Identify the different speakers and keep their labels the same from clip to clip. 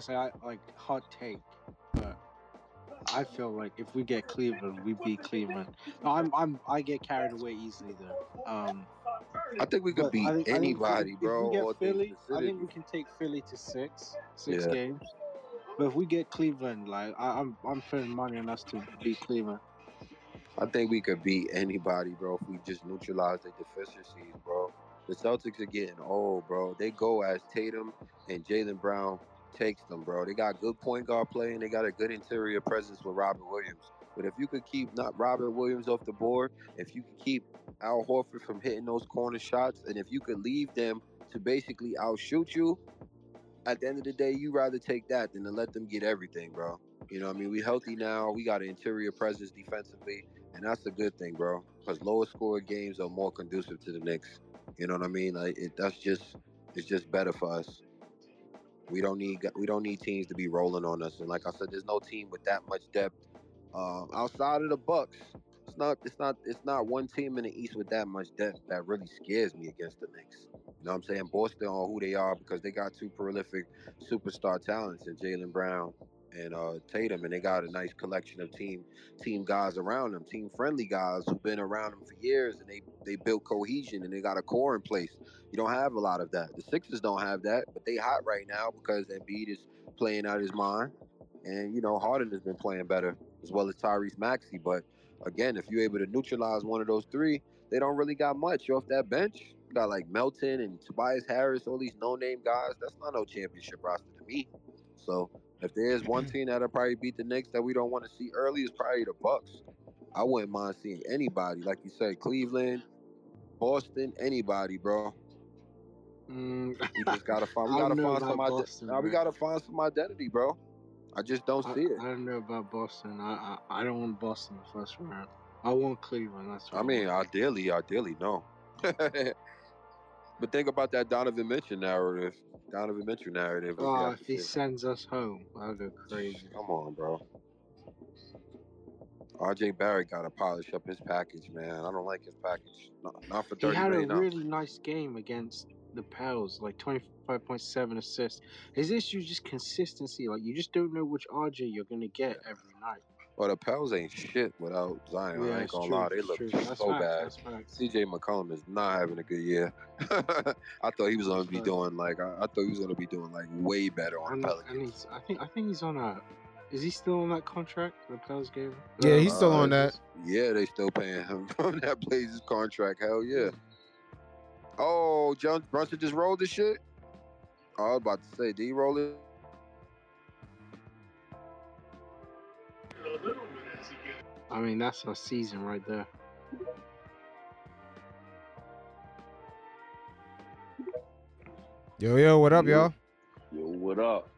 Speaker 1: say I like hot take, but I feel like if we get Cleveland, we beat Cleveland. No, I'm I'm I get carried away easily though. Um,
Speaker 2: I think we could beat
Speaker 1: I think, I think
Speaker 2: anybody, bro.
Speaker 1: If we get Philly, I think we can take Philly to six, six
Speaker 2: Yeah.
Speaker 1: games. But if we get Cleveland, like I, I'm I'm putting money on us to beat Cleveland.
Speaker 2: I think we could beat anybody, bro, if we just neutralize their deficiencies, bro. The Celtics are getting old, bro. They go as Tatum and Jaylen Brown takes them, bro. They got good point guard play and they got a good interior presence with Robert Williams. But if you could keep not Robert Williams off the board, if you could keep Al Horford from hitting those corner shots, and if you could leave them to basically outshoot you, at the end of the day, you rather take that than to let them get everything, bro. You know I mean? We healthy now. We got an interior presence defensively, and that's a good thing, bro. Because lower score games are more conducive to the Knicks. You know what I mean? Like it, that's just it's just better for us. We don't need we don't need teams to be rolling on us. And like I said, there's no team with that much depth um, outside of the Bucks. It's not it's not it's not one team in the East with that much depth that really scares me against the Knicks. You know what I'm saying? Boston on who they are because they got two prolific superstar talents in Jaylen Brown and uh, Tatum, and they got a nice collection of team team guys around them, team friendly guys who've been around them for years, and they they built cohesion and they got a core in place. You don't have a lot of that. The Sixers don't have that, but they hot right now because Embiid is playing out his mind, and you know Harden has been playing better as well as Tyrese Maxey. But again, if you're able to neutralize one of those three, they don't really got much off that bench. You got like Melton and Tobias Harris, all these no-name guys. That's not no championship roster to me. So if there is one team that'll probably beat the Knicks that we don't want to see early, it's probably the Bucks. I wouldn't mind seeing anybody, like you said, Cleveland, Boston, anybody, bro.
Speaker 1: Mm,
Speaker 2: We just gotta find. We
Speaker 1: I
Speaker 2: gotta find some. ide-
Speaker 1: Boston,
Speaker 2: nah, we gotta find some identity, bro. I just don't
Speaker 1: I,
Speaker 2: see it.
Speaker 1: I don't know about Boston. I, I I don't want Boston the first round. I want Cleveland. That's
Speaker 2: I mean, ideally, ideally, no. but think about that Donovan Mitchell narrative. Donovan Mitchell narrative.
Speaker 1: oh, if he sends us home, I'll go crazy.
Speaker 2: Come on, bro. RJ Barrett got to polish up his package, man. I don't like his package. Not, not for
Speaker 1: He
Speaker 2: 30
Speaker 1: had a really nice game against the Pels, like twenty five point seven assists. His issue is just consistency. Like you just don't know which RJ you're gonna get every night.
Speaker 2: But the Pels ain't shit without Zion. I ain't gonna
Speaker 1: true,
Speaker 2: lie. They look
Speaker 1: true.
Speaker 2: so
Speaker 1: That's
Speaker 2: bad.
Speaker 1: That's.
Speaker 2: CJ McCollum is not having a good year. I thought he was gonna be
Speaker 1: Right.
Speaker 2: doing like I, I thought he was gonna be doing like way better on
Speaker 1: And,
Speaker 2: the
Speaker 1: and he's, I think I think he's on a. Is he still on that contract? The Pels gave him.
Speaker 3: Yeah, he's
Speaker 1: Uh,
Speaker 3: still on that.
Speaker 2: Yeah, they still paying him from that Blazers contract. Hell yeah. Oh, John Brunson just rolled the shit. Oh, I was about to say, did he roll it?
Speaker 1: I mean, that's our season right there.
Speaker 3: Yo, yo, what up, y'all?
Speaker 4: Yo, what up?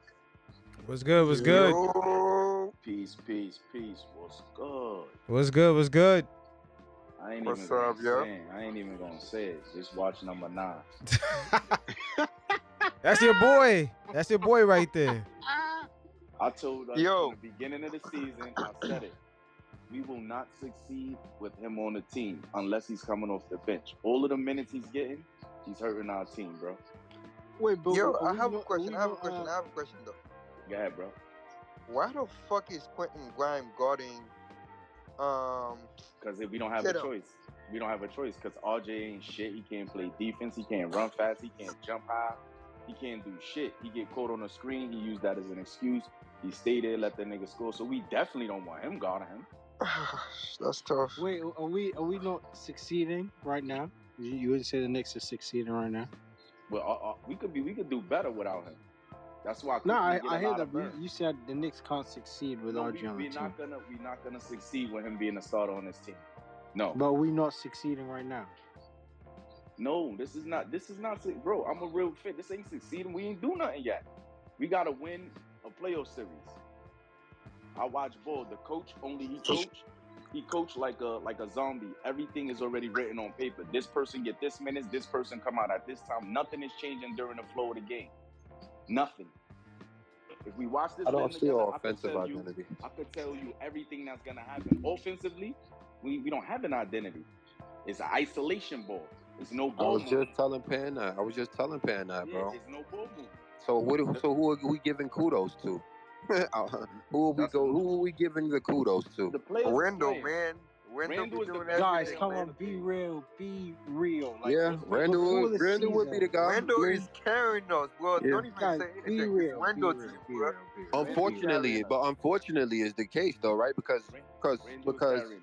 Speaker 3: What's good? What's good?
Speaker 2: Yo.
Speaker 4: Peace, peace, peace. What's good?
Speaker 3: What's good? What's good?
Speaker 4: I ain't
Speaker 5: What's
Speaker 4: even gonna
Speaker 5: up, yo?
Speaker 4: say it. I ain't even gonna say it. Just watch number nine.
Speaker 3: That's your boy. That's your boy right there.
Speaker 4: I told us
Speaker 5: Yo.
Speaker 4: from the beginning of the season, I said it. We will not succeed with him on the team unless he's coming off the bench. All of the minutes he's getting, he's hurting our team, bro.
Speaker 1: Wait, but
Speaker 5: Yo,
Speaker 1: are
Speaker 5: I have a question. I have a question. I have a question though.
Speaker 4: Go ahead, bro.
Speaker 5: Why the fuck is Quentin Grime guarding? Um,
Speaker 4: Because we don't have a
Speaker 5: down.
Speaker 4: choice. We don't have a choice because RJ ain't shit. He can't play defense. He can't run fast. He can't jump high. He can't do shit. He get caught on the screen. He used that as an excuse. He stay there, let that nigga score. So we definitely don't want him guarding him.
Speaker 5: that's tough.
Speaker 1: Wait, are we are we not succeeding right now? You, you wouldn't say the Knicks are succeeding right now?
Speaker 4: Well, uh, uh, we could be. We could do better without him. That's why.
Speaker 1: No, I,
Speaker 4: Cookie get
Speaker 1: I
Speaker 4: a
Speaker 1: hear that.
Speaker 4: of
Speaker 1: You, you said the Knicks can't succeed with
Speaker 4: No,
Speaker 1: RJ
Speaker 4: we,
Speaker 1: on
Speaker 4: we're
Speaker 1: team,
Speaker 4: not gonna. We're not gonna succeed with him being a starter on this team. No,
Speaker 1: but we're not succeeding right now.
Speaker 4: no. This is not. This is not. Bro, I'm a real fit. This ain't succeeding. We ain't do nothing yet. We gotta win a playoff series. I watch ball. The coach only he coach. He coach like a like a zombie. Everything is already written on paper. This person get this minutes. This person come out at this time. Nothing is changing during the flow of the game. Nothing. If we watch this,
Speaker 2: I don't see
Speaker 4: together,
Speaker 2: an
Speaker 4: I could
Speaker 2: offensive
Speaker 4: tell you-
Speaker 2: identity.
Speaker 4: I could tell you everything that's gonna happen. Offensively, we, we don't have an identity. It's an isolation ball. It's no ball.
Speaker 2: I was
Speaker 4: movement.
Speaker 2: just telling Pan that. I was just telling Pan that,
Speaker 4: Yeah,
Speaker 2: bro.
Speaker 4: it's no ball movement.
Speaker 2: So what? So who are we giving kudos to? Uh, who will we
Speaker 4: That's
Speaker 2: go? Who are we giving the kudos to?
Speaker 4: The players. Randle,
Speaker 5: man. Randle,
Speaker 4: Randle
Speaker 5: be
Speaker 4: is the
Speaker 5: doing
Speaker 4: best
Speaker 1: Guys, come
Speaker 5: man.
Speaker 1: on, be real, be real. Like,
Speaker 2: yeah,
Speaker 1: before-
Speaker 2: Randle.
Speaker 1: before
Speaker 2: Would, Randle would be the guy.
Speaker 5: Randle
Speaker 2: Yeah.
Speaker 5: is carrying us, bro.
Speaker 2: Yeah.
Speaker 5: Don't even
Speaker 1: Guys,
Speaker 5: say
Speaker 1: be
Speaker 5: anything.
Speaker 1: real,
Speaker 5: It's
Speaker 1: be
Speaker 5: Randle
Speaker 1: real,
Speaker 5: team,
Speaker 1: be real, be real.
Speaker 2: Unfortunately,
Speaker 4: carrying
Speaker 2: but unfortunately is the case though, right? Because because because
Speaker 4: carrying.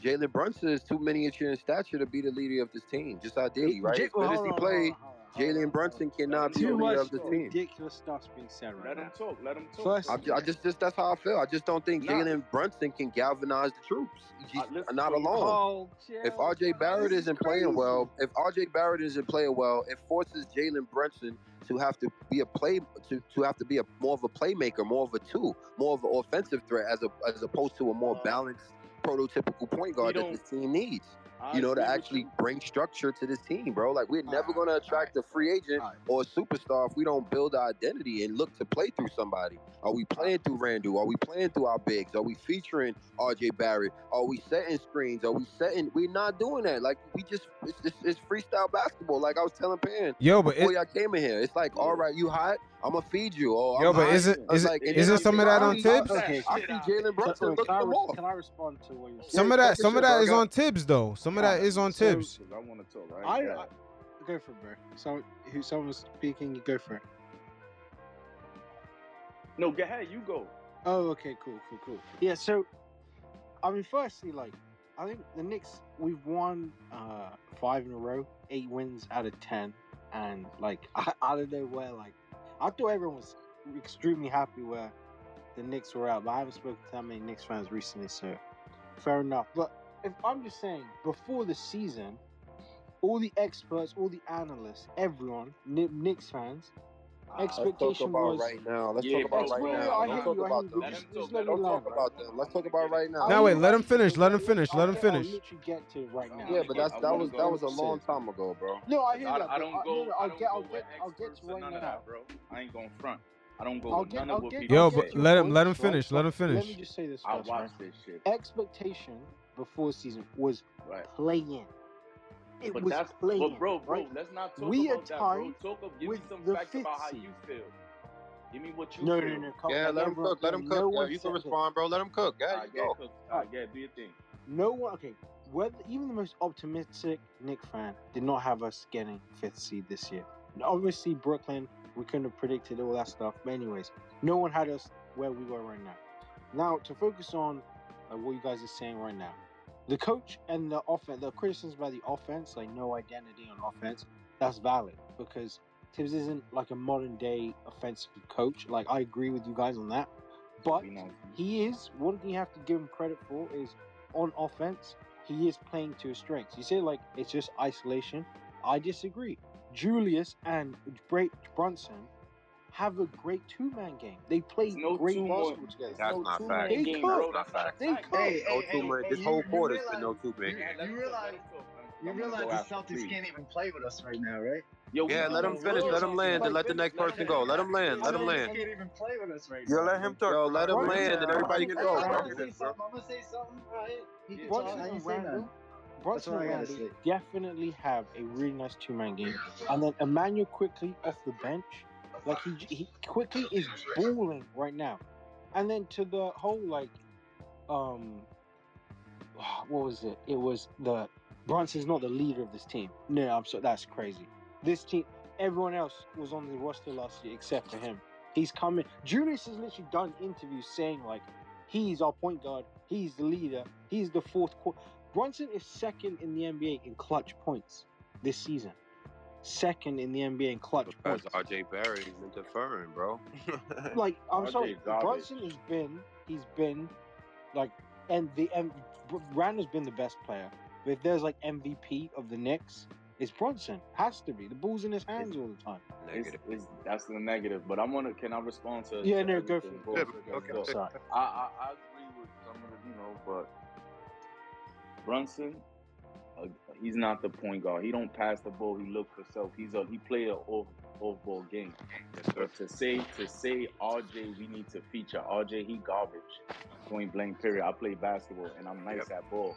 Speaker 2: Jalen Brunson is too miniature in stature to be the leader of this team. Just ideally, right?
Speaker 1: J-
Speaker 2: As good as
Speaker 1: hold
Speaker 2: he
Speaker 1: on,
Speaker 2: played, Jalen Brunson cannot be
Speaker 1: Too
Speaker 2: the leader of the team.
Speaker 1: ridiculous stuff's being said right
Speaker 4: Let
Speaker 1: now.
Speaker 4: him talk. Let him talk.
Speaker 1: First-
Speaker 2: I, ju- I just, just that's how I feel. I just don't think
Speaker 4: Nah.
Speaker 2: Jalen Brunson can galvanize the troops. He's
Speaker 4: Uh, listen,
Speaker 2: not alone.
Speaker 1: Oh,
Speaker 2: If
Speaker 1: chill.
Speaker 2: RJ Barrett
Speaker 1: This is
Speaker 2: isn't playing well, if RJ Barrett isn't playing well, it forces Jalen Brunson to have to be a play to, to have to be a more of a playmaker, more of a two, more of an offensive threat as a as opposed to a more
Speaker 4: Uh,
Speaker 2: balanced prototypical point guard that
Speaker 4: don't-
Speaker 2: this team needs.
Speaker 4: I
Speaker 2: You know, to actually bring structure to this team, bro. Like we're never
Speaker 1: Alright,
Speaker 2: gonna attract a free agent
Speaker 1: Alright.
Speaker 2: or a superstar if we don't build our identity and look to play through somebody. Are we playing through Randle? Are we playing through our bigs? Are we featuring RJ Barrett? Are we setting screens? Are we setting? We're not doing that. Like we just it's, it's, it's freestyle basketball. Like I was telling Pan
Speaker 3: Yo, but
Speaker 2: before
Speaker 3: it,
Speaker 2: y'all came in here. It's like, all right, you hot? I'm gonna feed you. Or
Speaker 3: yo,
Speaker 2: I'm
Speaker 3: but isn't
Speaker 2: I was
Speaker 3: isn't
Speaker 2: like,
Speaker 3: isn't
Speaker 2: then I
Speaker 3: some of that on
Speaker 2: see-
Speaker 3: Thibs?
Speaker 1: Okay,
Speaker 2: I see Jalen Brunson
Speaker 1: Can,
Speaker 2: look
Speaker 1: can, I
Speaker 2: them
Speaker 1: can I respond to what you're saying?
Speaker 3: Some of that some of that
Speaker 2: shit,
Speaker 3: is
Speaker 2: bro.
Speaker 3: on Thibs though. Some of that is on
Speaker 1: so-
Speaker 3: Thibs.
Speaker 4: Because I want to talk. Right?
Speaker 1: I,
Speaker 4: Yeah.
Speaker 1: I go for it, bro. So, who someone's speaking, you go for it.
Speaker 4: No, go ahead. You go.
Speaker 1: Oh, okay, cool, cool, cool. Yeah, so, I mean, firstly, like, I think the Knicks, we've won uh, five in a row, eight wins out of ten, and like, I, I don't know where, like, I thought everyone was extremely happy where the Knicks were out, but I haven't spoken to that many Knicks fans recently, so fair enough. But if I'm just saying, before the season, all the experts, all the analysts, everyone, Kni- Knicks fans, expectation was
Speaker 2: right now. Let's
Speaker 4: Yeah,
Speaker 2: talk about right now.
Speaker 4: I
Speaker 2: Don't talk
Speaker 1: you,
Speaker 2: about them.
Speaker 4: Let
Speaker 1: Just- just
Speaker 4: talk.
Speaker 1: let
Speaker 4: Let
Speaker 1: me
Speaker 2: Don't talk about them. Let's talk about right now.
Speaker 3: No, wait, let him finish, let him finish, let him finish.
Speaker 1: I'll get to right now.
Speaker 2: Yeah, but that's that was that was a long time ago, bro.
Speaker 1: No, I hear that.
Speaker 4: I don't go. I
Speaker 1: I'll get, I'll get, I'll get to right now.
Speaker 4: bro. I ain't going front. I don't go
Speaker 1: I'll
Speaker 4: with
Speaker 1: get,
Speaker 4: none
Speaker 1: I'll
Speaker 4: of what
Speaker 1: get,
Speaker 4: people
Speaker 3: Yo, but
Speaker 1: get
Speaker 3: let him let him finish, let him finish.
Speaker 1: Let me just say this
Speaker 4: I
Speaker 1: first, right?
Speaker 4: watched this shit.
Speaker 1: Expectation before season was
Speaker 4: Right.
Speaker 1: playing. It
Speaker 4: But
Speaker 1: was
Speaker 4: that's
Speaker 1: playing.
Speaker 4: but bro, bro,
Speaker 1: right?
Speaker 4: let's not talk
Speaker 1: We are
Speaker 4: about that, bro.
Speaker 1: tied
Speaker 4: Talk of give me
Speaker 1: with
Speaker 4: some
Speaker 1: the
Speaker 4: facts
Speaker 1: fifth
Speaker 4: about how
Speaker 1: seed.
Speaker 4: you feel. Give me what you
Speaker 1: No,
Speaker 4: feel.
Speaker 1: no, no. Come,
Speaker 2: Yeah, let
Speaker 1: again,
Speaker 2: him cook. Let him
Speaker 1: no
Speaker 2: cook. Yeah,
Speaker 1: one
Speaker 2: you can
Speaker 1: this.
Speaker 2: respond, bro. Let him cook. Yeah,
Speaker 4: I
Speaker 2: you go.
Speaker 4: cooked. I get do your thing.
Speaker 1: No one. Okay, whether even the most optimistic Knick fan did not have us getting fifth seed this year. And Obviously, Brooklyn, we couldn't have predicted all that stuff. But anyways, no one had us where we were right now. Now to focus on like, what you guys are saying right now, the coach and the offense, the criticisms about the offense, like no identity on offense, that's valid because Thibs isn't like a modern day offensive coach. Like I agree with you guys on that, but he is thing you have to give him credit for is on offense he is playing to his strengths. You say like it's just isolation. I disagree. Julius and Bra- brunson have a great two-man game they play
Speaker 4: no
Speaker 1: great
Speaker 4: two
Speaker 1: basketball
Speaker 4: more-
Speaker 1: together
Speaker 2: That's
Speaker 4: no
Speaker 2: not
Speaker 4: two
Speaker 2: fact.
Speaker 1: They
Speaker 4: man game,
Speaker 1: cook.
Speaker 4: bro. That's not a
Speaker 1: They
Speaker 4: fact.
Speaker 1: cook.
Speaker 6: Hey,
Speaker 2: No
Speaker 6: hey,
Speaker 2: two
Speaker 6: hey,
Speaker 2: man.
Speaker 6: hey,
Speaker 2: This
Speaker 6: you-
Speaker 2: whole
Speaker 6: you
Speaker 2: quarter's been no two man.
Speaker 6: you-
Speaker 4: Yeah,
Speaker 6: you realize-
Speaker 4: talk, let him talk.
Speaker 6: You realize the Celtics
Speaker 4: three.
Speaker 6: can't even play with us right now, right?
Speaker 4: Yo,
Speaker 2: Yeah, let him finish. Let him land, and let the next person go. Let him land. Let him
Speaker 6: Celtics
Speaker 2: land.
Speaker 6: can't even play with us right
Speaker 5: Yo,
Speaker 6: now.
Speaker 5: let him talk.
Speaker 2: Yo, let him land, and everybody can go.
Speaker 6: I'm
Speaker 2: bro.
Speaker 6: gonna say something. I'm gonna say something. All right. He can talk. I ain't say
Speaker 1: Randle,
Speaker 6: nothing.
Speaker 1: Brunson
Speaker 6: I gotta
Speaker 1: Randle
Speaker 6: say.
Speaker 1: definitely have a really nice two-man game and then Immanuel Quickley off the bench like he, he Quickley is balling right now. And then to the whole like um what was it? It was the brunson's not the leader of this team. No i'm so that's crazy. This team everyone else was on the roster last year except for him. He's coming julius has literally done interviews saying like he's our point guard he's the leader he's the fourth quarter brunson is second in the nba in clutch points this season second in the nba in clutch
Speaker 2: Because
Speaker 1: points
Speaker 2: RJ Barrett is interfering, bro.
Speaker 1: like I'm sorry,
Speaker 4: garbage.
Speaker 1: Brunson has been he's been like and the and Br- Randle's been the best player. But if there's like MVP of the Knicks, it's Brunson. Has to be. The ball's in his hands all the time.
Speaker 2: Negative.
Speaker 4: it's, that's the negative. But I'm gonna. Can I respond to?
Speaker 1: Yeah,
Speaker 4: to
Speaker 1: no, go for it. Go
Speaker 4: Go,
Speaker 1: for it.
Speaker 4: go,
Speaker 2: Okay.
Speaker 4: go.
Speaker 1: Sorry.
Speaker 4: I, I I agree with some of the you know, but Brunson, he's not the point guard. He don't pass the ball. He look for self. He's a he play a off off ball game.
Speaker 2: Yes.
Speaker 4: But to say to say RJ, we need to feature RJ. He garbage. Point blank. Period. I play basketball and I'm nice at ball.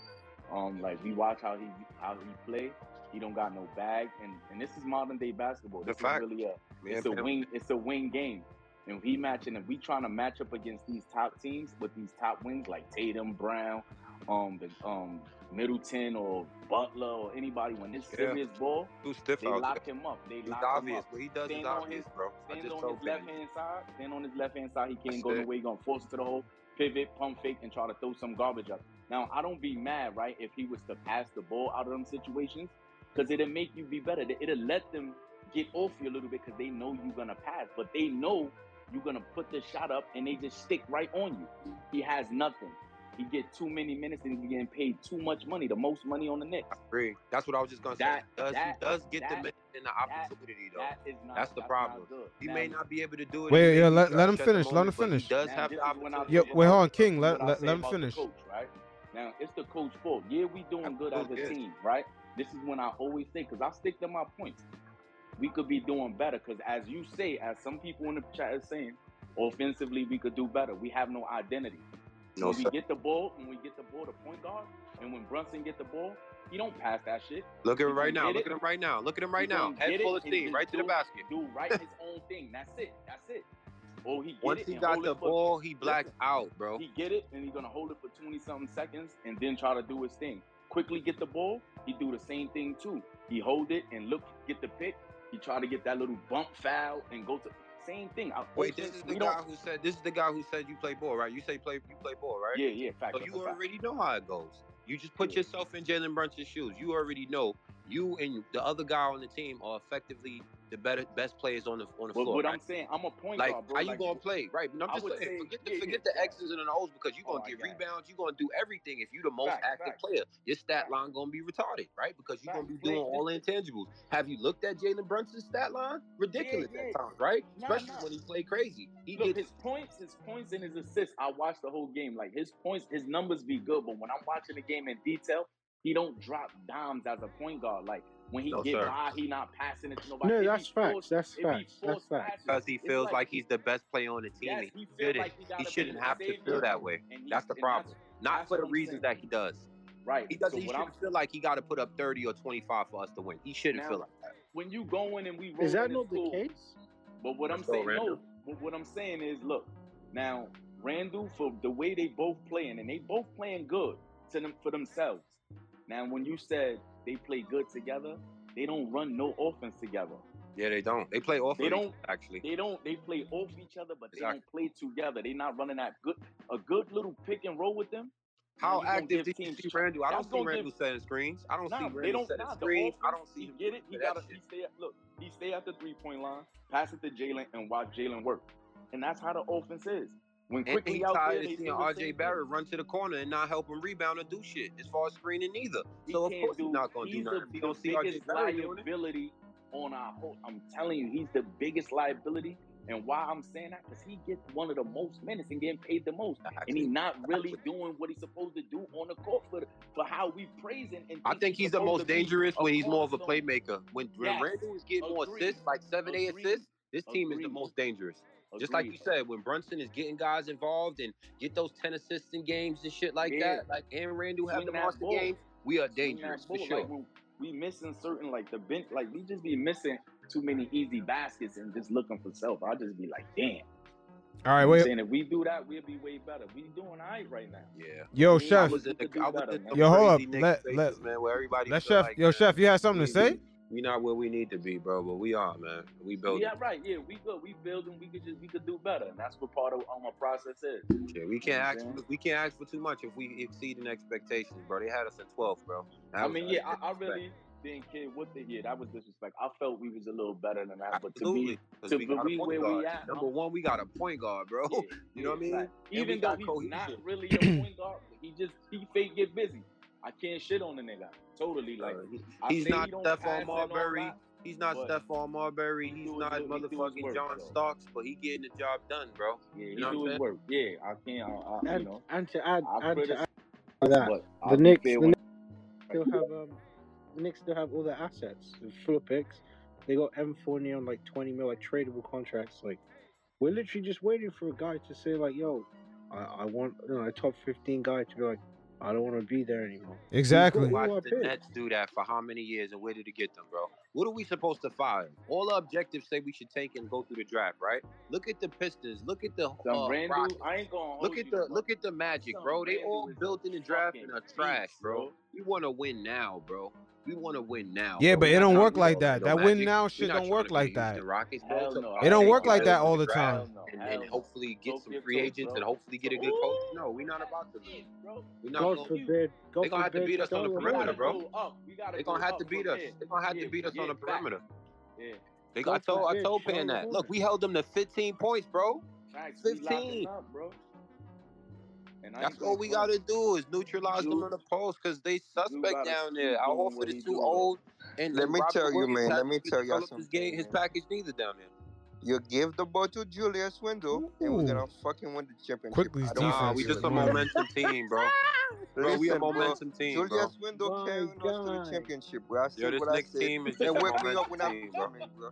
Speaker 4: Um, like we watch how he how he play. He don't got no bag, and and this is modern day basketball.
Speaker 2: The
Speaker 4: This is
Speaker 2: fact.
Speaker 4: really a it's a wing it's a wing game. And he matching and we trying to match up against these top teams with these top wings like Tatum, Brown, um, the um Middleton or Butler or anybody when it's
Speaker 2: Yeah.
Speaker 4: serious ball,
Speaker 2: Too stiff
Speaker 4: they lock
Speaker 2: there.
Speaker 4: him up. They
Speaker 2: It's
Speaker 4: lock him
Speaker 2: obvious.
Speaker 4: up.
Speaker 2: What he does is
Speaker 4: Stand
Speaker 2: obvious,
Speaker 4: his-
Speaker 2: bro.
Speaker 4: Stand
Speaker 2: just
Speaker 4: on his left hand side. Stand on his left hand side. He can't
Speaker 2: That's
Speaker 4: go
Speaker 2: it.
Speaker 4: way He gonna force it to the hole. Pivot, pump fake, and try to throw some garbage up. Now I don't be mad, right? If he was to pass the ball out of them situations, because it'll make you be better. It'll let them get off you a little bit because they know you're gonna pass, but they know you're gonna put the shot up and they just stick right on you. He has nothing. He get too many minutes and he's getting paid too much money, the most money on the Knicks.
Speaker 2: I agree. That's what I was just gonna
Speaker 4: That-
Speaker 2: say. He does,
Speaker 4: that-
Speaker 2: he does get the minutes and the
Speaker 4: that-
Speaker 2: opportunity though.
Speaker 4: That is not.
Speaker 2: That's the
Speaker 4: not
Speaker 2: problem.
Speaker 4: good.
Speaker 2: He
Speaker 4: Now,
Speaker 2: may not be able to do it.
Speaker 3: Wait, yeah, let- let him
Speaker 2: clutch at the
Speaker 3: finish, let him finish.
Speaker 2: He does
Speaker 4: Now,
Speaker 2: have the
Speaker 4: when I
Speaker 2: opportunity.
Speaker 3: Yo,
Speaker 4: say
Speaker 3: wait, hold on, King, let- let- let him
Speaker 4: the
Speaker 3: finish.
Speaker 4: Coach, right? Now it's the coach fault. Yeah, we doing good as a
Speaker 2: Absolutely is.
Speaker 4: team, right? This is when I always say, because I stick to my points. We could be doing better, because as you say, as some people in the chat are saying, offensively we could do better. We have no identity.
Speaker 2: No,
Speaker 4: when we
Speaker 2: sir.
Speaker 4: get the ball, when we get the ball to point guard, and when Brunson get the ball, he don't pass that shit.
Speaker 2: Look at him right now. Look
Speaker 4: it.
Speaker 2: at him right now. Look at him right
Speaker 4: He
Speaker 2: now. Head full of steam, right to the basket.
Speaker 4: Do right his own thing. That's it. That's it. Oh, he get
Speaker 2: Once
Speaker 4: it
Speaker 2: he got the
Speaker 4: it for
Speaker 2: ball, he blacks
Speaker 4: Listen,
Speaker 2: out, bro.
Speaker 4: he get it and he's gonna hold it for 20 something seconds and then try to do his thing. Quickley get the ball, he do the same thing too. He hold it and look, get the pick. He try to get that little bump foul and go to same thing. I-
Speaker 2: Wait, this is the guy who said this is the guy who said you play ball, right? You say play you play ball, right?
Speaker 4: Yeah, yeah, fact.
Speaker 2: So you
Speaker 4: fact.
Speaker 2: already know how it goes. You just put
Speaker 4: Yeah.
Speaker 2: yourself in Jalen Brunson's shoes. You already know you and the other guy on the team are effectively the better best players on the on the
Speaker 4: But
Speaker 2: floor.
Speaker 4: what
Speaker 2: right?
Speaker 4: I'm saying, I'm a point
Speaker 2: Like,
Speaker 4: guard, bro.
Speaker 2: how you
Speaker 4: like,
Speaker 2: gonna play, right? But I'm just saying,
Speaker 4: say-
Speaker 2: forget the forget
Speaker 4: yeah,
Speaker 2: the X's and the O's because you're
Speaker 4: Oh,
Speaker 2: gonna
Speaker 4: I
Speaker 2: get rebounds, you're gonna do everything. If you're the most
Speaker 4: Fact,
Speaker 2: active
Speaker 4: fact.
Speaker 2: player, your stat
Speaker 4: Fact.
Speaker 2: line gonna be retarded, right? Because you're gonna be doing all intangibles. Have you looked at Jalen Brunson's stat line? Ridiculous
Speaker 4: yeah.
Speaker 2: at times, right?
Speaker 4: Nah,
Speaker 2: Especially
Speaker 4: nah.
Speaker 2: when he played crazy. He
Speaker 4: Look,
Speaker 2: gets
Speaker 4: his points, his points and his assists. I watched the whole game. Like his points, his numbers be good, but when I'm watching the game in detail, he don't drop dimes as a point guard. Like when he
Speaker 2: No,
Speaker 4: get
Speaker 2: sir.
Speaker 4: by, he not passing it to nobody.
Speaker 1: No,
Speaker 4: It be
Speaker 1: that's facts. That's
Speaker 4: it
Speaker 1: facts. That's
Speaker 4: forced
Speaker 1: facts.
Speaker 2: because he feels like, he's the best player on the team.
Speaker 4: yes, he
Speaker 2: he
Speaker 4: feel
Speaker 2: shouldn't,
Speaker 4: like he,
Speaker 2: he shouldn't have to feel that way.
Speaker 4: and he-
Speaker 2: That's the
Speaker 4: and
Speaker 2: problem. Not
Speaker 4: that's
Speaker 2: for the reasons
Speaker 4: saying.
Speaker 2: that he does.
Speaker 4: right.
Speaker 2: He doesn't.
Speaker 4: So
Speaker 2: he shouldn't
Speaker 4: I'm
Speaker 2: feel like he got to put up thirty or twenty-five for us to win. He shouldn't
Speaker 4: Now,
Speaker 2: feel like that.
Speaker 4: when you going and we rolling,
Speaker 1: Is that
Speaker 4: it's
Speaker 1: not the case?
Speaker 4: But what I'm
Speaker 2: Let's go,
Speaker 4: saying, no.
Speaker 2: Randle.
Speaker 4: But what I'm saying is, look, now Randle for the way they both playing, and they both playing good to them for themselves. Now, when you said they play good together, they don't run no offense together.
Speaker 2: Yeah, they don't. They play off
Speaker 4: They don't-
Speaker 2: other, actually.
Speaker 4: They don't. They play off each other, but they
Speaker 2: Exactly.
Speaker 4: don't play together. They're not running that good, a good little pick and roll with them.
Speaker 2: How active did you see Randle? I don't see Randle setting screens. I don't
Speaker 4: Nah,
Speaker 2: see
Speaker 4: they
Speaker 2: Randle
Speaker 4: don't.
Speaker 2: setting
Speaker 4: Nah,
Speaker 2: screens. I
Speaker 4: offense,
Speaker 2: don't see
Speaker 4: he
Speaker 2: him
Speaker 4: get it. He got to. He stay at look. He stay at the three point line, pass it to Jalen, and watch Jalen work. And that's how the offense is. When
Speaker 2: And
Speaker 4: quickly
Speaker 2: he
Speaker 4: out
Speaker 2: tired
Speaker 4: they
Speaker 2: of seeing RJ Barrett run to the corner and not help him rebound or do shit as far as screening either.
Speaker 4: He
Speaker 2: So of
Speaker 4: can't
Speaker 2: course he's not gonna do
Speaker 4: he's
Speaker 2: nothing.
Speaker 4: the,
Speaker 2: he don't see RJ
Speaker 4: biggest
Speaker 2: Barrett doing it.
Speaker 4: liability on our whole. I'm telling you, he's the biggest liability. And why I'm saying that? Because he gets one of the most minutes and getting paid the most. And he's not really doing what he's supposed to do on the court for, for how we praise him. And
Speaker 2: I think he's the most dangerous when he's more of a playmaker. When, when
Speaker 4: Yes.
Speaker 2: Randle is getting more assists, like seven, eight assists, this team is the most dangerous. Just like you said, when Brunson is getting guys involved and get those 10 assists in games and shit like
Speaker 4: Yeah.
Speaker 2: that, like Aaron Randle have the
Speaker 4: that
Speaker 2: monster
Speaker 4: ball.
Speaker 2: games, we are dangerous for sure.
Speaker 4: Like, we missing certain like the bench, like we just be missing too many easy baskets and just looking for self. I just be like, damn.
Speaker 3: All right,
Speaker 4: I'm
Speaker 3: wait.
Speaker 4: saying if we do that, we'll be way better. We doing all right right now.
Speaker 2: Yeah.
Speaker 3: Yo,
Speaker 4: I
Speaker 3: chef.
Speaker 2: I was in
Speaker 4: We
Speaker 2: the,
Speaker 4: could do
Speaker 2: I was
Speaker 4: better,
Speaker 2: in
Speaker 4: man.
Speaker 2: the
Speaker 3: Yo, hold up. Let-
Speaker 2: spaces,
Speaker 3: let-
Speaker 2: man, where everybody
Speaker 3: Let chef.
Speaker 2: like,
Speaker 3: Yo,
Speaker 2: man,
Speaker 3: chef. You had something to say?
Speaker 2: We, not where we need to be, bro, but we are, man. We building.
Speaker 4: Yeah, right. Yeah, we good. We building. We could just we could do better, and that's what part of our process is.
Speaker 2: Yeah, we can't
Speaker 4: know
Speaker 2: ask. For, we can't ask for too much if we exceed in expectations, bro. They had us in 12th, bro. That
Speaker 4: I mean, yeah, I, I really didn't care what they did. That was disrespect. I felt we was a little better than that, but to
Speaker 2: me,
Speaker 4: to
Speaker 2: we got a
Speaker 4: be where
Speaker 2: guard.
Speaker 4: we at,
Speaker 2: Number one, we got a point guard, bro.
Speaker 4: yeah,
Speaker 2: You know what I mean?
Speaker 4: like, even though he's not really a point guard, he just he fake get busy. I can't shit on the nigga. Totally, like
Speaker 2: Uh, he's not
Speaker 4: he don't
Speaker 2: Stephon
Speaker 4: pass and all
Speaker 2: Marbury. He's not
Speaker 4: but
Speaker 2: Stephon Marbury. He's not
Speaker 4: work- he do
Speaker 2: motherfucking
Speaker 4: work,
Speaker 2: John
Speaker 4: though.
Speaker 2: Starks, but he getting the job done, bro.
Speaker 4: Yeah, he
Speaker 2: You know what
Speaker 4: do his work. Yeah, I can't. I, I, you know,
Speaker 1: and to add
Speaker 4: I
Speaker 1: and to add that,
Speaker 4: but
Speaker 1: the
Speaker 4: I'll
Speaker 1: Knicks, the Knicks still have um, the Knicks still have all their assets, the full of picks. They got M Fournier on like twenty mil, like tradable contracts. Like we're literally just waiting for a guy to say like, "Yo, I, I want you know, a top fifteen guy to be like, I don't want to be there anymore.
Speaker 3: Exactly.
Speaker 1: Who
Speaker 2: Watch
Speaker 1: are
Speaker 2: the
Speaker 1: pissed?
Speaker 2: Nets do that for how many years and where did it get them, bro? What are we supposed to fire? All the objectives say we should take and go through the draft, right? Look at the Pistons. Look at the
Speaker 4: Some
Speaker 2: uh,
Speaker 4: Randle,
Speaker 2: Rockets.
Speaker 4: I ain't gonna hold
Speaker 2: Look at the
Speaker 4: bro.
Speaker 2: look at the Magic, bro. They all built in the draft and are trash,
Speaker 4: beast,
Speaker 2: bro.
Speaker 4: bro.
Speaker 2: We want to win now, bro. We want to win now.
Speaker 3: Yeah,
Speaker 2: bro.
Speaker 3: but
Speaker 2: We
Speaker 3: it don't work like that. That
Speaker 2: Magic.
Speaker 3: win now shit don't work like that.
Speaker 2: Rockets, bro.
Speaker 4: Hell
Speaker 2: So
Speaker 4: no.
Speaker 3: It don't work like that all the time.
Speaker 4: No.
Speaker 2: And, and hopefully get some free agents and hopefully get a good coach. No, we're not about to lose.
Speaker 4: Bro.
Speaker 2: We're not
Speaker 1: God
Speaker 2: going.
Speaker 1: forbid. God
Speaker 2: They gonna have to beat us on the perimeter, bro.
Speaker 4: go up. We gotta
Speaker 2: They
Speaker 4: go
Speaker 2: gonna have to beat us.
Speaker 4: here.
Speaker 2: They gonna have to beat us on
Speaker 4: yeah,
Speaker 2: the
Speaker 4: facts.
Speaker 2: perimeter.
Speaker 4: Yeah.
Speaker 2: They,
Speaker 1: God
Speaker 2: I told I told Pan that. Look, we held them to 15 points, bro.
Speaker 4: Facts.
Speaker 2: 15.
Speaker 4: up, bro. And
Speaker 2: That's all we gotta do is neutralize them
Speaker 4: Drew-
Speaker 2: on the post because they suspect down there. Al
Speaker 4: doing
Speaker 2: Horford
Speaker 4: what
Speaker 2: is
Speaker 4: he
Speaker 2: too old, and,
Speaker 5: Let me
Speaker 2: Robert
Speaker 5: tell you,
Speaker 2: Williams
Speaker 5: man. Let me tell y'all
Speaker 2: developed his game, his
Speaker 5: something,
Speaker 2: package neither down there.
Speaker 5: You give the ball to Julius Window, and we're gonna fucking win the championship.
Speaker 3: Quickly's
Speaker 5: I don't
Speaker 2: Nah,
Speaker 3: defense
Speaker 2: we
Speaker 3: is
Speaker 2: just a momentum team, bro. Bro, we a
Speaker 5: Listen, bro.
Speaker 2: momentum team, bro.
Speaker 5: Julius Window
Speaker 1: My
Speaker 5: carrying us to the
Speaker 1: God.
Speaker 5: championship, bro. I
Speaker 2: Yo, this
Speaker 5: what I
Speaker 2: Knicks
Speaker 5: said.
Speaker 2: team is
Speaker 5: And
Speaker 2: just a
Speaker 5: wake me up
Speaker 2: momentum
Speaker 5: when I'm
Speaker 2: team, bro.
Speaker 5: coming, bro.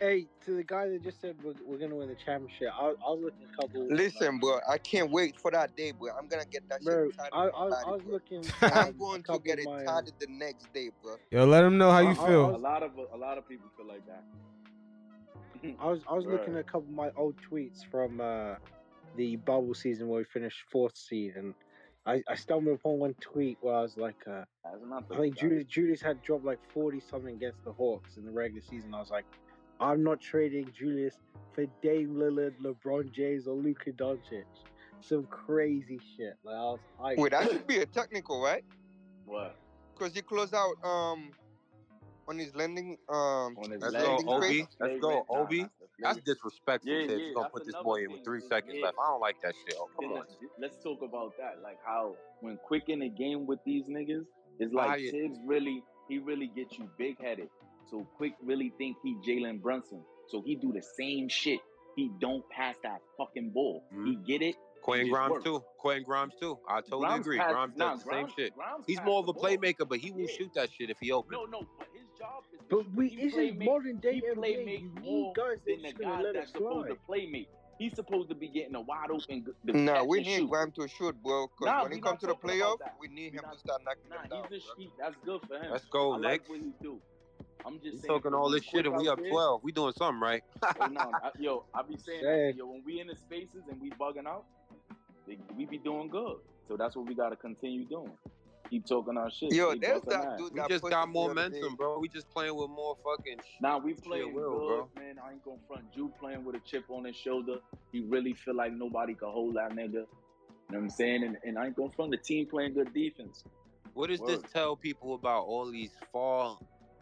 Speaker 1: Hey, to the guy that just said we're, we're gonna win the championship, I, I was looking a couple.
Speaker 5: Listen, bro. I can't wait for that day, bro. I'm gonna get that
Speaker 1: bro,
Speaker 5: shit tied
Speaker 1: I,
Speaker 5: in
Speaker 1: I,
Speaker 5: my
Speaker 1: I
Speaker 5: body,
Speaker 1: was
Speaker 5: bro.
Speaker 1: looking.
Speaker 5: I'm
Speaker 1: um, a
Speaker 5: going to
Speaker 1: couple
Speaker 5: get
Speaker 1: of
Speaker 5: it
Speaker 1: my,
Speaker 5: tied the next day, bro.
Speaker 3: Yo, let them know how
Speaker 1: I-
Speaker 3: you
Speaker 1: I-
Speaker 4: A
Speaker 3: feel.
Speaker 4: lot of a lot of people feel like that.
Speaker 1: I was I was looking at a couple of my old tweets from uh, the bubble season where we finished fourth seed, and I, I stumbled upon one tweet where I was like, uh,
Speaker 4: That's not the
Speaker 1: I think Julius Julius had dropped like forty something against the Hawks in the regular season. I was like, I'm not trading Julius for Dame Lillard, LeBron James, or Luka Doncic. Some crazy shit. Like I was hyped.
Speaker 5: Wait, that should be a technical, right?
Speaker 4: What?
Speaker 5: Because you closed out um on his landing um
Speaker 4: On his
Speaker 2: Let's
Speaker 4: legs,
Speaker 2: go,
Speaker 5: landing
Speaker 4: nah,
Speaker 2: Obi.
Speaker 4: that's
Speaker 2: Let's go, Obi.
Speaker 4: that's the
Speaker 2: That's
Speaker 4: flavor.
Speaker 2: disrespectful
Speaker 4: Yeah, yeah,
Speaker 2: you're gonna put this
Speaker 4: another
Speaker 2: boy in with three seconds
Speaker 4: yeah.
Speaker 2: left. I don't like that shit. Oh,
Speaker 4: Yeah,
Speaker 2: come on.
Speaker 4: let's, let's talk about that. Like how when quick in the game with these niggas, it's like
Speaker 2: Fire.
Speaker 4: Thibs really he really gets you big headed. So quick really think he Jalen Brunson. So he do the same shit. He don't pass that fucking ball. He get it.
Speaker 2: Quinn
Speaker 4: just
Speaker 2: Grimes
Speaker 4: work.
Speaker 2: too. Quinn Grimes too. I totally
Speaker 4: Grimes
Speaker 2: agree.
Speaker 4: pass-
Speaker 2: Grimes
Speaker 4: nah,
Speaker 2: does the same shit.
Speaker 4: Grimes
Speaker 2: He's more of
Speaker 4: the
Speaker 2: a
Speaker 4: ball.
Speaker 2: playmaker, but he will
Speaker 4: Yeah.
Speaker 2: shoot that shit if he open.
Speaker 4: No, no, but his job is.
Speaker 1: But we
Speaker 4: he
Speaker 1: this is
Speaker 4: playmake-
Speaker 1: modern day
Speaker 4: he play
Speaker 1: NBA.
Speaker 4: make
Speaker 1: You need
Speaker 4: more
Speaker 1: guys
Speaker 4: than
Speaker 1: that
Speaker 4: the
Speaker 1: just gonna
Speaker 4: guys
Speaker 1: let it
Speaker 4: that's supposed
Speaker 1: slide.
Speaker 4: to play make. He's supposed to be getting a wide open. g- The
Speaker 5: Nah,
Speaker 4: catch
Speaker 5: we
Speaker 4: and
Speaker 5: need
Speaker 4: shoot.
Speaker 5: Graham to shoot, bro. Because
Speaker 4: Nah,
Speaker 5: when
Speaker 4: we
Speaker 5: he come
Speaker 4: not
Speaker 5: to the
Speaker 4: talking about
Speaker 5: playoff,
Speaker 4: that.
Speaker 5: we need
Speaker 4: We
Speaker 5: him
Speaker 4: not-
Speaker 5: to start knocking
Speaker 4: Nah,
Speaker 5: them down.
Speaker 4: he's a
Speaker 5: bro.
Speaker 4: sheep. That's good for him.
Speaker 2: Let's go,
Speaker 4: I
Speaker 2: Knicks.
Speaker 4: like what he do. I'm just
Speaker 2: He's
Speaker 4: saying.
Speaker 2: talking
Speaker 4: for
Speaker 2: all
Speaker 4: when
Speaker 2: this shit
Speaker 4: Quick
Speaker 2: and we
Speaker 4: out
Speaker 2: up
Speaker 4: there-
Speaker 2: 12. We doing something right.
Speaker 4: Oh no, I, yo, I be saying
Speaker 1: Say.
Speaker 4: that. Yo, when we in the spaces and we bugging out, they, we be doing good. So that's what we gotta continue doing. Keep talking our shit.
Speaker 5: Yo,
Speaker 4: They
Speaker 5: there's that
Speaker 4: ass.
Speaker 5: dude
Speaker 2: We just got
Speaker 5: us
Speaker 2: more
Speaker 5: the other
Speaker 2: momentum, bro. We just playing with more fucking. sh-
Speaker 4: Nah, we
Speaker 2: sheer
Speaker 4: playing
Speaker 2: will,
Speaker 4: good,
Speaker 2: bro.
Speaker 4: man. I ain't gonna front. Jew playing with a chip on his shoulder. He really feel like nobody can hold that nigga. You know what I'm saying? And, and I ain't gonna front. The team playing good defense.
Speaker 2: What does this tell people about all these far,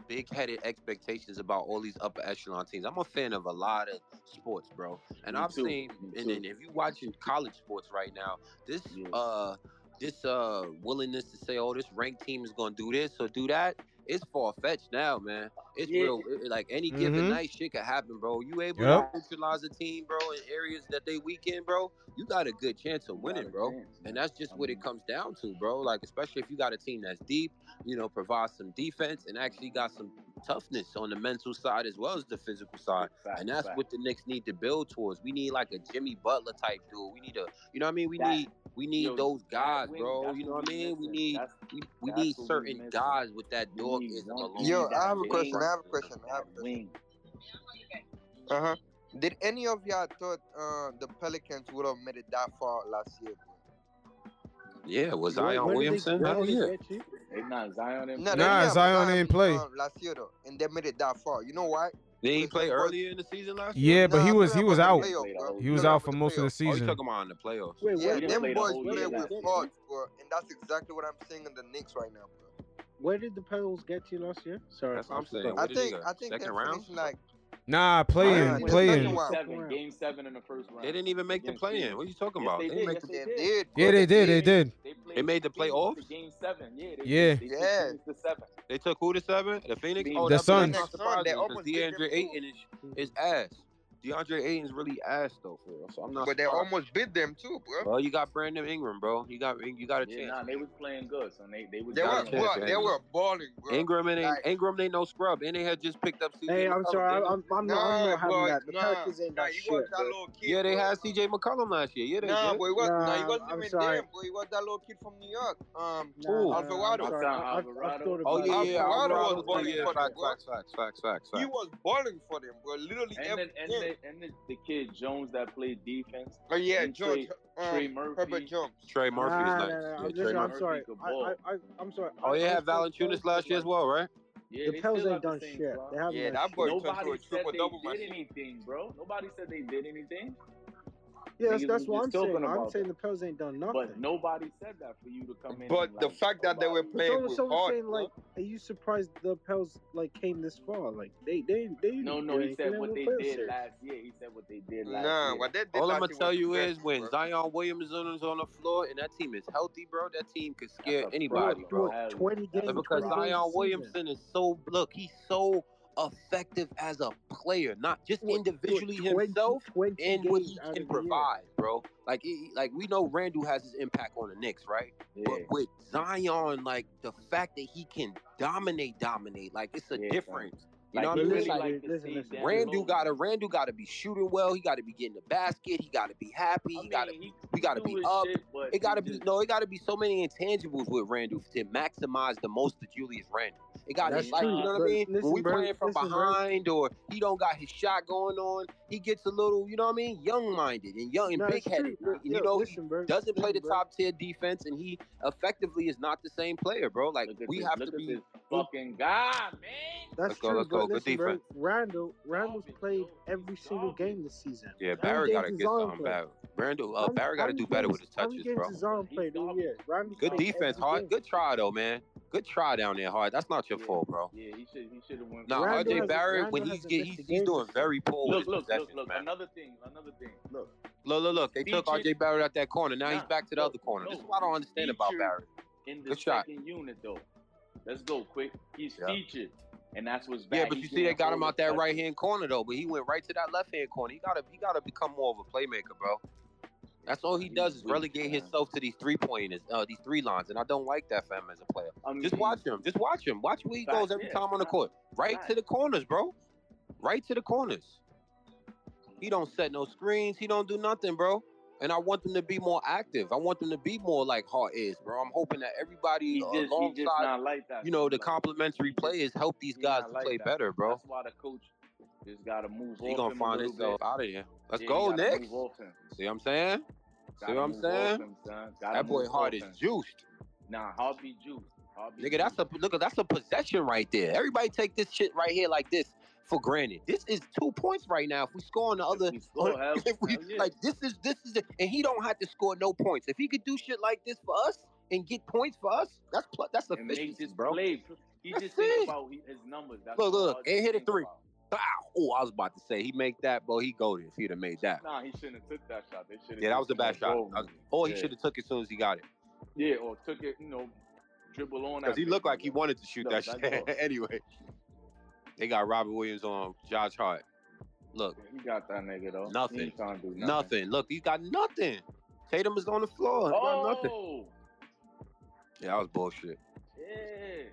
Speaker 2: big-headed expectations about all these upper echelon teams? I'm a fan of a lot of sports, bro, and
Speaker 4: Me
Speaker 2: I've
Speaker 4: too.
Speaker 2: seen.
Speaker 4: Me
Speaker 2: And if you're watching college sports right now, this
Speaker 4: Yeah.
Speaker 2: uh, this uh willingness to say, oh, this ranked team is gonna do this or do that. It's far fetched now, man. It's
Speaker 4: Yeah.
Speaker 2: real. it- like any given
Speaker 3: Mhm.
Speaker 2: night, shit could happen, bro. You able
Speaker 3: Yep.
Speaker 2: to neutralize a team, bro, in areas that they weak in, bro. You got a good chance of winning, bro.
Speaker 4: chance.
Speaker 2: And that's just what it comes down to, bro. Like, especially if you got a team that's deep, you know, provide some defense and actually got some toughness on the mental side as well as the physical side. And that's what the Knicks need to build towards. We need like a Jimmy Butler type dude. We need a, you know what I mean? We
Speaker 4: That-
Speaker 2: need we need
Speaker 4: Yo,
Speaker 2: those guys, bro. You know
Speaker 4: what
Speaker 2: what I mean? We need
Speaker 4: That's-
Speaker 2: we, we
Speaker 4: that's
Speaker 2: need
Speaker 4: what we
Speaker 2: certain guys with that dog
Speaker 4: need
Speaker 2: ism
Speaker 4: one-
Speaker 2: alone.
Speaker 5: Yo, I have a question. I have a question. I have a question. Uh huh. Did any of y'all thought uh, the Pelicans would have made it that far last year, bro?
Speaker 2: Yeah, was
Speaker 1: Where-
Speaker 2: Zion
Speaker 1: where did they-
Speaker 2: Williamson?
Speaker 1: where
Speaker 2: Hell
Speaker 1: did
Speaker 2: yeah.
Speaker 1: get?
Speaker 4: They not Zion and
Speaker 5: No, they
Speaker 3: Nah,
Speaker 5: didn't have
Speaker 3: Zion ain't play.
Speaker 5: uh, last year though, and they made it that far. You know why?
Speaker 2: Did he play
Speaker 5: them
Speaker 2: earlier in the season last year?
Speaker 3: Yeah, but he was he was out.
Speaker 5: the playoff,
Speaker 4: Played the
Speaker 5: bro.
Speaker 3: He was out for most of the
Speaker 5: playoff.
Speaker 2: Oh, you
Speaker 3: season.
Speaker 2: talking about in the playoffs?
Speaker 1: Wait,
Speaker 5: Yeah, them boys
Speaker 4: whole
Speaker 5: play with
Speaker 4: last
Speaker 5: heart, bro, and that's exactly what I'm seeing in the Knicks right now, bro.
Speaker 1: where did the Pels get you last year? Sorry,
Speaker 2: That's what
Speaker 1: I
Speaker 2: I'm saying.
Speaker 5: I think? I think
Speaker 2: Second
Speaker 5: they
Speaker 2: round?
Speaker 5: finished like
Speaker 3: Nah,
Speaker 5: Nah,
Speaker 3: playing,
Speaker 5: in
Speaker 3: playing.
Speaker 5: second round.
Speaker 4: Seven, game seven in the first round.
Speaker 2: They didn't even make the play in. What are you talking
Speaker 4: Yes,
Speaker 2: about?
Speaker 4: they
Speaker 2: They
Speaker 4: did. Yes,
Speaker 2: the
Speaker 4: they
Speaker 5: they
Speaker 4: did.
Speaker 5: did.
Speaker 3: Yeah, they did. They did.
Speaker 4: They, played
Speaker 2: They made the
Speaker 4: Phoenix
Speaker 2: playoffs?
Speaker 4: Game seven. Yeah. They,
Speaker 3: Yeah.
Speaker 4: They, took
Speaker 5: Yeah.
Speaker 4: Phoenix to seven.
Speaker 2: They took who to seven? The Phoenix?
Speaker 4: Phoenix.
Speaker 2: Oh,
Speaker 3: The
Speaker 2: that's
Speaker 3: Suns.
Speaker 2: DeAndre Ayton's really ass though, for real. So I'm not.
Speaker 5: But they almost bid them too, bro.
Speaker 2: Well, you got Brandon Ingram, bro. You got you got a chance.
Speaker 4: Nah, they was playing good, so they they was.
Speaker 5: They were, bro, they were balling, bro.
Speaker 2: Ingram and
Speaker 5: like,
Speaker 2: Ingram, they no scrub, and they had just picked up. CJ
Speaker 1: hey, I'm sorry, I'm, I'm, not, I'm not
Speaker 5: bro, having
Speaker 1: that. The
Speaker 5: nah,
Speaker 1: Pelicans ain't
Speaker 5: nah,
Speaker 1: that shit.
Speaker 5: That kid,
Speaker 2: yeah, they
Speaker 5: bro.
Speaker 2: had um CJ McCollum last year. Yeah, they
Speaker 5: nah,
Speaker 2: did.
Speaker 5: Boy, he nah, nah, he wasn't
Speaker 1: I'm
Speaker 5: even
Speaker 1: sorry.
Speaker 5: there, boy. He was that little kid from New York. Um,
Speaker 1: nah,
Speaker 5: Alvarado.
Speaker 4: Alvarado.
Speaker 2: Oh yeah, yeah,
Speaker 5: Alvarado was balling for them.
Speaker 2: Facts, facts, facts, facts.
Speaker 5: He was balling for them, bro. Literally every
Speaker 4: kid and the, the kid Jones that played defense.
Speaker 5: Oh yeah,
Speaker 4: and
Speaker 5: George,
Speaker 4: Trey,
Speaker 5: um,
Speaker 4: Trey Murphy.
Speaker 5: Herbert Jones.
Speaker 2: Trey Murphy is nice.
Speaker 1: Nah, I'm
Speaker 2: Murphy
Speaker 1: sorry. I, I, am sorry.
Speaker 2: Oh yeah, Valanciunas last year as well, right?
Speaker 4: Yeah,
Speaker 1: the Pels ain't done shit.
Speaker 5: Yeah, that boy
Speaker 4: Nobody
Speaker 5: a triple double.
Speaker 4: They
Speaker 5: did
Speaker 4: anything, bro. Nobody said they did anything.
Speaker 1: Yeah, that's, that's what I'm saying. I'm saying the Pels ain't done nothing.
Speaker 4: But nobody said that for you to come in.
Speaker 5: But the
Speaker 4: like,
Speaker 5: fact that they were playing
Speaker 1: so,
Speaker 5: with
Speaker 1: so
Speaker 5: art,
Speaker 1: saying like, "Are you surprised the Pels like came this far? Like they they they."
Speaker 4: No, no, he said what they did
Speaker 1: series.
Speaker 4: last year. He said what they did last
Speaker 5: nah,
Speaker 4: year.
Speaker 5: What they did
Speaker 2: All I'm gonna tell you is when. Zion Williams is on the floor and that team is healthy, bro. That team could scare anybody, bro.
Speaker 4: Twenty
Speaker 1: games
Speaker 2: because Zion Williamson is so look, he's so effective as a player, not just individually himself
Speaker 1: 20,
Speaker 2: and what he can provide, bro. Like, like we know Randle has his impact on the Knicks, right?
Speaker 4: Yeah.
Speaker 2: But with Zion, like the fact that he can dominate, dominate, like it's a
Speaker 4: yeah,
Speaker 2: difference. You
Speaker 4: like,
Speaker 2: know what I mean?
Speaker 4: Really
Speaker 2: like
Speaker 1: listen, listen.
Speaker 4: Randu
Speaker 2: got
Speaker 4: to
Speaker 2: Randu got to be shooting well. He got to be getting the basket. He got to be happy. He got
Speaker 4: to
Speaker 2: be we got
Speaker 4: to
Speaker 2: be up.
Speaker 4: Shit,
Speaker 2: it got
Speaker 4: to
Speaker 2: be no. It got to be so many intangibles with Randu to maximize the most of Julius Randu. It got to like you know what I mean.
Speaker 1: Listen,
Speaker 2: when we playing from behind or he don't got his shot going on, he gets a little you know what I mean, young minded and young and
Speaker 1: no,
Speaker 2: big headed. You know,
Speaker 1: listen, bro.
Speaker 2: doesn't play the top tier defense, and he effectively is not the same player, bro. Like we have to be
Speaker 4: fucking god, man.
Speaker 1: That's
Speaker 2: let's
Speaker 1: true.
Speaker 2: Go,
Speaker 1: let's
Speaker 2: go.
Speaker 1: Listen, Good
Speaker 2: defense.
Speaker 1: Randle,
Speaker 4: Randle's
Speaker 1: played every single game this season.
Speaker 2: Yeah, Barry got
Speaker 1: to
Speaker 2: get something back.
Speaker 1: Randle,
Speaker 2: uh, Barry got
Speaker 1: to
Speaker 2: do better with his touches, bro.
Speaker 1: Zion played all
Speaker 2: Good defense, hard. Good try though, man. Good try down there, Hard. That's not your
Speaker 4: yeah.
Speaker 2: fault, bro.
Speaker 4: Yeah, he should he should have won.
Speaker 2: No,
Speaker 1: nah,
Speaker 2: RJ Barrett when he's get, he's, he's doing very poor.
Speaker 4: Look, look, look, look.
Speaker 2: Man.
Speaker 4: Another thing, another thing. Look,
Speaker 2: look, look, look. They
Speaker 4: Featured, took
Speaker 2: RJ Barrett out that corner. Now
Speaker 4: nah, he's
Speaker 2: back to the other corner. This is what I don't understand about Barrett.
Speaker 4: In the
Speaker 2: Good
Speaker 4: second shot. unit, though, Let's go quick. He's
Speaker 2: yep.
Speaker 4: featured, and that's what's bad.
Speaker 2: Yeah, but you see, they got him out that right hand corner though. But he went right to that left hand corner. He gotta he gotta become more of a playmaker, bro. That's all he does is relegate himself to these three pointers, uh, these three lines, and I don't like that fam as a player.
Speaker 4: I mean,
Speaker 2: just watch him. Just watch him. Watch where he
Speaker 4: fact,
Speaker 2: goes every
Speaker 4: yeah,
Speaker 2: time on the court. Right fact.
Speaker 4: to
Speaker 2: the corners, bro. Right to the corners. He don't set no screens. He don't do nothing, bro and I want them to be more active. I want them to be more like Hart is, bro. I'm hoping that everybody
Speaker 4: just,
Speaker 2: alongside,
Speaker 4: like that,
Speaker 2: you know, the
Speaker 4: complimentary
Speaker 2: players help these guys to
Speaker 4: like
Speaker 2: play
Speaker 4: that.
Speaker 2: better, bro.
Speaker 4: That's why the coach just gotta move.
Speaker 2: He gonna find himself out of here. Let's
Speaker 4: yeah,
Speaker 2: go,
Speaker 4: Nick.
Speaker 2: See what I'm saying?
Speaker 4: Gotta See
Speaker 2: what I'm saying?
Speaker 4: Him,
Speaker 2: that boy Hart is juiced.
Speaker 4: Nah, Hart be juiced.
Speaker 2: Nigga, that's a look. That's a possession right there. Everybody take this shit right here like this for granted. This is two points right now. If we score on the other, if
Speaker 4: we, score, on,
Speaker 2: if we
Speaker 4: yeah.
Speaker 2: like this is this is, it. and he don't have to score no points. If he could do shit like this for us and get points for us, that's that's efficiency, bro.
Speaker 4: Play. He
Speaker 2: that's
Speaker 4: just think about his numbers. That's
Speaker 2: look, look, and hit a three.
Speaker 4: About.
Speaker 2: Oh, I was about to say he make that, but he go to if he'd have made that.
Speaker 4: Nah, he shouldn't have took that shot. They should.
Speaker 2: Yeah, that was a bad shot. Was, or
Speaker 4: yeah.
Speaker 2: he should have took it as soon as he got it.
Speaker 4: Yeah, or took it, you know, dribble on.
Speaker 2: Because he looked like he wanted to shoot
Speaker 4: no,
Speaker 2: that, anyway. They got Robert Williams on Josh Hart. Look,
Speaker 4: he got that nigga though.
Speaker 2: Nothing.
Speaker 4: nothing.
Speaker 2: nothing. Look, he got nothing. Tatum is on the floor. He oh. nothing. Yeah, that was bullshit.
Speaker 4: Yeah.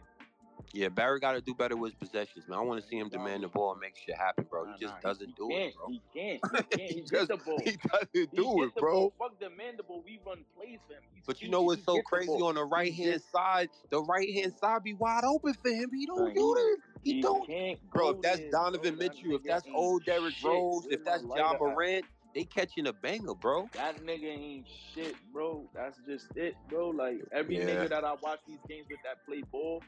Speaker 2: Yeah, Barry got to do better with his possessions, man. I want to see him demand the ball and make shit happen, bro. He nah, just
Speaker 4: nah,
Speaker 2: doesn't
Speaker 4: he
Speaker 2: do
Speaker 4: can't,
Speaker 2: it, bro.
Speaker 4: He can't. He can't. He,
Speaker 2: he just,
Speaker 4: the ball.
Speaker 2: He doesn't
Speaker 4: he
Speaker 2: do it, bro.
Speaker 4: Fuck demand the ball. We run plays for him. He's,
Speaker 2: but you know what's so crazy?
Speaker 4: The
Speaker 2: on the right hand side, the right hand side be wide open for him. He don't do it. He, don't. Bro, if that's Donovan
Speaker 4: bro,
Speaker 2: Mitchell, if that's old Derrick Rose, if that's uh,
Speaker 4: Ja
Speaker 2: Morant, they catching a banger, bro.
Speaker 4: That nigga ain't shit, bro. That's just it, bro. Like every
Speaker 2: yeah.
Speaker 4: nigga that I watch these games with that play ball,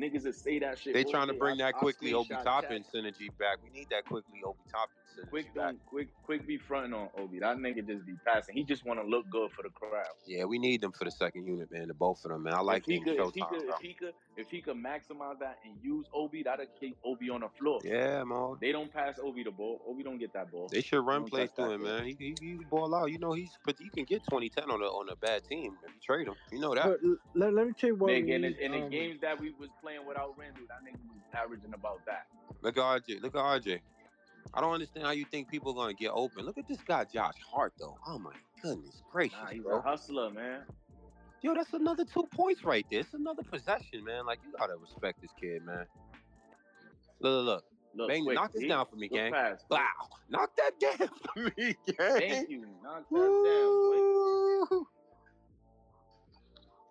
Speaker 4: Niggas that say that shit.
Speaker 2: They trying to bring that Quickley Obi Toppin synergy back. We need that Quickley Obi Toppin.
Speaker 4: Quick don't quick quick be fronting on Obi. That nigga just be passing. He just want to look good for the crowd.
Speaker 2: Yeah, we need them for the second unit, man. The both of them, man. I like
Speaker 4: if he could, if, he could, if he could, if he could maximize that and use Obi, that'd keep Obi on the floor.
Speaker 2: Yeah, man.
Speaker 4: They don't pass Obi the ball. Obi don't get that ball.
Speaker 2: They should run plays
Speaker 4: through
Speaker 2: him, man. He, he, he ball out. You know he's but you can get 2010 on a on a bad team if you trade him. You know that.
Speaker 1: But, let, let me tell you what.
Speaker 4: Nigga, in, the, in the
Speaker 1: um,
Speaker 4: games that we was playing without Randle, that nigga was averaging about that.
Speaker 2: Look at RJ. Look at RJ. I don't understand how you think people are gonna get open. Look at this guy, Josh Hart, though. Oh my goodness gracious,
Speaker 4: Nah, he's
Speaker 2: bro.
Speaker 4: a hustler, man.
Speaker 2: Yo, that's another two points right there. It's another possession, man. Like you gotta respect this kid, man. Look, look, look.
Speaker 4: Look,
Speaker 2: Bang,
Speaker 4: quick,
Speaker 2: knock this down for me, gang. Wow, knock that down for me, gang.
Speaker 4: Thank you. Knock that down.
Speaker 2: Woo.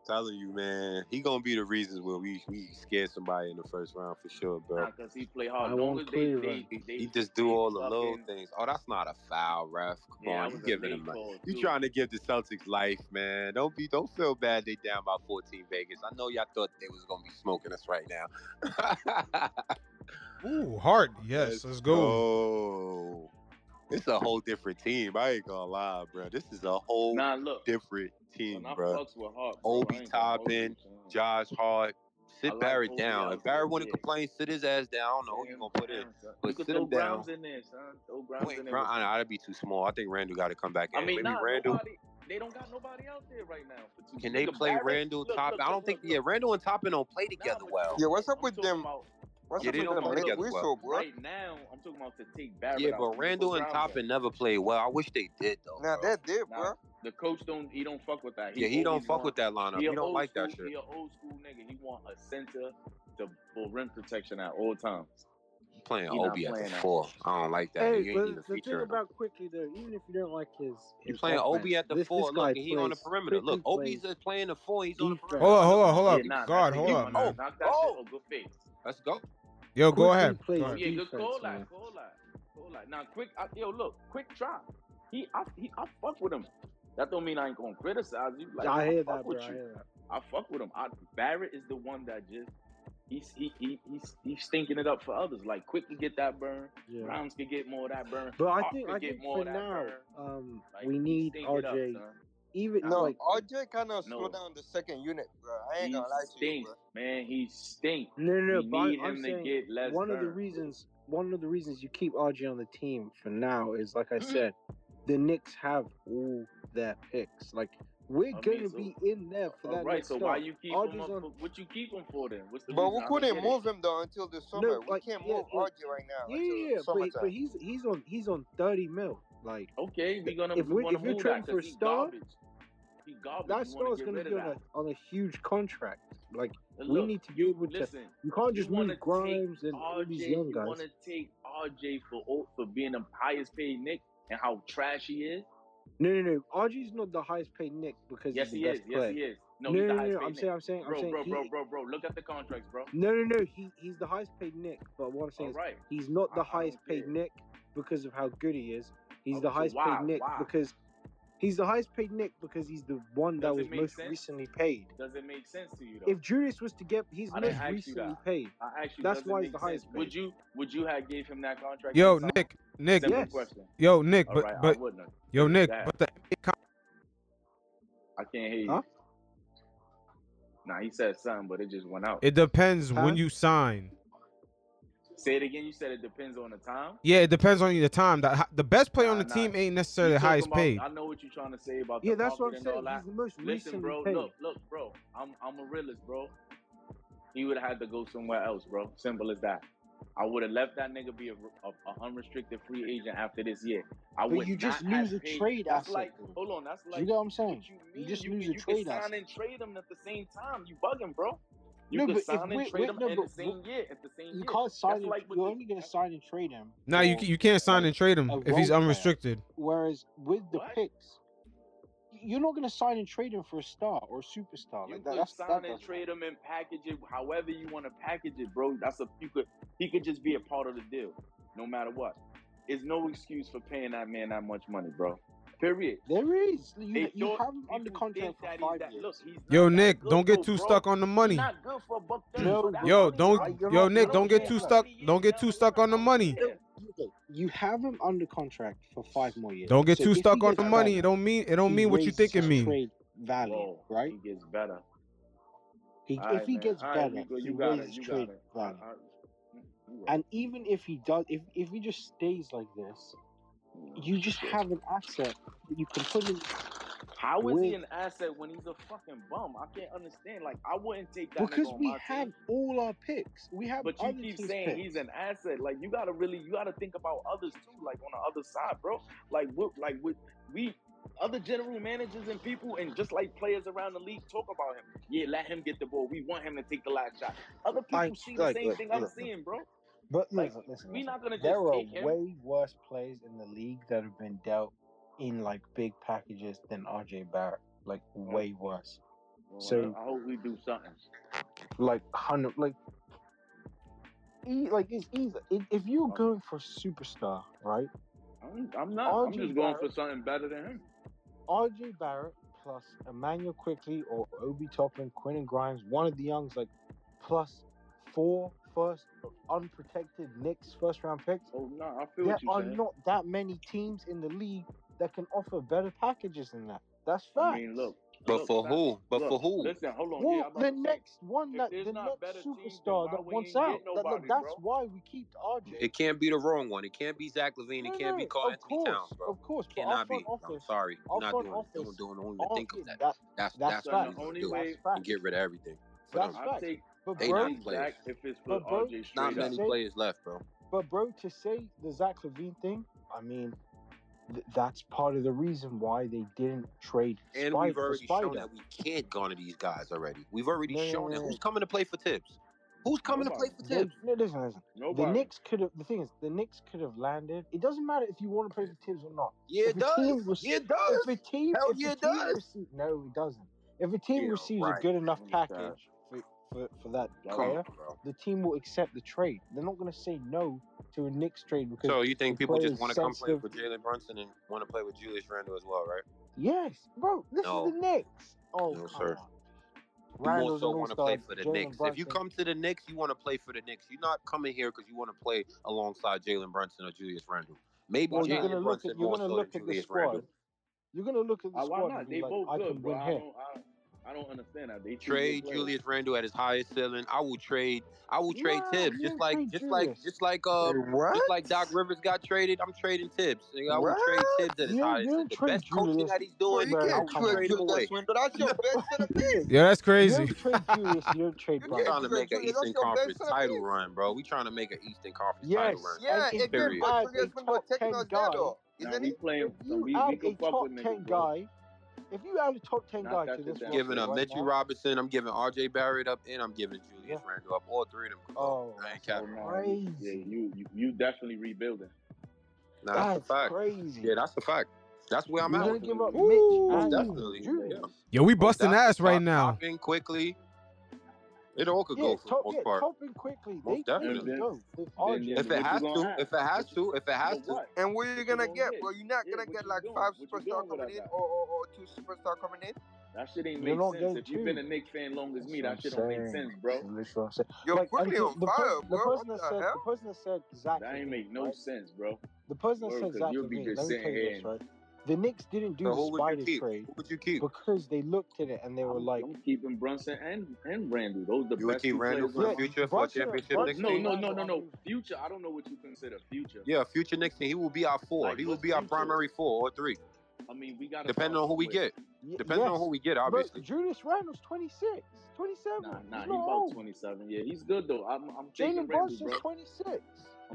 Speaker 2: Telling you, man, he gonna be the reasons where we we scared somebody in the first round for sure, bro.
Speaker 4: Nah, cause he play hard.
Speaker 1: I
Speaker 4: Long
Speaker 1: want
Speaker 4: as they,
Speaker 1: Cleveland.
Speaker 4: they,
Speaker 2: He,
Speaker 4: they,
Speaker 2: he just do
Speaker 4: they
Speaker 2: all the little
Speaker 4: fucking-
Speaker 2: things. Oh, that's not a foul, ref. Come
Speaker 4: Yeah,
Speaker 2: on, you giving him. A, you trying to give the Celtics life, man. Don't be, don't feel bad. They down by 14 Vegas. I know y'all thought they was gonna be smoking us right now.
Speaker 3: Ooh, Hart. Yes, let's go.
Speaker 2: Oh, it's a whole different team. I ain't gonna lie, bro. This is a whole
Speaker 4: Nah, look.
Speaker 2: different team,
Speaker 4: When I
Speaker 2: bro.
Speaker 4: Hart, bro,
Speaker 2: Obi
Speaker 4: I ain't gonna hold you,
Speaker 2: Toppin. Josh Hart. Sit
Speaker 4: I like
Speaker 2: Barrett down. If Barrett
Speaker 4: there,
Speaker 2: want to complain, sit his ass down. I don't know who you
Speaker 4: Damn,
Speaker 2: gonna put in. but sit him down.
Speaker 4: In there, son. Throw Grimes
Speaker 2: Wait,
Speaker 4: in there.
Speaker 2: Brown, I know, that'd be too small. I think Randle got to come back in.
Speaker 4: I mean,
Speaker 2: Maybe
Speaker 4: nah,
Speaker 2: Randle.
Speaker 4: nobody. They don't got nobody out there right now. For two.
Speaker 2: Can they
Speaker 4: Look
Speaker 2: play
Speaker 4: Barrett.
Speaker 2: Randle
Speaker 4: Look,
Speaker 2: Toppin?
Speaker 4: look,
Speaker 2: I don't
Speaker 4: look,
Speaker 2: think.
Speaker 4: look,
Speaker 2: Yeah. Randle and Toppin don't play together
Speaker 4: but
Speaker 2: well.
Speaker 5: Yeah, what's up
Speaker 4: I'm
Speaker 5: with them?
Speaker 4: about-
Speaker 5: What's
Speaker 2: Yeah,
Speaker 5: up
Speaker 2: they
Speaker 5: with
Speaker 2: don't
Speaker 5: them
Speaker 2: play
Speaker 5: Nick
Speaker 2: together well.
Speaker 5: Bro?
Speaker 4: Right now, I'm talking about to take Barrett
Speaker 2: Yeah, but
Speaker 4: You
Speaker 2: Randle and
Speaker 4: Grimes
Speaker 2: Toppin never played well. I wish they did though.
Speaker 5: Nah,
Speaker 2: bro.
Speaker 5: that did,
Speaker 4: Nah,
Speaker 5: bro.
Speaker 4: The coach don't. He don't fuck with that.
Speaker 2: yeah, he don't fuck
Speaker 4: want-
Speaker 2: with that lineup.
Speaker 4: He,
Speaker 2: He, don't like
Speaker 4: school,
Speaker 2: that shit.
Speaker 4: He an old school nigga. He want a center to for rim protection at all times.
Speaker 2: playing
Speaker 4: he not
Speaker 2: Obi at the
Speaker 4: playing that.
Speaker 2: four. I don't like that.
Speaker 1: Hey,
Speaker 2: you ain't
Speaker 1: but
Speaker 2: even
Speaker 1: the thing about Quickley though, even if you don't like his,
Speaker 2: You
Speaker 1: his
Speaker 2: playing Obi at the
Speaker 1: this,
Speaker 2: four.
Speaker 1: This
Speaker 2: Look, he on the
Speaker 1: plays-
Speaker 2: perimeter. Look, Obi's
Speaker 1: plays
Speaker 2: playing the four. He's on the perimeter.
Speaker 3: Hold up, hold up, hold up.
Speaker 4: Yeah, nah,
Speaker 3: Guard,
Speaker 4: that's
Speaker 3: hold
Speaker 4: what
Speaker 3: up, man.
Speaker 4: Knock that
Speaker 2: Oh.
Speaker 4: shit. Oh, good face.
Speaker 2: Let's go.
Speaker 3: Yo, go
Speaker 1: Quickley
Speaker 3: ahead.
Speaker 1: plays
Speaker 3: Go ahead.
Speaker 4: yeah, good
Speaker 1: defense,
Speaker 4: call that. Call that. Call that. Now, quick. I, yo, look, quick try. He, I, he, I fuck with him. That don't mean I ain't gonna criticize you. Like,
Speaker 1: I hear
Speaker 4: fuck
Speaker 1: that,
Speaker 4: with
Speaker 1: bro. I
Speaker 4: you.
Speaker 1: hear that.
Speaker 4: I fuck with him. I, Barrett is the one that just he's he, he he's he's stinking it up for others. Like quick to get that burn.
Speaker 1: Yeah.
Speaker 4: Browns could get more of that burn.
Speaker 1: But I
Speaker 4: Hawk
Speaker 1: think I
Speaker 4: get
Speaker 1: think
Speaker 4: more
Speaker 1: for
Speaker 4: of that
Speaker 1: now,
Speaker 4: burn.
Speaker 1: um,
Speaker 4: Like,
Speaker 1: we need
Speaker 4: stink it up,
Speaker 1: RJ. even
Speaker 5: No,
Speaker 1: like
Speaker 5: RJ kind of slow
Speaker 4: No.
Speaker 5: down the second unit, bro. I ain't
Speaker 4: He
Speaker 5: gonna lie to you, bro.
Speaker 4: man. He stink.
Speaker 1: no, no, no.
Speaker 4: we
Speaker 1: But
Speaker 4: need
Speaker 1: I'm
Speaker 4: him to get less
Speaker 1: one of the reasons one of the reasons you keep RJ on the team for now is like I
Speaker 4: Mm-hmm.
Speaker 1: said, the Knicks have all their picks. Like we're
Speaker 4: I
Speaker 1: gonna
Speaker 4: mean, so-
Speaker 1: be in there for that
Speaker 4: right,
Speaker 1: next
Speaker 4: so
Speaker 1: start.
Speaker 4: why you keep
Speaker 1: RJ's
Speaker 4: him up?
Speaker 1: on-
Speaker 4: For, what you keep him for then? What's the
Speaker 5: But
Speaker 4: reason?
Speaker 5: we couldn't
Speaker 4: get it.
Speaker 5: move him though until the summer. we
Speaker 1: like,
Speaker 5: can't
Speaker 1: yeah,
Speaker 5: move
Speaker 1: yeah.
Speaker 5: RJ right now
Speaker 1: Yeah, yeah, yeah, but, but he's he's on he's on thirty mil. Like
Speaker 4: Okay, we're gonna
Speaker 1: If
Speaker 4: we,
Speaker 1: we if you're trading for a
Speaker 4: 'cause he
Speaker 1: star,
Speaker 4: garbage. Garbage.
Speaker 1: that
Speaker 4: you wanna
Speaker 1: star's
Speaker 4: get
Speaker 1: gonna be on a on a huge contract. Like
Speaker 4: And
Speaker 1: we need to be able to.
Speaker 4: listen.
Speaker 1: you can't just
Speaker 4: wanna
Speaker 1: move Grimes and all these young
Speaker 4: you
Speaker 1: guys.
Speaker 4: want to take RJ for for being the highest paid Knick and how trash he is?
Speaker 1: No, no, no. RG's not the highest paid Knick because
Speaker 4: Yes,
Speaker 1: he's
Speaker 4: he
Speaker 1: the
Speaker 4: is.
Speaker 1: best
Speaker 4: Yes,
Speaker 1: player.
Speaker 4: he is. No,
Speaker 1: no,
Speaker 4: he's
Speaker 1: no,
Speaker 4: the highest
Speaker 1: no.
Speaker 4: paid
Speaker 1: I'm
Speaker 4: Knick.
Speaker 1: saying, I'm saying, I'm
Speaker 4: bro,
Speaker 1: saying,
Speaker 4: bro,
Speaker 1: he,
Speaker 4: bro, bro, bro. Look at the contracts, bro.
Speaker 1: no, no, no. He he's the highest paid Knick. But what I'm saying
Speaker 4: All
Speaker 1: is,
Speaker 4: right.
Speaker 1: he's not the
Speaker 4: I don't
Speaker 1: highest paid. Knick because of how good he is. He's
Speaker 4: Oh,
Speaker 1: the
Speaker 4: so
Speaker 1: highest
Speaker 4: why?
Speaker 1: paid Knick
Speaker 4: Why?
Speaker 1: because he's the highest paid Knick because he's the one that
Speaker 4: Does
Speaker 1: was most
Speaker 4: sense?
Speaker 1: recently paid.
Speaker 4: Does it make sense to you though?
Speaker 1: If Julius was to get, he's most recently paid.
Speaker 4: I asked you,
Speaker 1: That's why he's the
Speaker 4: sense?
Speaker 1: highest
Speaker 4: Would you would you have gave him that contract?
Speaker 3: Yo,
Speaker 4: Nick. the summer?
Speaker 3: Nick, Nick,
Speaker 1: Yes.
Speaker 4: question.
Speaker 3: yo, Nick,
Speaker 4: All
Speaker 3: but
Speaker 4: right,
Speaker 3: but
Speaker 4: I
Speaker 3: yo, Nick,
Speaker 4: Go ahead.
Speaker 3: but the
Speaker 4: I can't hear you.
Speaker 1: Huh?
Speaker 4: Nah, he said something, but it just went out.
Speaker 3: it depends
Speaker 1: Huh?
Speaker 3: when you sign.
Speaker 4: Say it again. You said it depends on the time.
Speaker 3: Yeah, it depends on the time. The, the best player on the
Speaker 4: nah.
Speaker 3: team ain't necessarily the highest
Speaker 4: about-
Speaker 3: paid.
Speaker 4: I know what you're trying to say about
Speaker 1: Yeah, that's what I'm saying.
Speaker 4: that.
Speaker 1: He's the most
Speaker 4: Listen, bro.
Speaker 1: paid.
Speaker 4: Look, look, bro. I'm I'm a realist, bro. He would have had to go somewhere else, bro. Simple as that. I would have left that nigga be a, a, a unrestricted free agent after this year. I
Speaker 1: But
Speaker 4: would
Speaker 1: you just lose a
Speaker 4: paid-
Speaker 1: trade
Speaker 4: That's
Speaker 1: asset,
Speaker 4: like, hold on, that's like
Speaker 1: you get what I'm saying?
Speaker 4: what you
Speaker 1: You just
Speaker 4: you
Speaker 1: lose
Speaker 4: can,
Speaker 1: a
Speaker 4: you
Speaker 1: trade
Speaker 4: can sign and trade them at the same time. You bugging, bro. You
Speaker 1: No,
Speaker 4: can
Speaker 1: but if
Speaker 4: sign and
Speaker 1: we-
Speaker 4: trade
Speaker 1: we-
Speaker 4: them
Speaker 1: no,
Speaker 4: in
Speaker 1: but
Speaker 4: the same year. At the same time.
Speaker 1: You
Speaker 4: year.
Speaker 1: can't sign. And,
Speaker 4: like
Speaker 1: you're only gonna sign and trade him.
Speaker 3: Nah, you
Speaker 1: for-
Speaker 3: you can't sign
Speaker 1: like,
Speaker 3: and trade him if he's unrestricted.
Speaker 1: Whereas with the
Speaker 4: What?
Speaker 1: picks, you're not gonna sign and trade him for a star or a superstar.
Speaker 4: You
Speaker 1: Like that,
Speaker 4: could
Speaker 1: that's
Speaker 4: sign
Speaker 1: that
Speaker 4: and
Speaker 1: doesn't
Speaker 4: trade him and package it however you want to package it, bro. That's a you could he could just be a part of the deal, no matter what. It's no excuse for paying that man that much money, bro. Period.
Speaker 1: There is. You,
Speaker 4: They
Speaker 1: you have him under
Speaker 4: people
Speaker 1: contract for five
Speaker 4: that-
Speaker 1: years.
Speaker 4: Look,
Speaker 3: Yo, Nick, don't get too
Speaker 4: bro.
Speaker 3: stuck on the money.
Speaker 4: Not good for a buck.
Speaker 1: No,
Speaker 3: Yo, don't yo Nick, don't get too stuck. Don't get too stuck on the
Speaker 4: line.
Speaker 3: money.
Speaker 4: Yeah.
Speaker 1: Okay, You have him under contract for five more years.
Speaker 3: Don't get
Speaker 1: So
Speaker 3: too stuck on the money.
Speaker 1: better,
Speaker 3: It don't mean it don't mean what you
Speaker 1: raises
Speaker 3: think it
Speaker 1: his
Speaker 3: mean.
Speaker 1: Trade value,
Speaker 4: Whoa,
Speaker 1: right?
Speaker 4: He gets better.
Speaker 1: He,
Speaker 4: All
Speaker 1: if he
Speaker 4: man.
Speaker 1: gets
Speaker 4: All right,
Speaker 1: better,
Speaker 4: Nico,
Speaker 1: he
Speaker 4: you got it.
Speaker 1: raises
Speaker 4: You
Speaker 1: trade
Speaker 4: got
Speaker 1: value.
Speaker 4: Right.
Speaker 1: And even if he does, if if he just stays like this, you just have an asset that you can put in.
Speaker 4: How is we,
Speaker 1: he
Speaker 4: an asset when he's a fucking bum? I can't understand. Like I wouldn't take that
Speaker 1: because we have
Speaker 4: team.
Speaker 1: all our picks. We have,
Speaker 4: but you keep saying
Speaker 1: picks.
Speaker 4: he's an asset. Like you gotta really, you gotta think about others too. Like on the other side, bro. Like what, like what we. Other general managers and people, and just like players around the league talk about him. Yeah, let him get the ball. We want him to take the last shot. Other people
Speaker 1: I,
Speaker 4: see
Speaker 1: like,
Speaker 4: the
Speaker 1: same
Speaker 4: thing I'm seeing, bro.
Speaker 1: But
Speaker 4: like,
Speaker 1: listen, listen, we're
Speaker 4: not gonna.
Speaker 1: There are way worse plays in the league that have been dealt in like big packages than RJ Barrett, like oh. way worse.
Speaker 4: Well,
Speaker 1: so
Speaker 4: I hope we do something.
Speaker 1: Like hundred, like e- like it's easy. If, you're
Speaker 4: oh.
Speaker 1: going for superstar, right?
Speaker 4: I'm, I'm not.
Speaker 1: RJ I'm
Speaker 4: just Barrett, going for something better than him.
Speaker 1: RJ Barrett plus Immanuel Quickley or Obi Toppin, Quinn and Grimes, one of the youngs, like plus four first unprotected Knicks first round picks.
Speaker 4: Oh no, I feel
Speaker 1: there are
Speaker 4: saying.
Speaker 1: not that many teams in the league that can offer better packages than that. That's
Speaker 4: I
Speaker 1: fact.
Speaker 4: mean, look.
Speaker 2: But
Speaker 4: look,
Speaker 2: for who? But for who?
Speaker 4: Listen, hold on.
Speaker 1: Well, the next one, that the
Speaker 4: not
Speaker 1: next superstar that wants out. That, that's
Speaker 4: bro?
Speaker 1: why we keep RJ.
Speaker 2: It can't be the wrong one. It can't be Zach
Speaker 1: LaVine.
Speaker 2: It can't be Carl
Speaker 1: of
Speaker 2: Towns,
Speaker 1: course,
Speaker 2: bro.
Speaker 1: of course.
Speaker 2: Cannot
Speaker 1: be.
Speaker 2: be. I'm sorry. Not doing it. Don't, office, don't, think of that.
Speaker 1: that.
Speaker 2: That's
Speaker 1: That's
Speaker 2: that's what
Speaker 4: the only
Speaker 2: do
Speaker 4: way
Speaker 2: and get rid of everything
Speaker 1: That's.
Speaker 4: I
Speaker 1: fact. But They
Speaker 2: I
Speaker 4: not
Speaker 2: players.
Speaker 4: if it's
Speaker 1: but
Speaker 2: Not many players left, bro.
Speaker 1: but bro, to say the Zach LaVine thing, I mean th- that's part of the reason why they didn't trade.
Speaker 2: And
Speaker 1: Spider
Speaker 2: we've already shown that we can't garner these guys already. We've already
Speaker 1: no,
Speaker 2: shown
Speaker 1: no, no, that.
Speaker 2: Who's coming to play for Thibs? Who's coming Nobody. to play for Thibs?
Speaker 1: No, listen, listen.
Speaker 4: Nobody.
Speaker 1: The Knicks could have. The thing is, the Knicks could have landed. It doesn't matter if you want to play for Thibs or not.
Speaker 2: Yeah, it does.
Speaker 1: Rece-
Speaker 2: yeah, it does.
Speaker 1: If a team,
Speaker 2: Hell
Speaker 1: if
Speaker 2: yeah, it does.
Speaker 1: Rece- no, it doesn't. If a team
Speaker 2: yeah,
Speaker 1: receives
Speaker 2: right.
Speaker 1: a good enough package for, for, for that player, the team will accept the trade. They're not going to say no to a Knicks trade. Because
Speaker 2: so you think people just want to come play with Jalen Brunson and want to play with Julius Randle as well, right?
Speaker 1: Yes, bro. This
Speaker 2: no.
Speaker 1: is the Knicks. Oh,
Speaker 2: no, sir.
Speaker 1: On.
Speaker 2: You
Speaker 1: also
Speaker 2: want to play for the
Speaker 1: Jalen
Speaker 2: Knicks. Brunson. If you come to the Knicks, you want to play for the Knicks. You're not coming here because you want to play alongside Jalen Brunson or Julius Randle. Maybe
Speaker 1: well,
Speaker 2: going
Speaker 1: to look at,
Speaker 2: more so than Julius Randle.
Speaker 1: You're gonna look at the
Speaker 4: uh,
Speaker 1: squad. Why not?
Speaker 4: They
Speaker 1: like,
Speaker 4: both good, bro. I don't, I don't, I don't understand that. They
Speaker 2: trade Julius Randle at his highest ceiling. I will trade. I will trade no,
Speaker 1: Thibs
Speaker 2: just like just
Speaker 1: Julius.
Speaker 2: like just like um
Speaker 5: what?
Speaker 2: just like Doc Rivers got traded. I'm trading Thibs. I will trade Thibs at his
Speaker 1: yeah,
Speaker 2: highest. The best
Speaker 1: Julius.
Speaker 2: coaching that he's doing.
Speaker 1: Bro,
Speaker 2: you
Speaker 5: can't trade Julius Randle. That's your best
Speaker 3: Yeah, that's crazy.
Speaker 1: You're trade Julius. You're trade.
Speaker 2: We're trying to make an Eastern Conference title run, bro. We trying to make an Eastern Conference title run.
Speaker 5: Yeah,
Speaker 1: if you're
Speaker 5: taking us down,
Speaker 1: ten
Speaker 5: guy,
Speaker 4: now We playing.
Speaker 1: You a top guy if you only top ten
Speaker 4: guys
Speaker 1: to this roster
Speaker 2: giving up
Speaker 1: right
Speaker 2: Mitchell
Speaker 1: now,
Speaker 2: Robinson, I'm giving R.J. Barrett up, and I'm giving Julius
Speaker 1: yeah.
Speaker 2: Randle up. All three of them.
Speaker 1: Oh,
Speaker 2: man,
Speaker 4: so
Speaker 1: crazy!
Speaker 4: Yeah, you, you you definitely rebuilding.
Speaker 2: Nah, that's,
Speaker 1: that's crazy.
Speaker 2: Yeah, that's the fact. That's where I'm
Speaker 1: you
Speaker 2: at.
Speaker 1: Give up
Speaker 4: Ooh,
Speaker 1: Mitch,
Speaker 2: definitely. Yeah.
Speaker 3: Yo, we busting ass right now.
Speaker 2: Quickly, it all could
Speaker 1: yeah,
Speaker 2: go for
Speaker 1: top, the
Speaker 2: most
Speaker 1: yeah,
Speaker 2: part.
Speaker 1: Coping quickly.
Speaker 2: Most
Speaker 1: they
Speaker 2: definitely.
Speaker 1: Go.
Speaker 4: If,
Speaker 2: if, it has to, if it has to, if it has to,
Speaker 5: and what are you gonna get? Well, you're not gonna get like five superstar coming in or, or, or two superstar coming in.
Speaker 4: That shit ain't make sense. If you've been a Knicks fan long as me, that shit don't make sense, bro.
Speaker 1: That's what I'm saying.
Speaker 5: Yo,
Speaker 1: like,
Speaker 5: quickly on
Speaker 1: the,
Speaker 5: fire,
Speaker 1: the, person that said, the person that said exactly.
Speaker 4: That ain't make no sense, bro.
Speaker 1: The person that said exactly.
Speaker 4: You'll be just sitting here.
Speaker 1: The Knicks didn't do
Speaker 2: so
Speaker 1: the spider trade.
Speaker 2: Who would you keep?
Speaker 1: Because they looked at it and they were
Speaker 4: I'm,
Speaker 1: like,
Speaker 4: I'm keeping Brunson and and Randle. Those the
Speaker 2: you
Speaker 4: best
Speaker 2: keep
Speaker 4: Randle
Speaker 2: for the future Brunson, for a championship
Speaker 1: Brunson,
Speaker 2: Knicks
Speaker 4: no. No, no, no, no. Future. I don't know what you consider future.
Speaker 2: Yeah, future Knicks team. He will be our four.
Speaker 4: Like,
Speaker 2: he will be our primary four or three.
Speaker 4: I mean, we got
Speaker 2: depending on who we get. Depending
Speaker 1: yes.
Speaker 2: on who we get, obviously.
Speaker 1: But Julius Randle's 26, 27.
Speaker 4: Nah, nah, he's,
Speaker 1: he's
Speaker 4: about 27. Yeah, he's good though. I'm, I'm
Speaker 1: Jalen Brunson's 26.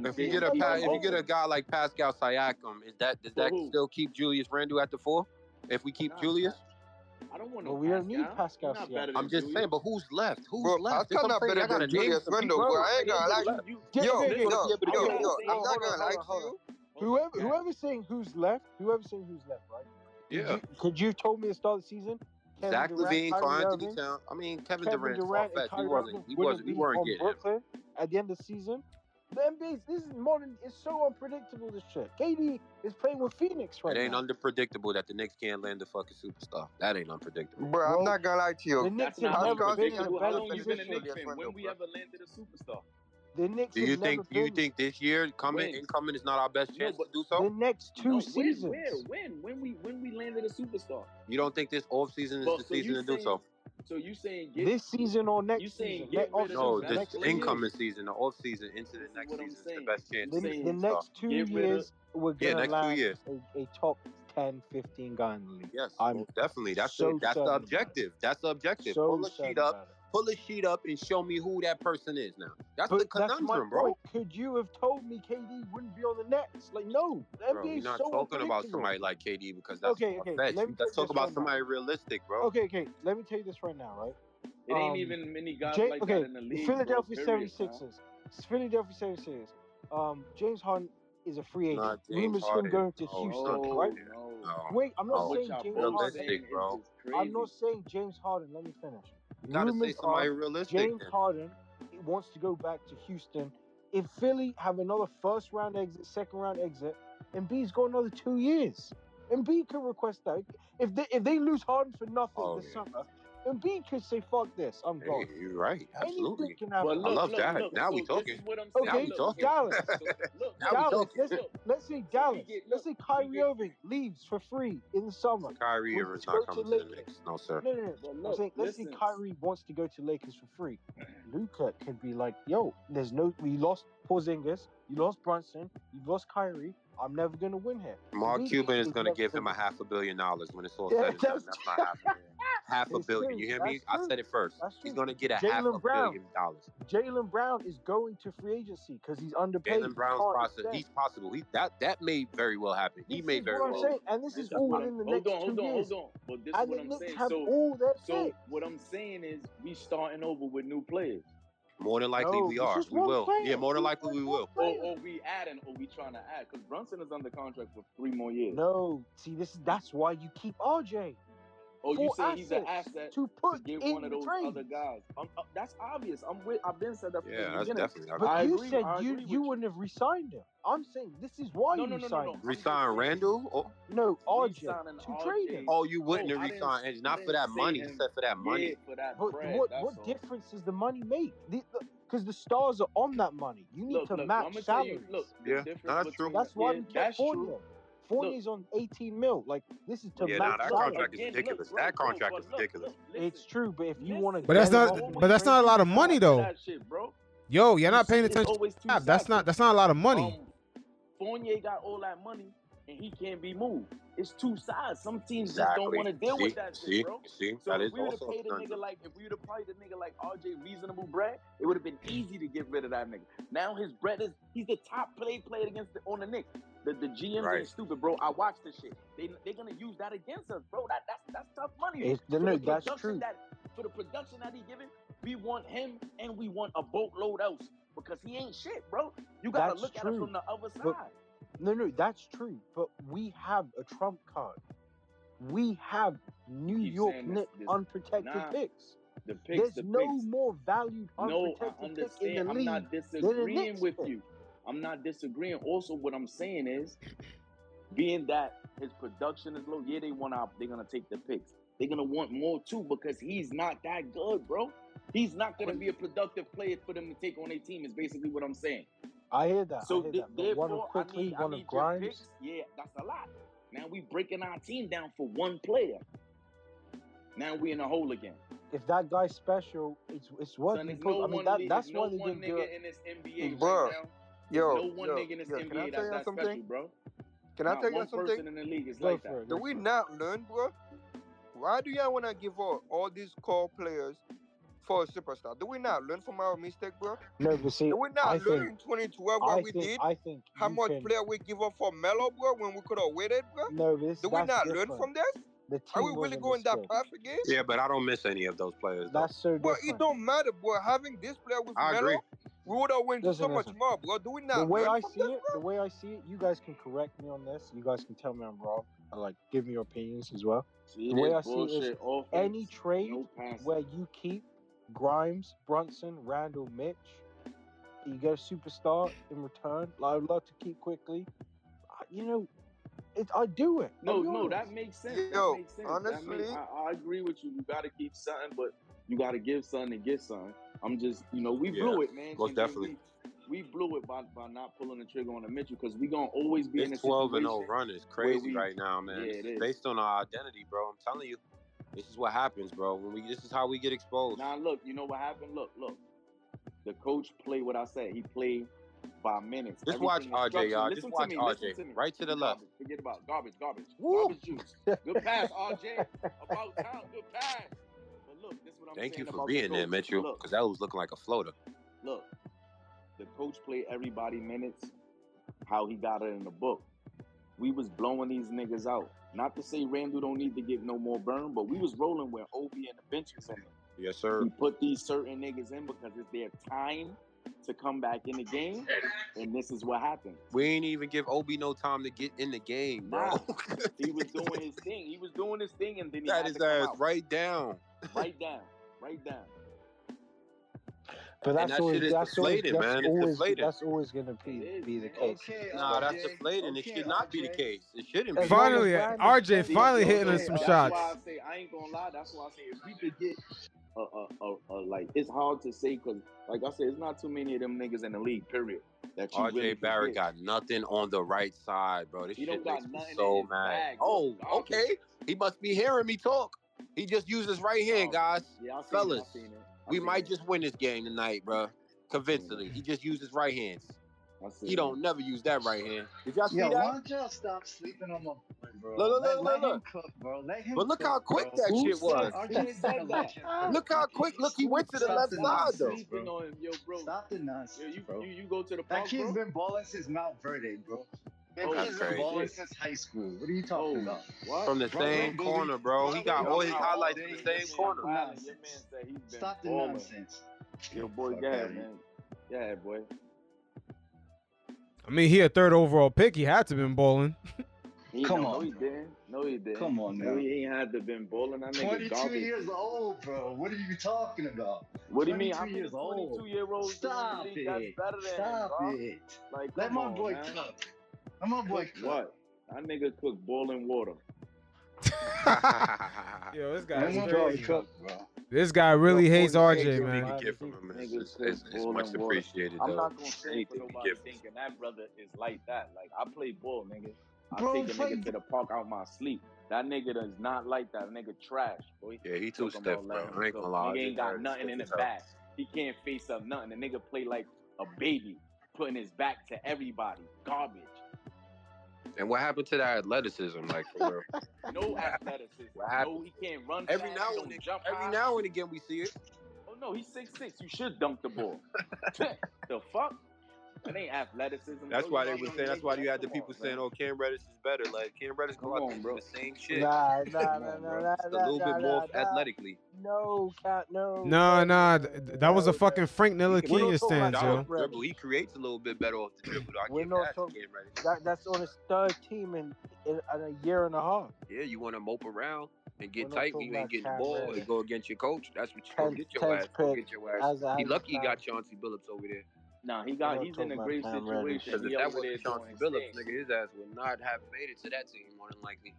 Speaker 2: If you get a pa- if you get a guy like Pascal Siakam, is that does that
Speaker 4: who?
Speaker 2: still keep Julius Randle at the four? If we keep Julius,
Speaker 4: I don't want
Speaker 1: to.
Speaker 4: Well,
Speaker 1: we don't need
Speaker 4: Pascal.
Speaker 1: Siakam.
Speaker 2: I'm just
Speaker 4: Julius.
Speaker 2: saying, but who's left? Who's
Speaker 5: bro,
Speaker 2: left?
Speaker 5: Pascal not better than Julius Randle, bro. I ain't gonna lie. Yo, yo, yo, yo, I'm not gonna lie to you.
Speaker 1: Whoever, whoever's saying who's left, whoever's saying who's left, right?
Speaker 2: Yeah.
Speaker 1: Could you, told me to start the season? Kevin
Speaker 2: Zach
Speaker 1: Durant,
Speaker 2: LaVine, Carl Anthony Towns. I mean, Kevin,
Speaker 1: Kevin
Speaker 2: Durant,
Speaker 1: Durant
Speaker 2: off
Speaker 1: he
Speaker 2: wasn't.
Speaker 1: He
Speaker 2: wasn't. We weren't getting
Speaker 1: Brooklyn him. at the end of the season. The NBA, this is modern. It's so unpredictable. This shit. KD is playing with Phoenix right now.
Speaker 2: It ain't
Speaker 1: now.
Speaker 2: unpredictable that the Knicks can't land a fucking superstar. That ain't unpredictable.
Speaker 5: Bro, I'm not gonna lie to you.
Speaker 1: The
Speaker 4: Knicks
Speaker 1: have never a
Speaker 4: When we ever landed a superstar?
Speaker 1: The Knicks
Speaker 2: do you think? Do you think this year coming
Speaker 4: and
Speaker 2: incoming is not our best chance
Speaker 4: no,
Speaker 2: to do so?
Speaker 1: The next two
Speaker 4: no,
Speaker 1: seasons.
Speaker 4: Where. When? When we when we landed a superstar?
Speaker 2: You don't think this offseason is
Speaker 4: well,
Speaker 2: the
Speaker 4: so
Speaker 2: season to do so?
Speaker 4: So you saying get
Speaker 1: This season or next
Speaker 4: you saying
Speaker 1: season?
Speaker 4: get rid
Speaker 1: off
Speaker 4: of
Speaker 2: No,
Speaker 4: the
Speaker 2: this
Speaker 1: next
Speaker 4: players?
Speaker 2: incoming season, the off season into the
Speaker 4: This is
Speaker 2: next
Speaker 4: what I'm
Speaker 2: season is the
Speaker 4: saying.
Speaker 2: best chance
Speaker 1: The,
Speaker 2: to
Speaker 1: the
Speaker 2: do
Speaker 1: next two
Speaker 4: get rid of-
Speaker 1: years, we're
Speaker 2: Yeah,
Speaker 1: gonna
Speaker 2: next two
Speaker 1: land
Speaker 2: years.
Speaker 1: a, a top 10, 15 guy in the league.
Speaker 2: Yes,
Speaker 1: I'm
Speaker 2: most definitely. That's
Speaker 1: so
Speaker 2: the that's the
Speaker 1: certain about it.
Speaker 2: objective. That's the objective.
Speaker 1: So
Speaker 2: pull a
Speaker 1: certain
Speaker 2: sheet up,
Speaker 1: about it.
Speaker 2: Pull a sheet up, and show me who that person is. Now that's
Speaker 1: But
Speaker 2: the
Speaker 1: that's my
Speaker 2: conundrum, bro.
Speaker 1: point. Could you have told me KD wouldn't be on the Nets? Like, no. The
Speaker 2: Bro,
Speaker 1: NBA
Speaker 2: we're not
Speaker 1: so
Speaker 2: talking about somebody like KD because that's
Speaker 1: Okay, okay,
Speaker 2: far-fetched.
Speaker 1: let me
Speaker 2: Let's talk about
Speaker 1: this right now.
Speaker 2: somebody realistic, bro.
Speaker 1: Okay, okay. Let me tell you this right now, right?
Speaker 4: It ain't
Speaker 1: Um,
Speaker 4: even many guys
Speaker 1: Jay-
Speaker 4: like
Speaker 1: okay,
Speaker 4: that in the
Speaker 1: the
Speaker 4: league.
Speaker 1: Philadelphia
Speaker 4: bro, period,
Speaker 1: 76ers. Philadelphia 76ers. Um, James Harden is a free agent.
Speaker 2: Nah, James
Speaker 1: Rumors him
Speaker 2: Harden.
Speaker 1: going to
Speaker 2: Oh,
Speaker 1: Houston,
Speaker 4: No,
Speaker 2: no,
Speaker 1: right?
Speaker 4: no.
Speaker 2: No.
Speaker 1: Wait, I'm not
Speaker 2: Oh,
Speaker 1: saying James Harden.
Speaker 2: realistic,
Speaker 4: saying is
Speaker 2: bro.
Speaker 1: I'm not saying James Harden. Let me finish.
Speaker 2: Gotta say
Speaker 1: Rumors
Speaker 2: somebody
Speaker 1: are
Speaker 2: realistic.
Speaker 1: James. Harden wants to go back to Houston. If Philly have another first round exit, second round exit, Embiid's got another two years. Embiid can request that. If they if they lose Harden for nothing
Speaker 2: Oh,
Speaker 1: this
Speaker 2: yeah.
Speaker 1: summer, Embiid could say, "Fuck this, I'm
Speaker 2: Hey,
Speaker 1: gone."
Speaker 2: you're right. Absolutely.
Speaker 1: Anything can happen.
Speaker 4: But
Speaker 2: I love
Speaker 4: look,
Speaker 2: that.
Speaker 4: Look,
Speaker 2: Now
Speaker 4: so
Speaker 2: we
Speaker 4: this
Speaker 2: talking.
Speaker 4: is what I'm saying.
Speaker 1: Okay,
Speaker 2: we talking.
Speaker 1: Dallas.
Speaker 4: So, look,
Speaker 2: Now we
Speaker 1: Dallas,
Speaker 2: talking.
Speaker 1: let's say, let's say Dallas.
Speaker 4: get-
Speaker 1: let's say Kyrie Irving leaves for free in the summer.
Speaker 2: Kyrie
Speaker 1: Wants
Speaker 2: is
Speaker 1: to
Speaker 2: not
Speaker 1: go to
Speaker 2: coming to the
Speaker 1: Lakers.
Speaker 2: Knicks. No, sir.
Speaker 1: No, no, no.
Speaker 4: But
Speaker 1: I'm saying, let's say. Kyrie wants to go to Lakers for free. Luka could be like, "Yo, there's no. We lost Porzingis. You lost Brunson. You lost Kyrie. I'm never gonna win here."
Speaker 2: Mark
Speaker 1: Embiid
Speaker 2: Cuban is
Speaker 1: is
Speaker 2: going to give him a half a billion dollars when it's all said and done.
Speaker 1: that's
Speaker 2: That's not happening. Half a billion.
Speaker 1: true.
Speaker 2: You hear me?
Speaker 1: That's
Speaker 2: I
Speaker 1: true.
Speaker 2: said it first. He's going to get a half a
Speaker 1: Brown.
Speaker 2: billion dollars.
Speaker 1: Jaylen Brown is going to free agency because he's underpaid. Jaylen
Speaker 2: Brown's
Speaker 1: can't
Speaker 2: process. He's possible. He that that may very well happen. He
Speaker 1: This
Speaker 2: may very
Speaker 1: what I'm
Speaker 2: well.
Speaker 1: saying, and this is
Speaker 4: This
Speaker 1: all
Speaker 4: what
Speaker 1: within the
Speaker 4: I'm-
Speaker 1: next
Speaker 4: hold on,
Speaker 1: two
Speaker 4: hold on,
Speaker 1: years.
Speaker 4: hold on. But this is what I'm saying.
Speaker 1: have
Speaker 4: So,
Speaker 1: all their
Speaker 4: so what I'm saying is we starting over with new players,
Speaker 2: More than likely,
Speaker 1: No,
Speaker 2: we are. We will.
Speaker 1: player.
Speaker 2: Yeah, more than likely, we will.
Speaker 4: or, or we adding, or we trying to add. Because Brunson is under contract for three more years.
Speaker 1: No, see, this is that's why you keep RJ.
Speaker 4: Oh, you
Speaker 1: for
Speaker 4: say he's an
Speaker 1: assets
Speaker 4: asset
Speaker 1: to
Speaker 4: to
Speaker 1: put
Speaker 4: get
Speaker 1: in
Speaker 4: one of those
Speaker 1: trade.
Speaker 4: other guys. Um, uh, that's obvious. I'm with. I've been said that from
Speaker 2: Yeah,
Speaker 4: the
Speaker 2: that's
Speaker 4: beginning.
Speaker 2: definitely.
Speaker 1: But
Speaker 4: I
Speaker 1: you
Speaker 4: agree-
Speaker 1: said
Speaker 4: I
Speaker 1: you you
Speaker 4: you.
Speaker 1: wouldn't have resigned him. I'm saying this is why
Speaker 4: No,
Speaker 1: you
Speaker 4: no, no, no,
Speaker 1: signed
Speaker 4: no.
Speaker 1: him.
Speaker 4: I'm
Speaker 2: Resign
Speaker 4: saying-
Speaker 2: Randle? Oh,
Speaker 1: No, RJ
Speaker 4: Re-signing
Speaker 1: to trade him.
Speaker 2: Oh, you wouldn't
Speaker 4: No,
Speaker 2: have resigned. It's not for that money. He
Speaker 4: him.
Speaker 2: said for that money.
Speaker 4: Yeah, for that
Speaker 1: But
Speaker 4: bread.
Speaker 1: what what
Speaker 4: all.
Speaker 1: difference does the money make? Because the, stars are on that money. You need
Speaker 4: Look,
Speaker 1: to
Speaker 4: look,
Speaker 1: match
Speaker 4: I'ma you,
Speaker 1: salaries.
Speaker 4: look,
Speaker 2: Yeah, that's true.
Speaker 1: That's why
Speaker 4: yeah,
Speaker 1: we kept
Speaker 4: that's
Speaker 1: Fournier.
Speaker 4: True.
Speaker 1: Fournier's on 18 mil. Like this is to
Speaker 2: Yeah,
Speaker 1: match
Speaker 2: nah, that
Speaker 1: salaries.
Speaker 2: contract is
Speaker 4: Again, look,
Speaker 2: ridiculous.
Speaker 4: bro,
Speaker 2: That
Speaker 4: bro,
Speaker 2: contract
Speaker 4: but
Speaker 2: is
Speaker 4: look,
Speaker 2: ridiculous.
Speaker 4: look,
Speaker 1: It's true, but if you want to,
Speaker 3: But that's not- but that's not a lot of money, though.
Speaker 4: That shit, bro.
Speaker 3: Yo, you're not paying attention.
Speaker 4: always two
Speaker 3: Cap. That's
Speaker 4: sides
Speaker 3: not that's not a lot of money.
Speaker 4: Um, Fournier got all that money and he can't be moved. It's two sides. Some teams just don't want to deal
Speaker 2: see,
Speaker 4: with that
Speaker 2: see,
Speaker 4: shit, bro.
Speaker 2: see,
Speaker 4: So
Speaker 2: that
Speaker 4: if
Speaker 2: is
Speaker 4: we would have
Speaker 2: also
Speaker 4: paid a nigga like if we would have paid a nigga like RJ reasonable bread, it would have been easy to get rid of that nigga. Now his bread is he's the top play played against the, on the Knicks. The the GMs
Speaker 2: Right.
Speaker 4: ain't stupid, bro. I watched this shit. They they're gonna use that against us, bro. That that's that's tough money.
Speaker 1: It's,
Speaker 4: For
Speaker 1: no,
Speaker 4: the
Speaker 1: that's true.
Speaker 4: That, for the production that he giving, we want him and we want a boatload else because he ain't shit, bro. You gotta
Speaker 1: That's
Speaker 4: look at it from the other side.
Speaker 1: But- No, no, that's true. But we have a trump card. We have New
Speaker 4: Keep
Speaker 1: York Knicks unprotected
Speaker 4: nah,
Speaker 1: picks.
Speaker 4: the picks,
Speaker 1: There's
Speaker 4: the
Speaker 1: no
Speaker 4: picks.
Speaker 1: more valued
Speaker 4: No, I
Speaker 1: unprotected pick in
Speaker 4: understand.
Speaker 1: the
Speaker 4: I'm
Speaker 1: league.
Speaker 4: not
Speaker 1: the
Speaker 4: disagreeing
Speaker 1: Knicks
Speaker 4: with
Speaker 1: pick.
Speaker 4: you. I'm not disagreeing. Also, what I'm saying is, being that his production is low, yeah, they want out. They're gonna take the picks. They're gonna want more too because he's not that good, bro. He's not gonna be a productive player for them to take on their team. Is basically what I'm saying.
Speaker 1: I hear that.
Speaker 4: So
Speaker 1: I hear
Speaker 4: th-
Speaker 1: that. But one of quickly,
Speaker 4: I need, I
Speaker 1: one
Speaker 4: need
Speaker 1: of
Speaker 4: your
Speaker 1: Grimes.
Speaker 4: picks. Yeah, that's a lot. Now we're breaking our team down for one player. Now we're in a hole again.
Speaker 1: If that guy's special, it's it's worth
Speaker 4: Son,
Speaker 1: it.
Speaker 4: no
Speaker 1: I mean,
Speaker 4: one,
Speaker 1: that, that's
Speaker 4: there's no
Speaker 1: why they
Speaker 4: one
Speaker 1: didn't do
Speaker 4: nigga
Speaker 1: it.
Speaker 4: in this NBA
Speaker 5: Bruh,
Speaker 4: right now.
Speaker 5: Yo,
Speaker 4: There's no one
Speaker 5: yo,
Speaker 4: nigga in this
Speaker 5: yo, can I
Speaker 4: NBA
Speaker 5: tell
Speaker 4: that's
Speaker 5: you
Speaker 4: that
Speaker 5: something?
Speaker 4: special, bro.
Speaker 5: Can I
Speaker 4: Not
Speaker 5: tell you
Speaker 4: one
Speaker 5: something?
Speaker 4: person in the league is like that.
Speaker 5: Do we not learn, bro? Why do y'all wanna give up all these core players for a superstar? Do we not learn from our mistake, bro?
Speaker 1: No, but see,
Speaker 5: Do we not
Speaker 1: I
Speaker 5: learn
Speaker 1: think
Speaker 5: in 2012 what
Speaker 1: I
Speaker 5: we
Speaker 1: think
Speaker 5: did?
Speaker 1: I think
Speaker 5: How much
Speaker 1: can,
Speaker 5: player we give up for Melo, bro, when we could have waited, bro?
Speaker 1: No, but this,
Speaker 5: Do we not
Speaker 1: different.
Speaker 5: learn from this?
Speaker 1: The
Speaker 5: Are we really going that
Speaker 1: good.
Speaker 5: path again?
Speaker 2: Yeah, but I don't miss any of those players. Though.
Speaker 1: That's so
Speaker 5: Bro,
Speaker 1: different.
Speaker 5: it don't matter, bro. Having this player with
Speaker 2: I
Speaker 5: Melo,
Speaker 2: agree.
Speaker 5: We would have won
Speaker 1: Listen,
Speaker 5: so much
Speaker 1: listen.
Speaker 5: more, bro. Do we not
Speaker 1: the way I see
Speaker 5: this,
Speaker 1: it,
Speaker 5: bro?
Speaker 1: the way I see it, you guys can correct me on this. You guys can tell me I'm wrong. Or like give me your opinions as well.
Speaker 4: See,
Speaker 1: The way I see it is
Speaker 4: offense,
Speaker 1: Any trade
Speaker 4: no
Speaker 1: where you keep Grimes, Brunson, Randle, Mitch, you get a superstar in return. Like I'd love to keep Quickley. I- You know, it, I do it.
Speaker 4: No, no, that makes sense.
Speaker 5: Yo,
Speaker 4: that makes sense. that makes,
Speaker 5: honestly-
Speaker 4: I, I agree with you. You got to keep something, but you got to give something and get something. I'm just, you know, we
Speaker 2: Yeah,
Speaker 4: blew it, man.
Speaker 2: most definitely.
Speaker 4: We, we blew it by, by not pulling the trigger on the Mitchell because we gonna always be in a
Speaker 2: This 12 and 0
Speaker 4: situation.
Speaker 2: run is crazy
Speaker 4: we-
Speaker 2: right now, man.
Speaker 4: Yeah, it
Speaker 2: is based on our identity, bro. I'm telling you, this is what happens, bro. When we, this is how we get exposed.
Speaker 4: Now look, you know what happened? Look, look. The coach played what I said. He played by minutes.
Speaker 2: Just watch
Speaker 4: Everything is
Speaker 2: RJ, y'all. Just watch
Speaker 4: me,
Speaker 2: RJ.
Speaker 4: to.
Speaker 2: Right to the left.
Speaker 4: Forget about garbage, garbage,
Speaker 2: Woo.
Speaker 4: garbage juice. Good pass, RJ. About time, good pass. Look, this is what I'm
Speaker 2: Thank you
Speaker 4: saying
Speaker 2: for
Speaker 4: about the
Speaker 2: being there,
Speaker 4: coach.
Speaker 2: Mitchell,
Speaker 4: Look,
Speaker 2: because that was looking like a floater.
Speaker 4: look, the coach played everybody minutes how he got it in the book. We was blowing these niggas out. Not to say Randle don't need to get no more burn, but we was rolling with Obi and the benches in it.
Speaker 2: Yes, sir.
Speaker 4: We put these certain niggas in because it's their time to come back in the game, and this is what happened.
Speaker 2: We ain't even give Obi no time to get in the game, bro.
Speaker 4: Nah. He was doing his thing. He was doing his thing, and then he
Speaker 2: Got
Speaker 4: had
Speaker 2: his
Speaker 4: to come
Speaker 2: ass
Speaker 4: out.
Speaker 2: right down.
Speaker 4: Right down, right down.
Speaker 1: But that's
Speaker 2: that
Speaker 1: always
Speaker 2: shit is
Speaker 1: that's always
Speaker 2: deflated,
Speaker 1: that's
Speaker 2: man. It's
Speaker 1: always
Speaker 2: deflated.
Speaker 1: that's always gonna be be the case.
Speaker 6: Okay,
Speaker 2: Nah, that's
Speaker 6: RJ.
Speaker 2: deflating. It should not be the case. It shouldn't
Speaker 1: As
Speaker 2: be.
Speaker 3: Finally,
Speaker 1: Brandon
Speaker 3: RJ finally
Speaker 4: yo,
Speaker 3: hitting
Speaker 4: yo,
Speaker 3: us some
Speaker 4: that's
Speaker 3: shots.
Speaker 4: why I say I ain't gonna lie. That's why I say if we could get a, a, a, a like, it's hard to say because, like I said, it's not too many of them niggas in the league. Period. That you
Speaker 2: RJ
Speaker 4: really
Speaker 2: Barrett got nothing on the right side, bro. This
Speaker 4: He
Speaker 2: shit
Speaker 4: don't got
Speaker 2: makes me so mad.
Speaker 4: bag,
Speaker 2: Oh, okay. He must be hearing me talk. He just used his right hand,
Speaker 4: oh,
Speaker 2: guys.
Speaker 4: Yeah, I seen
Speaker 2: Fellas,
Speaker 4: it. I seen it. I
Speaker 2: We
Speaker 4: seen
Speaker 2: might
Speaker 4: it.
Speaker 2: just win this game tonight, bro. Convincingly. He just used his right hands.
Speaker 4: I
Speaker 2: He
Speaker 4: it.
Speaker 2: don't never use that right hand. Did y'all see
Speaker 6: Yo, why don't y'all stop sleeping on my boy, bro?
Speaker 2: Look, look,
Speaker 6: let,
Speaker 2: look,
Speaker 6: let
Speaker 2: look,
Speaker 6: him cook, bro. Let him
Speaker 2: But look
Speaker 6: cook,
Speaker 2: how quick
Speaker 6: bro.
Speaker 2: that
Speaker 4: Who
Speaker 2: shit was.
Speaker 6: RJ
Speaker 4: Who
Speaker 6: said
Speaker 4: said
Speaker 6: let
Speaker 4: that?
Speaker 6: him cook. Ah.
Speaker 2: Look how quick. Look, he went to the
Speaker 6: Stop
Speaker 2: left
Speaker 6: the
Speaker 2: side though.
Speaker 4: Sleeping
Speaker 6: bro.
Speaker 4: on him, yo, bro.
Speaker 6: Stop the
Speaker 4: Yo,
Speaker 6: nonsense,
Speaker 4: you,
Speaker 6: bro.
Speaker 4: you, you go to the
Speaker 6: That
Speaker 4: park,
Speaker 6: kid's
Speaker 4: bro.
Speaker 6: been balling since Montverde, bro. Man,
Speaker 2: That's
Speaker 6: he's been balling since high school. What are you talking
Speaker 4: Oh,
Speaker 6: about?
Speaker 4: what?
Speaker 2: From the
Speaker 6: Bro,
Speaker 2: same
Speaker 6: bro,
Speaker 2: corner, bro. He got
Speaker 6: bro,
Speaker 2: all his highlights
Speaker 6: bro,
Speaker 2: in the same
Speaker 6: bro,
Speaker 2: corner.
Speaker 6: bro.
Speaker 4: Your man
Speaker 6: Nonsense.
Speaker 4: said he's been
Speaker 6: Stop the nonsense.
Speaker 4: Yo, boy,
Speaker 6: Fuck
Speaker 4: go
Speaker 6: outta
Speaker 4: ahead,
Speaker 6: here.
Speaker 4: man. Go ahead, boy.
Speaker 3: I mean, he a third overall pick. He had to been bowling.
Speaker 4: He,
Speaker 6: Come
Speaker 4: no,
Speaker 6: on,
Speaker 4: no, he
Speaker 6: bro.
Speaker 4: didn't. No, he didn't.
Speaker 6: Come on,
Speaker 4: No,
Speaker 6: man.
Speaker 4: he ain't had to been bowling. That nigga
Speaker 6: 22
Speaker 4: garbage.
Speaker 6: years old, bro. What are you talking about?
Speaker 4: What do you mean?
Speaker 6: 22
Speaker 4: How many
Speaker 6: years old.
Speaker 4: 22 year olds
Speaker 6: Stop
Speaker 4: in that's
Speaker 6: it.
Speaker 4: better
Speaker 6: Stop
Speaker 4: him, dog?
Speaker 6: it.
Speaker 4: Like,
Speaker 6: Let my
Speaker 4: on,
Speaker 6: boy
Speaker 4: man.
Speaker 6: cook. Let my boy
Speaker 4: Cook
Speaker 6: cook.
Speaker 4: What? That nigga cook boiling water.
Speaker 3: Yo, this
Speaker 6: Let
Speaker 3: guy's
Speaker 6: my boy
Speaker 3: crazy.
Speaker 6: cook, bro.
Speaker 3: This guy really
Speaker 1: Yo,
Speaker 3: hates RJ, man.
Speaker 2: we
Speaker 1: old.
Speaker 2: get from him is,
Speaker 4: Niggas
Speaker 2: is,
Speaker 4: cook
Speaker 2: is, is
Speaker 4: boiling
Speaker 2: much
Speaker 4: water.
Speaker 2: appreciated.
Speaker 4: I'm
Speaker 2: though.
Speaker 4: not gonna say for
Speaker 2: Anything we
Speaker 4: nobody
Speaker 2: from him.
Speaker 4: thinking that brother is like that. Like I play ball, nigga. I
Speaker 6: Bro,
Speaker 4: take a nigga to the park out my sleep. That nigga does not like that. Nigga trash, boy.
Speaker 2: Yeah, he too stiff, bro.
Speaker 4: letting him
Speaker 2: I ain't gonna lie.
Speaker 4: Nigga ain't got nothing
Speaker 2: stiff
Speaker 4: in the back. He can't face up nothing. The nigga play like a baby, putting his back to everybody. Garbage.
Speaker 2: And what happened to that athleticism? Like for real.
Speaker 4: No athleticism.
Speaker 2: What happened?
Speaker 4: No, he can't run
Speaker 2: every
Speaker 4: fast,
Speaker 2: now and then,
Speaker 4: jump
Speaker 2: every
Speaker 4: high.
Speaker 2: now and again we see it.
Speaker 4: Oh no, he's six six. You should dunk the ball. the fuck? That ain't athleticism.
Speaker 2: That's
Speaker 4: bro.
Speaker 2: why they were saying. That's why you had the people
Speaker 4: on,
Speaker 2: saying, "Oh, Cam Reddish is better." Like Cam Reddish go
Speaker 4: Come
Speaker 2: out
Speaker 4: on,
Speaker 2: there
Speaker 4: bro.
Speaker 2: the same shit,
Speaker 1: Nah, nah,
Speaker 4: Come
Speaker 1: nah,
Speaker 4: on,
Speaker 1: nah, nah,
Speaker 2: a
Speaker 1: nah,
Speaker 2: little
Speaker 1: nah,
Speaker 2: bit more
Speaker 1: nah, nah.
Speaker 2: athletically.
Speaker 1: No, cat, no.
Speaker 3: Nah,
Speaker 1: no,
Speaker 3: nah.
Speaker 1: no,
Speaker 3: That was a fucking Frank
Speaker 1: We're not
Speaker 3: Ntilikina
Speaker 1: talking
Speaker 3: stance,
Speaker 1: Cam
Speaker 3: yo.
Speaker 2: Dribble. He creates a little bit better off the dribble. I
Speaker 1: We're not talking. That, that's on his third team in, in, in a year and a half.
Speaker 2: Yeah, you want to mope around and
Speaker 1: We're
Speaker 2: get tight when you ain't getting the ball
Speaker 1: Reddish.
Speaker 2: and go against your coach. That's what you go
Speaker 1: Tenth,
Speaker 2: get your ass. Go get your ass.
Speaker 1: as
Speaker 2: He lucky he got Chauncey Billups over there.
Speaker 4: Nah, he got he's in a great situation.
Speaker 2: Because if that
Speaker 4: over there
Speaker 2: wasn't
Speaker 4: doing
Speaker 2: Chauncey
Speaker 4: his
Speaker 2: Billups, nigga, his ass would not have made it to that team more than likely.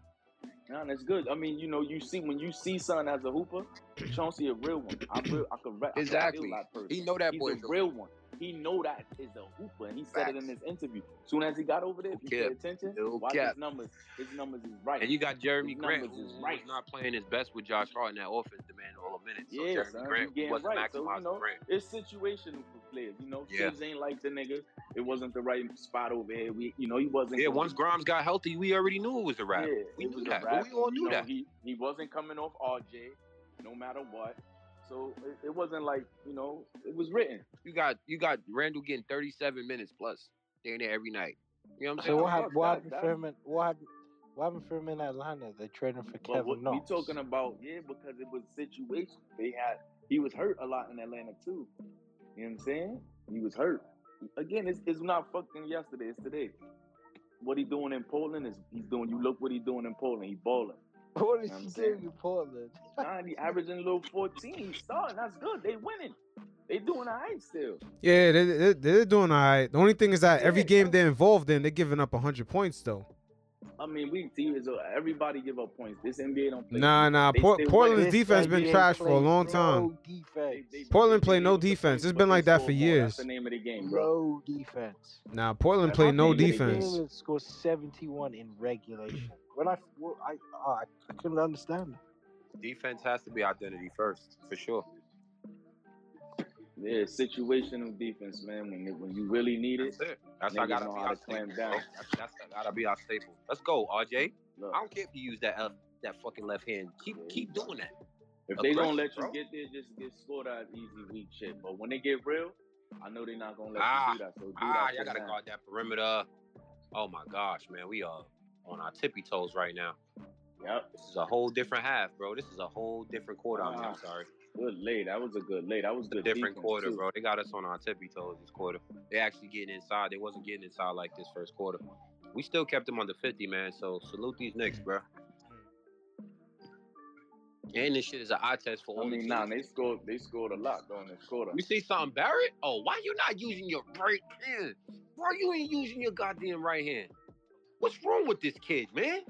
Speaker 4: Nah, that's good. I mean, you know, you see when you see son as a hooper, Chauncey a real one. I real I could re- I could feel
Speaker 2: Exactly. He know that
Speaker 4: boy.
Speaker 2: He's
Speaker 4: a real one. He know that is a hooper, and he said it in his interview. Soon as he got over there, if you
Speaker 2: No
Speaker 4: pay
Speaker 2: cap.
Speaker 4: attention,
Speaker 2: No
Speaker 4: watch
Speaker 2: cap.
Speaker 4: his numbers. His numbers is right.
Speaker 2: And you got Jerami
Speaker 4: His
Speaker 2: Grant,
Speaker 4: numbers
Speaker 2: who
Speaker 4: is
Speaker 2: was
Speaker 4: right.
Speaker 2: not playing his best with Josh Hart in that offense, demanding all the minutes. So
Speaker 4: Yeah,
Speaker 2: Jerami
Speaker 4: son,
Speaker 2: Grant wasn't
Speaker 4: right. So you know,
Speaker 2: Grant.
Speaker 4: it's situational for players. You know,
Speaker 2: Yeah.
Speaker 4: Thibs ain't like the nigga. It wasn't the right spot over here. We, you know, he wasn't.
Speaker 2: Yeah, once
Speaker 4: be-
Speaker 2: Grimes got healthy, we already knew it was a wrap.
Speaker 4: Yeah,
Speaker 2: we knew that.
Speaker 4: wrap.
Speaker 2: We all
Speaker 4: and, you
Speaker 2: knew
Speaker 4: know,
Speaker 2: that.
Speaker 4: He he wasn't coming off RJ, no matter what. So it, it wasn't like you know, it was written.
Speaker 2: You got you got Randle getting 37 minutes plus. Staying there every night. You know what I'm
Speaker 1: So
Speaker 2: saying?
Speaker 1: what
Speaker 4: fuck
Speaker 1: happened? What
Speaker 4: that-
Speaker 1: happened
Speaker 4: that-
Speaker 1: for him? In, what happened? What happened for him in Atlanta? They traded him for Kevin
Speaker 4: what we
Speaker 1: Knox.
Speaker 4: talking about, yeah, because it was situation. They had he was hurt a lot in Atlanta too. You know what I'm saying? He was hurt. Again, it's, it's not fucking yesterday, it's today. What he doing in Poland is he's doing you look what he doing in Poland, he balling.
Speaker 1: What is
Speaker 4: know what
Speaker 1: he
Speaker 4: I'm
Speaker 1: doing
Speaker 4: saying?
Speaker 1: in Portland?
Speaker 4: Nah, he averaging a little 14. He's starting. That's good. They winning. They doing all right still.
Speaker 3: Yeah, they, they, they're doing all right. The only thing is that every game they're involved in, they're giving up 100 points, though.
Speaker 4: I mean, we see it, so everybody give up points. This NBA don't play.
Speaker 3: Nah, nah.
Speaker 4: They
Speaker 3: Port- Portland's
Speaker 4: winning.
Speaker 1: This
Speaker 3: defense been
Speaker 1: NBA
Speaker 3: trash for a long time.
Speaker 4: They- they-
Speaker 3: Portland play no defense. It's been like that for years.
Speaker 4: That's the name of the game, bro.
Speaker 1: No defense.
Speaker 3: Nah, Portland play no defense.
Speaker 1: Portland scored 71 in regulation. When I, well, I, oh, I couldn't understand.
Speaker 2: Defense has to be identity first, for sure.
Speaker 4: Yeah, situational defense, man. When when you really need it,
Speaker 2: That's it. That's how gotta be our staple.
Speaker 4: down.
Speaker 2: That's, that's gotta be our staple. Let's go, RJ.
Speaker 4: look.
Speaker 2: I don't care if you use that uh, that fucking left hand. Keep keep doing that.
Speaker 4: If they don't let you
Speaker 2: bro.
Speaker 4: get there, just get scored out easy weak shit. But when they get real, I know they're not gonna let
Speaker 2: Ah,
Speaker 4: you do that. So do
Speaker 2: Ah,
Speaker 4: that.
Speaker 2: y'all gotta
Speaker 4: now.
Speaker 2: guard that perimeter. Oh my gosh, man, we are on our tippy toes right now.
Speaker 4: Yep.
Speaker 2: This is a whole different half, bro. This is a whole different quarter. Mean, I'm
Speaker 4: Ah.
Speaker 2: sorry.
Speaker 4: Good lay. That was a good lay. That was
Speaker 2: It's a
Speaker 4: good.
Speaker 2: different
Speaker 4: defense,
Speaker 2: quarter,
Speaker 4: too.
Speaker 2: bro. They got us on our tippy toes this quarter. They actually getting inside. They wasn't getting inside like this first quarter. We still kept them under 50, man. So salute these Knicks, bro. Hmm. And this shit is an eye test for
Speaker 4: I
Speaker 2: all the
Speaker 4: mean, nah, they scored. They scored a lot during this quarter.
Speaker 2: You see something, Barrett? Oh, why you not using your right hand? Bro, you ain't using your goddamn right hand. What's wrong with this kid, man?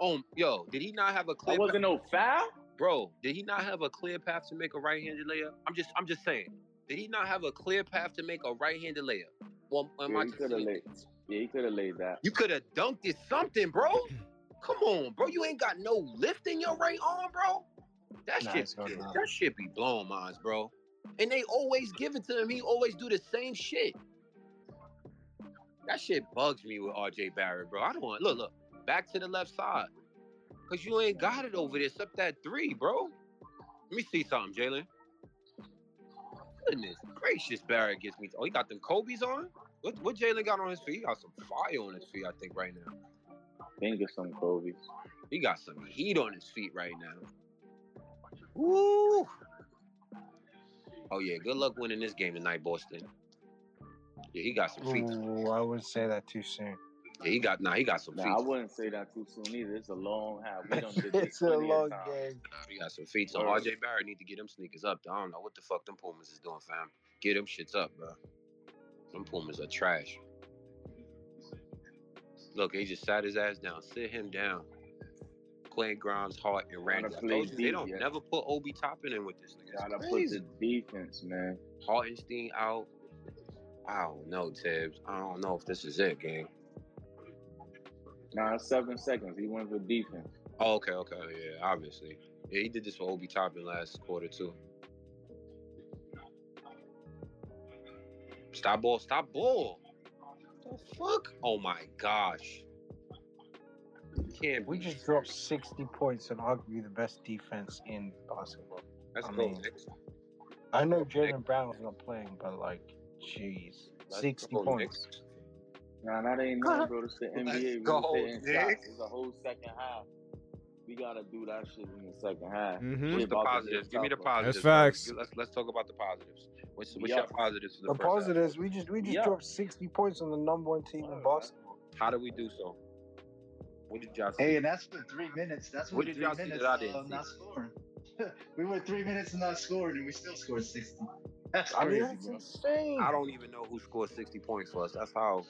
Speaker 2: Oh, yo, did he not have a clear
Speaker 4: That wasn't no foul.
Speaker 2: Bro? Did he not have a clear path to make a right-handed layup? I'm just, I'm just saying. Did he not have a clear path to make a right-handed layup? Well, am
Speaker 4: Yeah,
Speaker 2: I
Speaker 4: he
Speaker 2: just
Speaker 4: could have laid. Yeah, he could have laid that.
Speaker 2: You could have dunked it something, bro. Come on, bro. You ain't got no lift in your right arm, bro. That
Speaker 1: Nah,
Speaker 2: shit,
Speaker 1: it's not that.
Speaker 2: that shit be blowing minds, bro. And they always give it to him. He always do the same shit. That shit bugs me with RJ Barrett, bro. I don't want look, look, back to the left side. Cause you ain't got it over there except that three, bro. Let me see something, Jalen. Goodness gracious, Barrett gets me. Oh, he got them Kobe's on. What what Jalen got on his feet? He got some fire on his feet, I think, right now.
Speaker 4: Think of some Kobe's.
Speaker 2: He got some heat on his feet right now. Woo! Oh yeah, good luck winning this game tonight, Boston. Yeah, he got some feet.
Speaker 1: Ooh, I wouldn't say that too soon.
Speaker 2: Yeah, he got nah, he got some feet.
Speaker 4: Nah, I wouldn't say that too soon either. It's a long half. We done did this
Speaker 1: it's a long
Speaker 4: times.
Speaker 1: game.
Speaker 2: Nah, he got some feet. So RJ Barrett need to get them sneakers up. I don't know what the fuck them Pumas is doing, fam. Get them shits up, bro. Them Pumas are trash. Look, he just sat his ass down. Sit him down. Quay Grimes, Hart, and
Speaker 4: Gotta
Speaker 2: Randy. I
Speaker 4: play
Speaker 2: they don't
Speaker 4: yeah.
Speaker 2: never put Obi Toppin in with this nigga. It's
Speaker 4: Gotta put the defense, man.
Speaker 2: Hartenstein out. I don't know, Thibs. I don't know if this is it, gang.
Speaker 4: Nah, seven seconds. He went for defense.
Speaker 2: Oh, okay, okay, yeah, obviously. Yeah, he did this for Obi Toppin last quarter too. Stop ball, stop ball. The fuck? Oh my gosh. You can't
Speaker 1: We
Speaker 2: be
Speaker 1: just dropped 60 points and arguably the best defense in basketball.
Speaker 2: Let's
Speaker 1: I
Speaker 2: go,
Speaker 1: mean,
Speaker 2: Knicks.
Speaker 1: I know Jaylen Brown's not playing, but like, jeez, 60 points.
Speaker 2: Knicks.
Speaker 4: Nah, that ain't nothing, bro. This the
Speaker 2: Let's
Speaker 4: NBA. We
Speaker 2: go,
Speaker 4: was hitting It's a whole second half. We gotta do that shit in the second half.
Speaker 3: Mhm.
Speaker 2: What's the positives? Give me the positives.
Speaker 3: That's facts.
Speaker 2: Let's let's talk about the positives. What's what's
Speaker 4: Yeah.
Speaker 2: your positives for the,
Speaker 1: The
Speaker 2: first half?
Speaker 1: positives, we just we just
Speaker 4: Yeah.
Speaker 1: dropped 60 points on the number one team in
Speaker 4: Boston.
Speaker 1: basketball.
Speaker 2: How do we do so? What did y'all see?
Speaker 6: Hey, and that's for three minutes. That's
Speaker 2: What
Speaker 6: what
Speaker 2: did
Speaker 6: three
Speaker 2: y'all see
Speaker 6: minutes
Speaker 2: that I didn't
Speaker 6: uh, not scoring. we were three minutes and not scoring, and we still scored sixty. That's
Speaker 1: I mean,
Speaker 6: crazy,
Speaker 1: that's insane.
Speaker 2: I don't even know who scored 60 points for us. That's how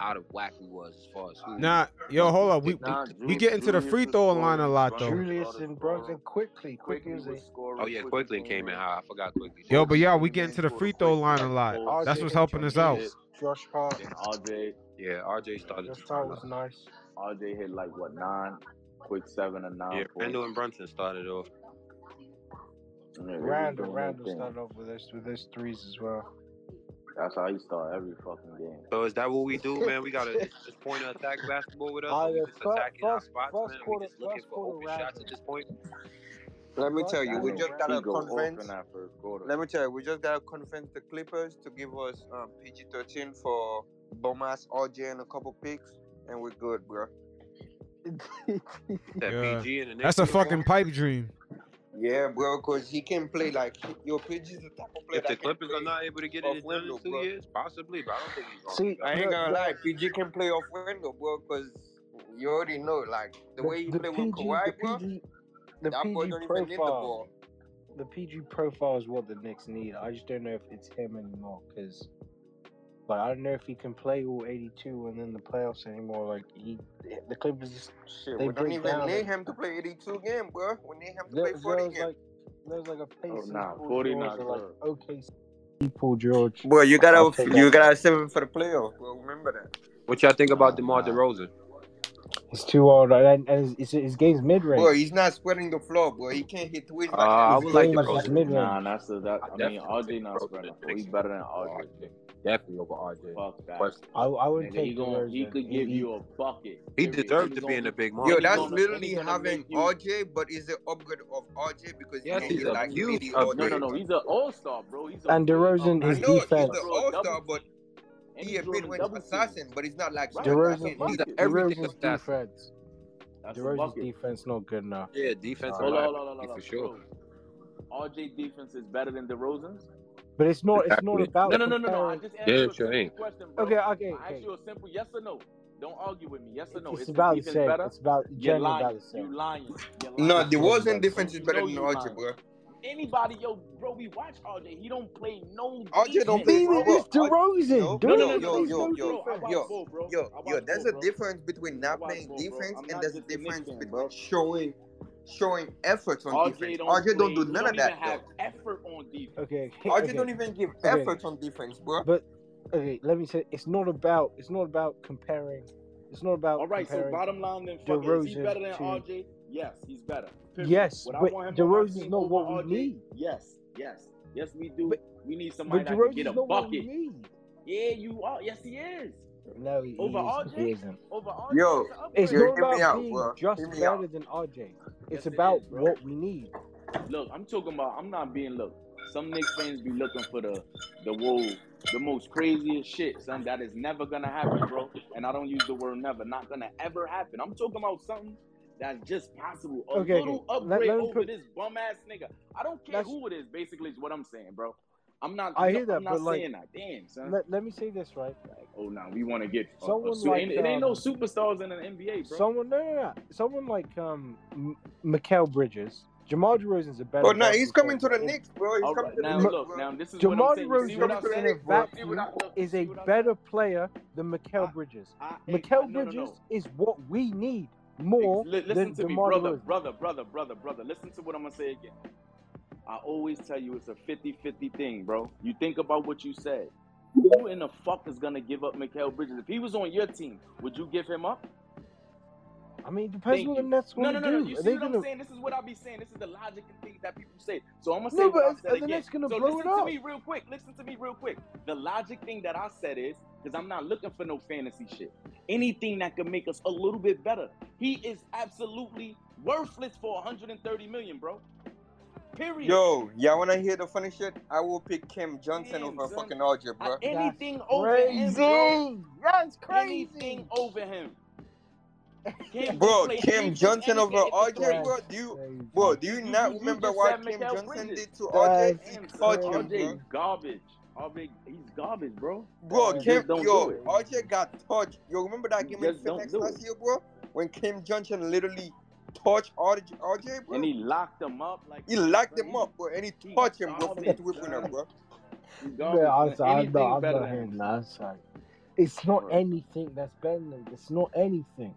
Speaker 2: out of whack we was as far as who.
Speaker 3: Nah, yo, hold up. We
Speaker 4: Nah,
Speaker 3: we get into the free throw line a lot though.
Speaker 1: Julius and Brunson Quickley, Quickley
Speaker 4: Quickley
Speaker 1: as they.
Speaker 4: was.
Speaker 2: Oh yeah, Quickley came in high. I forgot Quickley.
Speaker 3: Yo, but yeah, we get into the free throw line a lot. That's what's helping us out.
Speaker 4: hit.
Speaker 1: Josh Hart.
Speaker 4: Then RJ,
Speaker 2: Yeah, RJ started
Speaker 1: Josh
Speaker 2: to
Speaker 1: Hart was nice.
Speaker 4: RJ hit like what nine, quick seven and nine.
Speaker 2: Yeah,
Speaker 4: points.
Speaker 2: Randle and Brunson started off.
Speaker 4: Yeah,
Speaker 1: Randle,
Speaker 4: Randle
Speaker 1: started off with those with those threes as well.
Speaker 4: That's how you start every fucking game.
Speaker 2: So is that what we do, man? We gotta just, just point to attack basketball with us.
Speaker 1: Uh,
Speaker 2: we just
Speaker 1: fir-
Speaker 2: attacking our spots,
Speaker 1: first
Speaker 2: man.
Speaker 1: quarter-
Speaker 2: we just looking for
Speaker 1: quarter
Speaker 2: open shots
Speaker 1: Randle.
Speaker 2: at this point.
Speaker 5: Let me tell you, we just
Speaker 1: Randle.
Speaker 4: nigga, he
Speaker 5: gotta
Speaker 4: go
Speaker 5: convince.
Speaker 4: in that first quarter.
Speaker 5: Let me tell you, we just gotta convince the Clippers to give us um, PG-13 for Bomas, RJ, and a couple picks, and we're good, bro.
Speaker 2: That
Speaker 3: Yeah.
Speaker 2: PG and the
Speaker 3: That's a fucking pipe dream.
Speaker 5: Yeah, bro, because he can play like your PG is the type of player
Speaker 2: If the
Speaker 5: that can
Speaker 2: Clippers
Speaker 5: play
Speaker 2: are not able to get
Speaker 5: off
Speaker 2: it done in
Speaker 5: window,
Speaker 2: two
Speaker 5: bro.
Speaker 2: years, possibly, but I don't think he's gonna.
Speaker 1: See,
Speaker 5: I ain't
Speaker 1: The-
Speaker 5: gonna lie, PG can play off window, bro, because you already know, like the, way you
Speaker 1: the
Speaker 5: play
Speaker 1: PG,
Speaker 5: with Kawhi,
Speaker 1: the
Speaker 5: bro.
Speaker 1: PG, the
Speaker 5: that boy don't even need the
Speaker 1: profile,
Speaker 5: ball.
Speaker 1: the PG profile is what the Knicks need. I just don't know if it's him anymore because, but I don't know if he can play all 82 and then the playoffs anymore. Like he, the Clippers, just,
Speaker 5: Shit,
Speaker 1: they
Speaker 5: we don't even need him to play 82 again, bro. We need him to
Speaker 1: there,
Speaker 5: play 40 again.
Speaker 1: Like, there's like a
Speaker 4: oh,
Speaker 1: pace.
Speaker 4: Oh,
Speaker 1: nah,
Speaker 4: 49.
Speaker 1: George, like, okay, people, George.
Speaker 5: Well, you gotta, you gotta seven him for the playoff. Well, remember that.
Speaker 2: What y'all think about DeMar DeRozan?
Speaker 1: He's too old, and, and his, his, his game's mid range.
Speaker 5: Boy, he's not spreading the floor, boy. He can't hit twins.
Speaker 4: Uh,
Speaker 5: like ah,
Speaker 2: I
Speaker 4: would like
Speaker 2: to
Speaker 4: mid
Speaker 1: range.
Speaker 4: Nah, that's the, that.
Speaker 2: I,
Speaker 4: I mean, RJ not spreading. He's better than RJ
Speaker 2: definitely over RJ.
Speaker 1: I, I would
Speaker 4: take. He, gonna, he could give you a bucket.
Speaker 2: He deserved to be in the big market.
Speaker 5: Yo, that's literally having RJ, but is the upgrade of RJ because
Speaker 2: yes, he's a
Speaker 5: like
Speaker 2: huge
Speaker 5: really
Speaker 4: No, no, no. He's an all star, bro. He's a
Speaker 1: and DeRozan
Speaker 5: is
Speaker 1: defense.
Speaker 5: He's
Speaker 4: an
Speaker 5: all star, but he a
Speaker 4: been with
Speaker 5: assassin, but he's not like.
Speaker 1: DeRozan.
Speaker 2: He's everything
Speaker 1: DeRozan's defense. DeRozan's defense not good enough.
Speaker 2: Yeah, defense. For sure.
Speaker 4: RJ defense is better than DeRozan's.
Speaker 1: But it's not. It's not about.
Speaker 4: No, no, no, no, no. I just answered
Speaker 2: yeah, sure a
Speaker 4: question, bro.
Speaker 1: Okay, okay.
Speaker 4: I ask you a simple yes or no. Don't argue with me. Yes or no?
Speaker 1: It's,
Speaker 4: it's
Speaker 1: about the same. It's about
Speaker 4: you're lying.
Speaker 1: About the same.
Speaker 4: You lying. You're lying.
Speaker 1: No, the
Speaker 5: Wilson
Speaker 1: defense
Speaker 5: is better than RJ, bro.
Speaker 4: Anybody, yo, bro, we watch RJ. He don't play no.
Speaker 5: RJ don't play.
Speaker 4: Bro.
Speaker 1: It's DeRozan.
Speaker 4: No, no, no,
Speaker 5: yo, yo, yo, yo, yo. There's a difference between not playing defense and there's a difference between showing showing effort on
Speaker 4: RJ
Speaker 5: defense.
Speaker 4: Don't
Speaker 5: RJ
Speaker 4: play.
Speaker 5: don't
Speaker 4: do
Speaker 5: none
Speaker 4: don't
Speaker 5: of that.
Speaker 4: Have
Speaker 5: though.
Speaker 4: effort on defense.
Speaker 1: Okay.
Speaker 5: RJ
Speaker 1: okay.
Speaker 5: don't even give
Speaker 1: okay.
Speaker 5: effort on defense, bro.
Speaker 1: But okay, let me say it's not about it's not about comparing. It's not about
Speaker 4: all right. So bottom line, then fuck, DeRozan is he better than
Speaker 1: to...
Speaker 4: RJ? Yes, he's better. Period.
Speaker 1: Yes,
Speaker 4: Would
Speaker 1: but DeRozan's not what we
Speaker 4: RJ?
Speaker 1: need.
Speaker 4: Yes, yes, yes, we do.
Speaker 1: But,
Speaker 4: we need somebody that can get a bucket. Yeah, you are. Yes, he is.
Speaker 1: No, he,
Speaker 4: over
Speaker 1: is,
Speaker 4: RJ, he
Speaker 1: isn't.
Speaker 4: Over RJ,
Speaker 5: Yo,
Speaker 1: it's,
Speaker 4: it's
Speaker 1: not about
Speaker 5: out,
Speaker 1: being
Speaker 5: bro.
Speaker 1: just
Speaker 5: better out.
Speaker 1: than RJ. It's about what we need.
Speaker 4: Look, I'm talking about. I'm not being look. Some Knicks fans be looking for the the whoa, the most craziest shit, son. That is never gonna happen, bro. And I don't use the word never. Not gonna ever happen. I'm talking about something that's just possible. A
Speaker 1: okay,
Speaker 4: little
Speaker 1: okay.
Speaker 4: upgrade
Speaker 1: let, let
Speaker 4: over
Speaker 1: put,
Speaker 4: this bum ass nigga. I don't care who it is. Basically, is what I'm saying, bro. I'm not.
Speaker 1: I hear that,
Speaker 4: I'm not
Speaker 1: but
Speaker 4: saying like, that. Damn, son.
Speaker 1: Let, let me say this right.
Speaker 4: Like, oh no, we want to get
Speaker 1: someone
Speaker 4: a,
Speaker 1: a,
Speaker 4: like, it, um, ain't no
Speaker 1: um,
Speaker 4: superstars in the NBA, bro.
Speaker 1: Someone, no, no, no. Someone like um, Mikal Bridges. Jamal DeRozan's a better.
Speaker 5: Oh no, he's coming to the Knicks, bro. He's coming
Speaker 4: right,
Speaker 5: to the
Speaker 4: now
Speaker 5: Knicks.
Speaker 4: Look,
Speaker 5: bro.
Speaker 4: now this is
Speaker 1: Jamal DeRozan is a better player than
Speaker 4: Mikal
Speaker 1: Bridges.
Speaker 4: Mikal
Speaker 1: Bridges is what we need more.
Speaker 4: Listen to me, brother, brother, brother, brother, brother. Listen to what I'm gonna say again. I always tell you it's a 50-50 thing, bro. You think about what you said. Who in the fuck is gonna give up Mikal Bridges? If he was on your team, would you give him up?
Speaker 1: I mean, depends on
Speaker 4: that's
Speaker 1: what
Speaker 4: no, no, no, no. You see what
Speaker 1: gonna...
Speaker 4: I'm saying? This is what I'll be saying. This is the logic and things that people say. So I'm gonna say
Speaker 1: no,
Speaker 4: what I said
Speaker 1: gonna
Speaker 4: so
Speaker 1: blow
Speaker 4: listen it
Speaker 1: up.
Speaker 4: to me real quick. Listen to me real quick. The logic thing that I said is because I'm not looking for no fantasy shit. Anything that can make us a little bit better. He is absolutely worthless for 130 million, bro. Period.
Speaker 5: y'all want to hear the funny shit, I will pick Kim Johnson
Speaker 4: Kim
Speaker 5: over
Speaker 4: Johnson.
Speaker 5: fucking
Speaker 4: Alger,
Speaker 5: bro.
Speaker 1: Uh,
Speaker 4: anything That's over crazy. him. Bro.
Speaker 1: That's crazy.
Speaker 4: Anything over him. Kim
Speaker 5: bro, Kim Johnson over RJ, bro. Do you, bro, do you not remember
Speaker 4: you
Speaker 5: what Kim Johnson
Speaker 4: Bridges.
Speaker 5: did to RJ? He's him, bro.
Speaker 4: garbage. He's garbage, bro.
Speaker 5: Bro, Kim, yo, RJ got touched. Yo, remember that game in
Speaker 4: FedEx
Speaker 5: last year, bro? When Kim Johnson literally touch RJ, RJ bro.
Speaker 4: And he locked him up like
Speaker 5: he locked him up, bro. And he, touched him, bro, from the
Speaker 4: winner,
Speaker 5: bro.
Speaker 4: Man,
Speaker 1: I'm sorry, I'm not, I'm not. Sorry. It's not
Speaker 4: bro.
Speaker 1: anything that's better than it's not anything.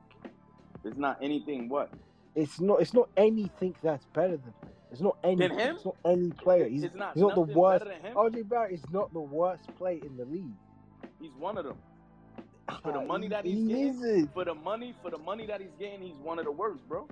Speaker 4: It's not anything what?
Speaker 1: It's not it's not anything that's better than it's not
Speaker 4: any
Speaker 1: than
Speaker 4: him?
Speaker 1: it's not any player. He's,
Speaker 4: it's not,
Speaker 1: he's not the worst RJ Barrett is not the worst player in the league.
Speaker 4: He's one of them for the
Speaker 1: ah,
Speaker 4: money that he's
Speaker 1: he
Speaker 4: getting, for the money, for the money that he's getting, he's one of the worst, bro.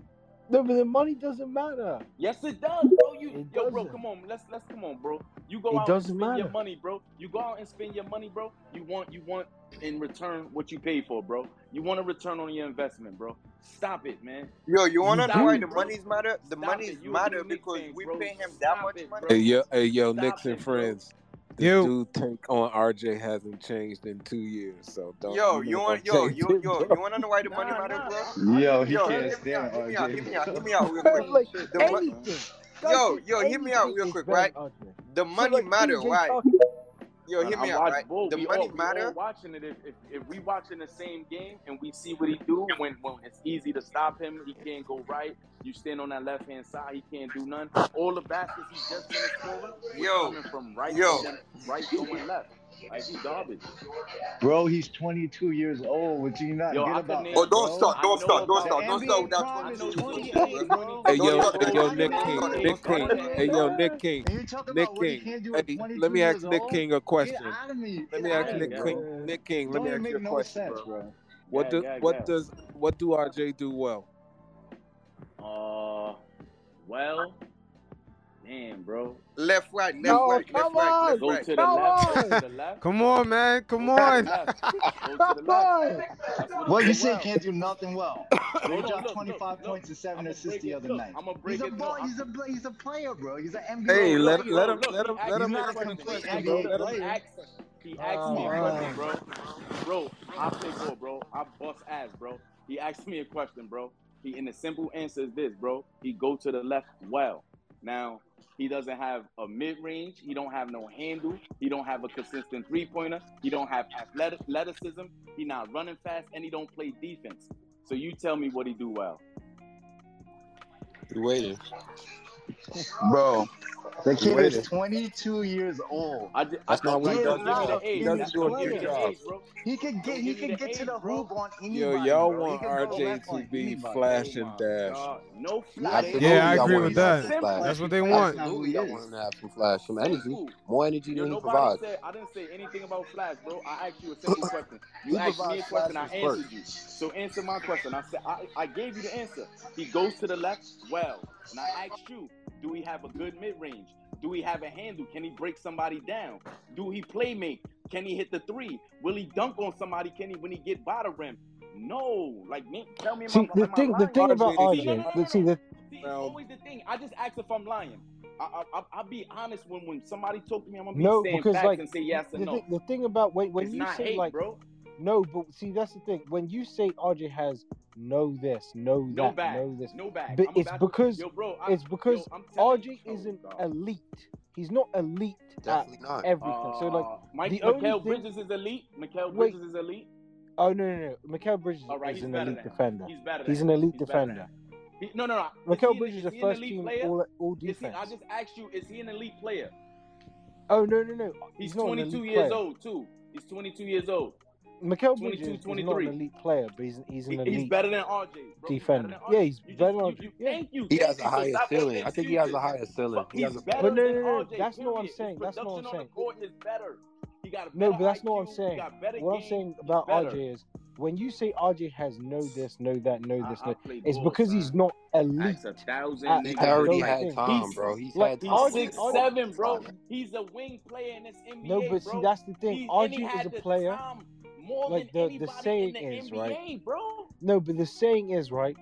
Speaker 1: No, but the money doesn't matter.
Speaker 4: Yes, it does, bro. You,
Speaker 1: it
Speaker 4: yo,
Speaker 1: doesn't.
Speaker 4: bro, come on. Let's let's come on, bro. You go
Speaker 1: it
Speaker 4: out and spend
Speaker 1: matter.
Speaker 4: your money, bro. You go out and spend your money, bro. You want you want in return what you paid for, bro. You want a return on your investment, bro. Stop it, man.
Speaker 5: Yo, you wanna know why the money's matter? The
Speaker 4: Stop
Speaker 5: money's matter because we pay him that much
Speaker 4: it,
Speaker 5: money.
Speaker 2: Hey yo, hey yo,
Speaker 4: Stop
Speaker 2: Nixon
Speaker 4: it,
Speaker 2: friends this
Speaker 3: you.
Speaker 2: dude take on RJ hasn't changed in two years. So don't.
Speaker 5: Yo,
Speaker 2: you
Speaker 5: want yo yo yo you want to know why the money matters, bro?
Speaker 6: Yo, he
Speaker 5: yo,
Speaker 6: can't stand
Speaker 5: RJ. Give me out, give me out,
Speaker 6: give
Speaker 5: me out real quick.
Speaker 1: like,
Speaker 5: the,
Speaker 1: anything.
Speaker 5: Yo, yo, hear me out real quick, right? The money so,
Speaker 1: like,
Speaker 5: matter, right? Yo, hear me out.
Speaker 4: Watch,
Speaker 5: right?
Speaker 4: Bull,
Speaker 5: the
Speaker 4: we
Speaker 5: money
Speaker 4: all,
Speaker 5: matter.
Speaker 4: All watching it, if, if, if, we watching the same game and we see what he do when, when it's easy to stop him, he can't go right. You stand on that left hand side, he can't do none. All the baskets he just been scoring,
Speaker 5: yo,
Speaker 4: coming from right,
Speaker 5: yo,
Speaker 4: right going left. Like he's garbage.
Speaker 6: Bro, he's 22 years old. Would you not
Speaker 4: Yo,
Speaker 6: get about
Speaker 4: that?
Speaker 5: Oh, don't
Speaker 4: stop,
Speaker 5: don't stop, don't stop, don't
Speaker 6: stop.
Speaker 4: That's
Speaker 5: 22.
Speaker 2: Hey, yo, hey, yo, Nick King, Nick King. Hey, yo,
Speaker 7: Nick King, Nick King. Hey, let me ask Nick King a question. Let me ask Nick King, Nick King, let me ask you a question, bro. What do what does what do RJ do well?
Speaker 4: Uh, well, damn, bro.
Speaker 5: Left, right, left,
Speaker 3: No,
Speaker 5: right,
Speaker 3: come
Speaker 5: left, right,
Speaker 3: on.
Speaker 5: left,
Speaker 4: Go
Speaker 5: right.
Speaker 4: to the
Speaker 3: Come
Speaker 4: left. Go
Speaker 3: on.
Speaker 4: to the left.
Speaker 3: Come on, man. Come
Speaker 4: Go to the
Speaker 3: on.
Speaker 4: left. Go to the
Speaker 3: Come on.
Speaker 4: What
Speaker 6: Well, you say
Speaker 4: well.
Speaker 6: can't do nothing well.
Speaker 4: Hold
Speaker 6: They dropped 25
Speaker 4: look,
Speaker 6: points and seven assists the other night.
Speaker 4: I'm gonna
Speaker 6: He's a
Speaker 4: it.
Speaker 6: ball. He's a bl- he's a player, bro. He's an NBA
Speaker 7: Hey, let
Speaker 4: look,
Speaker 7: let him
Speaker 4: look.
Speaker 7: let him
Speaker 4: asked
Speaker 7: let him oh,
Speaker 4: me a
Speaker 6: not a
Speaker 7: answer the
Speaker 4: question.
Speaker 6: complete
Speaker 4: Bro,
Speaker 7: bro. Let him
Speaker 4: he
Speaker 6: player.
Speaker 4: asked. He asked
Speaker 3: Oh,
Speaker 4: me a question, bro. Bro, I play ball, bro. I bust ass, bro. He asked me a question, bro. He and the simple answer is this, bro. He go to the left well. Now he doesn't have a mid range. He don't have no handle. He don't have a consistent three pointer. He don't have athleticism. He not running fast, and he don't play defense. So you tell me what he do well.
Speaker 2: You waiting?
Speaker 6: Bro, the kid
Speaker 2: waiting?
Speaker 6: is 22 years old.
Speaker 4: I, ju- I
Speaker 2: That's not
Speaker 4: don't
Speaker 2: what he
Speaker 6: He
Speaker 4: give
Speaker 2: does.
Speaker 4: me the.
Speaker 2: He doesn't do a good
Speaker 4: me
Speaker 6: player.
Speaker 4: the
Speaker 2: job.
Speaker 4: age.
Speaker 6: He could get he
Speaker 4: give me
Speaker 6: could get to the
Speaker 4: bro.
Speaker 6: hoop on
Speaker 7: Yo,
Speaker 6: anybody,
Speaker 7: y'all
Speaker 6: bro.
Speaker 7: Want RJ to be
Speaker 6: anybody.
Speaker 7: flash and dash.
Speaker 4: God, no flash.
Speaker 3: Yeah, I
Speaker 2: I
Speaker 3: agree
Speaker 2: want
Speaker 3: with
Speaker 2: him to have
Speaker 3: that.
Speaker 2: flash.
Speaker 3: That's what they want.
Speaker 2: Absolutely,
Speaker 6: he
Speaker 2: I want him to have some flash, some energy, more energy
Speaker 4: Yo,
Speaker 2: than he
Speaker 4: nobody
Speaker 2: provides.
Speaker 4: said I didn't say anything about Flash, bro. I asked you a simple question. You asked me a question, I answered you. So answer my question. I said I, I gave you the answer. He goes to the left well. And I asked you, do he have a good mid range? Do he have a handle? Can he break somebody down? Do he play make? Can he hit the three? Will he dunk on somebody? Can he when he get by the rim? No. Like man, tell me am
Speaker 1: See,
Speaker 4: I,
Speaker 1: the
Speaker 4: am I
Speaker 1: thing, the thing about
Speaker 7: RJ
Speaker 4: See, no, no,
Speaker 1: RJ,
Speaker 4: no,
Speaker 1: the, see, the,
Speaker 4: See, it's
Speaker 7: Well-
Speaker 4: always the thing. I just ask if I'm lying. I, I, I, I'll be honest when, when somebody talk to me, I'm gonna be
Speaker 1: no,
Speaker 4: saying
Speaker 1: because
Speaker 4: facts
Speaker 1: like
Speaker 4: and say yes or
Speaker 1: the,
Speaker 4: no.
Speaker 1: thing, the thing about when when
Speaker 4: it's
Speaker 1: you
Speaker 4: not
Speaker 1: say
Speaker 4: hate,
Speaker 1: like
Speaker 4: bro.
Speaker 1: No, but see that's the thing. When you say RJ has no this, no
Speaker 4: No
Speaker 1: that,
Speaker 4: bag.
Speaker 1: no this,
Speaker 4: No bag.
Speaker 1: but
Speaker 4: I'm
Speaker 1: it's
Speaker 4: about to-
Speaker 1: because
Speaker 4: yo, bro. I,
Speaker 1: it's because
Speaker 4: yo,
Speaker 1: RJ
Speaker 4: you,
Speaker 1: isn't
Speaker 4: God.
Speaker 1: elite. He's not elite at
Speaker 2: Definitely not.
Speaker 1: everything. so like,
Speaker 4: Uh, Mike,
Speaker 1: the only
Speaker 4: Mikal
Speaker 1: thing-
Speaker 4: Bridges is elite. Mikal
Speaker 1: Wait.
Speaker 4: Bridges is elite.
Speaker 1: oh no, no, no, Mikal Bridges
Speaker 4: All right,
Speaker 1: is an elite
Speaker 4: than
Speaker 1: defender.
Speaker 4: He's better.
Speaker 1: He's an elite
Speaker 4: He's
Speaker 1: defender.
Speaker 4: He, no, no, no. Is
Speaker 1: Mikal
Speaker 4: he
Speaker 1: Bridges is
Speaker 4: is
Speaker 1: a first team
Speaker 4: player?
Speaker 1: all all
Speaker 4: Is he,
Speaker 1: defense.
Speaker 4: I just asked you, is he an elite player?
Speaker 1: Oh no, no, no.
Speaker 4: He's,
Speaker 1: not an
Speaker 4: 22 years
Speaker 1: player.
Speaker 4: old too. He's 22 years old.
Speaker 1: Mikal
Speaker 4: 22,
Speaker 1: Bridges is not an elite player, but he's he's an elite.
Speaker 4: he's better than RJ. Bro. He's
Speaker 1: defender.
Speaker 4: better than
Speaker 1: Yeah,
Speaker 4: RJ.
Speaker 1: he's
Speaker 4: You
Speaker 1: better
Speaker 4: Just,
Speaker 1: on-
Speaker 4: you, you,
Speaker 1: yeah.
Speaker 4: Thank you.
Speaker 2: He
Speaker 4: thank
Speaker 2: has
Speaker 4: you.
Speaker 2: a higher ceiling. I think he has a
Speaker 4: excuses.
Speaker 2: higher ceiling.
Speaker 4: But
Speaker 2: He has a
Speaker 4: better
Speaker 1: But no,
Speaker 4: than
Speaker 1: no, no,
Speaker 4: RJ.
Speaker 1: that's not what I'm saying.
Speaker 4: His
Speaker 1: That's not what I'm saying.
Speaker 4: the court is better. He got a
Speaker 1: No, but that's not what I'm saying.
Speaker 4: He got better
Speaker 1: What I'm saying about
Speaker 4: better.
Speaker 1: RJ is when you say RJ has no this, no that, no this,
Speaker 4: I
Speaker 1: no,
Speaker 4: played
Speaker 1: it's
Speaker 4: ball,
Speaker 1: because he's
Speaker 4: son.
Speaker 1: not elite.
Speaker 4: Ask a thousand
Speaker 1: at-
Speaker 2: He's
Speaker 4: niggas.
Speaker 1: at
Speaker 2: already had time,
Speaker 4: He's-
Speaker 2: bro. He's
Speaker 1: like,
Speaker 2: had time.
Speaker 1: RJ
Speaker 4: six
Speaker 1: RJ
Speaker 4: seven, bro. He's a wing player in this NBA,
Speaker 1: No, but
Speaker 4: bro.
Speaker 1: see that's the thing.
Speaker 4: He's,
Speaker 1: RJ is a player.
Speaker 4: time more
Speaker 1: like
Speaker 4: than
Speaker 1: the- the saying
Speaker 4: in the
Speaker 1: is,
Speaker 4: NBA,
Speaker 1: right?
Speaker 4: bro.
Speaker 1: No, but the saying is right.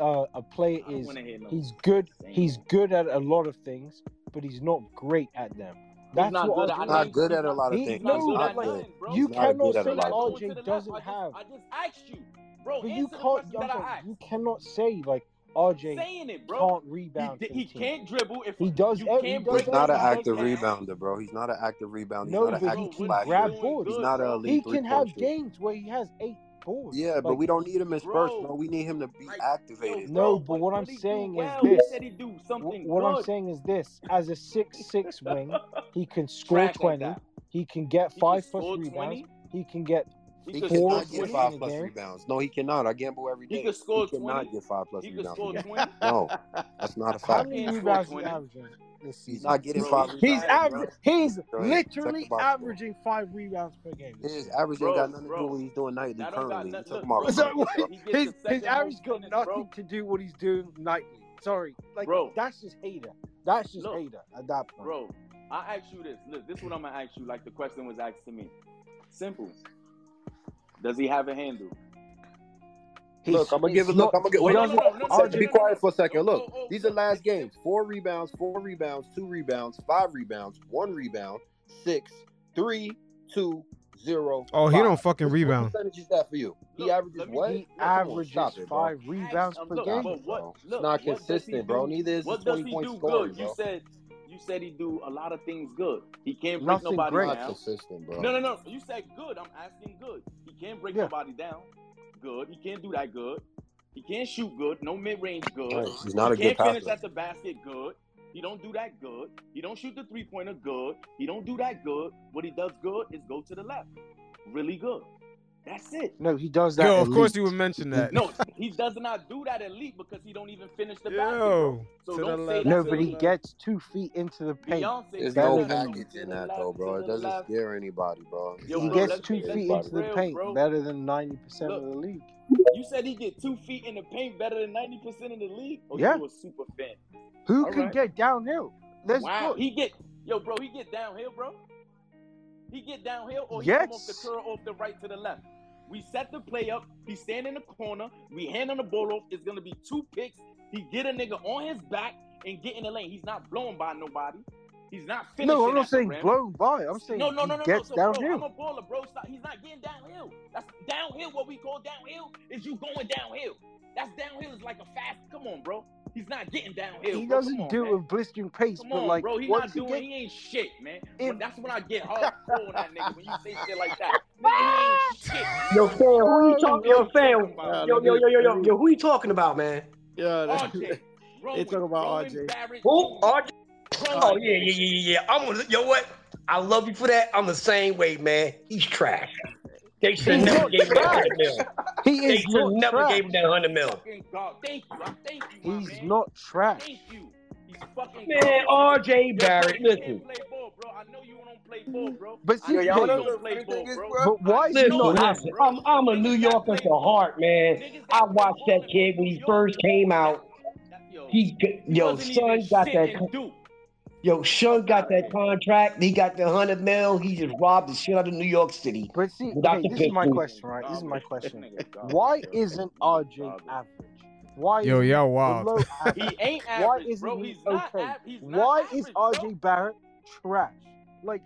Speaker 1: Uh, a player is
Speaker 4: want to hear no.
Speaker 1: he's good.
Speaker 4: saying.
Speaker 1: He's good at a lot of things, but he's not great at them. That's
Speaker 4: not
Speaker 1: what
Speaker 4: good
Speaker 1: RJ
Speaker 4: at-
Speaker 2: He's
Speaker 1: is.
Speaker 2: not good at a lot of
Speaker 1: He-
Speaker 2: things.
Speaker 1: no,
Speaker 2: He's not
Speaker 1: like,
Speaker 2: good.
Speaker 4: bro.
Speaker 1: You
Speaker 2: He's not
Speaker 1: cannot
Speaker 2: good
Speaker 1: say
Speaker 2: a lot of
Speaker 4: Going to
Speaker 1: RJ doesn't
Speaker 4: I just,
Speaker 1: have.
Speaker 4: I just asked you, bro.
Speaker 1: But you can't.
Speaker 4: question
Speaker 1: I'm
Speaker 4: that I
Speaker 1: sorry,
Speaker 4: asked.
Speaker 1: you cannot say like RJ
Speaker 4: saying it, bro.
Speaker 1: can't rebound.
Speaker 4: di-
Speaker 1: for
Speaker 4: he can't dribble. If
Speaker 1: He does
Speaker 4: you
Speaker 1: every- he
Speaker 4: can't
Speaker 1: does
Speaker 2: He's not an active
Speaker 4: nobody
Speaker 2: rebounder, bro. He's not an active rebounder. He's
Speaker 1: No,
Speaker 2: not an active
Speaker 1: he can grab boards.
Speaker 2: He's not an elite
Speaker 1: He can have
Speaker 2: point
Speaker 1: games where he has eight boards.
Speaker 2: Yeah, but we don't need him as spurts,
Speaker 4: Bro.
Speaker 2: bro. We need him to be
Speaker 4: Like,
Speaker 2: activated.
Speaker 4: Yo,
Speaker 1: No, but what I'm
Speaker 4: he do
Speaker 1: saying is this.
Speaker 4: He do something
Speaker 1: what I'm saying is this: as a six-six wing, he can score
Speaker 4: Trash
Speaker 1: twenty. He can get five
Speaker 4: can
Speaker 1: plus rebounds. He can get
Speaker 4: He
Speaker 2: He
Speaker 4: could
Speaker 1: four
Speaker 2: cannot
Speaker 4: score
Speaker 2: get five plus
Speaker 1: game.
Speaker 2: rebounds. No, he cannot. I gamble every day.
Speaker 4: He
Speaker 2: day.
Speaker 4: could score he
Speaker 2: cannot
Speaker 4: 20.
Speaker 2: get five plus
Speaker 4: He could
Speaker 2: rebounds.
Speaker 4: score
Speaker 2: a game.
Speaker 4: 20.
Speaker 2: No, that's not a
Speaker 1: How
Speaker 2: fact.
Speaker 1: many rebounds is averaging this
Speaker 2: He's not getting five
Speaker 4: he's
Speaker 1: He's
Speaker 2: rebounds.
Speaker 4: bad,
Speaker 2: bro.
Speaker 1: aver- He's
Speaker 2: Go ahead, check
Speaker 1: literally
Speaker 2: the box score.
Speaker 1: averaging five rebounds per game.
Speaker 2: His average ain't got nothing to do with what he's doing nightly
Speaker 4: That don't got
Speaker 2: currently.
Speaker 4: nothing.
Speaker 2: He's talking
Speaker 4: Look,
Speaker 1: So
Speaker 4: bro,
Speaker 2: right now.
Speaker 1: what- his
Speaker 4: the
Speaker 1: his average got
Speaker 4: minutes, bro.
Speaker 1: nothing to do with what he's doing nightly. Sorry, like
Speaker 4: Bro.
Speaker 1: that's just hater. That's just
Speaker 4: Look.
Speaker 1: hater at that point.
Speaker 4: Bro, I ask you this. Look, this is what I'm gonna ask you. Like the question was asked to me. Simple. Does he have a handle?
Speaker 1: He's-
Speaker 2: Look, I'm gonna give it.
Speaker 1: it's
Speaker 2: Look, I'm gonna get.
Speaker 1: he
Speaker 2: Wait,
Speaker 1: doesn't-
Speaker 2: no, no, no, no, Be quiet for a second. Look,
Speaker 4: oh, oh, oh,
Speaker 2: these are last games. Four rebounds, four rebounds, two rebounds, five rebounds, one rebound, six, three, two, zero.
Speaker 3: Oh, he don't fucking
Speaker 2: What-
Speaker 3: rebound.
Speaker 2: What percentage is that for you? He averages
Speaker 4: let me-
Speaker 2: what?
Speaker 1: He
Speaker 2: Look, come on,
Speaker 1: averages
Speaker 2: it,
Speaker 1: five rebounds per
Speaker 4: look,
Speaker 1: game.
Speaker 2: Stop
Speaker 4: what-
Speaker 2: bro. It's not
Speaker 4: what does he
Speaker 2: consistent, bro.
Speaker 4: do?
Speaker 2: Neither is
Speaker 4: What does
Speaker 2: 20
Speaker 4: he
Speaker 2: point
Speaker 4: do good?
Speaker 2: bro.
Speaker 4: You said you said he do a lot of things good. He can't break
Speaker 1: Nothing
Speaker 4: nobody
Speaker 1: great.
Speaker 4: down.
Speaker 2: consistent, bro.
Speaker 4: No, no, no. You said good. I'm asking good. He can't break
Speaker 1: Yeah.
Speaker 4: nobody down. Good. He can't do that good. He can't shoot good. No mid range good.
Speaker 2: Right, He's not
Speaker 4: he
Speaker 2: a good passer.
Speaker 4: He can't finish
Speaker 2: passer.
Speaker 4: at the basket good. He don't do that good. He don't shoot the three pointer good. He don't do that good. What he does good is go to the left. Really good. That's it.
Speaker 1: No, he does that.
Speaker 3: Yo, of course you would mention that.
Speaker 4: no, he does not do that elite because he don't even finish the
Speaker 3: Yo.
Speaker 4: So don't say
Speaker 1: no, but he gets two feet into the paint.
Speaker 4: Beyonce
Speaker 2: There's no package in that though, bro. It doesn't scare anybody, bro.
Speaker 4: Yo,
Speaker 1: he
Speaker 4: bro,
Speaker 1: gets two feet into the paint,
Speaker 4: bro.
Speaker 1: better than ninety percent of the league.
Speaker 4: You said he get two feet in the paint, better than ninety percent of the league. Oh,
Speaker 1: yeah,
Speaker 4: you a super fan.
Speaker 1: Who
Speaker 4: All
Speaker 1: can
Speaker 4: right.
Speaker 1: get downhill? Let's
Speaker 4: wow,
Speaker 1: go.
Speaker 4: he get yo, bro. He get downhill, bro. He get downhill, or he yes. come off the curl off the right to the left. We set the play up. He stand in the corner. We hand on the ball off. It's gonna be two picks. He get a nigga on his back and get in the lane. He's not blown by nobody. He's not finishing.
Speaker 1: No, I'm not saying blown by. I'm saying
Speaker 4: no, no, no, no, no. So,
Speaker 1: downhill.
Speaker 4: Bro, I'm a baller, bro. Stop. He's not getting downhill. That's downhill. What we call downhill is you going downhill. That's downhill is like a fast. Come on, bro. He's not getting downhill.
Speaker 1: He
Speaker 4: bro.
Speaker 1: doesn't
Speaker 4: on,
Speaker 1: do a blistering pace,
Speaker 4: Come
Speaker 1: but
Speaker 4: on,
Speaker 1: like,
Speaker 4: bro, he not doing.
Speaker 1: Get...
Speaker 4: He ain't shit, man.
Speaker 1: If...
Speaker 4: That's when I get hardcore on that nigga when you say shit like that.
Speaker 8: Yo, fam, who you talking? Yo, fam, yo, yo, yo, yo, yo, who you talking about, man?
Speaker 7: Yeah, they talking about RJ.
Speaker 8: Who RJ? Oh yeah, yeah, yeah, yeah. I'm gonna. Yo, what? I love you for that. I'm the same way, man. He's trash. They should never gave him that hundred mil.
Speaker 1: He is
Speaker 8: they
Speaker 1: should
Speaker 8: never
Speaker 1: trash.
Speaker 8: gave him that hundred mil.
Speaker 4: Thank you. I thank you.
Speaker 1: He's
Speaker 4: man.
Speaker 1: not trash.
Speaker 4: Thank you. Fucking
Speaker 8: man, RJ Barrett. Listen.
Speaker 4: Play ball, bro. I know you don't play ball, bro.
Speaker 1: But see,
Speaker 2: y'all
Speaker 4: don't play ball, bro.
Speaker 1: But why is he not
Speaker 8: I'm, I'm a New Yorker to heart, man. I watched that kid when he first came out. He, yo, son got that. Yo, Shun got that contract. He got the hundred mil. He just robbed the shit out of New York City.
Speaker 1: But see, okay, this is my question, right? This is my question. Why isn't RJ average? Why?
Speaker 3: Yo,
Speaker 1: yo, wow.
Speaker 4: he ain't average.
Speaker 1: Why isn't
Speaker 4: bro,
Speaker 1: he okay? Why
Speaker 4: average,
Speaker 1: is RJ Barrett trash? Like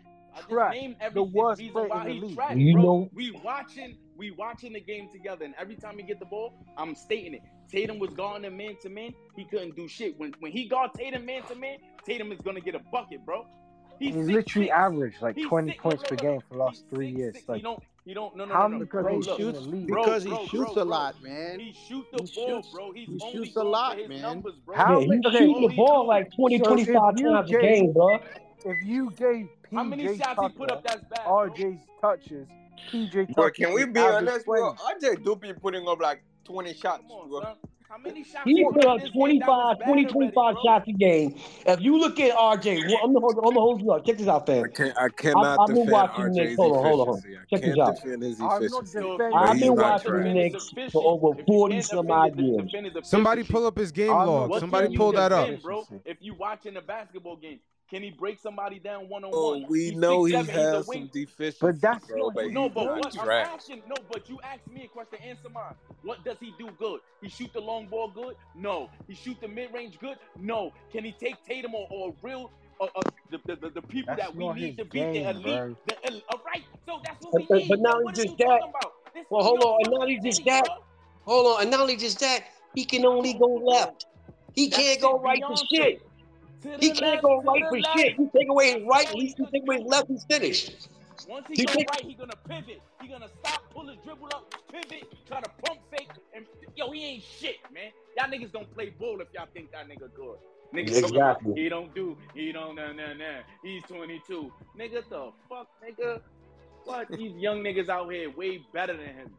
Speaker 1: trash. the worst player in the league.
Speaker 4: Trash,
Speaker 8: you know,
Speaker 4: we watching, we watching the game together, and every time he get the ball, I'm stating it. Tatum was guarding him man to man. He couldn't do shit. When when he guard Tatum man to man, Tatum is going to get a bucket, bro.
Speaker 1: He's, he's
Speaker 4: six,
Speaker 1: literally
Speaker 4: six.
Speaker 1: averaged like
Speaker 4: he's
Speaker 1: 20
Speaker 4: six,
Speaker 1: points
Speaker 4: no,
Speaker 1: no,
Speaker 4: per
Speaker 1: game for the last three years. Like,
Speaker 4: you don't, you don't, no, no,
Speaker 1: How
Speaker 4: no, no.
Speaker 7: Because,
Speaker 4: bro,
Speaker 7: he shoots,
Speaker 4: bro,
Speaker 7: because he
Speaker 4: bro,
Speaker 7: shoots
Speaker 4: bro,
Speaker 7: a lot, man.
Speaker 4: He shoots the
Speaker 7: he
Speaker 4: ball, bro. He's
Speaker 7: he
Speaker 4: only
Speaker 7: shoots a lot, man.
Speaker 4: Numbers.
Speaker 1: How
Speaker 8: yeah,
Speaker 1: he
Speaker 8: shoots the ball like 20,
Speaker 1: so
Speaker 8: 25 times
Speaker 1: gave, a
Speaker 8: game, bro.
Speaker 1: If you gave PJ
Speaker 4: how many shots Tucker, he put up, that's bad.
Speaker 1: RJ's touches, PJ.
Speaker 5: Bro, can we be honest, bro? RJ do be putting up like 20 shots, bro.
Speaker 4: How many shots?
Speaker 8: He
Speaker 4: put
Speaker 8: up 25, 20, 25
Speaker 4: already,
Speaker 8: shots a game. If you look at RJ, well, I'm gonna I'm hold you up. Check this out, fam.
Speaker 7: I, can, I cannot
Speaker 8: I, I've
Speaker 7: defend RJ's
Speaker 8: this. Hold on, hold on, hold on. Check this out. I've been watching the Knicks for over
Speaker 4: forty
Speaker 8: some odd years.
Speaker 3: Somebody pull up his game log. Somebody pull that up.
Speaker 4: If you watching a basketball game, can he break somebody down one on one?
Speaker 7: Oh, we he's know he has some deficiencies,
Speaker 1: but that's
Speaker 7: bro, but
Speaker 4: no. But what I'm
Speaker 7: right.
Speaker 4: asking, no. But you asked me a question. Answer mine. What does he do good? He shoot the long ball good? No. He shoot the mid range good? No. Can he take Tatum or, or real or the, the, the, the, people
Speaker 1: that's
Speaker 4: that we need to beat the elite. The, uh, right, so that's what we
Speaker 8: but,
Speaker 4: need.
Speaker 8: But now
Speaker 4: he
Speaker 8: just that. Well, hold on, and now only just that. Hold on, and not only just that, he can only go left. He
Speaker 4: that's
Speaker 8: can't go right
Speaker 4: to
Speaker 8: shit. He can't go right for
Speaker 4: left.
Speaker 8: shit. You take away his right,
Speaker 4: he's,
Speaker 8: you take away his left, he's finished.
Speaker 4: Once he, he
Speaker 8: goes
Speaker 4: right, he's gonna pivot. He's gonna stop, pull his dribble up, pivot, try to pump fake, and yo, he ain't shit, man. Y'all niggas don't play ball if y'all think that nigga good. Nigga,
Speaker 8: exactly.
Speaker 4: He don't do. He don't. Nah, nah, nah. He's 22. Nigga, the fuck, nigga. What? These young niggas out here way better than him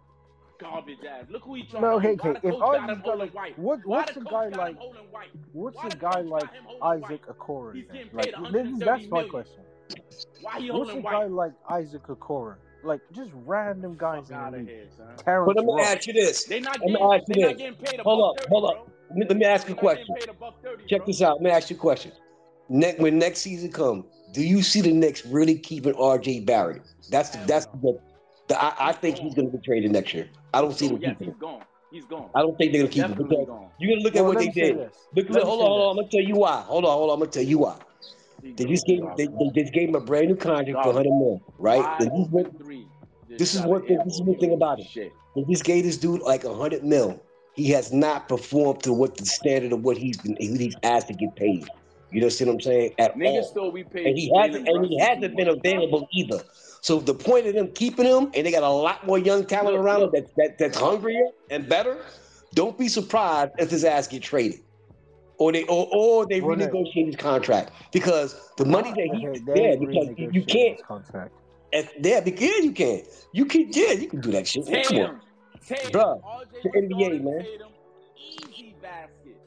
Speaker 4: garbage ass. Look who he trying.
Speaker 1: No, hey, hey. If
Speaker 4: all
Speaker 1: these
Speaker 4: guys
Speaker 1: like,
Speaker 4: white?
Speaker 1: what, what's a guy like? What's a guy like Isaac Okoro? Like, That's my question.
Speaker 4: Why he
Speaker 1: What's a guy like Isaac Okoro? Like just random guys in the league.
Speaker 4: Here,
Speaker 8: but let me ask you this.
Speaker 4: They not getting, let.
Speaker 8: Hold up, hold up. Let me ask you a question. Check this out. Let me ask you a question. Next, when next season comes, do you see the Knicks really keeping RJ Barrett? That's the, that's the, the I, I, think he's going to be traded next year. I don't see
Speaker 4: oh,
Speaker 8: them
Speaker 4: yes, he's gone. He's gone.
Speaker 8: I don't think they're gonna keep
Speaker 4: Definitely
Speaker 8: him.
Speaker 4: Gone.
Speaker 8: You're gonna look at what they did. Look, hold on, hold on. I'm gonna tell you why. Hold on, hold on. I'm gonna tell you why. They just gave they, they just gave him a brand new contract God. for 100 million, right? This is one thing. This is one thing about it. They just gave this dude like 100 mil. He has not performed to what the standard of what he's been he's asked to get paid. You know what I'm saying? At
Speaker 4: Niggas
Speaker 8: all.
Speaker 4: still we paid.
Speaker 8: And he hasn't and he hasn't been available either. So the point of them keeping him, and they got a lot more young talent around
Speaker 4: them
Speaker 8: that, that that's hungrier and better. Don't be surprised if his ass get traded, or they or, or they renegotiate his contract because the money that he
Speaker 1: there
Speaker 8: because you can't
Speaker 1: contract.
Speaker 8: Yeah, because you can't. you can yeah you can do that shit. Tatum, Come on,
Speaker 4: Tatum, bro,
Speaker 8: the NBA man.
Speaker 4: Tatum, easy basket.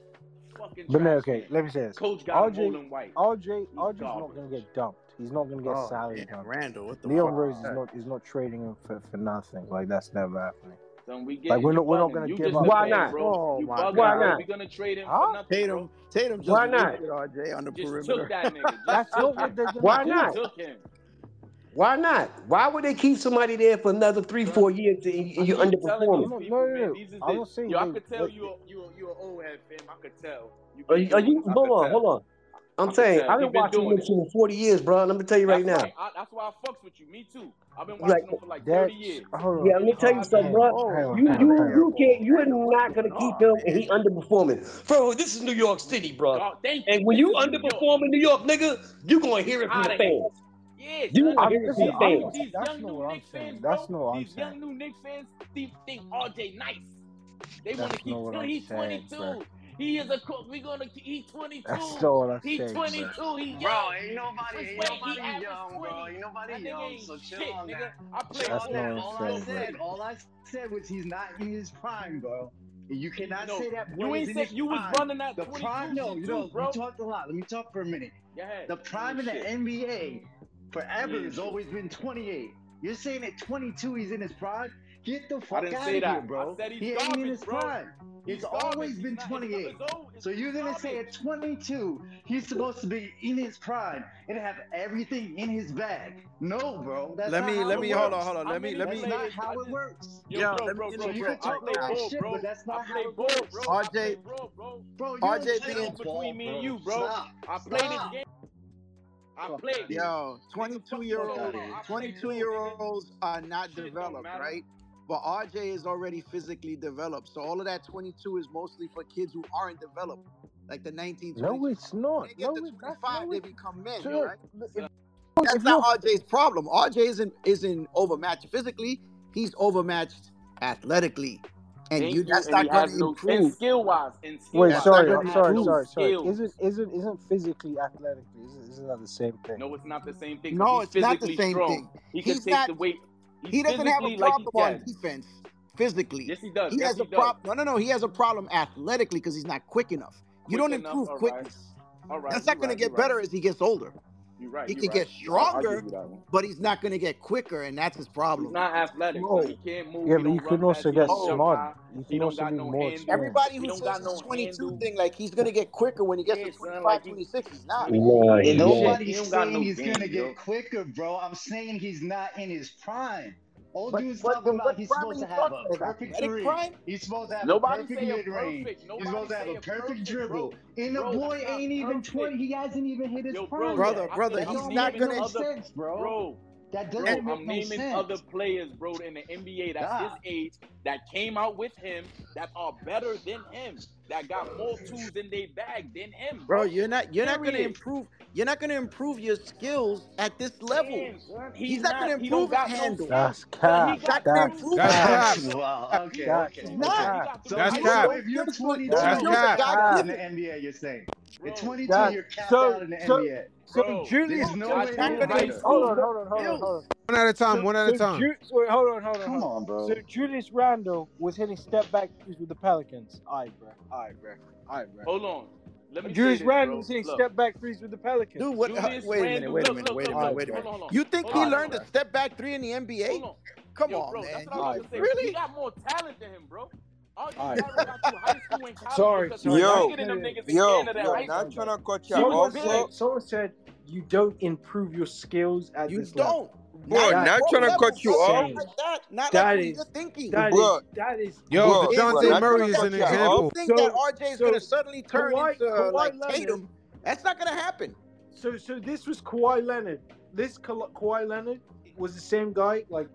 Speaker 4: Fucking
Speaker 1: but no, okay, let me say this.
Speaker 4: Coach got
Speaker 1: RJ, RJ, RJ's
Speaker 4: garbage.
Speaker 1: not gonna get dumped. He's not going to get
Speaker 9: oh,
Speaker 1: salary. Man,
Speaker 9: Randle, what the
Speaker 1: Leon Rose is not is not trading him for, for nothing. Like that's never happening.
Speaker 4: Then we get
Speaker 1: like we're not we're not going
Speaker 4: to
Speaker 1: give up.
Speaker 8: Why not?
Speaker 9: Oh
Speaker 8: Why not?
Speaker 4: We're going to trade him
Speaker 1: huh?
Speaker 4: for nothing.
Speaker 9: Tatum, Tatum just
Speaker 8: Why not?
Speaker 9: RJ on the
Speaker 4: just
Speaker 9: perimeter.
Speaker 4: took that nigga. Just
Speaker 1: that's
Speaker 4: took
Speaker 1: what
Speaker 8: Why not?
Speaker 4: Took him.
Speaker 8: Why not? Why would they keep somebody there for another three, four years and
Speaker 4: you, you
Speaker 8: underperforming?
Speaker 4: People,
Speaker 1: no, no, no. I'm not see.
Speaker 4: Yo, I could tell you, you, you're an old head, fam. I could tell.
Speaker 8: Are you hold on, hold on. I'm saying I've been,
Speaker 4: been
Speaker 8: watching
Speaker 4: this
Speaker 8: for 40 years, bro. Let me tell you
Speaker 4: that's right
Speaker 8: now.
Speaker 4: Right. I, that's why I fucks with you. Me too. I've been watching like, them for like 30 years.
Speaker 8: Yeah, let me tell you something, bro.
Speaker 9: Oh,
Speaker 8: you you you can't. You're not gonna keep him, and he underperforming, bro. This is New York City, bro.
Speaker 4: Oh,
Speaker 8: and when you underperform in New York, nigga, you gonna hear it from the fans.
Speaker 4: Yeah,
Speaker 8: you
Speaker 1: I
Speaker 8: mean,
Speaker 4: these,
Speaker 1: these,
Speaker 8: young,
Speaker 4: these
Speaker 1: that's
Speaker 4: young new Knicks fans, bro.
Speaker 1: That's no
Speaker 4: these young new Knicks fans think, think RJ nice. They want to keep
Speaker 1: saying,
Speaker 4: he's 22. He is a cook. We're gonna. He's 22.
Speaker 1: That's all I
Speaker 4: He's 22.
Speaker 1: Bro.
Speaker 4: He young.
Speaker 6: Bro, ain't nobody, ain't nobody
Speaker 4: he
Speaker 6: young,
Speaker 4: 20. bro.
Speaker 6: Ain't nobody
Speaker 4: that
Speaker 6: young. So chill
Speaker 4: shit,
Speaker 6: on
Speaker 4: nigga. I
Speaker 6: play
Speaker 1: all
Speaker 6: that. All I
Speaker 1: said, bro.
Speaker 6: all I said was he's not in his prime, bro. You cannot
Speaker 4: no,
Speaker 6: say that.
Speaker 4: You ain't said you
Speaker 6: prime.
Speaker 4: was running that.
Speaker 6: The prime, no, you know,
Speaker 4: bro.
Speaker 6: we talked a lot. Let me talk for a minute.
Speaker 4: Go ahead.
Speaker 6: The prime in the NBA forever has always been 28. You're saying at 22 he's in his prime? Get the fuck out of
Speaker 4: that. here, bro.
Speaker 6: he ain't in his
Speaker 4: bro.
Speaker 6: prime.
Speaker 4: He's
Speaker 6: it's always been
Speaker 4: not,
Speaker 6: 28. So you're gonna say at 22 he's supposed to be in his prime and have everything in his bag? No, bro. That's
Speaker 9: let me let me
Speaker 6: works.
Speaker 9: hold on hold on. Let I
Speaker 4: mean,
Speaker 9: me
Speaker 6: let
Speaker 9: me.
Speaker 6: That's
Speaker 4: not
Speaker 6: how it works.
Speaker 4: Yo,
Speaker 9: yeah,
Speaker 4: bro, bro,
Speaker 6: you,
Speaker 4: bro,
Speaker 6: can talk that shit, but that's not how it works.
Speaker 9: RJ,
Speaker 4: bro,
Speaker 9: RJ being
Speaker 4: between me and you, bro. I played this game. I
Speaker 6: played.
Speaker 9: Yo, 22 year
Speaker 4: old,
Speaker 9: 22 year olds are not developed, right? But RJ is already physically developed. So all of that 22 is mostly for kids who aren't developed. Like the 19,
Speaker 1: No, it's not.
Speaker 9: They get
Speaker 1: no,
Speaker 9: 25, they become men,
Speaker 1: sure.
Speaker 9: right?
Speaker 1: So
Speaker 9: that's not RJ's problem. RJ isn't isn't overmatched physically. He's overmatched athletically. And you, that's not going to
Speaker 4: no, skill wise, and skill
Speaker 1: wait,
Speaker 4: wise,
Speaker 1: sorry, sorry,
Speaker 9: improve.
Speaker 1: sorry, sorry. Isn't isn't isn't physically athletically? Isn't, isn't that the same thing?
Speaker 4: No, it's not the same thing.
Speaker 9: No, it's not the same
Speaker 4: strong.
Speaker 9: thing.
Speaker 4: He
Speaker 9: he's can
Speaker 4: take
Speaker 9: not,
Speaker 4: the weight
Speaker 9: he doesn't have a
Speaker 4: problem like
Speaker 9: on defense physically.
Speaker 4: Yes, he does.
Speaker 9: He
Speaker 4: yes,
Speaker 9: has
Speaker 4: he
Speaker 9: a problem. No, no, no. He has a problem athletically because he's not quick enough. You
Speaker 4: quick
Speaker 9: don't
Speaker 4: enough,
Speaker 9: improve quickness. That's not going to get better as he gets older.
Speaker 4: You're right.
Speaker 9: He can
Speaker 4: right.
Speaker 9: get stronger, but he's not going to get quicker, and that's his problem.
Speaker 4: He's not athletic. No. He can't move.
Speaker 1: Yeah, but you can also get smart. You can also be more.
Speaker 4: Handle.
Speaker 9: Everybody who says this
Speaker 4: no
Speaker 9: 22
Speaker 4: handle.
Speaker 9: thing, like he's going to get quicker when he gets
Speaker 4: yeah,
Speaker 9: to 25,
Speaker 4: like he,
Speaker 9: 26, he's not.
Speaker 8: Yeah.
Speaker 6: Nobody's saying
Speaker 4: no
Speaker 6: he's going
Speaker 4: to
Speaker 6: get quicker, bro. I'm saying he's not in his prime. All
Speaker 9: but,
Speaker 6: dudes
Speaker 9: but,
Speaker 6: talking
Speaker 9: but,
Speaker 6: about he's supposed to have a perfect
Speaker 9: dribble.
Speaker 6: He's supposed to have a perfect mid range. He's supposed to have a perfect, dribble.
Speaker 4: Bro.
Speaker 6: And the boy ain't even
Speaker 4: perfect.
Speaker 6: 20. He hasn't even hit his
Speaker 4: Yo,
Speaker 6: prime.
Speaker 9: Brother,
Speaker 6: yet.
Speaker 9: brother, he's not going to
Speaker 6: sense, bro.
Speaker 4: bro.
Speaker 6: That doesn't bro, make
Speaker 4: I'm
Speaker 6: no
Speaker 4: naming
Speaker 6: sense.
Speaker 4: other players, bro, in the NBA that's God.
Speaker 6: his
Speaker 4: age that came out with him that are better than him that got more tools in their bag than him.
Speaker 9: Bro, you're not you're Period. not
Speaker 4: gonna
Speaker 9: improve. You're not gonna improve your skills at this level.
Speaker 4: Damn,
Speaker 9: he's,
Speaker 4: he's,
Speaker 9: not,
Speaker 4: not gonna
Speaker 9: improve his handle.
Speaker 4: No
Speaker 1: that's cap.
Speaker 9: He's not
Speaker 4: gonna
Speaker 9: improve
Speaker 3: that's cap.
Speaker 6: Wow. Okay.
Speaker 1: That's
Speaker 6: okay.
Speaker 9: Not.
Speaker 6: So
Speaker 3: cap.
Speaker 6: If you're 22,
Speaker 3: that's
Speaker 6: you're
Speaker 3: cap.
Speaker 6: guy in the NBA, you're saying.
Speaker 4: Bro, at
Speaker 6: 22,
Speaker 1: that's,
Speaker 6: you're capped
Speaker 1: so,
Speaker 6: out in the
Speaker 1: so,
Speaker 6: NBA.
Speaker 1: So
Speaker 4: Bro,
Speaker 1: Julius,
Speaker 6: no
Speaker 1: hold on, hold on, hold on, hold on.
Speaker 3: One at a time,
Speaker 1: so,
Speaker 3: one at
Speaker 1: so
Speaker 3: a time.
Speaker 1: Ju- wait, hold on, hold on.
Speaker 6: Come
Speaker 1: hold on.
Speaker 6: on, bro.
Speaker 1: So Julius Randle was hitting step back threes with the Pelicans. All right, bro. All right, bro. All right, bro.
Speaker 4: Hold on. Let me
Speaker 1: Julius Randle was hitting step back threes with the Pelicans.
Speaker 9: Dude, what? Uh, wait a minute, wait a minute, wait a minute, wait a minute. You think he learned a step back three in the NBA? Come
Speaker 4: Yo,
Speaker 9: on,
Speaker 4: bro,
Speaker 9: man.
Speaker 4: That's what I was.
Speaker 1: Really?
Speaker 4: He got more talent than him, bro. All right.
Speaker 1: Sorry.
Speaker 5: Yo, yo, yo not trying to cut you off.
Speaker 1: Someone said you don't improve your skills at
Speaker 5: you
Speaker 1: this
Speaker 9: You
Speaker 1: don't. Level.
Speaker 5: Bro,
Speaker 9: Not
Speaker 5: not
Speaker 9: pro
Speaker 5: trying to cut you off.
Speaker 9: Not like that. Not
Speaker 1: That
Speaker 9: like what
Speaker 1: is-
Speaker 9: you're thinking.
Speaker 1: That
Speaker 5: Bruh.
Speaker 1: is that is
Speaker 3: Yo,
Speaker 5: Bro,
Speaker 3: Dejounte
Speaker 5: bro,
Speaker 3: Murray is an
Speaker 5: cut you off.
Speaker 3: example.
Speaker 9: Don't think
Speaker 1: So-
Speaker 9: that RJ is
Speaker 1: so
Speaker 9: gonna suddenly turn
Speaker 1: Kawhi-
Speaker 9: into uh,
Speaker 1: Kawhi
Speaker 9: like
Speaker 1: Leonard-
Speaker 9: Tatum. That's not gonna happen.
Speaker 1: So so this was Kawhi Leonard. This Ka- Kawhi Leonard was the same guy like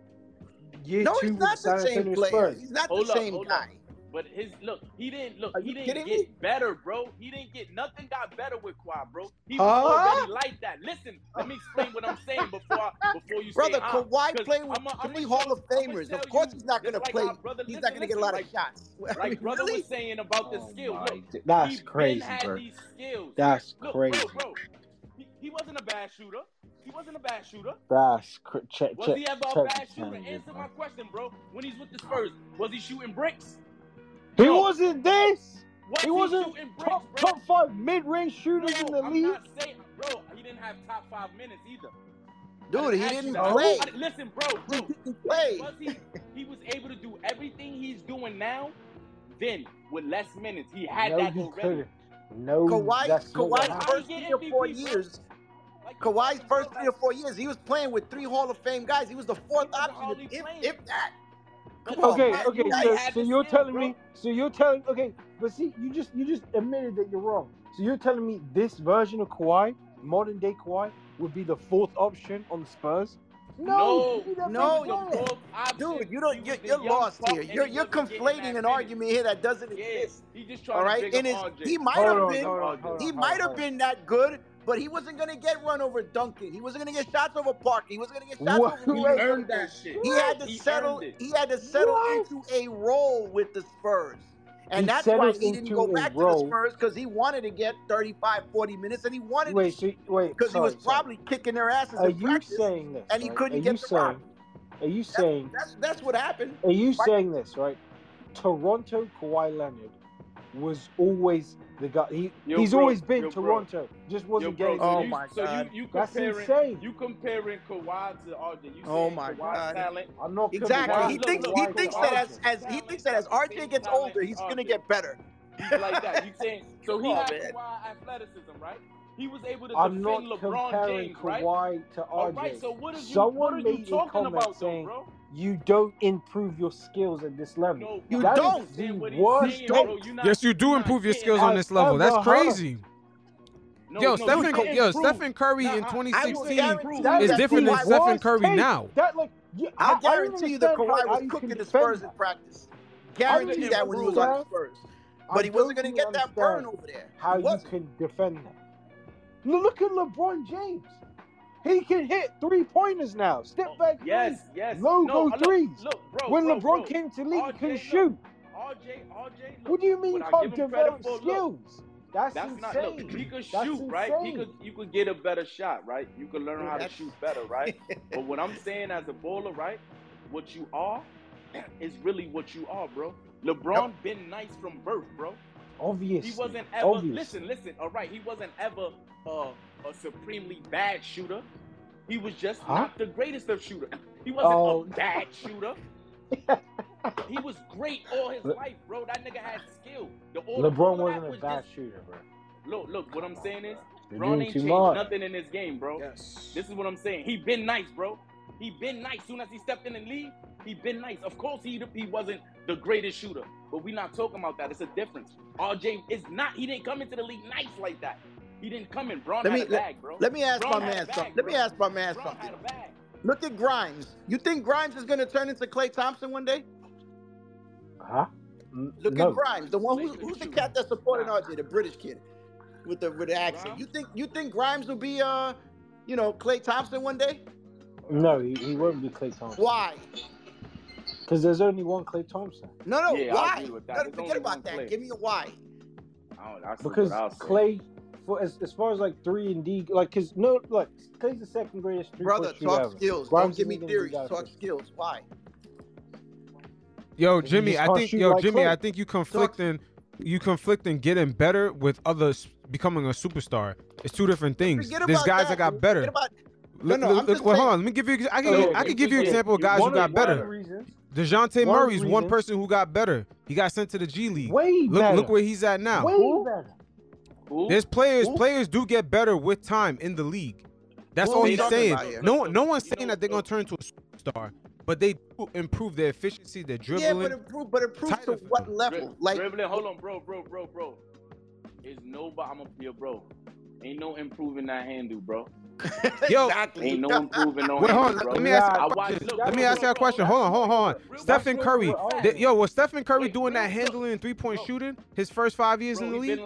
Speaker 1: year
Speaker 9: No,
Speaker 1: two
Speaker 9: he's not
Speaker 1: the
Speaker 9: same
Speaker 1: Antonio
Speaker 9: player. He's not the same guy.
Speaker 4: But his look, he didn't look. He didn't get
Speaker 9: me?
Speaker 4: better, bro. He didn't get nothing. Got better with Kawhi, bro. He was already like that. Listen, let me explain what I'm saying before before you
Speaker 9: brother,
Speaker 4: say brother ah,
Speaker 9: Kawhi played with
Speaker 4: I'm
Speaker 9: three Hall of Famers. Of course, he's not gonna
Speaker 4: like
Speaker 9: play.
Speaker 4: Brother,
Speaker 9: he's
Speaker 4: listen,
Speaker 9: not gonna get a lot
Speaker 4: like,
Speaker 9: of shots.
Speaker 4: Like brother
Speaker 9: really?
Speaker 4: was saying about the
Speaker 9: oh
Speaker 4: skill.
Speaker 1: That's crazy, bro. That's
Speaker 4: look,
Speaker 1: crazy,
Speaker 4: bro. bro he, wasn't a bad shooter. He wasn't a bad shooter.
Speaker 1: That's cr- check,
Speaker 4: was he ever
Speaker 1: check,
Speaker 4: a
Speaker 1: bad
Speaker 4: shooter? Answer my question, bro. When he's with the Spurs, was he shooting bricks?
Speaker 1: He
Speaker 4: Yo,
Speaker 1: wasn't this. he wasn't top, top five mid range shooters bro,
Speaker 4: in
Speaker 1: the
Speaker 4: I'm
Speaker 1: league.
Speaker 4: Not saying, bro, he didn't have top five minutes either.
Speaker 9: Dude, he didn't
Speaker 4: you,
Speaker 9: play.
Speaker 4: Listen, bro, bro.
Speaker 9: He play.
Speaker 4: He, he was able to do everything he's doing now. Then with less minutes, he had
Speaker 1: no,
Speaker 4: that already.
Speaker 1: No,
Speaker 9: Kawhi, Kawhi's first three or four years.
Speaker 4: Like
Speaker 9: Kawhi's first three or four years, he was playing with three Hall of Fame guys. He was the fourth option, if, if that okay, on,
Speaker 1: okay. So, so you're telling
Speaker 4: bro.
Speaker 1: me, so you're telling, okay, but see, you just you just admitted that you're wrong. So you're telling me this version of Kawhi, modern day Kawhi, would be the fourth option on the Spurs?
Speaker 4: No,
Speaker 9: no,
Speaker 4: no
Speaker 9: dude, you don't. You're, you're lost here. You're you're conflating an argument here that doesn't exist.
Speaker 4: He just trying
Speaker 9: all right, and
Speaker 4: his,
Speaker 9: he might have been,
Speaker 1: on,
Speaker 9: he might have been that good, but he wasn't gonna get run over Duncan. He wasn't gonna get shots over Parker. He wasn't gonna get shots
Speaker 1: what?
Speaker 9: over.
Speaker 4: He earned that shit.
Speaker 9: He had to
Speaker 4: he
Speaker 9: settle. He had to settle
Speaker 1: what?
Speaker 9: into a role with the Spurs. And
Speaker 1: he
Speaker 9: that's why he didn't go back to the Spurs because he wanted to get 35, 40 minutes, and he wanted
Speaker 1: wait, so, wait,
Speaker 9: because he was
Speaker 1: sorry.
Speaker 9: probably kicking their asses.
Speaker 1: Are you saying this?
Speaker 9: And he
Speaker 1: right?
Speaker 9: couldn't
Speaker 1: are
Speaker 9: get the
Speaker 1: saying,
Speaker 9: rock.
Speaker 1: Are you saying
Speaker 9: that's, that's, that's what happened?
Speaker 1: Are you
Speaker 9: right?
Speaker 1: saying this right? Toronto Kawhi Leonard was always the guy. He, he's
Speaker 4: bro,
Speaker 1: always been
Speaker 4: Toronto. Bro.
Speaker 1: Just wasn't
Speaker 4: yo,
Speaker 1: bro,
Speaker 4: so
Speaker 9: oh
Speaker 4: you,
Speaker 9: my
Speaker 4: so
Speaker 9: god!
Speaker 4: You, you
Speaker 1: That's insane.
Speaker 4: You comparing Kawhi to RJ? You
Speaker 9: oh my
Speaker 4: Kawhi's
Speaker 9: god!
Speaker 4: Talent.
Speaker 1: I'm not
Speaker 9: exactly. He thinks he thinks that as, as he thinks that as RJ gets older, he's gonna get better.
Speaker 4: He's like that. You saying so? He
Speaker 9: has
Speaker 4: Kawhi athleticism, right? He was able to
Speaker 1: I'm
Speaker 4: defend not LeBron
Speaker 1: comparing
Speaker 4: James,
Speaker 1: Kawhi right?
Speaker 4: to
Speaker 1: RJ.
Speaker 4: All right, so what are you, what are you talking about,
Speaker 1: saying, though,
Speaker 4: bro?
Speaker 1: you don't improve your skills at this level.
Speaker 4: No,
Speaker 9: you
Speaker 1: that
Speaker 9: don't.
Speaker 1: The worst. Don't.
Speaker 4: Bro,
Speaker 3: yes, you do improve your skills on this level. That's crazy.
Speaker 4: No,
Speaker 3: yo,
Speaker 4: no,
Speaker 3: Stephen, Stephen Curry in 2016 is different than Stephen Curry now.
Speaker 1: That, like, I,
Speaker 9: I, guarantee you that Kawhi was cooking the Spurs in practice. Guarantee that when he was on the Spurs, but he wasn't
Speaker 1: going
Speaker 9: to get that burn over there.
Speaker 1: How you can defend that? Look at LeBron James. He can hit three pointers now. Step oh, back
Speaker 4: yes,
Speaker 1: three,
Speaker 4: yes.
Speaker 1: logo
Speaker 4: no, uh,
Speaker 1: threes.
Speaker 4: Look, look, bro,
Speaker 1: when
Speaker 4: bro,
Speaker 1: LeBron
Speaker 4: bro.
Speaker 1: came to league, he
Speaker 4: can
Speaker 1: shoot.
Speaker 4: RJ, RJ. Look,
Speaker 1: what do you mean you can't develop
Speaker 4: for,
Speaker 1: skills? That's,
Speaker 4: that's
Speaker 1: insane.
Speaker 4: not look. He could shoot, insane. right? He could you could get a better shot, right? You could learn how to shoot better, right? but what I'm saying as a bowler, right? What you are is really what you are, bro. LeBron been nice from birth, bro.
Speaker 1: Obviously.
Speaker 4: He wasn't ever
Speaker 1: Obviously.
Speaker 4: listen, listen, all right. He wasn't ever uh a supremely bad shooter. He was just
Speaker 1: huh?
Speaker 4: not the greatest of shooter. He wasn't
Speaker 1: oh.
Speaker 4: a bad shooter. he was great all his
Speaker 1: Le-
Speaker 4: life, bro. That nigga had skill. The old
Speaker 1: LeBron wasn't a bad
Speaker 4: just...
Speaker 1: shooter, bro.
Speaker 4: Look, look. What I'm saying is,
Speaker 1: LeBron
Speaker 4: ain't changed
Speaker 1: much.
Speaker 4: nothing in this game, bro.
Speaker 10: Yes.
Speaker 4: This is what I'm saying. He been nice, bro. He been nice. Soon as he stepped in the league, he been nice. Of course, he he wasn't the greatest shooter, but we not talking about that. It's a difference. RJ is not. He didn't come into the league nice like that. He didn't come in. Braun
Speaker 9: let me,
Speaker 4: bag, let,
Speaker 9: let, me ask
Speaker 4: Braun
Speaker 9: my man
Speaker 4: bag,
Speaker 9: something. Bro. Let me ask my man
Speaker 4: Braun
Speaker 9: something. Look at Grimes. You think Grimes is going to turn into Klay Thompson one day?
Speaker 1: Huh?
Speaker 9: Look
Speaker 1: no.
Speaker 9: at Grimes, the one
Speaker 4: who,
Speaker 9: who's the cat that supported RJ, the British kid with the with the accent. You think you think Grimes will be uh, you know, Klay Thompson one day?
Speaker 1: No, he, he won't be Klay Thompson.
Speaker 9: Why?
Speaker 1: Because there's only one Klay Thompson.
Speaker 9: No, no,
Speaker 4: yeah,
Speaker 9: why? No, forget about that.
Speaker 4: Klay.
Speaker 9: Give me a why.
Speaker 4: I don't, I
Speaker 1: because Klay for as, as far as like three and D, like because no, look, Klay's the second greatest three
Speaker 9: brother. Talk
Speaker 1: ever.
Speaker 9: skills.
Speaker 1: Grimes
Speaker 9: Don't give me theories. Talk skills. Why?
Speaker 3: Yo, Jimmy, I think yo,
Speaker 1: like
Speaker 3: Jimmy,
Speaker 1: Klay.
Speaker 3: I think you conflicting, you conflicting getting better with others becoming a superstar. It's two different things. There's guys
Speaker 9: that.
Speaker 3: that got better.
Speaker 9: No,
Speaker 3: look,
Speaker 9: no,
Speaker 3: look, look well, hold on. Let me give you. I can, I can give you an example of guys who got better. Dejounte Murray's one person who got better. He got sent to the G League.
Speaker 1: Way
Speaker 3: look,
Speaker 1: better.
Speaker 3: look where he's at now.
Speaker 1: Way better.
Speaker 4: Ooh.
Speaker 3: There's players.
Speaker 9: Ooh.
Speaker 3: Players do get better with time in the league. That's all he's saying. No, no one's saying that they're gonna turn into a star, but they improve their efficiency, their dribbling.
Speaker 9: Yeah, but improve, but improve to what level? like
Speaker 4: dribbling. Hold on, bro, bro, bro, bro. Is nobody? I'm a your bro. Ain't no improving that handle, bro.
Speaker 3: Yo,
Speaker 9: exactly.
Speaker 4: ain't no improving on
Speaker 3: Wait, hold on.
Speaker 4: Bro.
Speaker 3: Let me ask you a question. Let me ask you a question. Hold on, hold on, hold on. Stephen Curry. Yo, was Stephen Curry doing that handling and three point shooting his first five years in the league?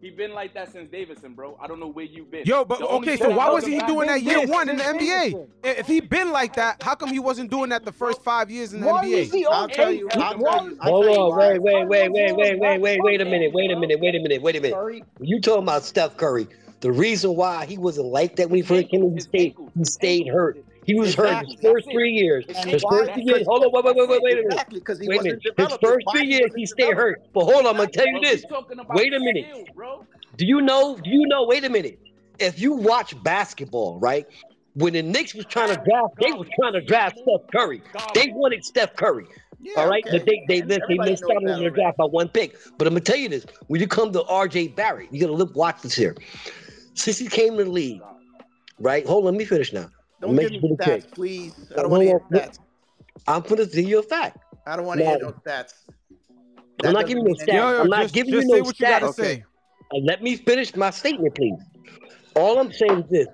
Speaker 4: He been like that since Davidson, bro. I don't know where you been.
Speaker 3: Yo, but okay, so why wasn't he doing that year one in the NBA? If he been like that, how come he wasn't doing that the first five years in the
Speaker 1: why
Speaker 3: NBA?
Speaker 1: Is he
Speaker 9: I'll tell you. I'll tell you.
Speaker 8: Whoa,
Speaker 9: whoa,
Speaker 8: wait, wait, wait, wait, wait, wait, wait, wait a minute, wait a minute, wait a minute, wait a minute. You talking about Steph Curry? The reason why he wasn't like that when he first came to the state, he stayed hurt. He was hurt his first three years.
Speaker 11: And
Speaker 8: His first three years. Hold on, wait, wait, wait, wait, wait a minute.
Speaker 11: exactly because he
Speaker 8: Wait a
Speaker 11: wasn't
Speaker 8: minute. His first three years, he stayed hurt. But hold on, I'm gonna tell you this. Wait a minute.
Speaker 4: bro.
Speaker 8: Do you know? Do you know? Wait a minute. If you watch basketball, right? When the Knicks was trying to draft, they was trying to draft Steph Curry. They wanted Steph Curry.
Speaker 11: Yeah,
Speaker 8: All right,
Speaker 11: okay.
Speaker 8: but they they they, they missed out on the draft by one pick. But I'm gonna tell you this: when you come to R.J. Barrett, you gotta look, watch this here. Since he came to the league, right? Hold on, let me finish now.
Speaker 11: Don't
Speaker 8: Make
Speaker 11: give me
Speaker 8: it really quick.
Speaker 11: stats, please. I don't want to hear stats.
Speaker 8: I'm gonna tell you a fact.
Speaker 11: I don't want to hear no stats.
Speaker 8: I'm not giving you
Speaker 11: mean
Speaker 8: stats.
Speaker 3: Yo, yo,
Speaker 8: I'm not
Speaker 3: just,
Speaker 8: giving
Speaker 3: just
Speaker 8: you
Speaker 3: say
Speaker 8: no
Speaker 3: what you gotta
Speaker 8: stats.
Speaker 11: Okay.
Speaker 3: say.
Speaker 8: Uh, let me finish my statement, please. All I'm saying is this: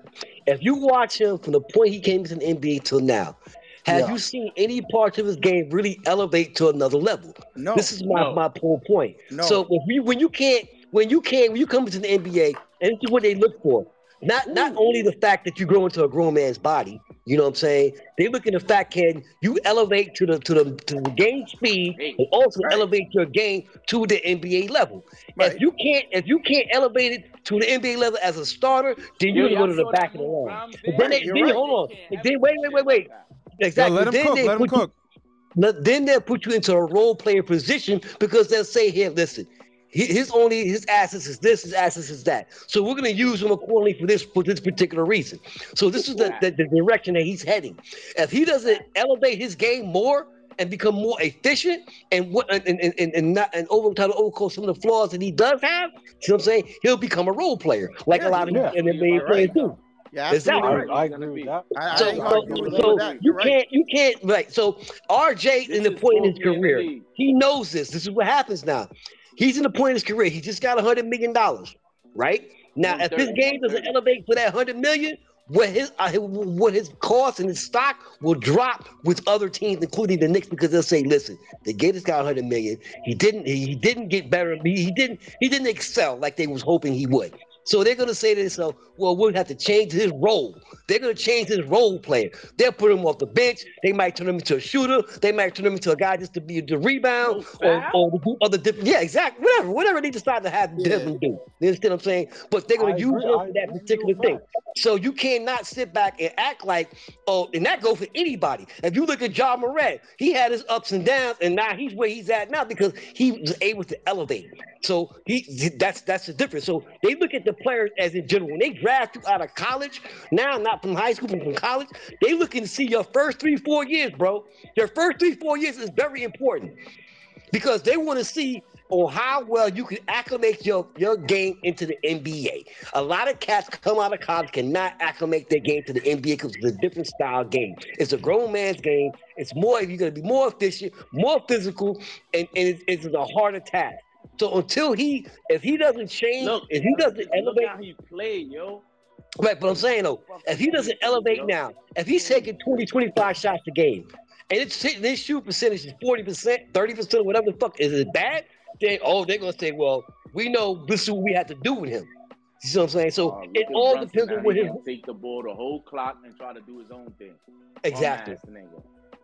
Speaker 8: if you watch him from the point he came to the NBA till now, have
Speaker 11: Yeah.
Speaker 8: you seen any parts of his game really elevate to another level?
Speaker 11: No.
Speaker 8: This is my,
Speaker 4: No.
Speaker 8: my whole point.
Speaker 11: No.
Speaker 8: So if you when you can't when you can't when you come into the NBA, and this is what they look for. Not not only the fact that you grow into a grown man's body, you know what I'm saying? They look at the fact can you elevate to the to the to the game speed and also
Speaker 11: Right.
Speaker 8: elevate your game to the NBA level.
Speaker 11: Right.
Speaker 8: If you can't if you can't elevate it to the NBA level as a starter, then you're gonna go to the back
Speaker 4: that
Speaker 8: of the line.
Speaker 4: Grimes
Speaker 8: But then they then
Speaker 11: right.
Speaker 8: hold on.
Speaker 4: Can't
Speaker 8: And
Speaker 4: have
Speaker 8: then
Speaker 4: no
Speaker 8: wait, wait, wait, wait.
Speaker 4: like that.
Speaker 3: Yo,
Speaker 8: Exactly.
Speaker 3: let him
Speaker 8: then
Speaker 3: cook.
Speaker 8: they
Speaker 3: Let him
Speaker 8: put you-
Speaker 3: cook.
Speaker 8: But then they'll put you into a role player position because they'll say here, listen, he- his only his assets is this, his assets is that. So we're gonna use him accordingly for this for this particular reason. So this is the, the, the direction that he's heading. If he doesn't elevate his game more and become more efficient and what and and, and, and not and overcome overcome some of the flaws that he does have, you know what I'm saying? He'll become a role player like
Speaker 11: Yeah,
Speaker 8: a lot of
Speaker 1: yeah.
Speaker 8: these NBA
Speaker 11: You're
Speaker 8: players
Speaker 11: right.
Speaker 8: do.
Speaker 11: Yeah,
Speaker 8: Exactly.
Speaker 1: I,
Speaker 11: right.
Speaker 1: I
Speaker 4: He's
Speaker 1: agree with that.
Speaker 11: I, I
Speaker 8: So, so,
Speaker 11: with you
Speaker 8: so
Speaker 11: that.
Speaker 8: you
Speaker 11: You're right.
Speaker 8: can't, you can't, right? So RJ
Speaker 4: This
Speaker 8: in the point in his
Speaker 4: supposed to be in the
Speaker 8: career, he knows this. This is what happens now. He's in the point of his career. He just got a hundred million dollars, right? Now, if his
Speaker 4: 130,
Speaker 8: game doesn't elevate for that hundred million, what his uh, what his cost and his stock will drop with other teams, including the Knicks, because they'll say, "Listen, they gave this guy a hundred million. He didn't. He didn't get better. He, he didn't. He didn't excel like they was hoping he would." So they're gonna say to themselves, "Well, we'll have to change his role. They're gonna change his role player. They'll put him off the bench. They might turn him into a shooter. They might turn him into a guy just to be the rebound
Speaker 4: No
Speaker 8: or, or to do other different. Yeah, exactly. Whatever, whatever they decide to have
Speaker 11: Yeah.
Speaker 8: him do. You understand what I'm saying? But they're gonna
Speaker 1: I
Speaker 8: use
Speaker 1: agree-
Speaker 8: him for that particular
Speaker 1: with
Speaker 8: thing. So you cannot sit back and act like, oh, and that goes for anybody. If you look at Ja Morant, he had his ups and downs, and now he's where he's at now because he was able to elevate. So he that's that's the difference. So they look at the players as in general. When they draft you out of college, now not from high school, but from college, they looking to see your first three, four years, bro. Your first three, four years is very important because they want to see on how well you can acclimate your, your game into the NBA. A lot of cats come out of college cannot acclimate their game to the NBA because it's a different style game. It's a grown man's game. It's more you're gonna be more efficient, more physical, and, and it's, it's a harder task. So until he, if he doesn't change,
Speaker 4: Look,
Speaker 8: if he doesn't elevate,
Speaker 4: how he played, yo.
Speaker 8: Right, but I'm saying though, if he doesn't elevate now, if he's taking 20, 25 shots a game, and it's his shoot percentage is 40%, 30%, whatever the fuck, is it bad? Then oh, they're gonna say, well, we know this is what we have to do with him. You see what I'm saying? So
Speaker 4: Uh,
Speaker 8: it all
Speaker 4: Brunson
Speaker 8: depends on what
Speaker 4: He
Speaker 8: his
Speaker 4: take the ball the whole clock and try to do his own thing.
Speaker 8: exactly.
Speaker 4: Bum ass nigga.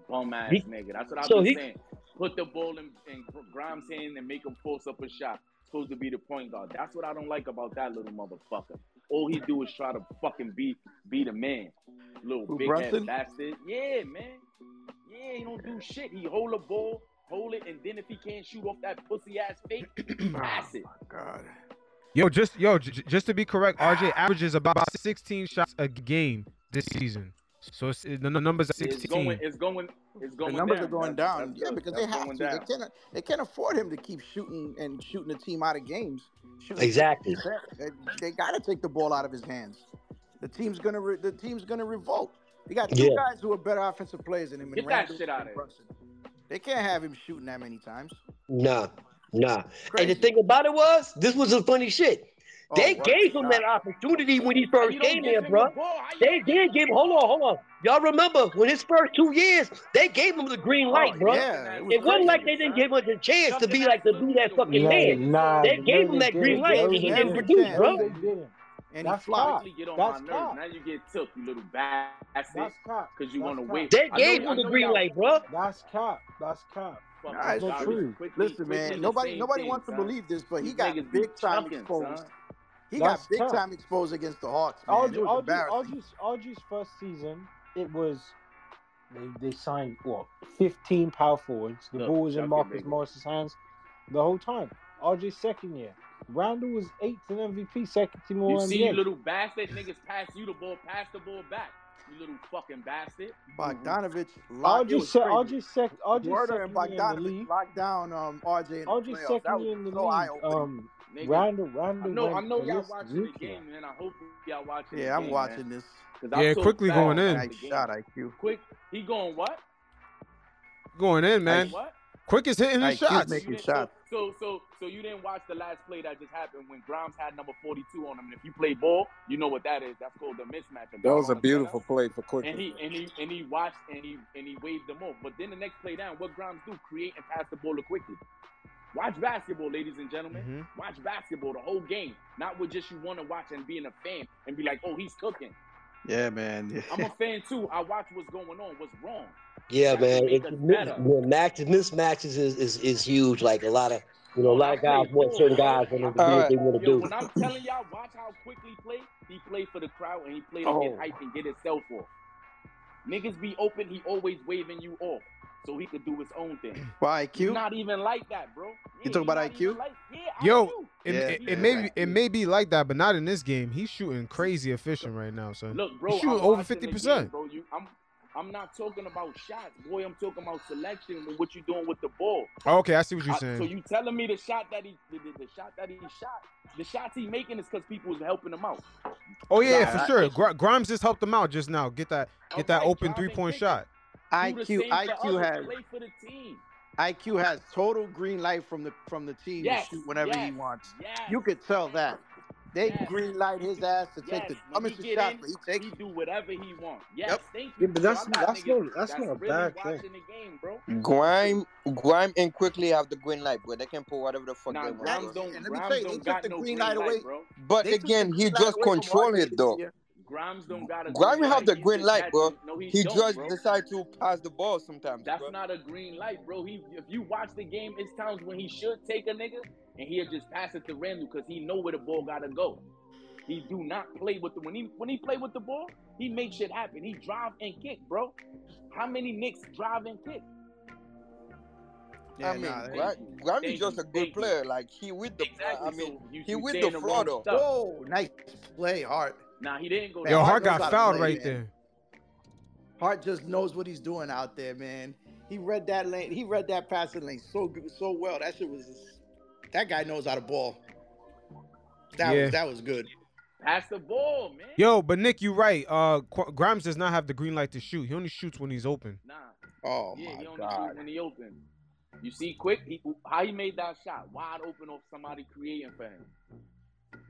Speaker 4: Bum ass
Speaker 8: He-
Speaker 4: nigga. That's what I've
Speaker 8: so
Speaker 4: been
Speaker 8: he-
Speaker 4: saying. Put the ball in, in Grimes' hand and make him force up a shot. Supposed to be the point guard. That's what I don't like about that little motherfucker. All he do is try to fucking be be the man. Little
Speaker 11: Who,
Speaker 4: big
Speaker 11: Brunson?
Speaker 4: head bastard. Yeah, man. Yeah, he don't do shit. He hold the ball, hold it, and then if he can't shoot off that pussy ass fake, oh, pass it.
Speaker 11: God.
Speaker 3: Yo, just yo, j- j- just to be correct, RJ averages about 16 shots a game this season. So it's, the n- numbers are
Speaker 4: It's going, it's going, it's
Speaker 11: The numbers
Speaker 4: down.
Speaker 11: are going
Speaker 4: That's-
Speaker 11: down.
Speaker 4: that's
Speaker 11: Yeah,
Speaker 4: good.
Speaker 11: because
Speaker 4: That's
Speaker 11: they have
Speaker 4: going
Speaker 11: to. They
Speaker 4: down.
Speaker 11: can't. They can't afford him to keep shooting and shooting the team out of games. Shooting
Speaker 8: Exactly.
Speaker 11: They, they got to take the ball out of his hands. The team's gonna. Re, the team's gonna revolt. They got two
Speaker 8: Yeah.
Speaker 11: guys who are better offensive players than him. and
Speaker 4: Get that shit out of here.
Speaker 11: Brunson. They can't have him shooting that many times.
Speaker 8: Nah, nah. And the thing about it was, this was the funny shit.
Speaker 11: Oh,
Speaker 8: They
Speaker 11: what?
Speaker 8: gave him
Speaker 11: Nah.
Speaker 8: that opportunity when he first came
Speaker 4: give
Speaker 8: here,
Speaker 4: him
Speaker 8: bro.
Speaker 4: the ball? How you
Speaker 8: They
Speaker 4: don't give
Speaker 8: did
Speaker 4: him
Speaker 8: give hold on, hold on. Y'all remember when his first two years, they gave him the green oh, light,
Speaker 11: Oh,
Speaker 8: bro.
Speaker 11: yeah, it was
Speaker 8: It wasn't
Speaker 11: crazy.
Speaker 8: like they didn't give him the chance to be like to
Speaker 4: that
Speaker 8: be that fucking
Speaker 1: Nah,
Speaker 8: man.
Speaker 1: nah,
Speaker 8: They gave him that green light and he didn't
Speaker 1: didn't.
Speaker 8: produce, bro.
Speaker 1: No, they didn't.
Speaker 11: And he
Speaker 1: That's
Speaker 11: flopped.
Speaker 4: Get on
Speaker 1: That's
Speaker 4: my
Speaker 1: cap.
Speaker 4: Now you get took, you little bastard.
Speaker 1: That's cap.
Speaker 4: Because you want to
Speaker 1: cap.
Speaker 4: wait.
Speaker 8: They
Speaker 4: I know-
Speaker 8: gave
Speaker 4: I
Speaker 8: him the green light, bro.
Speaker 1: That's cop. That's cop.
Speaker 4: fucking
Speaker 11: Nah, it's
Speaker 1: true.
Speaker 4: quickly-
Speaker 11: Listen,
Speaker 4: quickly
Speaker 11: man. Nobody, nobody
Speaker 4: thing,
Speaker 11: wants to believe this, but he
Speaker 4: These
Speaker 11: got
Speaker 4: niggas
Speaker 11: big time
Speaker 4: chucking,
Speaker 11: exposed.
Speaker 4: Son.
Speaker 9: He
Speaker 1: That's
Speaker 9: got big
Speaker 1: tough.
Speaker 9: time exposed against the Hawks, man.
Speaker 1: RJ,
Speaker 9: it was
Speaker 1: RJ,
Speaker 9: embarrassing.
Speaker 1: RJ's, RJ's first season, it was they they signed what 15 power forwards. The
Speaker 4: Look,
Speaker 1: ball was in Marcus
Speaker 4: baby.
Speaker 1: Morris's hands the whole time. RJ's second year. Randle was eighth in MVP, second team
Speaker 4: You
Speaker 1: All
Speaker 4: see, you little bastard niggas pass you the ball, pass the ball back. You little fucking bastard.
Speaker 9: Bogdanovich locked. it
Speaker 1: RJ
Speaker 9: was
Speaker 1: se-
Speaker 9: crazy.
Speaker 1: Sec RJ
Speaker 9: Werder and
Speaker 1: second year in the
Speaker 9: Bogdanovich
Speaker 1: league.
Speaker 9: locked down um, RJ in the
Speaker 1: RJ
Speaker 9: playoffs. That
Speaker 1: second
Speaker 9: was
Speaker 1: year in the
Speaker 9: so
Speaker 1: league.
Speaker 9: eye-opening.
Speaker 1: Um,
Speaker 4: Nigga,
Speaker 1: Randle,
Speaker 4: I
Speaker 1: Randle.
Speaker 4: know, I know y'all
Speaker 1: ballistic,
Speaker 4: watching the
Speaker 1: nuclear.
Speaker 4: game, man. I hope y'all watching.
Speaker 9: Yeah,
Speaker 4: the
Speaker 9: I'm
Speaker 4: game,
Speaker 9: watching
Speaker 4: man.
Speaker 9: this.
Speaker 4: 'Cause I
Speaker 3: Yeah,
Speaker 4: feel
Speaker 3: quickly
Speaker 4: bad
Speaker 3: going in.
Speaker 4: the
Speaker 9: Nice
Speaker 4: game.
Speaker 9: shot, IQ.
Speaker 4: Quick, he going what?
Speaker 3: Going in, man.
Speaker 4: What?
Speaker 3: Quick is hitting his
Speaker 9: IQ's
Speaker 3: shots.
Speaker 9: making shots.
Speaker 4: So, so, so you didn't watch the last play that just happened when Grimes had number 42 on him. And if you play ball, you know what that is. That's called the mismatch.
Speaker 7: That was a beautiful
Speaker 4: center,
Speaker 7: play for Quick.
Speaker 4: And he and he and he watched and he and he waved them off. But then the next play down, what Grimes do? Create and pass the ball to Quickley. Watch basketball, ladies and gentlemen.
Speaker 3: Mhm.
Speaker 4: Watch basketball the whole game, not what just you want to watch and being a fan and be like, oh, he's cooking.
Speaker 9: Yeah, man.
Speaker 4: I'm a fan too. I watch what's going on, what's wrong.
Speaker 8: Yeah,
Speaker 4: That's
Speaker 8: man.
Speaker 4: make
Speaker 8: It,
Speaker 4: us
Speaker 8: the match, mismatches is, is is huge. Like a lot of you know, a
Speaker 4: Oh,
Speaker 8: lot of guys want certain guys want them to do what they want to do.
Speaker 4: when I'm telling y'all, watch how quickly he play. He played for the crowd and he played to
Speaker 9: Oh.
Speaker 4: get hype and get himself off. Niggas be open, he always waving you off so he could do his own thing.
Speaker 9: Why
Speaker 4: He's
Speaker 9: IQ?
Speaker 4: not even like that, bro.
Speaker 9: You
Speaker 4: Yeah,
Speaker 9: talking
Speaker 4: he
Speaker 9: about IQ?
Speaker 4: Like, yeah,
Speaker 3: Yo,
Speaker 4: IQ.
Speaker 3: It,
Speaker 9: Yeah,
Speaker 3: it,
Speaker 4: yeah.
Speaker 3: it may be, it may be like that, but not in this game. He's shooting crazy efficient right now, son.
Speaker 4: Look, bro,
Speaker 3: He's shooting
Speaker 4: I'm
Speaker 3: over 50%.
Speaker 4: bro. You, I'm, I'm not talking about shots, boy. I'm talking about selection and what you're doing with the ball.
Speaker 3: Oh, okay, I see what you're
Speaker 4: I-
Speaker 3: saying.
Speaker 4: so you telling me the shot that he, the, the, the shot that he shot, the shots he making is because people was helping him out.
Speaker 3: oh yeah,
Speaker 9: Nah,
Speaker 3: for
Speaker 9: I-
Speaker 3: sure. Gr- Grimes just helped him out just now. Get that, get that open
Speaker 4: drive
Speaker 3: three point shot.
Speaker 4: Do the
Speaker 9: IQ IQ has
Speaker 4: play for the team.
Speaker 9: IQ has total green light from the from the team
Speaker 4: Yes,
Speaker 9: to shoot whenever he wants.
Speaker 4: Yes.
Speaker 9: You could tell that. They
Speaker 4: Yes.
Speaker 9: green light his ass to take the
Speaker 4: when
Speaker 9: dumbest
Speaker 4: he in,
Speaker 9: but he takes
Speaker 4: he do whatever he wants. Yes,
Speaker 9: Yep.
Speaker 4: thank
Speaker 6: Yeah, but that's
Speaker 4: I got
Speaker 6: that's
Speaker 4: niggas
Speaker 6: not that's
Speaker 4: that's
Speaker 6: not a
Speaker 4: really
Speaker 6: bad thing.
Speaker 4: the game, bro.
Speaker 5: Grime, Grime, and Quickley have the green light, bro. They can pull whatever the fuck
Speaker 4: Nah,
Speaker 5: they want.
Speaker 4: Grimes don't.
Speaker 9: And let me
Speaker 4: Grimes
Speaker 9: tell you, they took
Speaker 4: got
Speaker 9: the green
Speaker 4: green
Speaker 9: light
Speaker 4: light,
Speaker 9: away.
Speaker 4: bro.
Speaker 5: But
Speaker 9: They
Speaker 5: again, he just
Speaker 9: away from
Speaker 5: control it
Speaker 9: this
Speaker 5: though.
Speaker 9: Year.
Speaker 4: Grimes don't got a
Speaker 5: Grime
Speaker 4: green
Speaker 5: have
Speaker 4: light.
Speaker 5: the green
Speaker 4: just
Speaker 5: light, bro.
Speaker 4: to- No, he,
Speaker 5: He
Speaker 4: don't,
Speaker 5: just
Speaker 4: bro.
Speaker 5: decide to pass the ball sometimes,
Speaker 4: That's
Speaker 5: bro.
Speaker 4: not a green light, bro. He, if you watch the game, it's times when he should take a nigga and he'll just pass it to Randle because he know where the ball gotta go. He do not play with the when he when he play with the ball, he makes shit happen. He drive and kick, bro. How many Knicks drive and kick?
Speaker 9: Yeah,
Speaker 5: I mean,
Speaker 9: nah, they-
Speaker 5: Grime, Grime is just a good
Speaker 4: thank you.
Speaker 5: player. Like he with the,
Speaker 4: Exactly.
Speaker 5: I mean,
Speaker 4: so you,
Speaker 5: he
Speaker 4: you
Speaker 5: with the
Speaker 4: wrong
Speaker 5: floor though.
Speaker 4: stuff.
Speaker 9: Whoa, nice play, Hart.
Speaker 4: Nah, he didn't go.
Speaker 9: Man,
Speaker 3: Yo,
Speaker 4: down.
Speaker 3: Hart
Speaker 9: Hart
Speaker 3: got fouled
Speaker 9: play,
Speaker 3: right
Speaker 9: man.
Speaker 3: there.
Speaker 9: Hart just knows what he's doing out there, man. He read that lane. He read that passing lane so good, so well. That shit was. Just, that guy knows how to ball. That
Speaker 3: Yeah.
Speaker 9: was that was good.
Speaker 4: Pass the ball, man.
Speaker 3: Yo, but Nick, you're right. Uh, Qu- Grimes does not have the green light to shoot. He only shoots when he's open.
Speaker 4: Nah.
Speaker 9: Oh
Speaker 4: yeah, he only
Speaker 9: god.
Speaker 4: shoot when he open. You see, quick, he, how he made that shot, wide open off somebody creating for him.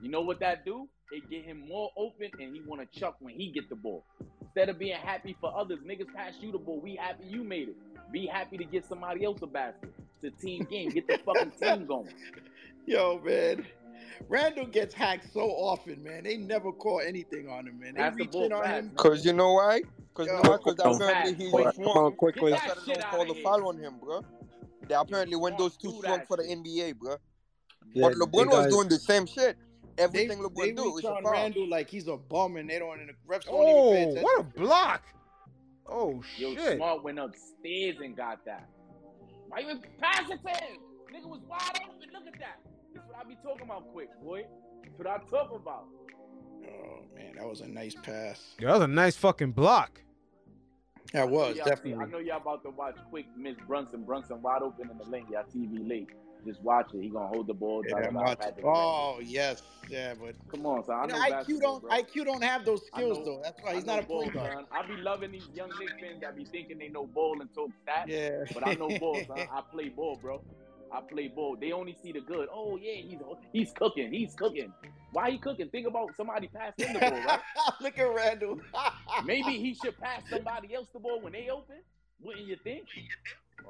Speaker 4: You know what that do? It get him more open, and he want to chuck when he get the ball. Instead of being happy for others, niggas pass you the ball. We happy you made it. Be happy to get somebody else a basket. It's a team game. Get the fucking team going.
Speaker 9: Yo, man. Randle gets hacked so often, man. They never call anything on him, man. They
Speaker 4: Pass the
Speaker 9: reach
Speaker 4: ball
Speaker 9: in on him.
Speaker 5: Cause you know why? Cause you know? Cause apparently he's
Speaker 4: Come
Speaker 7: on,
Speaker 5: strong.
Speaker 7: come on,
Speaker 5: Quickley.
Speaker 4: Get that
Speaker 5: they
Speaker 4: shit
Speaker 5: don't call the foul on him, bro. They apparently when those too
Speaker 4: do
Speaker 5: strong for the. NBA, bro.
Speaker 6: Yeah,
Speaker 5: But LeBron was doing the same shit.
Speaker 9: They,
Speaker 5: Everything
Speaker 9: they
Speaker 5: LeBron do
Speaker 9: reach
Speaker 5: is a
Speaker 9: on. Randle like he's a bum, and they don't. And the refs don't
Speaker 3: Oh,
Speaker 9: even pay attention.
Speaker 3: what a block! Oh
Speaker 4: Yo,
Speaker 3: shit!
Speaker 4: Smart went upstairs and got that. Why you even pass it to him? Nigga was wide open. Look at that. That's what I be talking about, quick boy. That's what I talk about.
Speaker 9: Oh man, that was a nice pass.
Speaker 3: Yeah, that was a nice fucking block.
Speaker 9: That was
Speaker 4: y'all
Speaker 9: definitely.
Speaker 4: I know y'all about to watch quick Miss Brunson. Brunson wide open in the lane. Y'all TV late. Just watch it. He gonna hold the ball.
Speaker 9: Yeah,
Speaker 4: da, da,
Speaker 9: I'm
Speaker 4: da, it.
Speaker 9: Oh yes, yeah, but
Speaker 4: Come on, son. I
Speaker 9: you
Speaker 4: know
Speaker 9: IQ don't
Speaker 4: bro.
Speaker 9: IQ don't have those skills
Speaker 4: know-
Speaker 9: though. That's why he's not a
Speaker 4: ball,
Speaker 9: point guard.
Speaker 4: I be loving these young Knicks fans that be thinking they know ball and talk stats.
Speaker 9: Yeah,
Speaker 4: But I know ball, son. I play ball, bro. I play ball. They only see the good. Oh yeah, he's he's cooking. He's cooking. Why he cooking? Think about somebody passing him the ball, right?
Speaker 9: Look at Randle.
Speaker 4: Maybe he should pass somebody else the ball when they open. Wouldn't you think?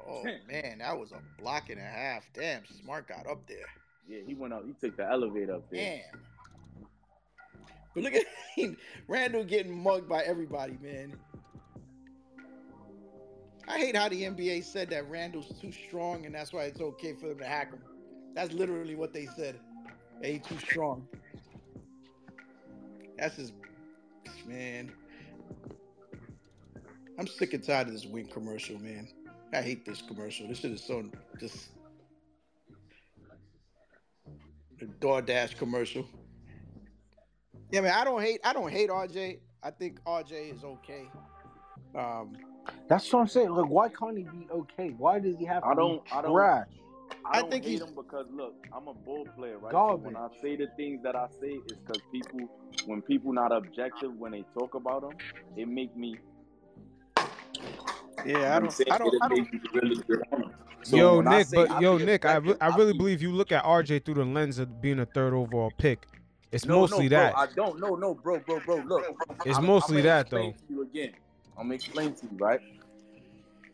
Speaker 9: Oh man, that was a block and a half. Damn, Smart got up there.
Speaker 4: Yeah, he went up. He took the elevator up there.
Speaker 9: Damn. But look at Randle getting mugged by everybody, man. I hate how the NBA said that Randle's too strong and that's why it's okay for them to hack him. That's literally what they said. He's too strong. That's his man. I'm sick and tired of this wing commercial, man. I hate this commercial. This shit is so just the DoorDash commercial. Yeah, man. I don't hate. I don't hate RJ. I think RJ is okay. Um,
Speaker 1: That's what I'm saying. Like, why can't he be okay? Why does he have to
Speaker 12: I don't.
Speaker 1: be
Speaker 12: I don't. I,
Speaker 9: I
Speaker 12: don't
Speaker 9: think
Speaker 12: hate
Speaker 9: he's-
Speaker 12: him because look, I'm a ball player, right? So when I say the things that I say, it's because people, when people not objective when they talk about him, it make me.
Speaker 9: Yeah, I don't. I don't. I don't.
Speaker 12: really get on him. So
Speaker 3: yo, Nick, but
Speaker 12: I
Speaker 3: yo, Nick, I, re- I really believe you look at RJ through the lens of being a third overall pick. It's
Speaker 4: No,
Speaker 3: mostly
Speaker 4: no, bro,
Speaker 3: that.
Speaker 4: I don't. No, no, bro, bro, bro. Look,
Speaker 3: It's
Speaker 4: I'm-
Speaker 3: mostly
Speaker 4: I'm gonna
Speaker 3: that,
Speaker 4: explain
Speaker 3: though.
Speaker 4: To you again, I'm gonna explain to you, right?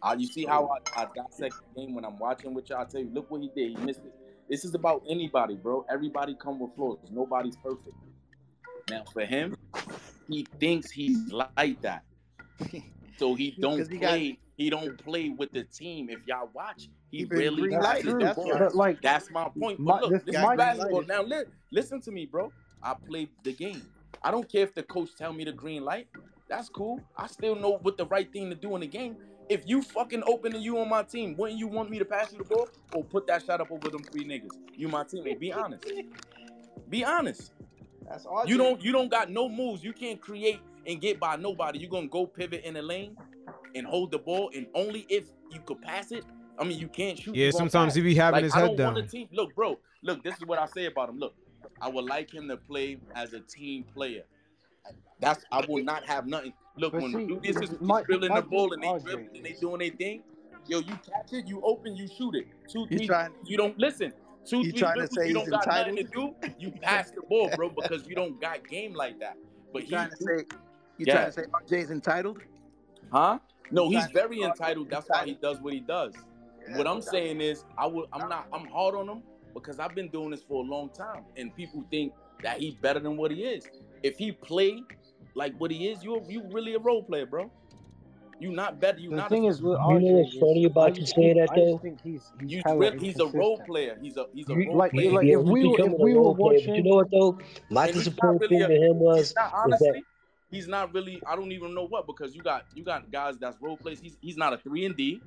Speaker 4: Uh, you see how I, I dissect the game when I'm watching with y'all. I tell you, look what he did. He missed it. This is about anybody, bro. Everybody come with flaws. Nobody's perfect. Now, for him, he thinks he's like that, so he don't
Speaker 9: 'Cause he got-
Speaker 4: play. he don't play with the team. If y'all watch, he,
Speaker 9: He
Speaker 4: really
Speaker 9: green
Speaker 4: passes
Speaker 9: that's
Speaker 4: ball.
Speaker 1: like,
Speaker 4: That's my point.
Speaker 1: My-
Speaker 4: look,
Speaker 1: this
Speaker 4: this is basketball. Now, li- listen to me, bro. I played the game. I don't care if the coach tell me the green light. That's cool. I still know what the right thing to do in the game. If you fucking open and you on my team, wouldn't you want me to pass you the ball or put that shot up over them three niggas? You my teammate. Be honest. Be honest.
Speaker 9: That's RJ.
Speaker 4: You don't you don't got no moves. You can't create and get by nobody. You gonna go pivot in the lane and hold the ball, and only if you could pass it. I mean, you can't shoot.
Speaker 3: Yeah, sometimes
Speaker 4: pass.
Speaker 3: he be having
Speaker 4: Like,
Speaker 3: his
Speaker 4: I
Speaker 3: head
Speaker 4: don't
Speaker 3: down.
Speaker 4: Want a team. Look, bro. Look, this is what I say about him. Look, I would like him to play as a team player. That's I will not have nothing. Look,
Speaker 1: But
Speaker 4: when
Speaker 1: see,
Speaker 4: do this is
Speaker 1: my-
Speaker 4: dribbling
Speaker 1: my
Speaker 4: the ball and they
Speaker 1: is,
Speaker 4: dribbling and they doing their thing. Yo, you catch it, you open, you shoot it. Two,
Speaker 9: You
Speaker 4: three,
Speaker 9: trying-
Speaker 4: you don't listen. Two,
Speaker 9: you
Speaker 4: three
Speaker 9: trying to say
Speaker 4: you don't got nothing to do. You pass the ball, bro, because you don't got game like that. But
Speaker 9: You
Speaker 4: he,
Speaker 9: trying to say? You
Speaker 4: Yeah.
Speaker 9: trying to say RJ's entitled?
Speaker 4: huh? No, he's very entitled. That's why he does what he does. what I'm saying is, I would, I'm not, I'm hard on him because I've been doing this for a long time, and people think that he's better than what he is. If he play like what he is, you you really a role player, bro. You not better. You
Speaker 1: the
Speaker 4: not.
Speaker 1: thing
Speaker 4: a,
Speaker 1: is with
Speaker 8: You know what's
Speaker 1: is
Speaker 8: funny about you
Speaker 1: just
Speaker 8: saying
Speaker 1: think-
Speaker 8: that,
Speaker 1: I just
Speaker 8: though?
Speaker 1: think he's he's
Speaker 4: you
Speaker 1: hella
Speaker 4: he's a role player. He's a he's a role
Speaker 1: like-
Speaker 4: player.
Speaker 1: like,
Speaker 8: yeah,
Speaker 1: if we were- if we were
Speaker 8: role player. You know what though? My
Speaker 4: And
Speaker 8: disappointing
Speaker 4: really
Speaker 8: thing
Speaker 4: a-
Speaker 8: to him was
Speaker 4: He's not
Speaker 8: is that
Speaker 4: honestly. He's not really. I don't even know what because you got you got guys that's role plays. He's he's not a three and D.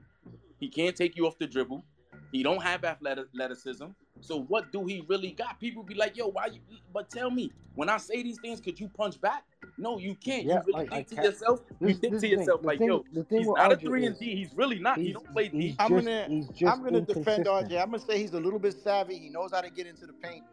Speaker 4: He can't take you off the dribble. He don't have athleticism. So what do he really got? People be like, yo, why you? But tell me, when I say these things, could you punch back? No, you can't.
Speaker 1: Yeah,
Speaker 4: you really
Speaker 1: like, I
Speaker 4: think to
Speaker 1: can't-
Speaker 4: yourself. You
Speaker 1: This-
Speaker 4: think
Speaker 1: this
Speaker 4: to
Speaker 1: is the thing.
Speaker 4: yourself
Speaker 1: The
Speaker 4: like,
Speaker 1: thing-
Speaker 4: yo,
Speaker 1: the thing
Speaker 4: he's
Speaker 1: with
Speaker 4: not a
Speaker 1: RJ
Speaker 4: three and
Speaker 1: is
Speaker 4: D. He's really not. He
Speaker 1: he's-
Speaker 4: don't play D.
Speaker 1: he's
Speaker 9: I'm
Speaker 1: just-
Speaker 9: gonna
Speaker 1: he's just
Speaker 9: I'm gonna defend. RJ. I'm gonna say he's a little bit savvy. He knows how to get into the paint.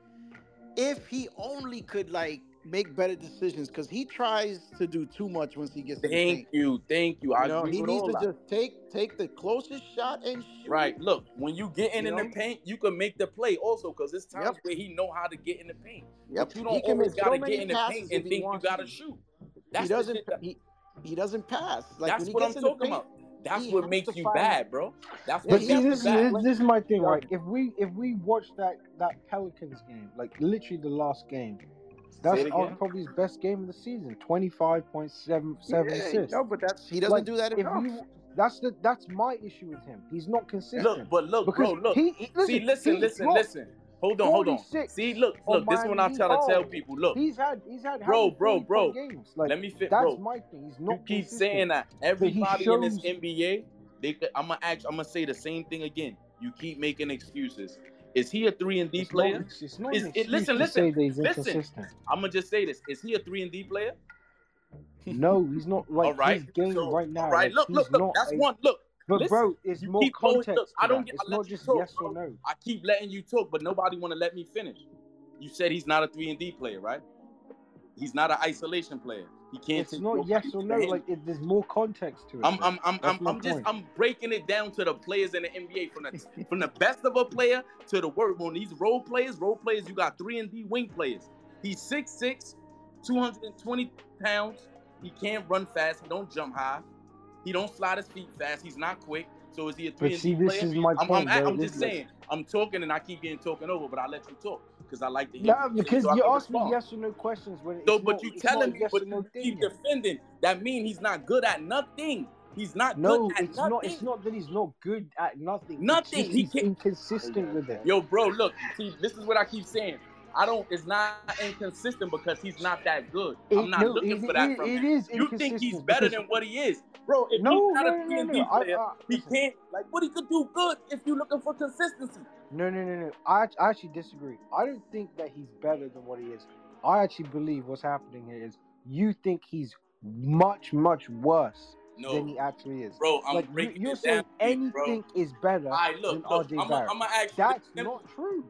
Speaker 9: If he only could like make better decisions, because he tries to do too much once he gets to the
Speaker 4: Thank
Speaker 9: paint.
Speaker 4: you, thank you. I
Speaker 9: You know,
Speaker 4: agree
Speaker 9: he
Speaker 4: with
Speaker 9: needs
Speaker 4: all
Speaker 9: to
Speaker 4: that.
Speaker 9: just take take the closest shot and shoot.
Speaker 4: Right. Look, when you get in
Speaker 9: You
Speaker 4: in the paint, you can make the play also because it's times
Speaker 9: Yep.
Speaker 4: where he know how to get in the paint.
Speaker 9: Yep.
Speaker 4: But you
Speaker 9: He
Speaker 4: don't
Speaker 9: can
Speaker 4: always
Speaker 9: make so
Speaker 4: gotta
Speaker 9: many
Speaker 4: get in the
Speaker 9: passes
Speaker 4: paint and
Speaker 9: he
Speaker 4: think you
Speaker 9: wants
Speaker 4: gotta
Speaker 9: to.
Speaker 4: shoot.
Speaker 9: He
Speaker 4: That's the
Speaker 9: doesn't.
Speaker 4: that-
Speaker 9: He he doesn't pass. Like
Speaker 4: that's
Speaker 9: when he
Speaker 4: what I'm
Speaker 9: in
Speaker 4: talking
Speaker 9: paint,
Speaker 4: about. That's
Speaker 9: he
Speaker 4: what makes you
Speaker 9: find-
Speaker 4: bad, bro. That's
Speaker 1: But
Speaker 4: what
Speaker 1: see,
Speaker 4: makes
Speaker 1: this
Speaker 4: you bad.
Speaker 1: this, this is my thing, right? If we if we watch that that Pelicans game, like literally the last game, that's
Speaker 4: it
Speaker 1: probably his best game of the season. Twenty five point seven seven
Speaker 9: Yeah,
Speaker 1: assists.
Speaker 9: no, but that's he doesn't
Speaker 1: Like,
Speaker 9: do that enough.
Speaker 1: we, that's the that's my issue with him. He's not consistent.
Speaker 4: Look, but look,
Speaker 1: because
Speaker 4: bro, look.
Speaker 1: He, he, listen,
Speaker 4: See, listen, listen, listen. Hold on, hold on. See, look, look. This is what I'm trying to tell
Speaker 1: oh,
Speaker 4: people. Look,
Speaker 1: He's had he's had
Speaker 4: Bro,
Speaker 1: how many
Speaker 4: bro,
Speaker 1: 40
Speaker 4: bro.
Speaker 1: games. Like
Speaker 4: let me fit,
Speaker 1: that's
Speaker 4: bro.
Speaker 1: my thing. He's not.
Speaker 4: You keep
Speaker 1: consistent.
Speaker 4: saying that everybody in this NBA, they I'm gonna ask, I'm gonna say the same thing again. You keep making excuses. Is he a three and D
Speaker 1: It's
Speaker 4: player?
Speaker 1: Not, it's, not
Speaker 4: Is- it- listen, listen,
Speaker 1: say that he's
Speaker 4: listen. I'm gonna just say this. Is he a three and D player?
Speaker 1: No, he's not. Like
Speaker 4: all right.
Speaker 1: his game
Speaker 4: So,
Speaker 1: right now.
Speaker 4: all right.
Speaker 1: like,
Speaker 4: Look, look, look. That's
Speaker 1: a-
Speaker 4: one. Look.
Speaker 1: But
Speaker 4: listen,
Speaker 1: bro, it's more
Speaker 4: keep going-
Speaker 1: context.
Speaker 4: look, I don't get-
Speaker 1: It's not just
Speaker 4: talk,
Speaker 1: yes or no.
Speaker 4: I keep letting you talk, but nobody want to let me finish. You said he's not a three and D player, right? He's not an isolation player. He can't.
Speaker 1: It's not yes or no. Like it, there's more context to it.
Speaker 4: I'm. I'm I'm I'm, I'm just
Speaker 1: point.
Speaker 4: I'm breaking it down to the players in the NBA from the from the best of a player to the worst. When these role players, role players, you got three and D wing players. He's 6'6", 220 pounds. He can't run fast. He don't jump high. He don't slide his feet fast. He's not quick. So is he a three
Speaker 1: But
Speaker 4: and
Speaker 1: see,
Speaker 4: D
Speaker 1: this
Speaker 4: player?
Speaker 1: is my
Speaker 4: I'm,
Speaker 1: point,
Speaker 4: I'm,
Speaker 1: bro.
Speaker 4: I'm just saying. I'm talking and I keep getting talking over, but I let you talk because I like to hear.
Speaker 1: No,
Speaker 4: you
Speaker 1: because
Speaker 4: so
Speaker 1: you ask me yes or no questions when it's
Speaker 4: So, but you telling me,
Speaker 1: yes
Speaker 4: but
Speaker 1: no
Speaker 4: you keep defending. That mean he's not good at nothing. He's not
Speaker 1: No,
Speaker 4: good at
Speaker 1: it's
Speaker 4: nothing.
Speaker 1: not. It's not that he's not good at nothing.
Speaker 4: Nothing.
Speaker 1: just he's
Speaker 4: can't-
Speaker 1: inconsistent with it.
Speaker 4: Yo, bro, look. See, this is what I keep saying. I don't. It's not inconsistent because he's not that good.
Speaker 1: It-
Speaker 4: I'm not
Speaker 1: no,
Speaker 4: looking
Speaker 1: it-
Speaker 4: for that
Speaker 1: it-
Speaker 4: from him. You think he's better
Speaker 1: because-
Speaker 4: than what he is, bro? If
Speaker 1: No,
Speaker 4: he's not
Speaker 1: no,
Speaker 4: a
Speaker 1: no, no,
Speaker 4: PND
Speaker 1: no. I- I-
Speaker 4: he can't. Like, what he could do good if you're looking for consistency.
Speaker 1: No, no, no, no. I, I actually disagree. I don't think that he's better than what he is. I actually believe what's happening here is you think he's much, much worse
Speaker 4: No.
Speaker 1: than he actually is.
Speaker 4: Bro, I'm
Speaker 1: like you,
Speaker 4: breaking
Speaker 1: you're
Speaker 4: it
Speaker 1: saying
Speaker 4: down, bro.
Speaker 1: anything is better
Speaker 4: right, look,
Speaker 1: than
Speaker 4: look.
Speaker 1: RJ
Speaker 4: I'm
Speaker 1: Barrett.
Speaker 4: gonna ask you
Speaker 1: That's
Speaker 4: simple,
Speaker 1: not true.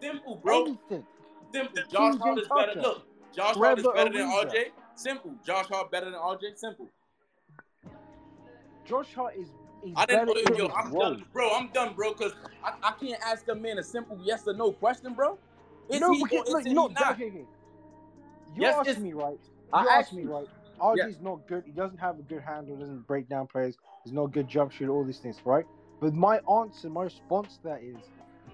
Speaker 4: simple, bro.
Speaker 1: Anything.
Speaker 4: Simple. Josh Hart is better. Look, Josh Hart is better than. RJ. Simple. Josh Hart better than RJ. Simple.
Speaker 1: Josh Hart is,
Speaker 4: I didn't
Speaker 1: better
Speaker 4: know. Yo, I'm done, bro. I'm done, bro. Cause I, I can't ask a man a simple yes or no question, bro. Is
Speaker 1: no,
Speaker 4: he
Speaker 1: because, look, no,
Speaker 4: not?
Speaker 1: You
Speaker 4: Yes,
Speaker 1: asked me right. You
Speaker 4: asked
Speaker 1: asked me
Speaker 4: you.
Speaker 1: right. RJ's not good. He doesn't have a good handle. Doesn't break down players. He's not a good jump shooter. All these things, right? But my answer, my response to that is,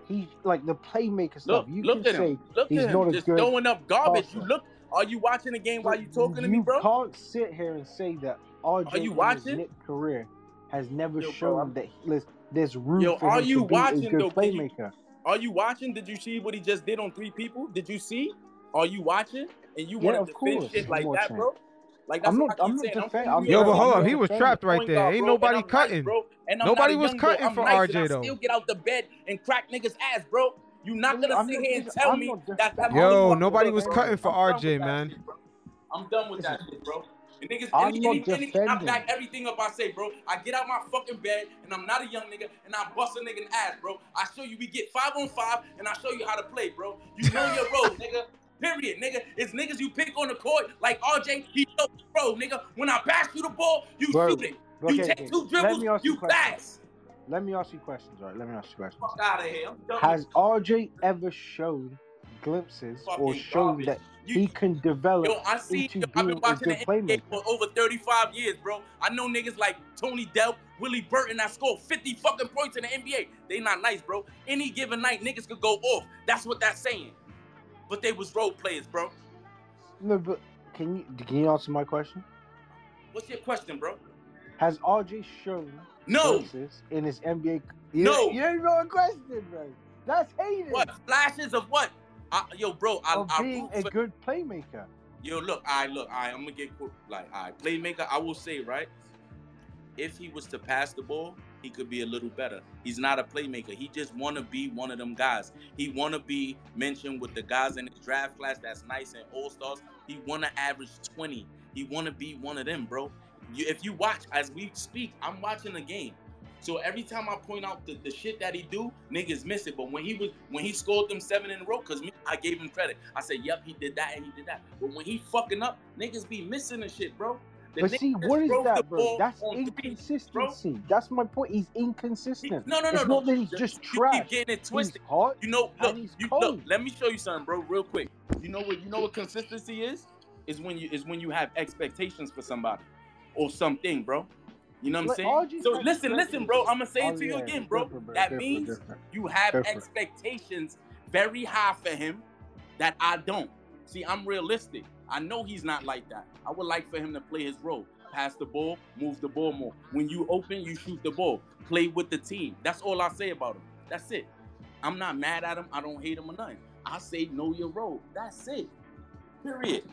Speaker 1: he like the playmaker stuff.
Speaker 4: Look,
Speaker 1: you
Speaker 4: look
Speaker 1: can
Speaker 4: at
Speaker 1: say
Speaker 4: him. Look
Speaker 1: he's
Speaker 4: at
Speaker 1: not
Speaker 4: him.
Speaker 1: a
Speaker 4: Just
Speaker 1: good
Speaker 4: throwing up garbage.
Speaker 1: passer.
Speaker 4: You look. Are you watching the game while you talking to me, bro?
Speaker 1: you can't sit here and say that RJ
Speaker 4: Are you
Speaker 1: in his
Speaker 4: watching?
Speaker 1: Knick career has never
Speaker 4: Yo,
Speaker 1: shown
Speaker 4: I'm-
Speaker 1: that he, there's, there's room
Speaker 4: Yo,
Speaker 1: for
Speaker 4: are
Speaker 1: him
Speaker 4: you
Speaker 1: to be
Speaker 4: watching
Speaker 1: a good
Speaker 4: though? Can you- Are you watching? Did you see what he just did on three people? Did you see? Are you watching? And you
Speaker 1: Yeah,
Speaker 4: want
Speaker 1: of
Speaker 4: to defend
Speaker 1: course,
Speaker 4: shit like that,
Speaker 1: watching.
Speaker 4: bro? Like that's
Speaker 1: I'm
Speaker 4: what
Speaker 1: not-
Speaker 4: I keep
Speaker 1: I'm not
Speaker 4: saying. I'm
Speaker 1: defend- I'm
Speaker 3: Yo, but hold up, he was trapped right there.
Speaker 4: guard,
Speaker 3: Ain't nobody
Speaker 4: and
Speaker 3: cutting.
Speaker 4: Nice, bro. And I'm
Speaker 3: Nobody was cutting
Speaker 4: boy.
Speaker 3: For
Speaker 4: nice,
Speaker 3: RJ though.
Speaker 4: Still get out the bed and crack niggas ass, bro. You not gonna
Speaker 1: I'm
Speaker 4: sit
Speaker 1: not
Speaker 4: here and tell
Speaker 1: I'm
Speaker 4: me
Speaker 1: not
Speaker 4: that that
Speaker 3: Yo, nobody
Speaker 4: was
Speaker 3: was cutting for RJ, man.
Speaker 4: I'm done with that shit, bro. And niggas,
Speaker 1: I'm
Speaker 4: any,
Speaker 1: not
Speaker 4: any, anything, I back everything up I say, bro. I get out my fucking bed and I'm not a young nigga and I bust a nigga in ass, bro. I show you we get five on five and I show you how to play, bro. You know your role, nigga. Period, nigga. It's niggas you pick on the court like RJ. He his role, nigga. When I pass you the ball, you
Speaker 1: Bro,
Speaker 4: shoot it. You take
Speaker 1: okay.
Speaker 4: two dribbles,
Speaker 1: you
Speaker 4: you pass.
Speaker 1: Let me ask you questions, right? Let me ask you questions.
Speaker 4: Fuck out of here.
Speaker 1: Has RJ ever shown glimpses or shown
Speaker 4: garbage.
Speaker 1: that
Speaker 4: You-
Speaker 1: he can develop
Speaker 4: Yo, I see. Yo, I've been watching the? NBA for over 35 years, bro. I know niggas like Tony Delk, Willie Burton that score 50 fucking points in the NBA. They not nice, bro. Any given night, niggas could go off. That's what that's saying. But they was role players, bro.
Speaker 1: No, but can you can you answer my question?
Speaker 4: What's your question, bro?
Speaker 1: Has RJ shown
Speaker 4: No.
Speaker 1: in his NBA? You,
Speaker 4: No.
Speaker 1: you ain't know a question, bro. That's hating.
Speaker 4: What flashes of what? I, yo, bro, I,
Speaker 1: Of
Speaker 4: I
Speaker 1: being
Speaker 4: root
Speaker 1: a good playmaker.
Speaker 4: Yo, look, I look, I I'm gonna get. Like, I playmaker. I will say, right? If he was to pass the ball, he could be a little better. He's not a playmaker. He just wanna be one of them guys. He wanna be mentioned with the guys in his draft class that's nice and all stars. He wanna average 20. He wanna be one of them, bro. You, if you watch as we speak, I'm watching the game. So every time I point out the, the shit that he do, niggas miss it. But when he was when he scored them seven in a row, cause me, I gave him credit. I said, yep, he did that and he did that. But when he fucking up, niggas be missing the shit, bro. The
Speaker 1: But see, what is that, bro? That's
Speaker 4: on three,
Speaker 1: inconsistency. That's my point. He's inconsistent.
Speaker 4: No, no, no,
Speaker 1: it's
Speaker 4: no.
Speaker 1: not that he's
Speaker 4: You
Speaker 1: just
Speaker 4: keep getting it
Speaker 1: He's
Speaker 4: twisted.
Speaker 1: hot.
Speaker 4: You know, look, you, look. Let me show you something, bro, real quick. You know what? You know what consistency is? Is when you is when you have expectations for somebody or something, bro. You know what I'm saying? So listen, listen, bro. I'm gonna say
Speaker 1: Oh,
Speaker 4: it to you again, bro. That means you have expectations very high for him that I don't. See, I'm realistic. I know he's not like that. I would like for him to play his role. Pass the ball, move the ball more. When you open, you shoot the ball. Play with the team. That's all I say about him. That's it. I'm not mad at him. I don't hate him or nothing. I say know your role. That's it. Period.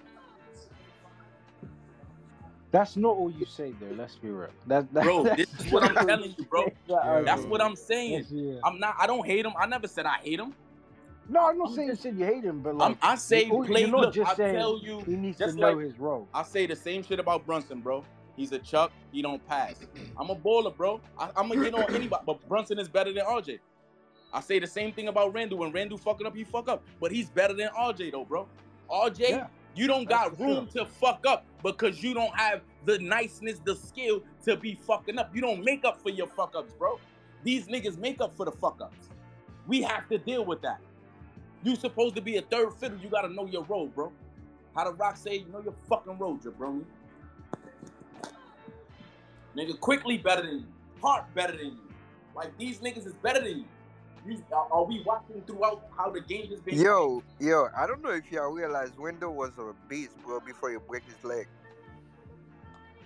Speaker 1: That's not all you say, though. Let's be real. That, that,
Speaker 4: Bro,
Speaker 1: that's
Speaker 4: this is what I'm telling you, bro. That's what I'm saying.
Speaker 1: Yes, yeah.
Speaker 4: I'm not. I don't hate him. I never said I hate him.
Speaker 1: No, I'm not saying you said you hate him, but like
Speaker 4: I'm, I say
Speaker 1: you-
Speaker 4: play.
Speaker 1: You're
Speaker 4: Look,
Speaker 1: just
Speaker 4: I tell you,
Speaker 1: he needs to know
Speaker 4: like
Speaker 1: his role.
Speaker 4: I say the same shit about Brunson, bro. He's a chuck. He don't pass. I'm a baller, bro. I, I'm gonna get on anybody, but Brunson is better than RJ. I say the same thing about Randle. When Randle fucking up, he fuck up, but he's better than RJ though, bro. RJ,
Speaker 1: Yeah,
Speaker 4: you don't got room to fuck up because you don't have the niceness, the skill to be fucking up. You don't make up for your fuck ups, bro. These niggas make up for the fuck ups. We have to deal with that. You supposed to be a third fiddle. You gotta know your role, bro. How the Rock say, you know your fucking role, jabroni. Nigga, Quickley better than you. Hart better than you. Like these niggas is better than you. You are, are we watching throughout how the game has been?
Speaker 5: Yo, yo, I don't know if y'all realize Wendell was a beast, bro, before you break his leg.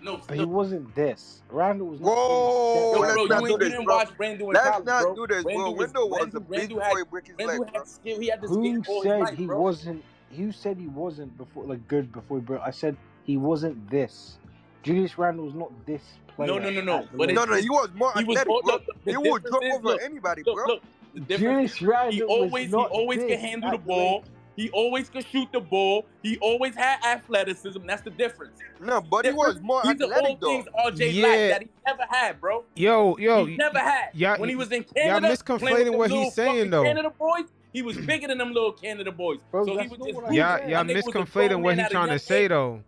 Speaker 4: no,
Speaker 1: But he wasn't this. Randle was not
Speaker 5: Whoa,
Speaker 1: doing
Speaker 5: let's
Speaker 4: bro,
Speaker 5: not
Speaker 4: you,
Speaker 5: do
Speaker 4: ain't,
Speaker 5: this,
Speaker 4: didn't
Speaker 5: bro.
Speaker 4: watch Randle in
Speaker 5: Let's
Speaker 4: college,
Speaker 5: not
Speaker 4: bro.
Speaker 5: do this, bro.
Speaker 4: Randle was
Speaker 5: Window was a
Speaker 4: Randle,
Speaker 5: beast
Speaker 4: Randle
Speaker 5: before
Speaker 4: had
Speaker 5: he break his
Speaker 4: Randle
Speaker 5: leg,
Speaker 4: had skill. He had the
Speaker 1: Who
Speaker 4: skill
Speaker 1: said
Speaker 4: life,
Speaker 1: he
Speaker 4: bro.
Speaker 1: wasn't? Who said he wasn't before, like good before he broke? I said he wasn't this. Julius Randle was not this player.
Speaker 4: No, no, no, no. But
Speaker 5: No, no, he was more
Speaker 4: He was
Speaker 5: athletic,
Speaker 4: all
Speaker 5: bro.
Speaker 4: look,
Speaker 5: He would
Speaker 4: difference
Speaker 5: jump over
Speaker 4: look,
Speaker 5: anybody,
Speaker 4: look,
Speaker 5: bro.
Speaker 4: look. The difference
Speaker 1: Julius
Speaker 4: he always he always
Speaker 1: this
Speaker 4: can handle the
Speaker 1: the
Speaker 4: ball.
Speaker 1: Lakers.
Speaker 4: He always could shoot the ball. He always had athleticism. That's the difference.
Speaker 5: No, but he was more
Speaker 4: These are all
Speaker 5: athletic, though.
Speaker 4: things RJ
Speaker 3: Yeah.
Speaker 4: lacked that he never had, bro.
Speaker 3: Yo, yo,
Speaker 4: he never had.
Speaker 3: y'all-
Speaker 4: when he was in
Speaker 3: y'all
Speaker 4: Canada,
Speaker 3: misconflating
Speaker 4: playing with
Speaker 3: what he's saying, though.
Speaker 4: Canada boys, he was bigger than them little Canada boys.
Speaker 1: Bro,
Speaker 4: so he was just
Speaker 1: what I
Speaker 4: moving.
Speaker 3: Y'all,
Speaker 1: said.
Speaker 3: y'all
Speaker 4: That nigga was a
Speaker 3: misconflating what he's
Speaker 4: at
Speaker 3: trying to say
Speaker 4: age.
Speaker 3: though.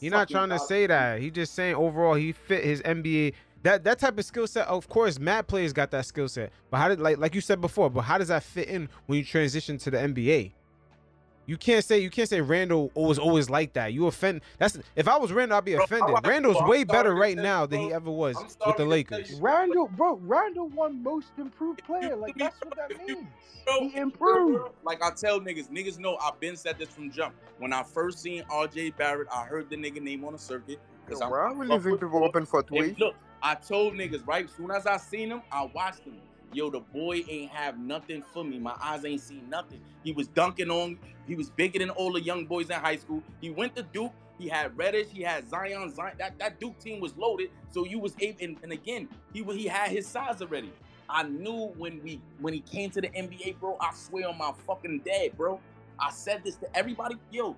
Speaker 3: He's not trying to say that. He just saying overall he fit his NBA. That that type of skill set, of course, mad players got that skill set. But how did like like you said before? But how does that fit in when you transition to the NBA? You can't say you can't say Randle was always like that. You offend. That's if I was Randle, I'd be offended.
Speaker 4: I'm-
Speaker 3: Randle's
Speaker 4: bro,
Speaker 3: way better right
Speaker 4: tell
Speaker 3: now
Speaker 4: you,
Speaker 3: than he ever was with the Lakers.
Speaker 1: Randle, bro, Randle won most improved player. Like that's what that means.
Speaker 4: Bro,
Speaker 1: He improved.
Speaker 4: bro, Like I tell niggas, niggas know I've been said this from jump. When I first seen RJ Barrett, I heard the nigga name on the circuit. Cause I'm
Speaker 5: Bro, I
Speaker 4: fuck
Speaker 5: really think people open for three.
Speaker 4: Look, I told niggas, right? Soon as I seen him, I watched him. Yo, the boy ain't have nothing for me. My eyes ain't seen nothing. He was dunking on. He was bigger than all the young boys in high school. He went to Duke. He had Reddish. He had Zion. Zion. That, that Duke team was loaded. So you was able. And, and again, he he had his size already. I knew when we when he came to the NBA, bro. I swear on my fucking dad, bro. I said this to everybody. Yo,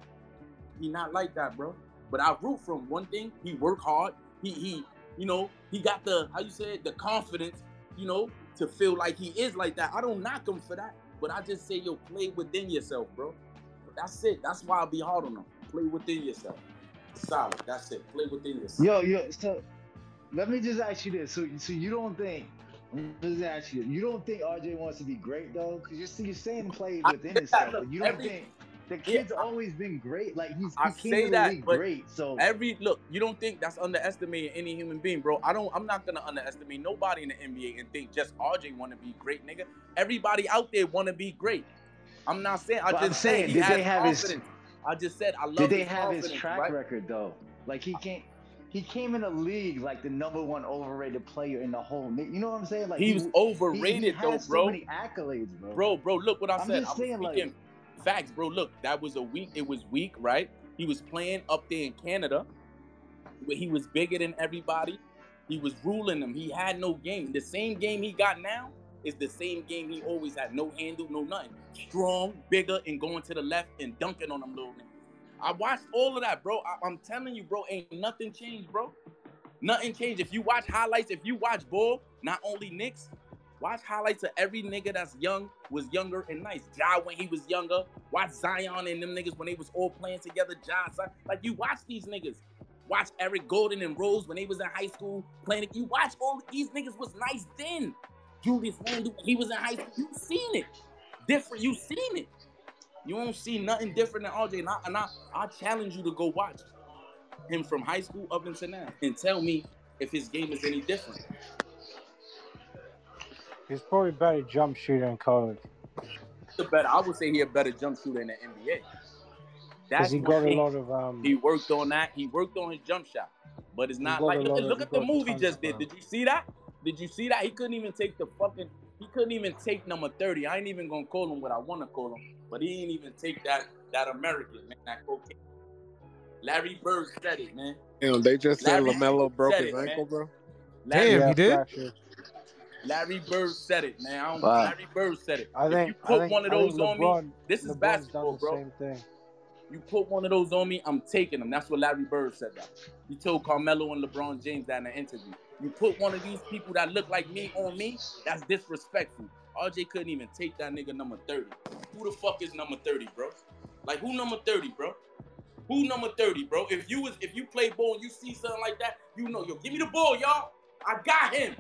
Speaker 4: he not like that, bro. But I root for him. One thing, he work hard. He he, you know, he got the how you say it, the confidence, you know, to feel like he is like that. I don't knock him for that, but I just say, yo, play within yourself, bro. That's it. That's why I be hard on him. Play within yourself. Solid. That's it. Play within yourself.
Speaker 6: Yo, yo, so let me just ask you this. So, so you don't think? Let me just ask you. You don't think RJ wants to be great though? Because you're, see- you're saying play within himself, but you don't
Speaker 4: every-
Speaker 6: think the
Speaker 4: Yeah,
Speaker 6: kid's
Speaker 4: I-
Speaker 6: always been great. Like he's
Speaker 4: I
Speaker 6: he came
Speaker 4: say that, but
Speaker 6: great. So
Speaker 4: Every look, you don't think that's underestimating any human being, bro. I don't. I'm not gonna underestimate nobody in the NBA and think just RJ want to be great, nigga. Everybody out there want to be great. I'm not saying. I
Speaker 6: But
Speaker 4: just
Speaker 6: I'm saying, did they have his-
Speaker 4: I just said I love.
Speaker 6: did they have his track
Speaker 4: right?
Speaker 6: record though? Like he can't. He came in the league like the number one overrated player in the whole. You know what I'm saying? Like
Speaker 4: He was
Speaker 6: he,
Speaker 4: overrated
Speaker 6: he, he
Speaker 4: though, bro.
Speaker 6: So many accolades, bro.
Speaker 4: Bro, bro, look what I
Speaker 6: I'm
Speaker 4: said.
Speaker 6: just
Speaker 4: I was
Speaker 6: saying, like-
Speaker 4: speaking facts, bro. Look, that was a week. It was weak, right? He was playing up there in Canada. He was bigger than everybody. He was ruling them. He had no game. The same game he got now is the same game he always had. No handle, no nothing. Strong, bigger, and going to the left and dunking on them little niggas. I watched all of that, bro. I, am telling you, bro, ain't nothing changed, bro. Nothing changed. If you watch highlights, if you watch ball, not only Knicks, watch highlights of every nigga that's young, was younger and nice. Ja when he was younger. Watch Zion and them niggas when they was all playing together. Ja, Zion. like you watch these niggas. Watch Eric Gordon and Rose when they was in high school playing. You watch all these niggas was nice then. Julius Randle, he was in high school. You seen it. Different. You seen it. You don't see nothing different than RJ. And I, and I, I challenge you to go watch him from high school up until now and tell me if his game is any different.
Speaker 1: He's probably better jump shooter in college
Speaker 4: The better, I would say he a better jump shooter in the NBA.
Speaker 1: because he
Speaker 4: one
Speaker 1: got a lot of um.
Speaker 4: He worked on that. He worked on his jump shot, but it's not like
Speaker 1: a
Speaker 4: look, at-
Speaker 1: of-
Speaker 4: look at the
Speaker 1: got
Speaker 4: move he
Speaker 1: tons
Speaker 4: just did.
Speaker 1: um,
Speaker 4: Did you see that? Did you see that? He couldn't even take the fucking. He couldn't even take number thirty. I ain't even gonna call him what I want to call him, but he ain't even take that that American man. That cocaine. Larry Bird said it, man.
Speaker 7: Damn, they just said LaMelo broke
Speaker 4: said
Speaker 7: his
Speaker 4: it, man.
Speaker 7: ankle, bro.
Speaker 4: Larry,
Speaker 3: Damn,
Speaker 1: yeah,
Speaker 3: he did?
Speaker 1: fractured.
Speaker 4: Larry Bird said it, man. I don't,
Speaker 13: Wow.
Speaker 4: Larry Bird said it.
Speaker 1: I
Speaker 4: if
Speaker 1: think
Speaker 4: you
Speaker 1: I
Speaker 4: put
Speaker 1: think,
Speaker 4: one of
Speaker 1: I think
Speaker 4: those on me, this is
Speaker 1: LeBron's
Speaker 4: basketball,
Speaker 1: done
Speaker 4: bro.
Speaker 1: same thing.
Speaker 4: You put one of those on me, I'm taking them. That's what Larry Bird said that. He told Carmelo and LeBron James that in an interview. You put one of these people that look like me on me, that's disrespectful. RJ couldn't even take that nigga number 30. Who the fuck is number 30, bro? Like who number 30, bro? Who number 30, bro? If you was if you play ball and you see something like that, you know, yo, give me the ball, y'all. I got him.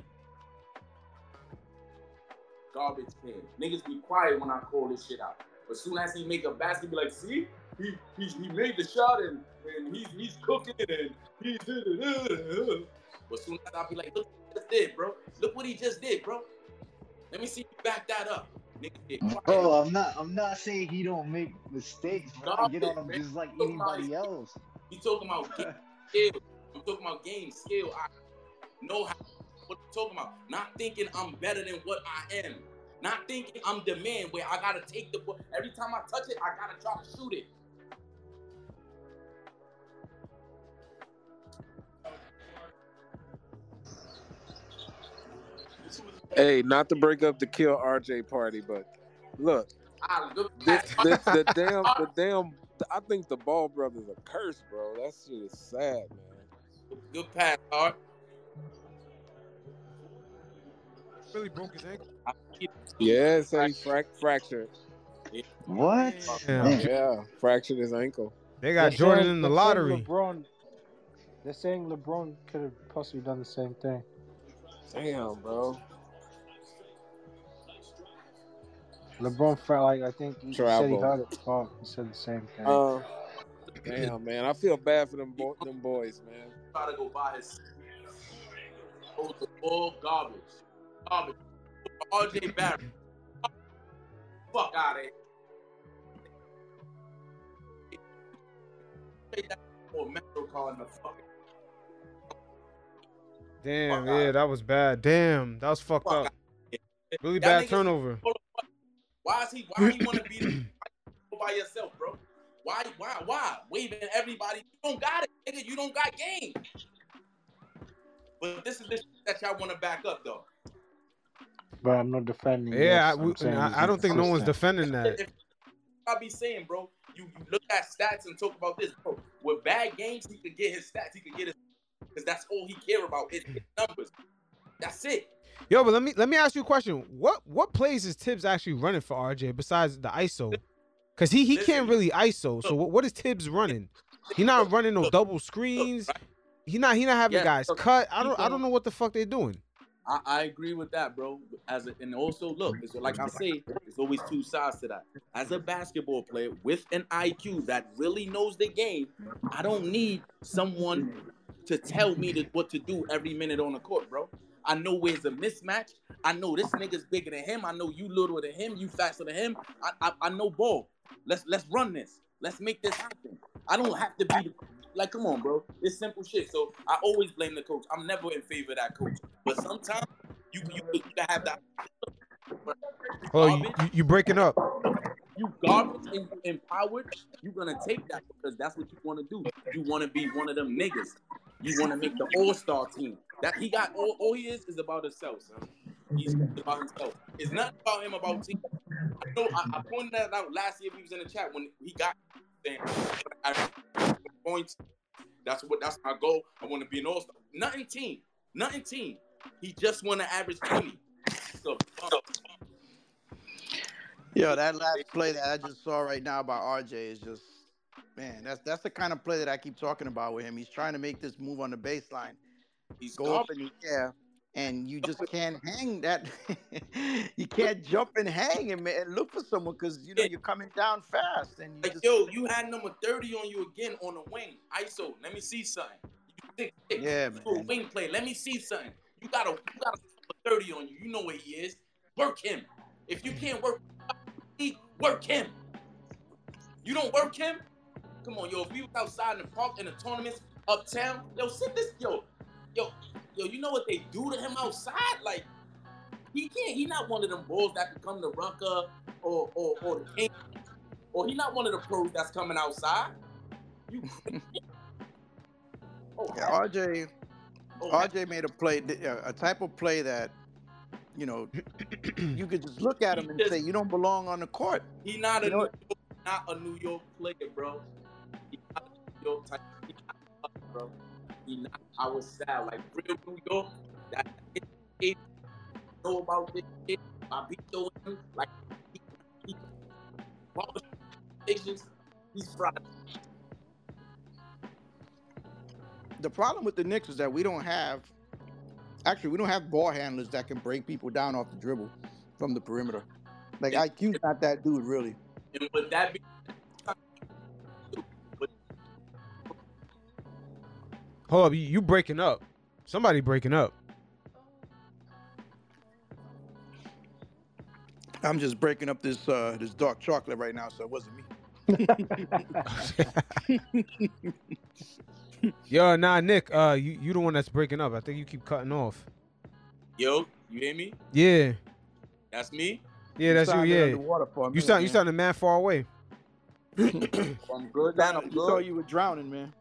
Speaker 4: Garbage can. Niggas be quiet when I call this shit out. But soon as he make a basket, be like, see, he he, he made the shot and, and he's he's cooking and he's but soon as I be like, look what he just did, bro. Look what he just did, bro. Let me see you back that up.
Speaker 6: Bro, I'm not. I'm not saying he don't make mistakes, bro. I get on him just like anybody else.
Speaker 4: He talking about getting killed. I'm talking about game skill. I know how what I'm talking about. Not thinking I'm better than what I am. Not thinking I'm the man where I gotta take the ball. Every time I touch it, I gotta try to shoot it.
Speaker 7: Hey, not to break up the kill RJ party, but look,
Speaker 4: I
Speaker 7: this, this, the damn, the damn. I think the Ball brothers are cursed, bro. That shit is sad, man.
Speaker 4: good pass, hard.
Speaker 3: Really broke his ankle.
Speaker 7: Yeah, say he frac- fractured.
Speaker 6: What?
Speaker 3: Yeah.
Speaker 7: Yeah, fractured his ankle.
Speaker 3: They got
Speaker 1: They're
Speaker 3: Jordan
Speaker 1: saying-
Speaker 3: in the lottery.
Speaker 1: LeBron. They're saying LeBron could have possibly done the same thing.
Speaker 7: Damn, bro.
Speaker 1: LeBron felt like I think he said he
Speaker 7: Travel.
Speaker 1: heard it. Oh, he said the same thing.
Speaker 7: Uh, damn, man. I feel bad for them, bo- them boys, man.
Speaker 4: Try to go buy his. Those are all garbage. Garbage. RJ Barrett. Fuck out of here. Take that for a Metro card in the fucking.
Speaker 3: Damn,
Speaker 4: Fuck
Speaker 3: yeah, that was bad. Damn, that was fucked
Speaker 4: Fuck
Speaker 3: up. Really
Speaker 4: That
Speaker 3: bad turnover.
Speaker 4: Why is he? Why he want to be by yourself, bro? Why? Why? Why? Waving everybody. You don't got it, nigga. You don't got game. But this is the shit that y'all want to back up, though.
Speaker 1: But I'm not defending.
Speaker 3: Yeah, I,
Speaker 1: this. I'm
Speaker 3: we-
Speaker 1: saying he's
Speaker 3: I, I don't think no one's defending that.
Speaker 4: If I be saying, bro, you, you look at stats and talk about this, bro. With bad games, he could get his stats. He could get his because that's all he care about is his numbers. That's it.
Speaker 3: Yo, but let me let me ask you a question. What what plays is Thibs actually running for RJ besides the ISO? Cause he he can't really ISO. So what, what is Thibs running? He not running no double screens. He not he not having
Speaker 4: Yeah,
Speaker 3: guys
Speaker 4: look,
Speaker 3: cut. I don't I don't know what the fuck they're doing.
Speaker 4: I, I agree with that, bro. As a, and also look, it's like I say, there's always two sides to that. As a basketball player with an IQ that really knows the game, I don't need someone to tell me to, what to do every minute on the court, bro. I know where's a mismatch. I know this nigga's bigger than him. I know you little than him. You faster than him. I, I, I know ball. Let's let's run this. Let's make this happen. I don't have to be like, come on, bro. It's simple shit. So I always blame the coach. I'm never in favor of that coach. But sometimes you you, you have that.
Speaker 3: Oh, you, you, breaking up.
Speaker 4: You garbage and you empowered. You're gonna take that because that's what you want to do. You want to be one of them niggas. You want to make the All Star team. That he got all, all he is is about himself, son. He's about himself. It's not about him about team. I know I, I pointed that out last year. We was in the chat when he got I- points. That's what that's my goal. I want to be an All Star. Nothing team. Nothing team. He just want to average twenty. So, um,
Speaker 9: Yo, that last play that I just saw right now by RJ is just, man, that's that's the kind of play that I keep talking about with him. He's trying to make this move on the baseline,
Speaker 4: he's
Speaker 9: go up in the air, and you just can't hang that. you can't jump and hang and, and look for someone because you know you're coming down fast and you
Speaker 4: Like,
Speaker 9: just
Speaker 4: yo, you had number 30 on you again on the wing. ISO, let me see something. You six, six,
Speaker 9: Yeah,
Speaker 4: you do a wing play. Let me see something. You got a you got a number 30 on you. You know where he is. Work him. If you can't work, work him. You don't work him. Come on, yo. If we was outside in the park in the tournaments uptown, yo, sit this, yo, yo, yo. You know what they do to him outside? Like he can't. He not one of them balls that become the rucker or or or the king or he not one of the pros that's coming outside. You oh,
Speaker 9: Yeah, RJ,
Speaker 4: oh,
Speaker 9: RJ made a play, uh, a type of play that, you know, you could just look at him and say, you don't belong on the court.
Speaker 4: he not a
Speaker 9: You know
Speaker 4: New? York, not a New York player, bro. He not a New York type. He not us, bro. He not our style. Like real New York, that it, know about this shit. I be showing like he, he, conversations. He's fried.
Speaker 9: The problem with the Knicks is that we don't have, actually, we don't have ball handlers that can break people down off the dribble from the perimeter. Like IQ's not that dude, really.
Speaker 4: And would that be
Speaker 3: Hold up, you, you breaking up. Somebody breaking up.
Speaker 9: I'm just breaking up this uh this dark chocolate right now, so it wasn't me.
Speaker 3: Yo, nah, Nick. Uh, you you the one that's breaking up. I think you keep cutting off.
Speaker 4: Yo, you hear me?
Speaker 3: Yeah,
Speaker 4: That's me.
Speaker 3: yeah, that's you.
Speaker 9: sounded
Speaker 3: Yeah,
Speaker 9: underwater for a
Speaker 3: you
Speaker 9: minute,
Speaker 3: sound you
Speaker 9: man.
Speaker 3: sounding mad far away.
Speaker 4: I'm good, man. I'm
Speaker 9: You thought
Speaker 4: good.
Speaker 9: you were drowning, man.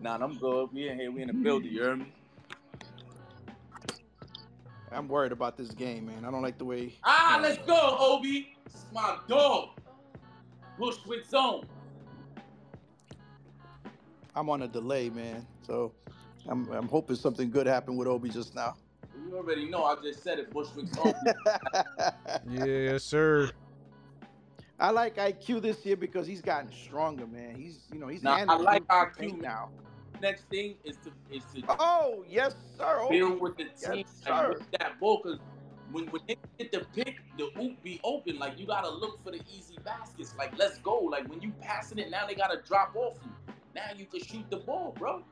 Speaker 4: Nah, I'm good. We in here. We in the building. You heard me?
Speaker 9: I'm worried about this game, man. I don't like the way.
Speaker 4: Ah, let's go, Obi. It's my dog. Bushwick zone.
Speaker 9: I'm on a delay, man. So I'm I'm hoping something good happened with Obi just now.
Speaker 4: You already know. I just said it. Bushwick zone.
Speaker 3: Yeah, yes, sir.
Speaker 9: I like IQ this year because he's gotten stronger, man. He's you know he's
Speaker 4: Now, I like IQ
Speaker 9: now.
Speaker 4: Next thing is to is to
Speaker 9: Oh yes, sir. Obi.
Speaker 4: build with the
Speaker 9: Yes,
Speaker 4: team
Speaker 9: sir.
Speaker 4: and with that ball. Cause when when they get the pick, the hoop be open. Like you gotta look for the easy baskets. Like let's go. Like when you passing it, now they gotta drop off you. Now you can shoot the ball, bro.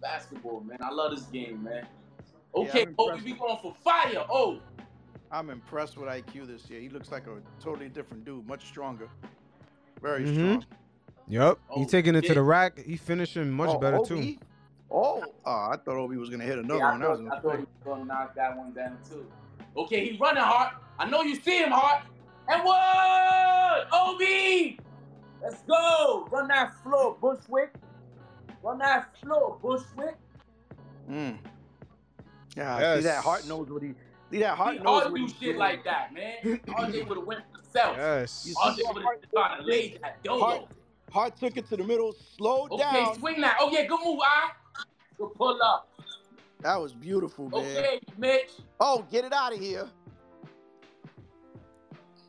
Speaker 4: Basketball, man. I love this game, man. Okay, Obi,
Speaker 9: impressed.
Speaker 4: we going for fire. Oh,
Speaker 9: I'm impressed with IQ this year. He looks like a totally different dude, much stronger, very
Speaker 3: mm-hmm.
Speaker 9: strong.
Speaker 3: Yup, he
Speaker 4: Oh,
Speaker 3: taking it to the rack. He finishing much
Speaker 9: Oh,
Speaker 3: better too.
Speaker 9: Oh, oh, I thought Obi was gonna hit another
Speaker 4: yeah, I
Speaker 9: one. That was
Speaker 4: thought,
Speaker 9: a
Speaker 4: I thought he was gonna knock that one down too. Okay, he running hard. I know you see him hard. And what? Obi! Let's go. Run that floor, Bushwick. Run that floor, Bushwick.
Speaker 9: Mm. Yeah, see that Hart knows what he. See that Hart
Speaker 4: He
Speaker 9: knows
Speaker 4: ought to do shit
Speaker 9: doing.
Speaker 4: like that, man. RJ would have went for himself.
Speaker 3: Yes.
Speaker 9: You
Speaker 4: RJ
Speaker 9: see
Speaker 4: would
Speaker 9: Hart-
Speaker 4: have tried to lay that dolo.
Speaker 9: Hart, Hart took it to the middle, slowed
Speaker 4: Okay,
Speaker 9: down.
Speaker 4: swing that. Oh yeah, good move, I. Good pull up.
Speaker 9: That was beautiful, man.
Speaker 4: Okay, Mitch.
Speaker 9: Oh, get it out of here.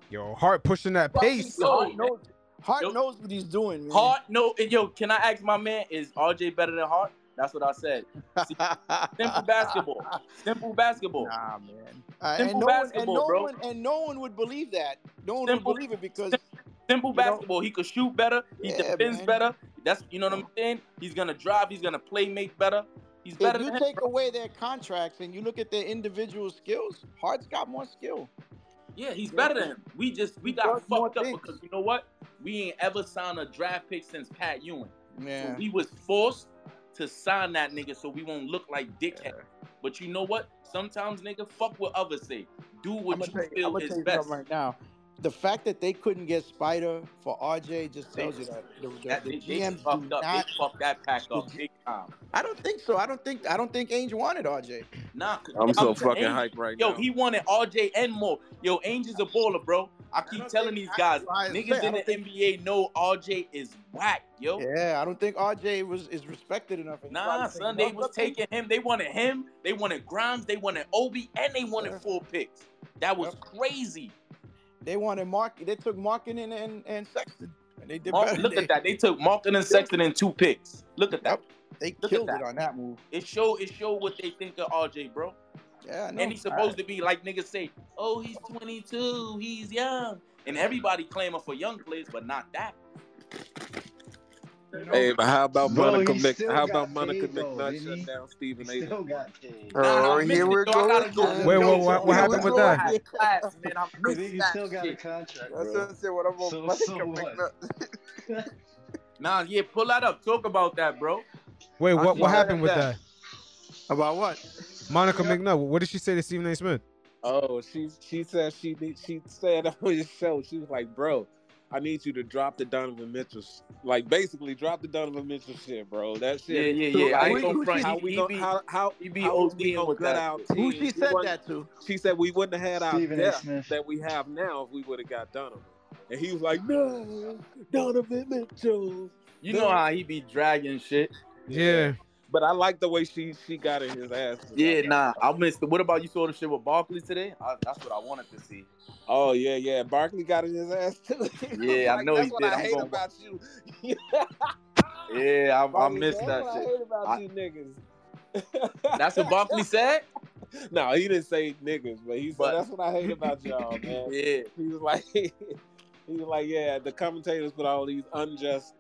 Speaker 3: Yo, Hart pushing that
Speaker 4: Fucking
Speaker 3: pace.
Speaker 4: go,
Speaker 9: Hart
Speaker 4: man.
Speaker 9: knows, Hart
Speaker 4: Yo.
Speaker 9: knows what he's doing, man.
Speaker 4: Hart, no, and yo, can I ask my man, is RJ better than Hart? That's what I said. Simple basketball. Simple basketball.
Speaker 9: Nah, man. Uh,
Speaker 4: Simple
Speaker 9: and no one, and
Speaker 4: basketball,
Speaker 9: no
Speaker 4: bro.
Speaker 9: one, and no one would believe that. No one
Speaker 4: Simple-
Speaker 9: would believe it because
Speaker 4: Simple
Speaker 9: You know-
Speaker 4: basketball. He could shoot better. He
Speaker 9: Yeah,
Speaker 4: defends
Speaker 9: man.
Speaker 4: better. That's you know what I'm saying. He's gonna drive. He's gonna play make better. He's better
Speaker 9: if you
Speaker 4: than
Speaker 9: take
Speaker 4: him.
Speaker 9: away their contracts and you look at their individual skills, Hart's got more skill.
Speaker 4: Yeah, he's better than him. We just we got
Speaker 9: does more
Speaker 4: fucked up
Speaker 9: things.
Speaker 4: because you know what? We ain't ever signed a draft pick since Pat Ewing. So
Speaker 9: Yeah.
Speaker 4: we was forced to sign that nigga so we won't look like dickhead. But you know what? Sometimes nigga, fuck what others say. Do what
Speaker 9: gonna
Speaker 4: you
Speaker 9: tell I'm
Speaker 4: feel is
Speaker 9: tell you
Speaker 4: best.
Speaker 9: right now. The fact that they couldn't get Spida for RJ just tells you that the, the,
Speaker 4: That,
Speaker 9: the
Speaker 4: they, they
Speaker 9: GMs
Speaker 4: fucked
Speaker 9: do
Speaker 4: up.
Speaker 9: not.
Speaker 4: They fucked that pack up big time.
Speaker 9: I don't think so. I don't think. I don't think Ainge wanted RJ.
Speaker 4: Nah, 'cause-
Speaker 7: I'm so
Speaker 4: I'm
Speaker 7: fucking
Speaker 4: saying,
Speaker 7: hyped right
Speaker 4: Yo,
Speaker 7: now.
Speaker 4: Yo, he wanted RJ and more. Yo, Ainge is a baller, bro. I keep
Speaker 9: don't
Speaker 4: telling these guys,
Speaker 9: I- I
Speaker 4: niggas in the
Speaker 9: think-
Speaker 4: NBA know RJ is whack, yo.
Speaker 9: Yeah, I don't think RJ was is respected enough.
Speaker 4: Nah, son, they was taking him. They wanted him. They wanted Grimes. They wanted Obi, and they wanted
Speaker 9: Yeah.
Speaker 4: four picks. That was
Speaker 9: Yep.
Speaker 4: crazy.
Speaker 9: They wanted Mark. They took Markin and, and, and Sexton, and they did
Speaker 4: Mark, look
Speaker 9: They,
Speaker 4: at that. They took Markin and Sexton in two picks. Look at that.
Speaker 9: They
Speaker 4: Look
Speaker 9: killed it on that move.
Speaker 4: It show it show what they think of RJ, bro.
Speaker 9: Yeah, I know.
Speaker 4: And he's supposed to be like niggas say, oh, he's 22, he's young. And everybody claiming for young players, but not that.
Speaker 9: You know,
Speaker 7: Hey, but how about
Speaker 6: Bro,
Speaker 7: Monica
Speaker 6: he
Speaker 7: Mc? How about Monica
Speaker 6: paid,
Speaker 7: McNutt
Speaker 6: didn't
Speaker 7: shut down Stephen A.
Speaker 6: still got paid.
Speaker 4: Nah, nah,
Speaker 5: Oh, here we
Speaker 4: though. I
Speaker 5: go
Speaker 4: gotta go.
Speaker 5: again.
Speaker 3: Wait,
Speaker 4: Yo,
Speaker 3: what- what- what happened with
Speaker 4: I
Speaker 3: that?
Speaker 4: had class, man. I
Speaker 6: I
Speaker 4: missed
Speaker 6: he still got a
Speaker 4: shit.
Speaker 6: contract,
Speaker 5: That's
Speaker 6: bro.
Speaker 5: what I said. What I'm
Speaker 6: So-
Speaker 5: gonna
Speaker 6: so
Speaker 5: make
Speaker 6: what?
Speaker 4: Nah, yeah, pull that up. Talk about that, bro.
Speaker 3: Wait, what what happened with
Speaker 9: that.
Speaker 3: that?
Speaker 9: about what?
Speaker 3: Monica McNutt. What did she say to Stephen A. Smith?
Speaker 7: Oh, she she said she she said on his show she was like, bro, I need you to drop the Donovan Mitchell, like basically drop the Donovan Mitchell shit, bro. That
Speaker 4: Yeah,
Speaker 7: shit.
Speaker 4: yeah, yeah. I
Speaker 9: Who-
Speaker 4: ain't gonna front.
Speaker 7: How we gonna
Speaker 4: be,
Speaker 7: how how
Speaker 4: he be
Speaker 7: how was we gonna
Speaker 4: with
Speaker 7: gut
Speaker 4: that
Speaker 7: our
Speaker 9: Who she said
Speaker 7: wasn't-
Speaker 9: that to?
Speaker 7: She said we wouldn't have had our
Speaker 6: Stephen
Speaker 7: depth that we have now if we would have got Donovan. And he was like, no, Donovan Mitchell.
Speaker 4: You know how he be dragging shit.
Speaker 3: Yeah.
Speaker 7: But I like the way she she got in his ass.
Speaker 4: Yeah, nah. I missed it. What about you saw the shit with Barkley today? I, that's what I wanted to see.
Speaker 7: Oh yeah, yeah. Barkley got in his ass too.
Speaker 4: Yeah, I know
Speaker 7: that's
Speaker 4: he
Speaker 7: what
Speaker 4: did.
Speaker 7: I
Speaker 4: I'm
Speaker 7: hate
Speaker 4: gonna-
Speaker 7: about you.
Speaker 4: Yeah, I, I missed that
Speaker 7: "That's what
Speaker 4: shit.
Speaker 7: I hate about
Speaker 4: I-
Speaker 7: you niggas.
Speaker 4: That's what Barkley said.
Speaker 7: No, he didn't say niggas, but he said
Speaker 4: But-
Speaker 7: that's what I hate about y'all, man.
Speaker 4: Yeah.
Speaker 7: He was like, he was like, yeah, the commentators put all these unjust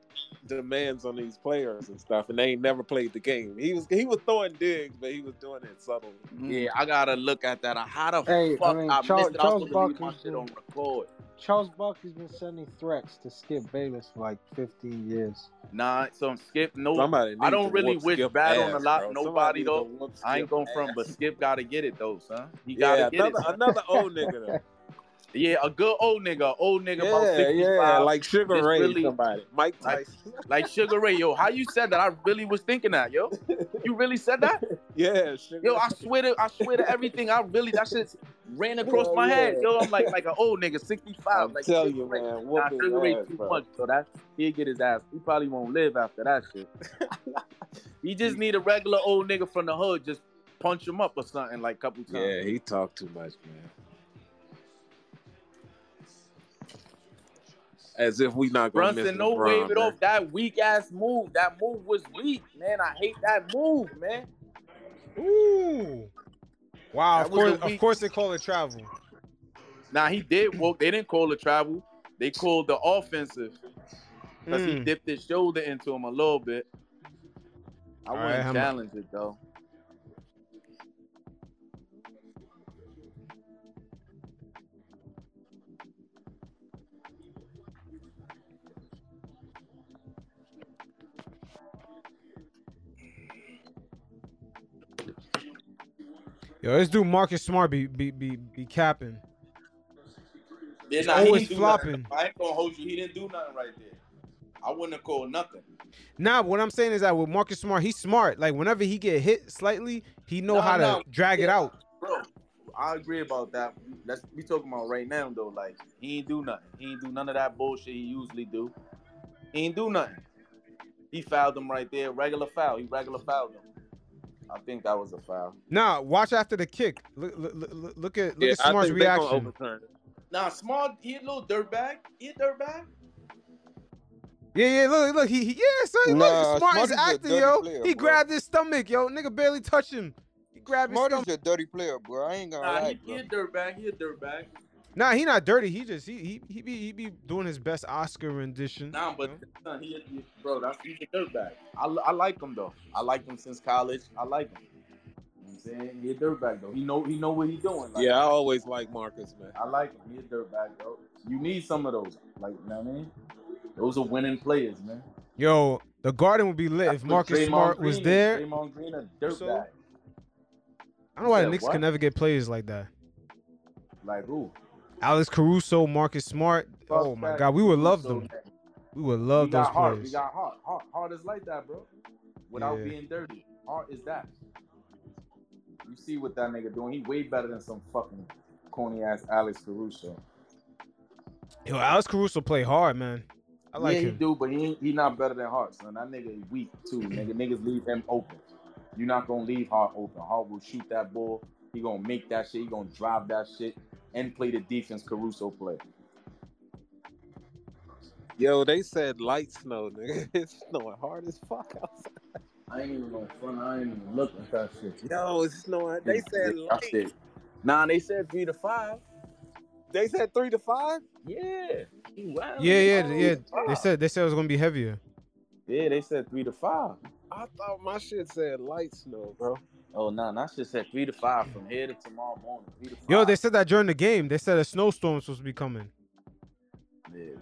Speaker 7: demands on these players and stuff, and they ain't never played the game. He was he was throwing digs, but he was doing it subtly. Mm-hmm.
Speaker 4: Yeah, I gotta look at that. Uh, how the
Speaker 1: Hey, I
Speaker 4: fuck I,
Speaker 1: mean, Charles-
Speaker 4: missed it? I was
Speaker 1: Charles
Speaker 4: supposed to leave my shit on record.
Speaker 1: Charles Buck has been sending threats to Skip Bayless for like 15 years.
Speaker 4: Nah, so Skip. No,
Speaker 7: Somebody
Speaker 4: I don't really wish
Speaker 7: Skip
Speaker 4: bad on
Speaker 7: ass,
Speaker 4: a lot.
Speaker 7: bro.
Speaker 4: Nobody
Speaker 7: Somebody
Speaker 4: though.
Speaker 7: needs to whoop
Speaker 4: I ain't going from, but Skip gotta get it though, son. He gotta get
Speaker 7: another
Speaker 4: it. son.
Speaker 7: another old nigga though.
Speaker 4: Yeah, a good old nigga, old nigga about 65.
Speaker 7: yeah, like Sugar Ray,
Speaker 4: really-
Speaker 7: somebody. Mike
Speaker 4: like,
Speaker 7: Tyson.
Speaker 4: like Sugar Ray, yo. How you said that? I really was thinking that, yo. You really said that?
Speaker 7: Yeah, Sugar
Speaker 4: Yo, I swear to, I swear to everything. I really, that shit ran across
Speaker 7: Yeah,
Speaker 4: my head. Yo, I'm like, like an old nigga, 65.
Speaker 7: I'm
Speaker 4: like Sugar
Speaker 7: you,
Speaker 4: Ray.
Speaker 7: man,
Speaker 4: Nah, Sugar Ray too
Speaker 7: bro.
Speaker 4: much, so that he'll get his ass. He probably won't live after that shit. he just need a regular old nigga from the hood, just punch him up or something like a couple times.
Speaker 7: Yeah, he talked too much, man. As if we not gonna miss
Speaker 4: Brunson, no
Speaker 7: LeBron,
Speaker 4: wave it
Speaker 7: man.
Speaker 4: off. That weak ass move. That move was weak, man. I hate that move, man.
Speaker 3: Ooh. Wow,
Speaker 4: That
Speaker 3: of course, of course they call it travel.
Speaker 4: Now he did woke. They didn't call the travel. They called the offensive because he
Speaker 3: Mm.
Speaker 4: dipped his shoulder into him a little bit. I
Speaker 3: All right,
Speaker 4: wouldn't
Speaker 3: how mu-
Speaker 4: challenge it though.
Speaker 3: Yo, this dude Marcus Smart be be be, be capping.
Speaker 4: Yeah,
Speaker 3: He's
Speaker 4: nah,
Speaker 3: always flopping.
Speaker 4: I ain't gonna hold you. He didn't do nothing right there. I wouldn't have called nothing.
Speaker 3: Nah, what I'm saying is that with Marcus Smart, he's smart. Like whenever he get hit slightly, he know
Speaker 4: No,
Speaker 3: how to
Speaker 4: no.
Speaker 3: drag it out.
Speaker 4: Bro, I agree about that. That's we talking about right now though. Like he ain't do nothing. He ain't do none of that bullshit he usually do. He ain't do nothing. He fouled him right there. Regular foul. He regular fouled him. I think that was a foul.
Speaker 3: Nah, watch after the kick. Look, look, look, look at look
Speaker 7: Yeah,
Speaker 3: at
Speaker 7: I
Speaker 3: Smart's
Speaker 7: think they gonna
Speaker 3: reaction.
Speaker 7: overturn.
Speaker 4: Nah, small. He a little dirtbag. He a dirtbag.
Speaker 3: Yeah, yeah, look, look, he, he yeah, son,
Speaker 5: Nah,
Speaker 3: look, Smart
Speaker 5: Smart
Speaker 3: is
Speaker 5: is
Speaker 3: acting, yo.
Speaker 5: player,
Speaker 3: he
Speaker 5: bro.
Speaker 3: grabbed his stomach, yo. Nigga barely touched him. He grabbed his stomach.
Speaker 5: Smart is a dirty player, bro. I ain't gonna
Speaker 4: Nah,
Speaker 5: lie,
Speaker 4: he, he a dirtbag. He a dirtbag.
Speaker 3: Nah, he not dirty. He just he he he be he be doing his best Oscar rendition.
Speaker 4: Nah, but
Speaker 3: you know?
Speaker 4: son, he, he, bro, that's he's a dirtbag. I, I like him though. I like him since college. I like him. You know what I'm saying he a dirtbag though. He know he know what he doing. Like,
Speaker 7: Yeah, I always like Marcus, man.
Speaker 4: I like him. He a dirtbag though. You need some of those. Like, you know what I mean? Those are winning players, man.
Speaker 3: Yo, the Garden would be lit if
Speaker 4: That's what
Speaker 3: Marcus
Speaker 4: Draymond
Speaker 3: Smart was
Speaker 4: Green is.
Speaker 3: there.
Speaker 4: Draymond Green a dirtbag.
Speaker 3: So- I don't know why the
Speaker 4: said
Speaker 3: Knicks
Speaker 4: what?
Speaker 3: can never get players like that.
Speaker 4: Like who?
Speaker 3: Alex Caruso, Marcus Smart. Oh my God, we would love them. We would
Speaker 4: We
Speaker 3: love those
Speaker 4: got heart. We got heart. Hart, heart is like that, bro. Without
Speaker 3: Yeah.
Speaker 4: being dirty. Hart is that. You see what that nigga doing? He way better than some fucking corny ass Alex Caruso.
Speaker 3: Yo, Alex Caruso play hard, man. I like
Speaker 4: yeah, he do, but he ain't, he not better than Hart, son. That nigga weak too, nigga. Niggas leave him open. You're not gonna leave Hart open. Hart will shoot that ball. He gonna make that shit. He gonna drive that shit and play the defense Caruso play.
Speaker 7: Yo, they said light snow, nigga. It's snowing hard as fuck outside.
Speaker 4: I ain't even gonna front. I ain't even looking at that shit.
Speaker 7: Yo, it's snowing. They said
Speaker 4: That
Speaker 7: light.
Speaker 4: shit. Nah, they said three to five.
Speaker 7: They said three to five.
Speaker 4: Yeah. He wild.
Speaker 3: Yeah, yeah, yeah. They said they said it was gonna be heavier.
Speaker 4: Yeah, they said three to five.
Speaker 7: I thought my shit said light snow, bro.
Speaker 4: Oh no, nah, that shit said three to five from here to tomorrow morning. Three to five.
Speaker 3: Yo, they said that during the game. They said a snowstorm was supposed to be coming.
Speaker 4: Yeah.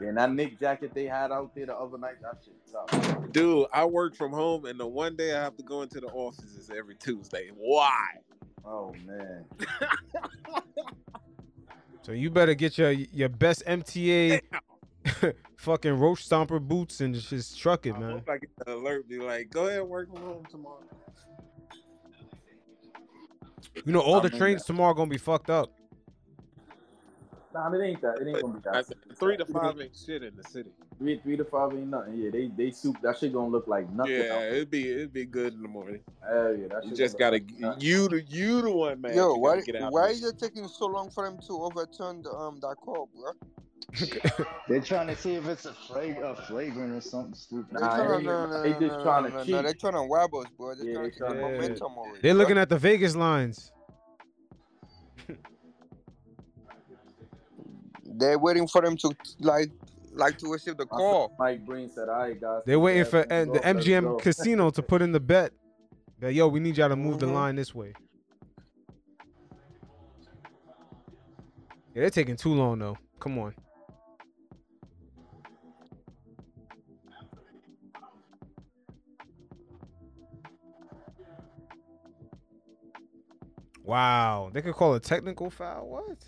Speaker 4: And that Knick jacket they had out there the other night, that shit tough.
Speaker 7: Dude, I work from home, and the one day I have to go into the office is every Tuesday. Why?
Speaker 4: Oh man.
Speaker 3: So you better get your your best MTA fucking roach stomper boots and just truck it,
Speaker 7: I
Speaker 3: man.
Speaker 7: hope I get the alert. Be like, go ahead, work from home tomorrow.
Speaker 3: You know, all the trains tomorrow gonna be fucked up.
Speaker 4: Nah, it ain't that. It ain't gonna be that.
Speaker 7: Said, three to five ain't shit in the city.
Speaker 4: Three, three to five ain't nothing. Yeah, they they soup that shit gonna look like nothing.
Speaker 7: Yeah, it'd be it'd be good in the morning.
Speaker 4: Hell yeah, that
Speaker 7: You just gotta
Speaker 4: like
Speaker 7: you the you the one man.
Speaker 5: Yo, why
Speaker 7: gotta get out
Speaker 5: why
Speaker 7: there.
Speaker 5: is it taking so long for them to overturn the, um that call, bro?
Speaker 6: They're trying to see if it's a, flag, a flagrant or something stupid.
Speaker 5: They
Speaker 4: Nah,
Speaker 5: trying
Speaker 4: it
Speaker 5: to, no, no,
Speaker 4: they
Speaker 5: no,
Speaker 4: just
Speaker 5: no,
Speaker 4: trying
Speaker 5: no,
Speaker 4: to
Speaker 5: no,
Speaker 4: cheat.
Speaker 5: no, They're trying to wab us, bro. They're
Speaker 4: Yeah,
Speaker 5: trying
Speaker 4: they
Speaker 5: to take the
Speaker 4: trying
Speaker 3: to-
Speaker 5: momentum away.
Speaker 3: They're looking at the Vegas lines.
Speaker 5: They're waiting for them to like like to receive the call.
Speaker 4: Mike Green said, "All right, guys."
Speaker 3: They're waiting for
Speaker 4: everything's
Speaker 3: the
Speaker 4: off,
Speaker 3: MGM. Casino to put in the bet that yo, we need y'all to move the
Speaker 5: Mhm.
Speaker 3: line this way. Yeah, they're taking too long though. Come on. Wow, they could call a technical foul. What?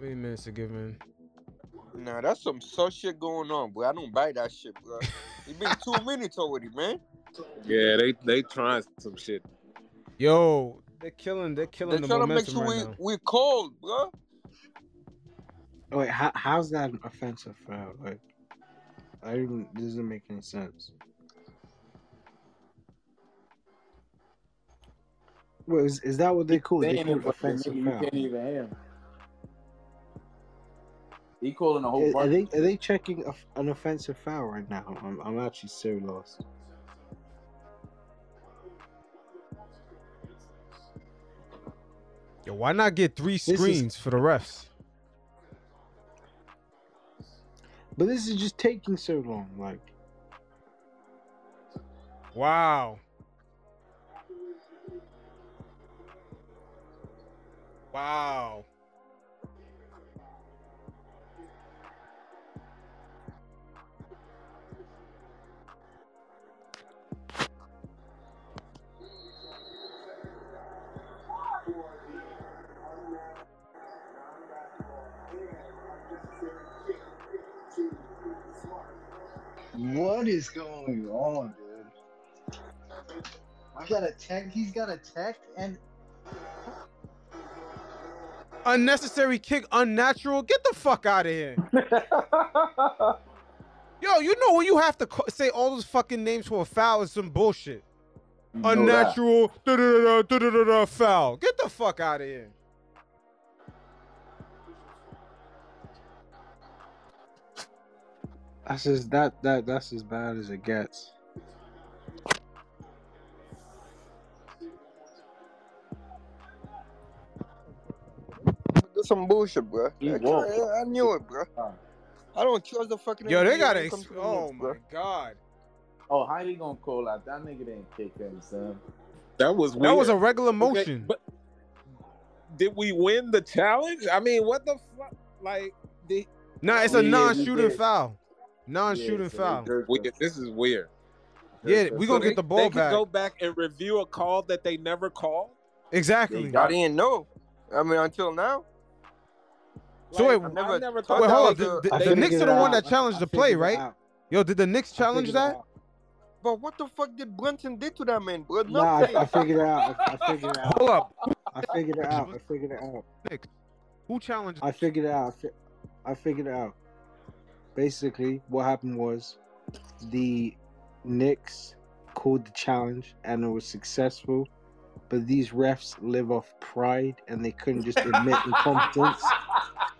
Speaker 3: Many minutes to give in?
Speaker 5: Nah, that's some sus shit going on, bro. I don't buy that shit, bro. It's been two minutes already, man.
Speaker 7: Yeah, they they trying some shit.
Speaker 3: Yo, they're killing. They're killing
Speaker 5: They're
Speaker 3: the
Speaker 5: trying to make sure
Speaker 3: right
Speaker 5: we
Speaker 3: now.
Speaker 5: we cold, bro.
Speaker 1: Wait, how, how's that offensive foul? Like, I don't. It doesn't make any sense. Wait, is, is that what they call it? They
Speaker 14: Saying
Speaker 1: call
Speaker 14: it,
Speaker 1: it
Speaker 14: but the
Speaker 1: offensive
Speaker 14: nigga, you can't even hear him. He calling a whole
Speaker 1: Are, are they are they checking a, an offensive foul right now? I'm I'm actually so lost.
Speaker 3: Yo, why not get three
Speaker 1: is-
Speaker 3: screens for the refs?
Speaker 1: But this is just taking so long. Like,
Speaker 3: Wow. Wow.
Speaker 6: What is going on, dude? I got a tech. He's got a tech, and
Speaker 3: Unnecessary kick, unnatural. Get the fuck out of here. Yo, you know when you have to ca- say all those fucking names for a foul is some bullshit.
Speaker 14: You know.
Speaker 3: Unnatural, da da da da da da foul. Get the fuck out of here.
Speaker 1: That's as that that that's as bad as it gets.
Speaker 5: That's some bullshit, bro.
Speaker 14: He
Speaker 5: I,
Speaker 14: walked.
Speaker 5: I knew it, bro. I don't trust the fucking.
Speaker 3: Yo, they got
Speaker 5: when it
Speaker 3: to.
Speaker 5: comes to the
Speaker 3: Oh
Speaker 5: Knicks, bro.
Speaker 3: my god.
Speaker 14: Oh, how he gonna call out? That nigga didn't kick him, son.
Speaker 7: That was weird.
Speaker 3: That was a regular
Speaker 7: Okay,
Speaker 3: motion.
Speaker 7: but did we win the challenge? I mean, what the fuck? Like, did,
Speaker 3: Nah, it's a
Speaker 14: we
Speaker 3: non-shooting foul. Non-shooting
Speaker 14: Yeah, so
Speaker 3: foul.
Speaker 7: we, this is weird.
Speaker 3: Yeah,
Speaker 14: Jerked us.
Speaker 3: we
Speaker 7: So
Speaker 3: gonna
Speaker 7: they,
Speaker 3: get the
Speaker 7: they
Speaker 3: ball
Speaker 7: could
Speaker 3: back.
Speaker 7: go back and review a call that they never called.
Speaker 3: Exactly.
Speaker 14: They
Speaker 5: I
Speaker 14: got-
Speaker 5: didn't know. I mean, until now.
Speaker 3: So
Speaker 7: Like,
Speaker 3: wait,
Speaker 5: I
Speaker 7: I
Speaker 5: never
Speaker 7: never,
Speaker 5: thought
Speaker 7: thought
Speaker 3: Wait, hold
Speaker 5: was
Speaker 3: on.
Speaker 5: a-
Speaker 3: The, the, the Knicks are the one
Speaker 1: out.
Speaker 3: that challenged
Speaker 1: I
Speaker 3: the play, right?
Speaker 1: out.
Speaker 3: Yo, did the Knicks challenge that?
Speaker 1: out.
Speaker 5: But what the fuck did Brunson did to that man, bro?
Speaker 1: Nah, I, I figured it out. I, I figured it out.
Speaker 3: Hold up.
Speaker 1: I figured it out. I figured it out.
Speaker 3: Knicks. Who challenged?
Speaker 1: I figured it out. I, fi- I figured it out. Basically, what happened was the Knicks called the challenge and it was successful. But these refs live off pride and they couldn't just admit incompetence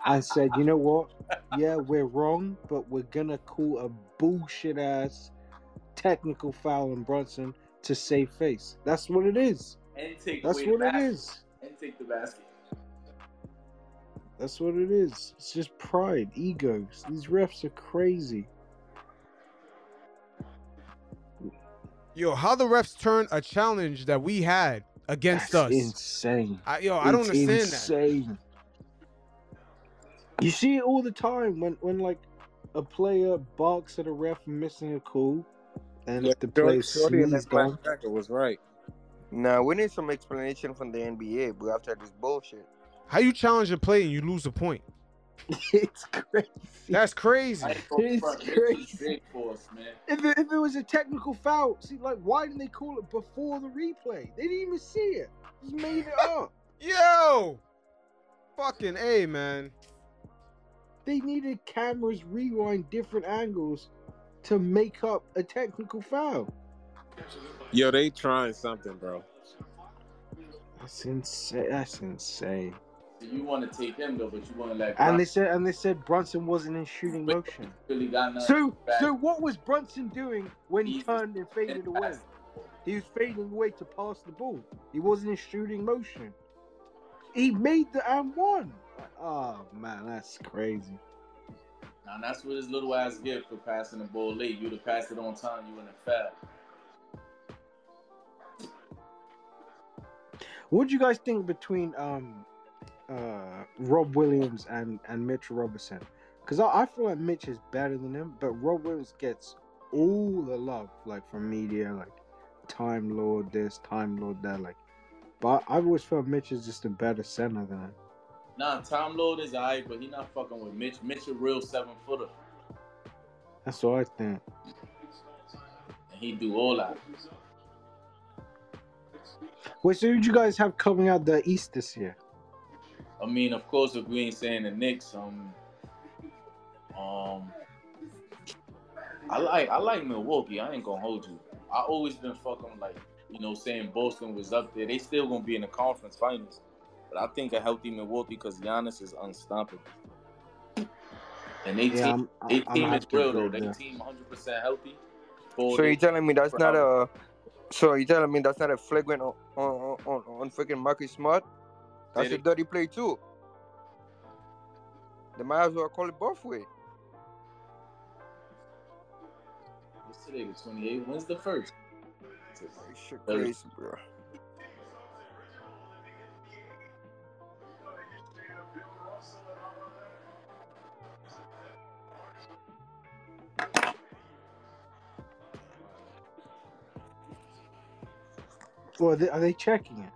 Speaker 1: and said, you know what? Yeah, we're wrong, but we're gonna call a bullshit ass technical foul on Brunson to save face. That's what it is.
Speaker 14: and take
Speaker 1: That's what it is.
Speaker 14: And take the basket.
Speaker 1: That's what it is. It's just pride, egos. These refs are crazy.
Speaker 3: Yo, how the refs turn a challenge that we had against
Speaker 1: That's
Speaker 3: us?
Speaker 1: insane.
Speaker 3: I, yo, I don't
Speaker 1: It's
Speaker 3: understand that.
Speaker 1: insane. You see it all the time when, when like a player barks at a ref for missing a call, and
Speaker 7: Yeah,
Speaker 1: if the player
Speaker 7: Shorty in that
Speaker 1: sneezed
Speaker 7: black
Speaker 1: on,
Speaker 7: jacket was right.
Speaker 5: Now we need some explanation from the NBA, bro. After this bullshit.
Speaker 3: How you challenge a play and you lose a point?
Speaker 1: it's crazy.
Speaker 3: That's crazy.
Speaker 14: I ain't gonna
Speaker 1: It's crazy.
Speaker 14: is big for us, man.
Speaker 1: If it, if it was a technical foul, see, like, why didn't they call it before the replay? They didn't even see it. Just made it up.
Speaker 3: Yo, fucking a man.
Speaker 1: They needed cameras rewind different angles to make up a technical foul.
Speaker 7: Yo, they trying something, bro.
Speaker 1: That's insane. That's insane.
Speaker 14: So you want to take him though, but you want to let.
Speaker 1: And they said, and they said Brunson wasn't in shooting motion.
Speaker 14: really
Speaker 1: So,
Speaker 14: back.
Speaker 1: so what was Brunson doing when he
Speaker 14: He's-
Speaker 1: turned and faded away? He was fading away to pass the ball. He wasn't in shooting motion. He made the and won. Oh man, that's crazy.
Speaker 14: Now that's what his little ass get for passing the ball late. You'd have passed it on time, you wouldn't have fouled.
Speaker 1: What do you guys think between um uh Rob Williams and and Mitchell Robinson? Because I, I feel like Mitch is better than him, but Rob Williams gets all the love like from media, like Time Lord this, Time Lord that, like. But I've always felt Mitch is just a better center than him.
Speaker 4: Nah, Time Lord is alright, but he not fucking with Mitch. Mitch a real seven footer,
Speaker 1: That's what I think.
Speaker 4: and he do all that.
Speaker 1: Wait, so who do you guys have coming out the East this year?
Speaker 4: I mean, of course, if we ain't saying the Knicks, um, um, I like I like Milwaukee. I ain't gonna hold you. I always been fucking like you know saying Boston was up there. They still gonna be in the conference finals, but I think a healthy Milwaukee because Giannis is unstoppable. And they
Speaker 1: Yeah,
Speaker 4: team,
Speaker 1: I'm-
Speaker 4: they
Speaker 1: I'm- I'm
Speaker 4: team is
Speaker 1: happy
Speaker 4: real though. They
Speaker 1: that.
Speaker 4: team 100 percent healthy.
Speaker 5: So
Speaker 4: day-
Speaker 5: you telling me that's not a so you telling me that's not a flagrant on on on, on freaking Marcus Smart? That's
Speaker 4: Say
Speaker 5: a
Speaker 4: it-
Speaker 5: dirty play too. They might as well call it both way.
Speaker 4: What's today? The 28th. When's the first?
Speaker 5: Shit
Speaker 4: Dirty.
Speaker 5: crazy, bro.
Speaker 1: Well, are they, are they checking it?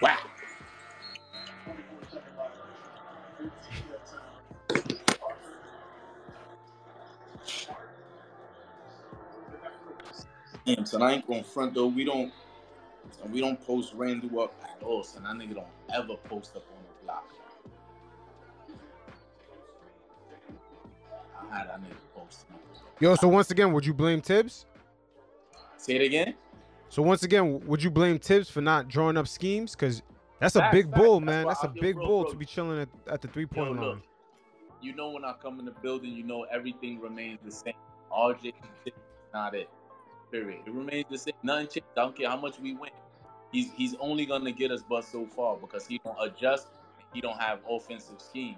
Speaker 4: Wow. Damn, son, I ain't gonna front though. We don't, son, we don't post Randle up at all. Son, that nigga don't ever post up on the block. I had that nigga posting.
Speaker 3: Yo, so once again, would you blame Thibs?
Speaker 4: Say it again.
Speaker 3: So once again, would you blame Thibs for not drawing up schemes? Because that's a
Speaker 4: Facts,
Speaker 3: big bull,
Speaker 4: That's
Speaker 3: man. That's a big bull to be chilling at, at the three
Speaker 4: Yo,
Speaker 3: point line.
Speaker 4: look, you know when I come in the building, you know everything remains the same. RJ is not it. Period. It remains the same. Nothing changed. I don't care how much we win. He's he's only gonna get us bust so far because he don't adjust. He don't have offensive scheme.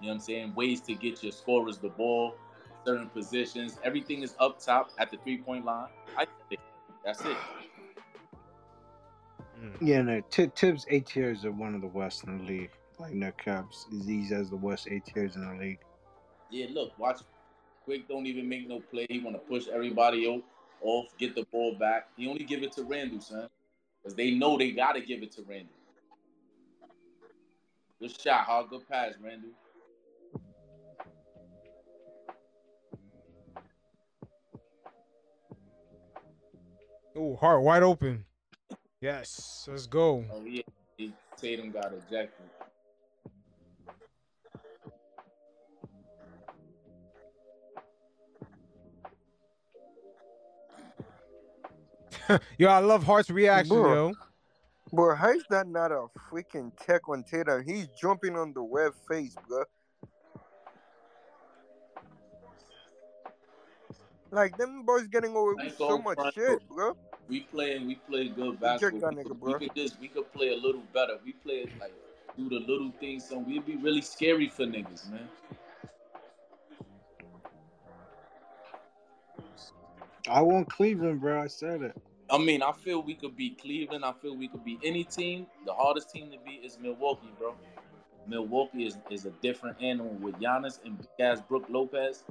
Speaker 4: You know what I'm saying? Ways to get your scorers the ball, certain positions. Everything is up top at the three point line. I think that's it. Mm.
Speaker 1: Yeah, no. T- Thibs ATRs are one of the worst in the league. Like no caps, these as the worst ATRs in the league.
Speaker 4: Yeah, look, watch. Quick don't even make no play. He want to push everybody o- off, get the ball back. He only give it to Randle, son, because they know they gotta give it to Randle. Good shot, hard, good pass, Randle.
Speaker 3: Oh, Hart wide open. Yes, let's go.
Speaker 4: Oh yeah, he, Tatum got ejected.
Speaker 3: yo, I love Hart's reaction,
Speaker 5: Bro.
Speaker 3: yo.
Speaker 5: Bro, how is that not a freaking tech on Tatum? He's jumping on the web face, bro. Like them boys getting away with so much shit, bro.
Speaker 4: We play and we play good basketball. We
Speaker 5: nigga,
Speaker 4: could, we could just we could play a little better. We play like do the little things, so we'd be really scary for niggas, man.
Speaker 1: I want Cleveland, bro. I said it.
Speaker 4: I mean, I feel we could beat Cleveland. I feel we could beat any team. The hardest team to beat is Milwaukee, bro. Milwaukee is, is a different animal with Giannis and big ass Brook Lopez.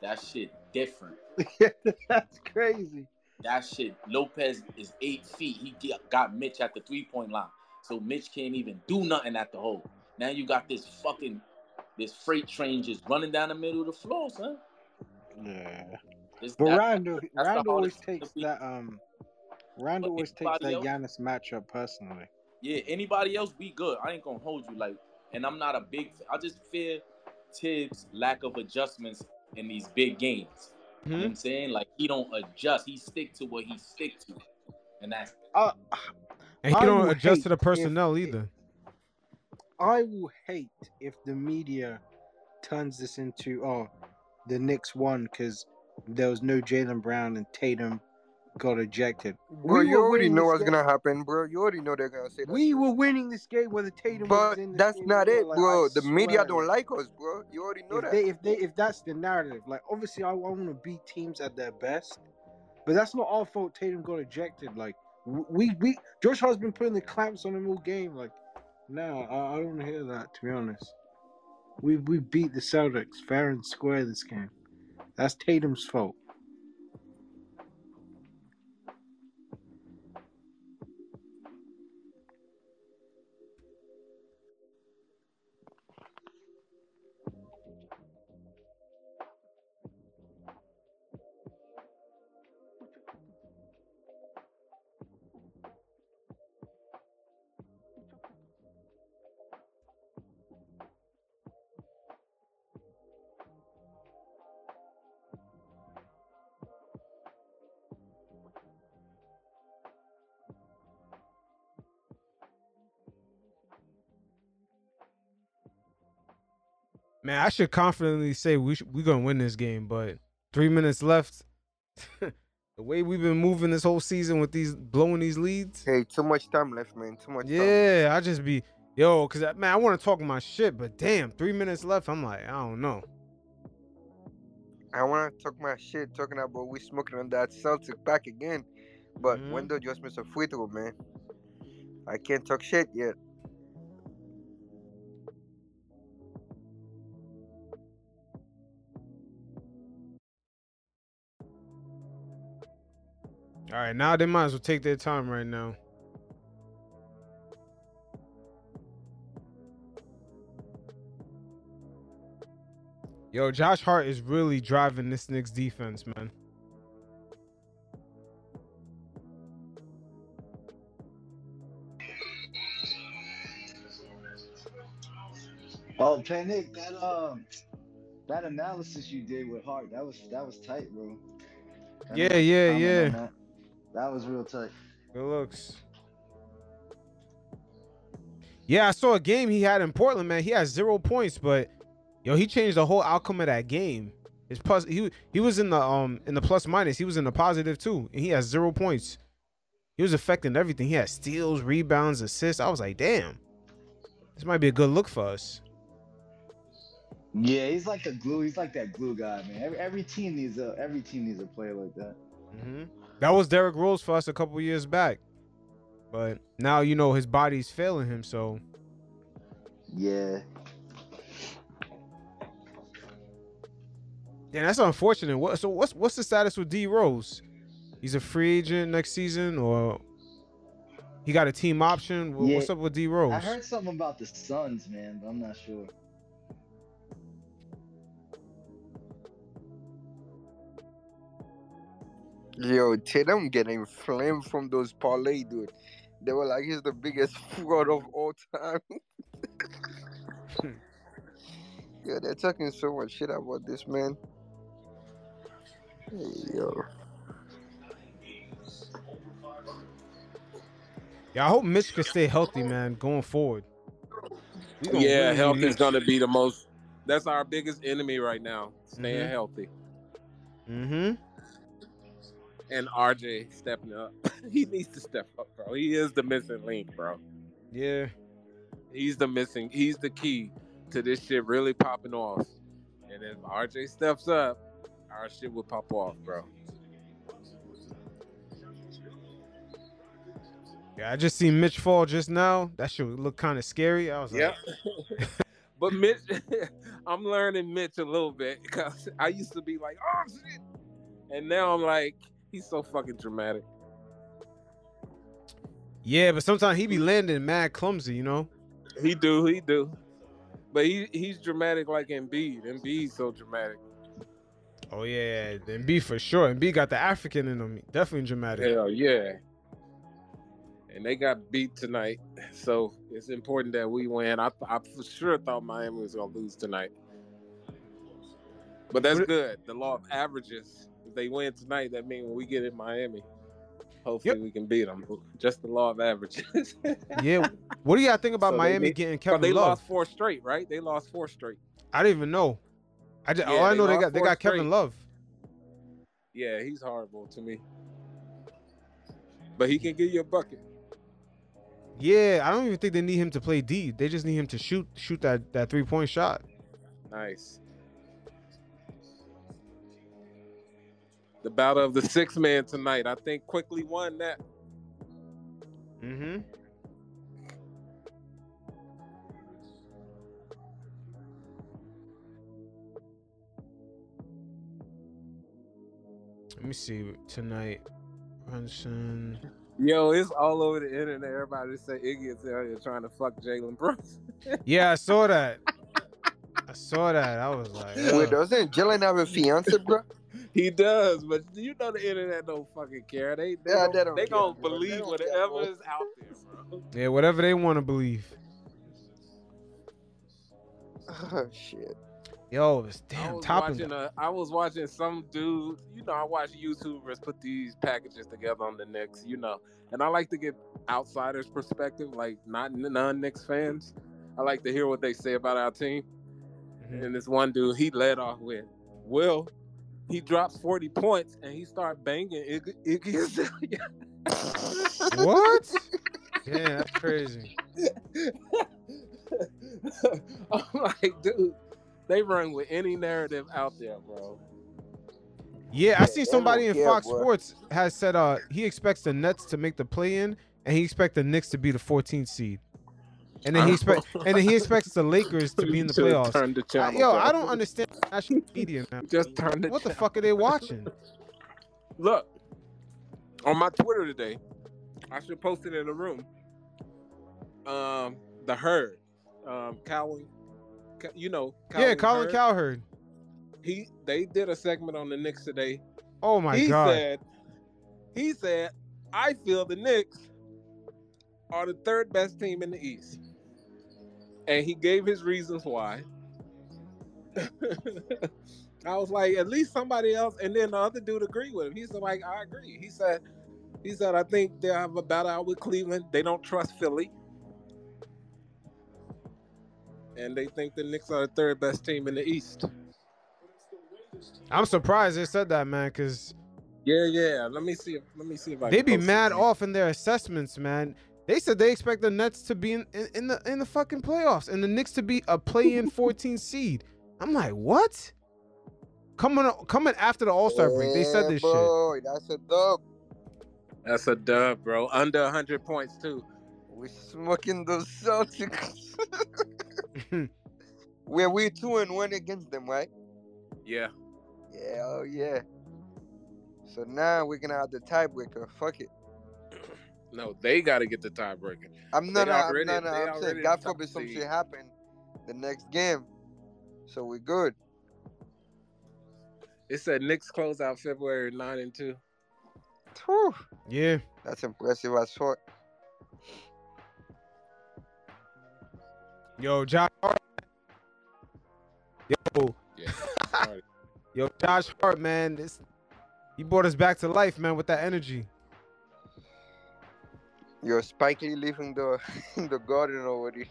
Speaker 4: That shit different.
Speaker 1: That's crazy.
Speaker 4: That shit. Lopez is eight feet. He get- got Mitch at the three point line, so Mitch can't even do nothing at the hole. Now you got this fucking this freight train just running down the middle of the floor, son.
Speaker 1: Yeah.
Speaker 4: It's
Speaker 1: But
Speaker 4: that-
Speaker 1: Randle,
Speaker 4: that's the
Speaker 1: Randle always takes that um. Randle always takes that
Speaker 4: else?
Speaker 1: Giannis matchup personally.
Speaker 4: Yeah, anybody else be good. I ain't gonna hold you like, and I'm not a big. I just fear Thibs' lack of adjustments in these big games. You know what I'm saying? Like he don't adjust. He stick to what he stick to, and that's
Speaker 1: Uh,
Speaker 3: And he
Speaker 1: I
Speaker 3: don't adjust to the
Speaker 1: if-
Speaker 3: personnel either.
Speaker 1: I will hate if the media turns this into oh, the Knicks won because there was no Jaylen Brown and Tatum got ejected.
Speaker 5: Bro,
Speaker 1: We
Speaker 5: you already know what's
Speaker 1: game.
Speaker 5: gonna happen, bro. You already know they're gonna say that.
Speaker 1: We were winning this game whether Tatum was
Speaker 5: But
Speaker 1: in the
Speaker 5: that's
Speaker 1: game
Speaker 5: not it,
Speaker 1: like,
Speaker 5: bro.
Speaker 1: I
Speaker 5: The media don't
Speaker 1: like,
Speaker 5: us, bro. You already know
Speaker 1: if
Speaker 5: that.
Speaker 1: they if they if that's the narrative, like obviously I, I want to beat teams at their best, but that's not our fault. Tatum got ejected. Like we we Josh Hart's been putting the clamps on him all game. Like, no, I, I don't hear that. To be honest, we we beat the Celtics fair and square this game. That's Tatum's fault.
Speaker 3: Man, I should confidently say we sh- we gonna win this game, but three minutes left. the way we've been moving this whole season with these blowing these leads.
Speaker 5: Hey, too much time left, man. Too much time.
Speaker 3: Yeah, I just be yo, cause I- man, I want to talk my shit, but damn, three minutes left. I'm like, I don't know.
Speaker 5: I want to talk my shit, talking about we smoking on that Celtic back again. But
Speaker 3: Mhm.
Speaker 5: Wendell just missed a free throw, man. I can't talk shit yet.
Speaker 3: All right, now they might as well take their time right now. Yo, Josh Hart is really driving this Knicks defense, man.
Speaker 6: Oh, Panic, that um, that analysis you did with Hart, that was that was tight, bro. I
Speaker 3: Yeah, yeah, yeah.
Speaker 6: That? Was real tight.
Speaker 3: Good looks. Yeah, I saw a game he had in Portland, man. He had zero points, but yo, he changed the whole outcome of that game. His plus, he he was in the um in the plus minus. He was in the positive too, and he has zero points. He was affecting everything. He had steals, rebounds, assists. I was like, damn, this might be a good look for us.
Speaker 6: Yeah, he's like the glue. He's like that glue guy, man. Every, every team needs a every team needs a player like that.
Speaker 3: hmm That was Derrick Rose for us a couple years back, but now you know his body's failing him. So
Speaker 6: Yeah.
Speaker 3: Yeah, that's unfortunate. What so what's what's the status with D Rose? He's a free agent next season, or he got a team option? Wha- What's
Speaker 6: Yeah,
Speaker 3: up with D Rose?
Speaker 6: I heard something about the Suns, man, but I'm not sure.
Speaker 5: Yo, Tatum getting flamed from those parlay, dude. They were like, he's the biggest fraud of all time. yeah, they're talking so much shit about this man. Yo.
Speaker 3: Yeah, I hope Mitch can stay healthy, man, going forward. Gonna
Speaker 7: Yeah,
Speaker 3: really
Speaker 7: health is gonna be the most. That's our biggest enemy right now. Staying
Speaker 3: Mhm.
Speaker 7: healthy.
Speaker 3: Mm-hmm.
Speaker 7: And RJ stepping up. he needs to step up, bro. He is the missing link, bro.
Speaker 3: Yeah.
Speaker 7: He's the missing. He's the key to this shit really popping off. And if RJ steps up, our shit will pop off, bro.
Speaker 3: Yeah, I just seen Mitch fall just now. That shit look kind of scary. I was like,
Speaker 7: Yep. but Mitch, I'm learning Mitch a little bit because I used to be like, oh shit, and now I'm like, he's so fucking dramatic.
Speaker 3: yeah, but sometimes he be landing mad clumsy, you know.
Speaker 7: He do, he do. But he he's dramatic like Embiid. Embiid's so dramatic.
Speaker 3: Oh yeah, B for sure. And B got the African in him. Definitely dramatic.
Speaker 7: Hell yeah. And they got beat tonight, so it's important that we win. I, I for sure thought Miami was gonna lose tonight, but that's good. The law of averages. If they win tonight, that means when we get in Miami, Hopefully we can beat them. Just the law of averages.
Speaker 3: Yeah. What do y'all think about
Speaker 7: So
Speaker 3: Miami
Speaker 7: need-
Speaker 3: getting Kevin
Speaker 7: they
Speaker 3: Love?
Speaker 7: They lost four straight, right? They lost four straight.
Speaker 3: I didn't even know. I just
Speaker 7: Yeah,
Speaker 3: all I know they
Speaker 7: lost
Speaker 3: got they got Kevin. Love.
Speaker 7: Yeah, he's horrible to me. But he can give you a bucket.
Speaker 3: Yeah, I don't even think they need him to play D. They just need him to shoot shoot that that three point shot.
Speaker 7: Nice. The battle of the six man tonight. I think Quickley won that.
Speaker 3: Mm-hmm. Let me see tonight. Brunson.
Speaker 7: Yo, it's all over the internet. Everybody say Iggy is out here trying to fuck Jalen Brunson.
Speaker 3: Yeah, I saw that. I saw that. I was like,
Speaker 5: Wait, doesn't Jalen have a fiance, bro?
Speaker 7: He does, but you know the internet don't fucking care. They they,
Speaker 5: Yeah,
Speaker 7: gon-
Speaker 5: they don't
Speaker 7: they gonna
Speaker 5: bro. They
Speaker 7: believe
Speaker 5: don't
Speaker 7: whatever is out there, bro.
Speaker 3: yeah, whatever they want to believe.
Speaker 5: Oh shit.
Speaker 3: Yo, it's
Speaker 7: I
Speaker 3: damn
Speaker 7: was
Speaker 3: top
Speaker 7: watching a, I was watching some dude. You know, I watch YouTubers put these packages together on the Knicks. You know, and I like to get outsiders' perspective, like not non-Knicks fans. I like to hear what they say about our team.
Speaker 3: Mhm.
Speaker 7: And this one dude, he led off with, "Will, he drops forty points and he start banging Iggy, Iggy Azalea."
Speaker 3: What? Yeah, that's crazy.
Speaker 7: I'm like, dude, they run with any narrative out there, bro.
Speaker 3: Yeah, I
Speaker 5: see
Speaker 3: somebody in Fox. Sports has said uh he expects the Nets to make the play in and he expects the Knicks to be the 14th seed. And then he expect and then he expects the Lakers to be in the playoffs.
Speaker 7: turned the
Speaker 3: I- yo. I don't understand national media now.
Speaker 7: Just turn the
Speaker 3: What the fuck are they watching?
Speaker 7: Look, on my Twitter today, I should post it in the room. Um, the herd, um, Colin, you know,
Speaker 3: yeah, Colin
Speaker 7: Hurd,
Speaker 3: Cowherd.
Speaker 7: He they did a segment on the Knicks today.
Speaker 3: Oh my
Speaker 7: he
Speaker 3: god.
Speaker 7: said, he said, I feel the Knicks are the third best team in the East, and he gave his reasons why. I was like, at least somebody else, and then the other dude agreed with him. He's like, I agree. He said, he said, I think they have a battle out with Cleveland. They don't trust Philly. And they think the Knicks are the third best team in the East.
Speaker 3: I'm surprised they said that, man, because
Speaker 7: Yeah, yeah. Let me see. If, let me see if I.
Speaker 3: they be mad off in their assessments, man. They said they expect the Nets to be in, in, in the in the fucking playoffs and the Knicks to be a play-in 14 seed. I'm like, what? Coming coming after the All Star break, they said
Speaker 5: Yeah,
Speaker 3: this shit.
Speaker 5: That's a dub.
Speaker 7: That's a dub, bro. Under 100 points too.
Speaker 5: We smoking those Celtics. Where we two and one against them, right?
Speaker 7: Yeah.
Speaker 5: Yeah, oh yeah. So now we're gonna have the tiebreaker. Fuck it.
Speaker 7: No, they got to get the tiebreaker.
Speaker 5: I'm
Speaker 7: They
Speaker 5: not. Uh, I'm
Speaker 7: already-
Speaker 5: not.
Speaker 7: Uh, they
Speaker 5: I'm saying,
Speaker 7: the
Speaker 5: God
Speaker 7: top
Speaker 5: forbid some shit happen the next game, so we're good.
Speaker 7: It said Knicks close out February 9 and 2.
Speaker 5: Whew,
Speaker 3: Yeah.
Speaker 5: that's impressive as fuck.
Speaker 3: Yo, Josh Hart. Yo,
Speaker 7: Yeah.
Speaker 3: Yo, Josh Hart, man. This he brought us back to life, man, with that energy.
Speaker 5: Yo, Spike Lee leaving the the garden already.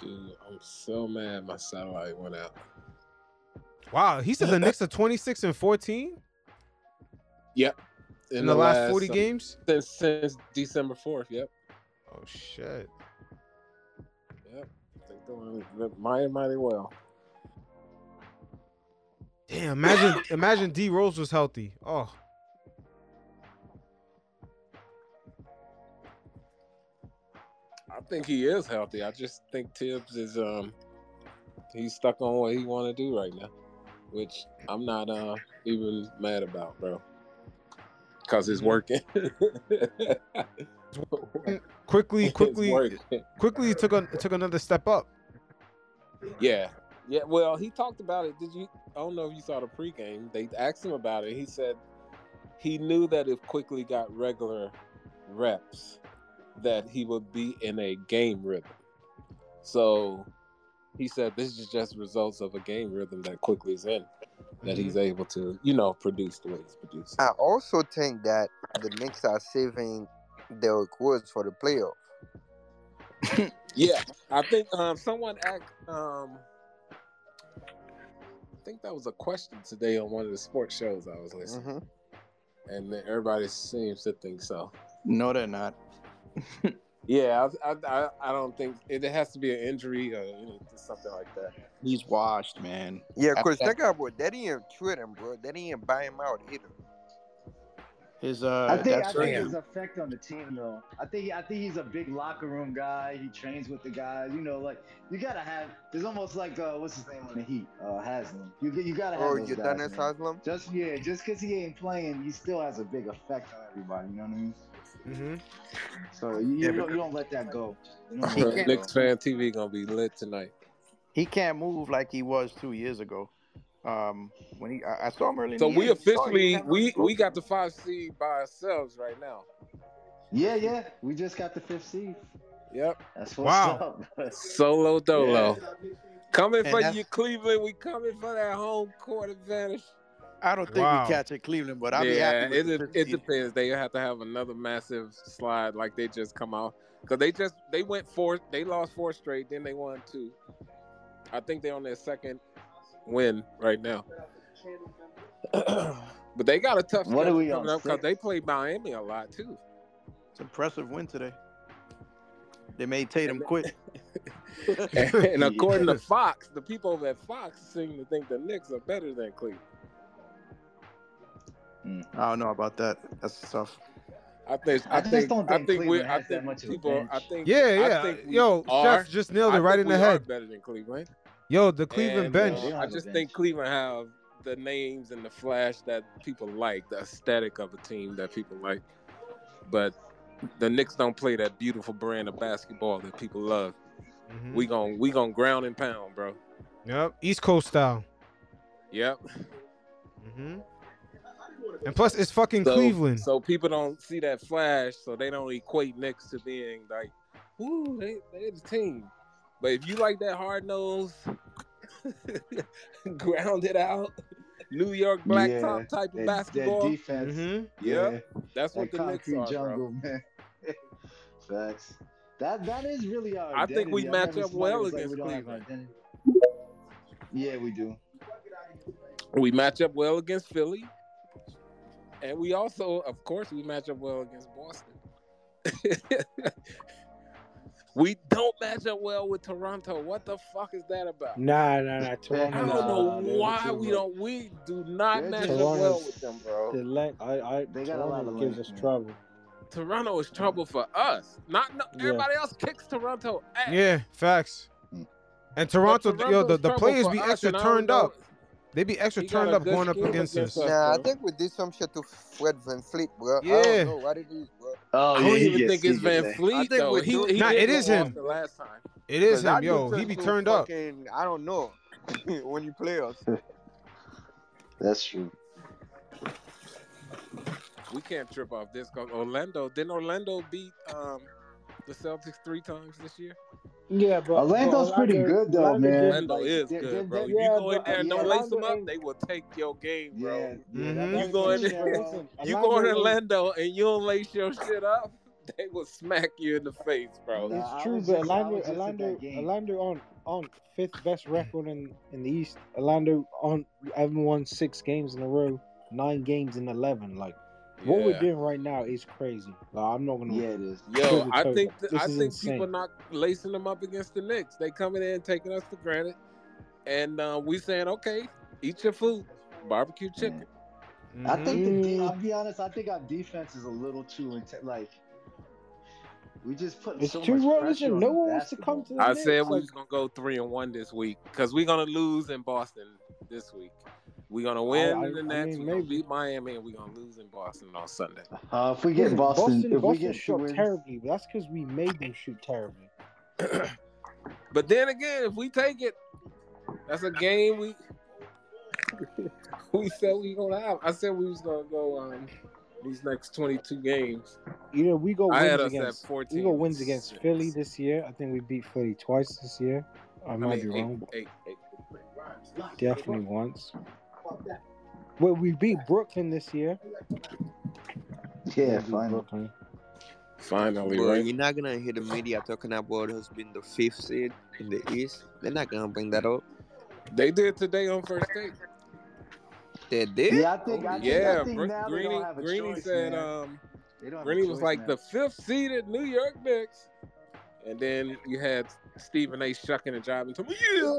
Speaker 7: Dude, I'm so mad my satellite went out.
Speaker 3: Wow, he said the Knicks are 26 and 14
Speaker 7: Yep.
Speaker 3: in, the, last 40
Speaker 7: um,
Speaker 3: games.
Speaker 7: Since, since December 4th. Yep.
Speaker 3: Oh shit.
Speaker 7: Doing mighty, mighty well.
Speaker 3: Damn, imagine imagine D Rose was healthy. Oh,
Speaker 7: I think he is healthy. I just think Thibs is um he's stuck on what he want to do right now, which I'm not uh even mad about, bro. Cause it's working.
Speaker 3: Quickley,
Speaker 7: Quickley,
Speaker 3: Quickley he took a took another step up.
Speaker 7: Yeah. Yeah. Well, he talked about it. Did you? I don't know if you saw the pregame. They asked him about it. He said he knew that if Quickley got regular reps, that he would be in a game rhythm. So he said this is just results of a game rhythm that Quickley is in, that he's mm-hmm. able to, you know, produce the way he's producing.
Speaker 5: I also think that the Knicks are saving Derek Woods for the playoff.
Speaker 7: Yeah, I think um, someone asked. Um, I think that was a question today on one of the sports shows I was listening,
Speaker 5: Mm-hmm.
Speaker 7: and everybody seems to think so.
Speaker 9: No, they're not.
Speaker 7: Yeah, I, I, I, I don't think it has to be an injury or you know, just something like that.
Speaker 9: He's washed, man.
Speaker 5: Yeah,
Speaker 9: After
Speaker 5: cause
Speaker 9: that-
Speaker 5: check out, bro. They didn't trade him, bro. They didn't buy him out either.
Speaker 9: His uh,
Speaker 6: I think I think his effect on the team though. I think I think he's a big locker room guy. He trains with the guys. You know, like you gotta have. There's almost like uh, what's his name on the Heat, uh, Haslem. You you gotta have
Speaker 5: Oh,
Speaker 6: those
Speaker 5: you
Speaker 6: guys,
Speaker 5: done
Speaker 6: man.
Speaker 5: this, Haslem?
Speaker 6: Just yeah, just because he ain't playing, he still has a big effect on everybody. You know what I mean?
Speaker 3: Mm-hmm.
Speaker 6: So you, you, don't, you don't let that go. You don't let that go.
Speaker 7: Knicks fan TV gonna be lit tonight.
Speaker 9: he can't move like he was two years ago. Um, when he I, I saw him early.
Speaker 7: So we
Speaker 9: year.
Speaker 7: Officially we we got the five seed by ourselves right now.
Speaker 6: Yeah, yeah. We just got the fifth seed.
Speaker 7: Yep,
Speaker 6: That's what's
Speaker 3: Wow.
Speaker 6: up.
Speaker 7: solo dolo. Coming
Speaker 9: And
Speaker 7: for you, Cleveland. We coming for that home court advantage.
Speaker 9: I don't think
Speaker 3: Wow.
Speaker 9: we catch it Cleveland, but I'll be happy with
Speaker 7: it
Speaker 9: the
Speaker 7: it,
Speaker 9: fifth
Speaker 7: it
Speaker 9: seed.
Speaker 7: depends. They have to have another massive slide like they just come out because they just they went four. They lost four straight, then they won two. I think they're on their second win right now. but they got a tough
Speaker 6: What are we
Speaker 7: coming
Speaker 6: on,
Speaker 7: up because they play Miami a lot too.
Speaker 9: It's an impressive win today. They made Tatum quit.
Speaker 7: and, and according to Fox, the people over at Fox seem to think the Knicks are better than Cleveland. Hmm.
Speaker 9: I don't know about that. That's tough.
Speaker 7: I think. I,
Speaker 6: I just
Speaker 7: think.
Speaker 6: don't
Speaker 7: I
Speaker 6: think
Speaker 7: think we.
Speaker 6: Cleveland
Speaker 7: I
Speaker 6: has that
Speaker 7: think
Speaker 6: much of a
Speaker 7: people. I think.
Speaker 3: Yeah,
Speaker 7: I
Speaker 3: yeah.
Speaker 7: think
Speaker 3: Yo,
Speaker 7: are,
Speaker 3: Chef just nailed
Speaker 7: I
Speaker 3: it right
Speaker 7: think
Speaker 3: in the
Speaker 7: we are
Speaker 3: head.
Speaker 7: better than Cleveland.
Speaker 3: Yo, the Cleveland
Speaker 7: And,
Speaker 3: bench.
Speaker 7: uh, I just
Speaker 6: bench.
Speaker 7: think Cleveland have the names and the flash that people like, the aesthetic of a team that people like. But the Knicks don't play that beautiful brand of basketball that people love.
Speaker 3: Mhm.
Speaker 7: We gon' we gon' ground and pound, bro.
Speaker 3: Yep, East Coast style.
Speaker 7: Yep.
Speaker 3: Mm-hmm. And plus, it's fucking
Speaker 7: So,
Speaker 3: Cleveland.
Speaker 7: So people don't see that flash, so they don't equate Knicks to being like, ooh, they they the team. But if you like that hard nose, grounded out, New York blacktop
Speaker 6: Yeah,
Speaker 7: type of basketball,
Speaker 6: That defense.
Speaker 3: hmm
Speaker 6: Yeah.
Speaker 7: Yep. that's what
Speaker 6: That
Speaker 7: the Knicks
Speaker 6: concrete
Speaker 7: are,
Speaker 6: jungle,
Speaker 7: bro.
Speaker 6: man. Facts. That that is really our
Speaker 7: I think we.
Speaker 6: I've
Speaker 7: match up well
Speaker 6: was like,
Speaker 7: against
Speaker 6: we
Speaker 7: Cleveland.
Speaker 6: Yeah, we do.
Speaker 7: We match up well against Philly, and we also, of course, we match up well against Boston. we don't match up well with Toronto. What the fuck is that about?
Speaker 1: Nah, nah, nah. Toronto.
Speaker 7: I
Speaker 6: don't
Speaker 7: know
Speaker 6: they're
Speaker 7: why we don't. We do not match up well with them, bro.
Speaker 1: The length, I, I,
Speaker 6: They got a lot
Speaker 1: Toronto
Speaker 6: of
Speaker 1: gives
Speaker 6: length,
Speaker 1: us
Speaker 6: man.
Speaker 1: trouble.
Speaker 7: Toronto is trouble for us. Not no,
Speaker 1: Yeah.
Speaker 7: everybody else kicks Toronto ass.
Speaker 3: Yeah, facts.
Speaker 6: Mm.
Speaker 3: And Toronto, yo, the, the players be extra
Speaker 7: and I don't
Speaker 3: turned up. They be extra turned up going up against
Speaker 7: against
Speaker 3: us.
Speaker 7: us.
Speaker 5: Nah, I think we did some shit to Fred VanVleet, bro. I
Speaker 3: Yeah.
Speaker 5: don't know what it is, bro.
Speaker 6: Oh
Speaker 7: I don't
Speaker 6: he
Speaker 7: even
Speaker 6: gets,
Speaker 7: think it's
Speaker 6: gets
Speaker 7: Van
Speaker 6: that.
Speaker 7: Fleet
Speaker 5: I think
Speaker 7: though.
Speaker 5: we
Speaker 7: He,
Speaker 5: do-
Speaker 7: he
Speaker 3: Nah,
Speaker 7: did
Speaker 3: it
Speaker 7: go
Speaker 3: is
Speaker 7: off
Speaker 3: him.
Speaker 7: The last time.
Speaker 3: It is him, yo.
Speaker 5: dude
Speaker 3: He be turned
Speaker 5: to
Speaker 3: up.
Speaker 5: I don't know when you play us.
Speaker 6: That's true.
Speaker 7: We can't trip off this. Cause Orlando didn't Orlando beat um, the Celtics three times this year?
Speaker 1: Yeah, but
Speaker 6: Orlando's
Speaker 1: but
Speaker 6: pretty good though,
Speaker 1: Orlando
Speaker 6: man.
Speaker 7: Orlando
Speaker 1: like,
Speaker 7: is good,
Speaker 6: they're-
Speaker 7: bro.
Speaker 6: they're-
Speaker 7: You
Speaker 1: yeah,
Speaker 7: go in there and
Speaker 6: yeah,
Speaker 7: don't lace them up, they will take your game, bro.
Speaker 6: Yeah, yeah.
Speaker 3: Mhm.
Speaker 7: You go in
Speaker 6: the
Speaker 7: there-
Speaker 1: listen.
Speaker 7: You go in
Speaker 1: ain't-
Speaker 7: Orlando and you don't lace your shit up, they will smack you in the face, bro.
Speaker 6: Nah,
Speaker 1: It's true,
Speaker 6: was
Speaker 1: but
Speaker 6: just-
Speaker 1: Orlando,
Speaker 6: was just at
Speaker 1: Orlando. Orlando on on fifth best record in in the East. Orlando on haven't won six games in a row, nine games in eleven. Like what we're doing right now is crazy. Like, I'm not gonna.
Speaker 6: Yeah, it is.
Speaker 7: Yo, I think
Speaker 1: it.
Speaker 7: th-
Speaker 1: This
Speaker 7: I think
Speaker 1: insane.
Speaker 7: people not lacing them up against the Knicks. They coming in taking us for granted, and uh, we saying, okay, eat your food, barbecue chicken.
Speaker 6: I think the de-. I'll be honest. I think our defense is a little too intense. Like we just put
Speaker 1: It's
Speaker 6: so
Speaker 1: too
Speaker 6: much pressure
Speaker 1: Listen,
Speaker 6: on
Speaker 1: no
Speaker 6: the
Speaker 1: one wants to come to the
Speaker 7: I
Speaker 1: Knicks.
Speaker 7: said we
Speaker 1: like,
Speaker 7: was gonna go three and one this week because we're gonna lose in Boston this week. We're gonna win
Speaker 1: I-
Speaker 7: in the
Speaker 1: I mean,
Speaker 7: we're gonna beat Miami, and we're gonna lose in Boston on Sunday.
Speaker 6: Uh, if we get
Speaker 1: listen,
Speaker 6: Boston,
Speaker 1: Boston,
Speaker 6: if we
Speaker 1: Boston
Speaker 6: get two
Speaker 1: shot
Speaker 6: wins,
Speaker 1: terribly, but that's because we made them shoot terribly.
Speaker 7: But then again, if we take it, that's a game we we said we gonna have. I said we was gonna go um these next 22 games.
Speaker 1: You know, we go
Speaker 7: I had
Speaker 1: wins
Speaker 7: us at
Speaker 1: against
Speaker 7: 14
Speaker 1: we go wins against
Speaker 7: six.
Speaker 1: Philly this year. I think we beat Philly twice this year. I
Speaker 7: I
Speaker 1: might
Speaker 7: mean,
Speaker 1: be
Speaker 7: eight,
Speaker 1: wrong.
Speaker 7: eight, eight.
Speaker 1: but Definitely once. Well, we beat Brooklyn this year.
Speaker 6: Yeah, finally.
Speaker 7: Finally,
Speaker 15: Bro,
Speaker 7: right?
Speaker 15: you're not gonna hear the media talking about us being the fifth seed in the East. They're not gonna bring that up.
Speaker 7: They did today on first take.
Speaker 15: They did.
Speaker 6: Yeah, I think. I think,
Speaker 7: Yeah,
Speaker 6: I think
Speaker 7: Bro-
Speaker 6: now
Speaker 7: Greeny,
Speaker 6: don't have a
Speaker 7: Greeny
Speaker 6: choice,
Speaker 7: said,
Speaker 6: man.
Speaker 7: um,
Speaker 6: They don't have a
Speaker 7: Greeny was
Speaker 6: choice,
Speaker 7: like
Speaker 6: man.
Speaker 7: the fifth seeded New York Knicks, and then you had Stephen A. shucking and jiving to me. Yeah,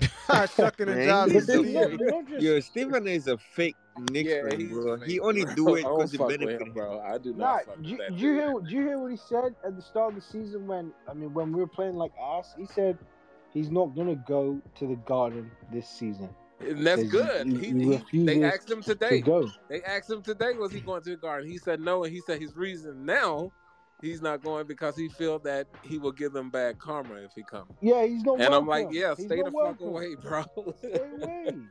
Speaker 3: Shucking and
Speaker 15: Man,
Speaker 3: jiving.
Speaker 15: a
Speaker 1: they,
Speaker 3: Steve.
Speaker 1: no, they don't just
Speaker 15: Yo, Stephen is a fake Knicks
Speaker 7: yeah,
Speaker 15: fan, bro.
Speaker 7: fake,
Speaker 15: He only
Speaker 7: bro.
Speaker 15: do it
Speaker 7: I don't
Speaker 15: because it
Speaker 7: fuck
Speaker 15: benefit
Speaker 7: him,
Speaker 15: him.
Speaker 7: bro. I do not
Speaker 1: Nah,
Speaker 7: fuck
Speaker 1: do,
Speaker 7: with that.
Speaker 1: you hear? Do you hear what he said at the start of the season when I mean when we were playing like us? He said he's not gonna go to the Garden this season.
Speaker 7: And that's good.
Speaker 1: he-
Speaker 7: He,
Speaker 1: he
Speaker 7: he, they asked him
Speaker 1: To
Speaker 7: today.
Speaker 1: go.
Speaker 7: They asked him today, was he going to the garden? He said no, and he said his reason now he's not going because he feel that he will give them bad karma if he comes.
Speaker 1: Yeah, he's not.
Speaker 7: And I'm like, yeah,
Speaker 1: He's
Speaker 7: stay
Speaker 1: not
Speaker 7: the fuck away, bro.
Speaker 1: Stay away.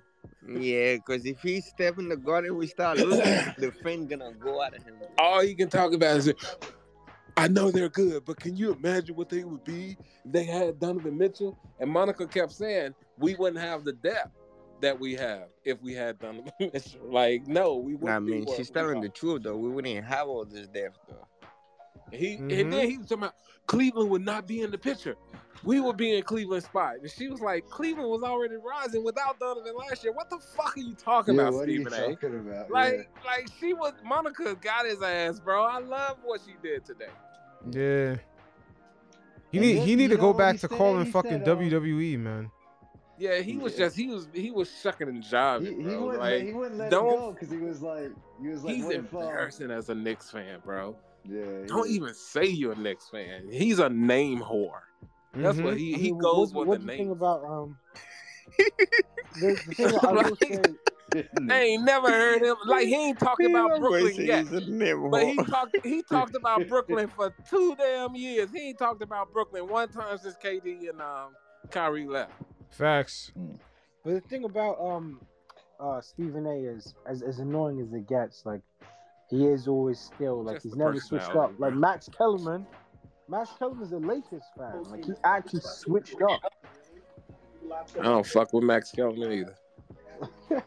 Speaker 15: Yeah, because if he step in the garden, we start losing. the fan gonna go out of him.
Speaker 7: All he can talk about is, I know they're good, but can you imagine what they would be if they had Donovan Mitchell? And Monica kept saying we wouldn't have the depth that we have if we had Donovan Mitchell. Like, no, we wouldn't.
Speaker 15: I mean,
Speaker 7: what
Speaker 15: she's telling the truth though. We wouldn't have all this depth though.
Speaker 7: He
Speaker 3: Mhm.
Speaker 7: and then he was talking about Cleveland would not be in the picture. We would be in Cleveland spot. And she was like, Cleveland was already rising without Donovan last year. What the fuck are you talking
Speaker 6: Yeah,
Speaker 7: about,
Speaker 6: what are you
Speaker 7: Stephen A?
Speaker 6: talking about?
Speaker 7: Like, like she was Monica got his ass, bro. I love what she did today.
Speaker 3: Yeah. He
Speaker 6: And
Speaker 3: need he need to go back to
Speaker 6: said?
Speaker 3: calling fucking
Speaker 6: said, um,
Speaker 3: WWE, man.
Speaker 7: Yeah, he was
Speaker 6: Yeah.
Speaker 7: just he was he was shucking and
Speaker 6: He,
Speaker 7: jiving,
Speaker 6: he
Speaker 7: bro.
Speaker 6: wouldn't.
Speaker 7: like
Speaker 6: let, he wouldn't let
Speaker 7: don't-
Speaker 6: go because he was like, he was like,
Speaker 7: he's
Speaker 6: what if? Uh,
Speaker 7: embarrassing as a Knicks fan, bro.
Speaker 6: Yeah.
Speaker 7: Don't
Speaker 6: was-
Speaker 7: even say you're a Knicks fan. He's a name whore. That's
Speaker 3: Mhm.
Speaker 7: what he
Speaker 1: I
Speaker 7: he
Speaker 1: mean,
Speaker 7: goes
Speaker 1: what,
Speaker 7: with
Speaker 1: what
Speaker 7: the
Speaker 1: do you think
Speaker 7: name.
Speaker 1: about um? the, the thing I will say,
Speaker 7: I ain't never heard him like he ain't talking about Brooklyn yet.
Speaker 15: he's a name
Speaker 7: But he talked he talked about Brooklyn for two damn years. He ain't talked about Brooklyn one time since KD and um Kyrie left.
Speaker 3: Facts.
Speaker 1: but the thing about um, uh, Stephen A. is as as annoying as it gets, like he is always still like
Speaker 7: Just
Speaker 1: he's never switched up. Like. Max Kellerman, Max Kellerman's a Lakers fan. Like he actually switched up.
Speaker 7: I don't fuck with Max Kellerman either.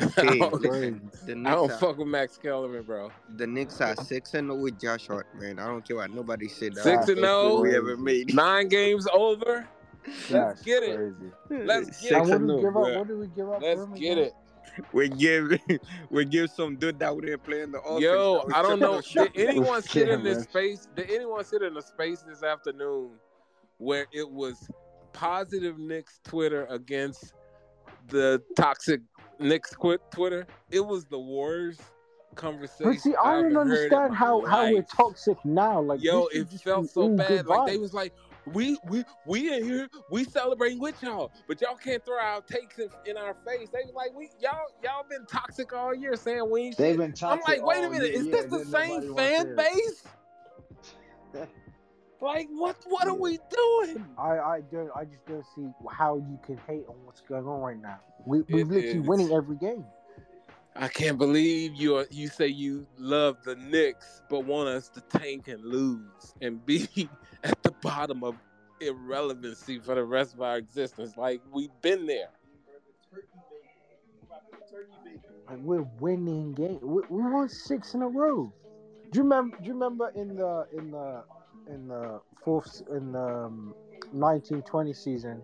Speaker 7: I don't,
Speaker 15: listen, the
Speaker 7: I don't
Speaker 15: are,
Speaker 7: fuck with Max Kellerman, bro.
Speaker 15: the Knicks are six and zero with Josh Hart, man. I don't care what nobody said. That
Speaker 7: Six and
Speaker 15: best
Speaker 7: oh?
Speaker 15: we ever made.
Speaker 7: Nine games over. Let's
Speaker 1: That's
Speaker 7: get it. Let's get
Speaker 15: Six
Speaker 1: And
Speaker 7: it.
Speaker 1: what
Speaker 15: and
Speaker 1: did we
Speaker 15: zero,
Speaker 1: give up? What did we give up?
Speaker 7: Let's get
Speaker 1: again?
Speaker 7: it.
Speaker 15: We give we give some dude that we didn't play in the offense.
Speaker 7: Yo, I don't know. Did anyone sit in this
Speaker 6: man.
Speaker 7: space? Did anyone sit in a space this afternoon where it was positive Knicks Twitter against the toxic Knicks quit Twitter? It was the worst conversation.
Speaker 1: But see, I
Speaker 7: I've
Speaker 1: don't understand
Speaker 7: my
Speaker 1: how how we're toxic now. Like
Speaker 7: Yo, it felt so bad.
Speaker 1: good
Speaker 7: Like they was like, we we we in here, we celebrating with y'all, but y'all can't throw our takes in, in our face. They like, we y'all y'all been toxic all year saying we ain't
Speaker 6: They've
Speaker 7: shit.
Speaker 6: been
Speaker 7: I'm like, wait a minute,
Speaker 6: year,
Speaker 7: is this the same fan base? Like what what are we doing?
Speaker 1: I, I don't I just don't see how you can hate on what's going on right now. We we're
Speaker 7: It
Speaker 1: literally
Speaker 7: is.
Speaker 1: winning every game.
Speaker 7: I can't believe you are, you say you love the Knicks, but want us to tank and lose and be at the bottom of irrelevancy for the rest of our existence. Like we've been there.
Speaker 1: Like we're winning games. We, we won six in a row. Do you remember? Do you remember in the in the in the fourth in the um, 1920 season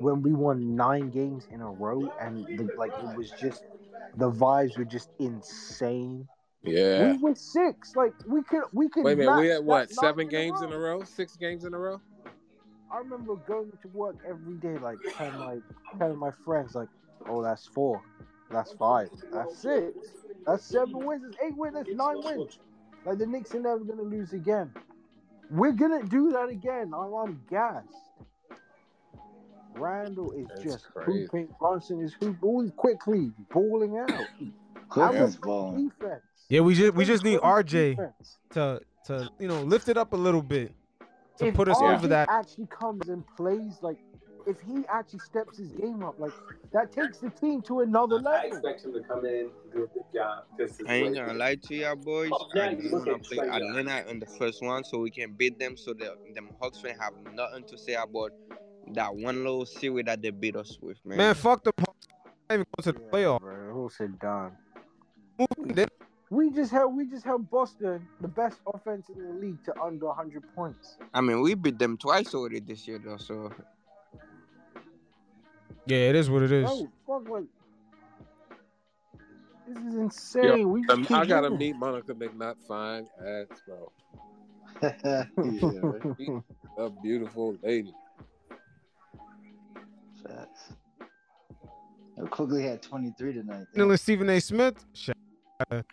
Speaker 1: when we won nine games in a row and the, like it was just the vibes were just insane.
Speaker 7: Yeah.
Speaker 1: We were six. Like we could we could.
Speaker 7: Wait a minute, we had what seven games in a row, six games in a row.
Speaker 1: I remember going to work every day, like telling my telling my friends, like, "Oh, that's four, that's five, that's six, that's seven wins, that's eight wins, that's nine wins." Like the Knicks are never gonna lose again. We're gonna do that again. I'm, I'm gassed. Randle is
Speaker 7: That's
Speaker 1: just
Speaker 7: crazy.
Speaker 1: hooping. Brunson is hooping Quickley, balling out.
Speaker 6: Cliff
Speaker 1: Our
Speaker 6: is balling.
Speaker 1: defense.
Speaker 3: Yeah, we just we just need RJ
Speaker 1: defense.
Speaker 3: to to you know lift it up a little bit to
Speaker 1: If
Speaker 3: put us
Speaker 1: RJ
Speaker 3: over that.
Speaker 1: actually comes and plays like if he actually steps his game up, like that takes the team to another level.
Speaker 7: I
Speaker 1: level.
Speaker 7: expect him to come in do a good job.
Speaker 15: I ain't gonna lie to y'all boys.
Speaker 7: Oh,
Speaker 15: I
Speaker 7: yeah,
Speaker 15: do
Speaker 7: look
Speaker 15: wanna
Speaker 7: at
Speaker 15: play
Speaker 7: Trae Young.
Speaker 15: Atlanta in the first one so we can beat them so that them Hawks fans have nothing to say about that one little series that they beat us with, man.
Speaker 3: Man, fuck the. Hawks. Not even go to the playoff.
Speaker 1: Bro, who said done? We just held we just held Boston, the best offense in the league, to under 100 points.
Speaker 15: I mean, we beat them twice already this year, though. So
Speaker 3: Yeah, it is what it is.
Speaker 1: No, fuck what. This is insane.
Speaker 7: Yo,
Speaker 1: we just
Speaker 7: um,
Speaker 1: keep
Speaker 7: I gotta
Speaker 1: winning.
Speaker 7: meet Monica McNutt. Fine ass, bro.
Speaker 6: yeah.
Speaker 7: She's a beautiful lady.
Speaker 6: Facts. Yo, Quickley had 23 tonight.
Speaker 3: Finally, Stephen A. Smith. Shut up.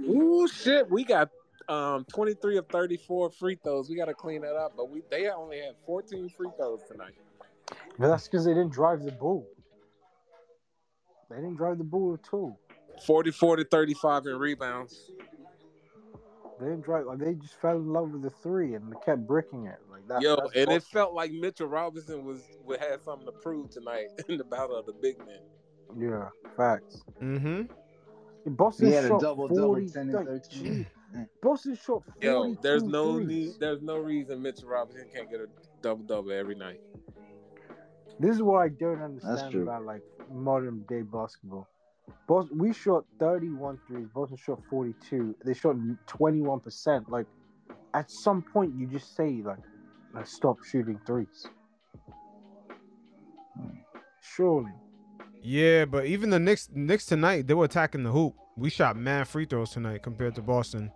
Speaker 7: Ooh, shit. We got um 23 of 34 free throws. We got to clean that up. But we they only had 14 free throws tonight.
Speaker 1: But that's because they didn't drive the ball. They didn't drive the ball at all.
Speaker 7: 44 to 35 in rebounds.
Speaker 1: They didn't drive. Like they just fell in love with the three and they kept bricking it. Like that.
Speaker 7: Yo,
Speaker 1: that's
Speaker 7: and it felt like Mitchell Robinson was would have something to prove tonight in the battle of the big men.
Speaker 1: Yeah, facts.
Speaker 3: Mm-hmm.
Speaker 1: Boston
Speaker 6: He
Speaker 1: shot
Speaker 6: double-double,
Speaker 1: 40,
Speaker 6: 10 and 13.
Speaker 1: gee, Boston shot 42
Speaker 7: Yo, there's no
Speaker 1: threes.
Speaker 7: need, there's no reason Mitchell Robinson can't get a double double every night.
Speaker 1: This is what I don't understand about like modern day basketball. Boston, we shot 31 threes. Boston shot 42. They shot 21%. Like, at some point, you just say, like, like stop shooting threes. Surely.
Speaker 3: Yeah, but even the Knicks, Knicks tonight, they were attacking the hoop. We shot mad free throws tonight compared to Boston.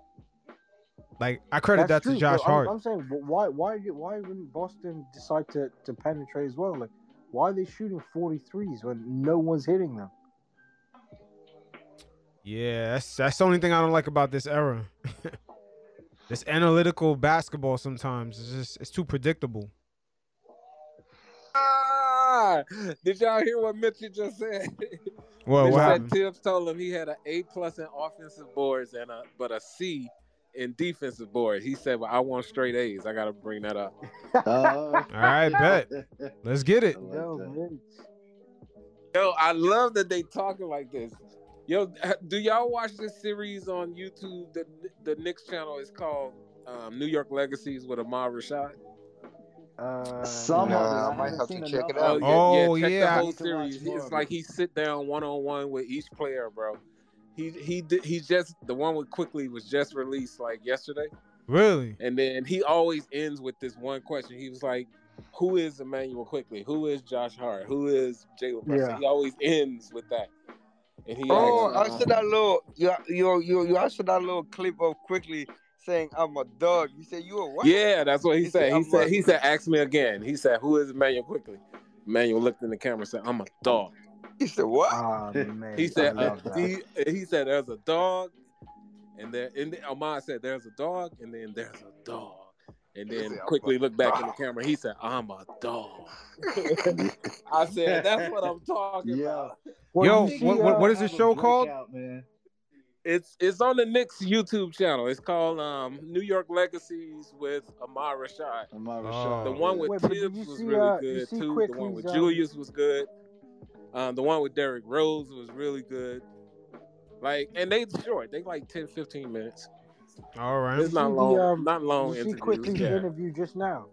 Speaker 3: Like I credit
Speaker 1: That's
Speaker 3: that to Josh
Speaker 1: but I'm-
Speaker 3: Hart.
Speaker 1: I'm, saying, wh- why, why, why wouldn't Boston decide to, to penetrate as well? Like, why are they shooting 43s when no one's hitting them?
Speaker 3: Yeah, that's that's the only thing I don't like about this era. this analytical basketball sometimes is just it's too predictable.
Speaker 7: Ah, did y'all hear what Mitchell just said?
Speaker 3: Well,
Speaker 7: Mitch
Speaker 3: what
Speaker 7: said
Speaker 3: happened?
Speaker 7: Thibs told him he had an A plus in offensive boards and a but a C in defensive boards. He said, "Well, I want straight A's. I got to bring that up."
Speaker 6: Oh.
Speaker 3: All right, bet. Let's get it.
Speaker 1: Yo, Mitch.
Speaker 7: Yo, I love that they talking like this. Yo, do y'all watch this series on YouTube? The the Knicks channel is called um, New York Legacies with Ahmad Rashad.
Speaker 1: Uh,
Speaker 6: Some
Speaker 15: Nah,
Speaker 6: of it.
Speaker 15: I
Speaker 6: I
Speaker 15: might
Speaker 6: haven't
Speaker 15: to
Speaker 6: seen
Speaker 15: check it out.
Speaker 3: Oh,
Speaker 7: check
Speaker 3: yeah.
Speaker 7: the whole
Speaker 6: need to watch
Speaker 7: series.
Speaker 6: more
Speaker 7: It's
Speaker 6: of
Speaker 7: like
Speaker 6: it.
Speaker 7: he sit down one on one with each player, bro. He he did he just the one with Quickley was just released like yesterday,
Speaker 3: Really?
Speaker 7: and then he always ends with this one question. He was like, "Who is Immanuel Quickley? Who is Josh Hart? Who is Jalen
Speaker 1: Yeah.
Speaker 7: He always ends with that. And he
Speaker 15: Oh, I
Speaker 7: asks,
Speaker 15: saw that little you you you you I saw that little clip of Quickley saying I'm a dog. You said you a what?
Speaker 7: Yeah, that's what he,
Speaker 15: He
Speaker 7: said.
Speaker 15: said,
Speaker 7: He said
Speaker 15: a-
Speaker 7: he said, "Ask me again." He said, "Who is Immanuel Quickley?" Immanuel looked in the camera and said, "I'm a dog."
Speaker 15: He said what?
Speaker 1: Ah, man.
Speaker 7: He said, uh, he, he said, there's a dog, and then and then Ahmad said, there's a dog, and then there's a dog, and then
Speaker 15: said,
Speaker 7: Quickley
Speaker 15: a
Speaker 7: looked back in the camera. He said, I'm a dog. I said, that's what I'm talking
Speaker 6: Yeah.
Speaker 7: about.
Speaker 1: Well,
Speaker 3: Yo,
Speaker 1: you
Speaker 3: what- what-
Speaker 1: uh,
Speaker 3: what is
Speaker 6: Have
Speaker 3: this show called?
Speaker 6: breakout, Man.
Speaker 7: It's it's on the Knicks YouTube channel. It's called um, New York Legacies with Ahmad Rashad.
Speaker 6: Amara
Speaker 3: Oh.
Speaker 7: The one with
Speaker 1: Wait, Thibs
Speaker 7: was
Speaker 1: see,
Speaker 7: really
Speaker 1: uh,
Speaker 7: good
Speaker 1: see
Speaker 7: too. The one with
Speaker 1: um,
Speaker 7: Julius was good. Um, the one with Derrick Rose was really good. Like, and they short. They like 10, 15 minutes.
Speaker 3: All right.
Speaker 7: It's not
Speaker 1: see the,
Speaker 7: long.
Speaker 1: um,
Speaker 7: not long
Speaker 1: you see. Quickley's
Speaker 7: Yeah.
Speaker 1: interview just now.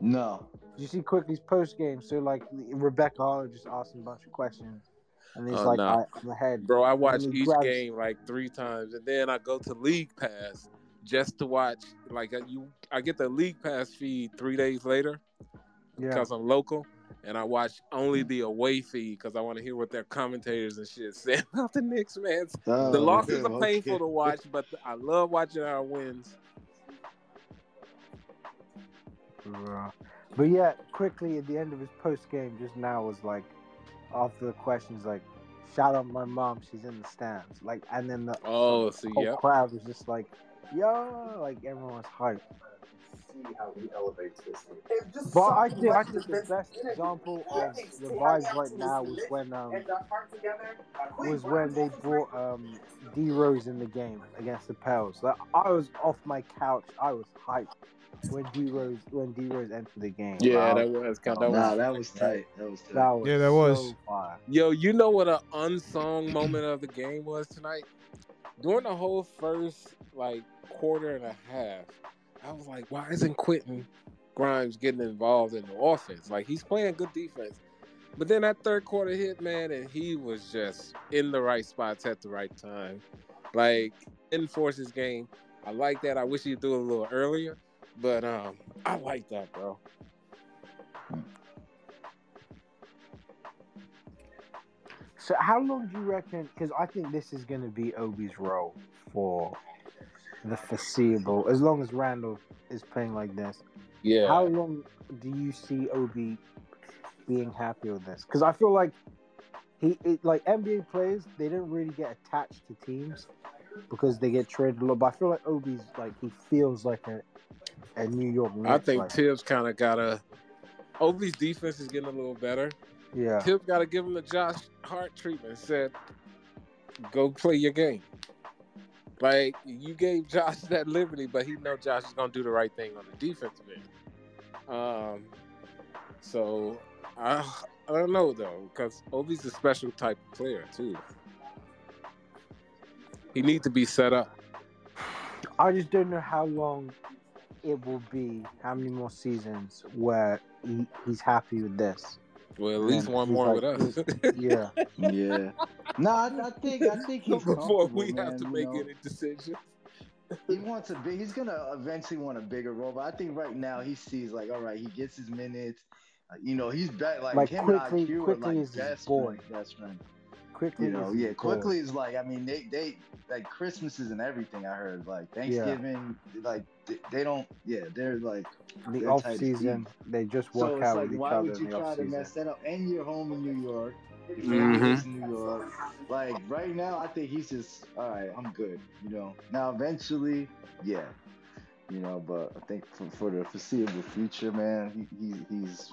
Speaker 6: No.
Speaker 1: Did you see Quickley's post game? So like Rebecca Haarlow just asked him a bunch of questions, and he's
Speaker 7: Oh,
Speaker 1: like,
Speaker 7: no.
Speaker 1: I, "I'm ahead."
Speaker 7: Bro, I watch each
Speaker 1: grabs-
Speaker 7: game like three times, and then I go to League Pass just to watch. Like you, I get the League Pass feed three days later
Speaker 1: Yeah.
Speaker 7: because I'm local, and I watch only the away feed because I want to hear what their commentators and shit say about the Knicks, man.
Speaker 6: Oh,
Speaker 7: the losses are
Speaker 6: okay.
Speaker 7: painful to watch, but I love watching our wins.
Speaker 1: But yeah, Quickley at the end of his post game just now was like, after the questions, like, shout out my mom, she's in the stands. Like, and then the
Speaker 7: Oh, see,
Speaker 1: whole
Speaker 7: yep.
Speaker 1: crowd was just like, yo, like everyone's hyped.
Speaker 16: See how he elevates this thing. It's just
Speaker 1: But I
Speaker 16: so
Speaker 1: think I
Speaker 16: much
Speaker 1: think the best example of the
Speaker 16: to
Speaker 1: vibes right now was when um
Speaker 16: and the heart together. Who
Speaker 1: was when they brought um D Rose in the game against the Pels. Like I was off my couch. I was hyped when D Rose when D Rose entered the game.
Speaker 7: Yeah,
Speaker 1: Like,
Speaker 7: that was kind. That
Speaker 6: Nah,
Speaker 7: was
Speaker 6: that was tight. That was tight.
Speaker 1: that was
Speaker 3: Yeah, that was.
Speaker 1: so fire.
Speaker 7: Yo, you know what an unsung moment of the game was tonight? During the whole first like quarter and a half, I was like, why isn't Quentin Grimes getting involved in the offense? Like he's playing good defense. But then that third quarter hit, man, and he was just in the right spots at the right time. Like enforce his game. I like that. I wish he'd do it a little earlier. But um I like that, bro.
Speaker 1: So how long do you reckon? Because I think this is going to be Obi's role for the foreseeable, as long as Randle is playing like this.
Speaker 7: Yeah.
Speaker 1: How long do you see Obi being happy with this? Because I feel like he, it, like NBA players, they don't really get attached to teams because they get traded a lot. But I feel like Obi's like he feels like a a New York.
Speaker 7: I think
Speaker 1: like,
Speaker 7: Tibbs kind of got a. Obi's defense is getting a little better.
Speaker 1: yeah.
Speaker 7: Tibbs got to give him the Josh Hart treatment. Said, "Go play your game." Like you gave Josh that liberty, but he know Josh is gonna do the right thing on the defensive end. Um, so I I don't know though, because Obi's a special type of player too. He needs to be set up.
Speaker 1: I just don't know how long it will be. How many more seasons where he, he's happy with this?
Speaker 7: Well, at least
Speaker 1: And
Speaker 7: one more
Speaker 1: like,
Speaker 7: with us.
Speaker 1: Yeah.
Speaker 6: Yeah. No, I, I think I think he's
Speaker 7: Before
Speaker 6: comfortable,
Speaker 7: we have
Speaker 6: man,
Speaker 7: to make
Speaker 6: know.
Speaker 7: any decisions.
Speaker 6: He wants a big. He's gonna eventually want a bigger role, but I think right now he sees like, all right, he gets his minutes. Uh, you know, he's back like,
Speaker 1: Like,
Speaker 6: him
Speaker 1: Quickley-
Speaker 6: and IQ are
Speaker 1: Quickley
Speaker 6: like
Speaker 1: is his
Speaker 6: best
Speaker 1: boy.
Speaker 6: friend, best friend.
Speaker 1: Quickley,
Speaker 6: You know,
Speaker 1: is his
Speaker 6: yeah.
Speaker 1: boy.
Speaker 6: Quickley is like, I mean, they they like Christmases and everything. I heard like Thanksgiving, like they, they don't. Yeah, they're like
Speaker 1: The
Speaker 6: they're
Speaker 1: off season, they just work
Speaker 6: it's
Speaker 1: out
Speaker 6: like,
Speaker 1: with each
Speaker 6: why
Speaker 1: other
Speaker 6: would you
Speaker 1: the
Speaker 6: try to mess that up? And you're home in New York. Your
Speaker 1: Mhm.
Speaker 6: New York. Like right now, I think he's just all right. I'm good. You know. Now eventually, yeah. You know, but I think for, for the foreseeable future, man, he, he he's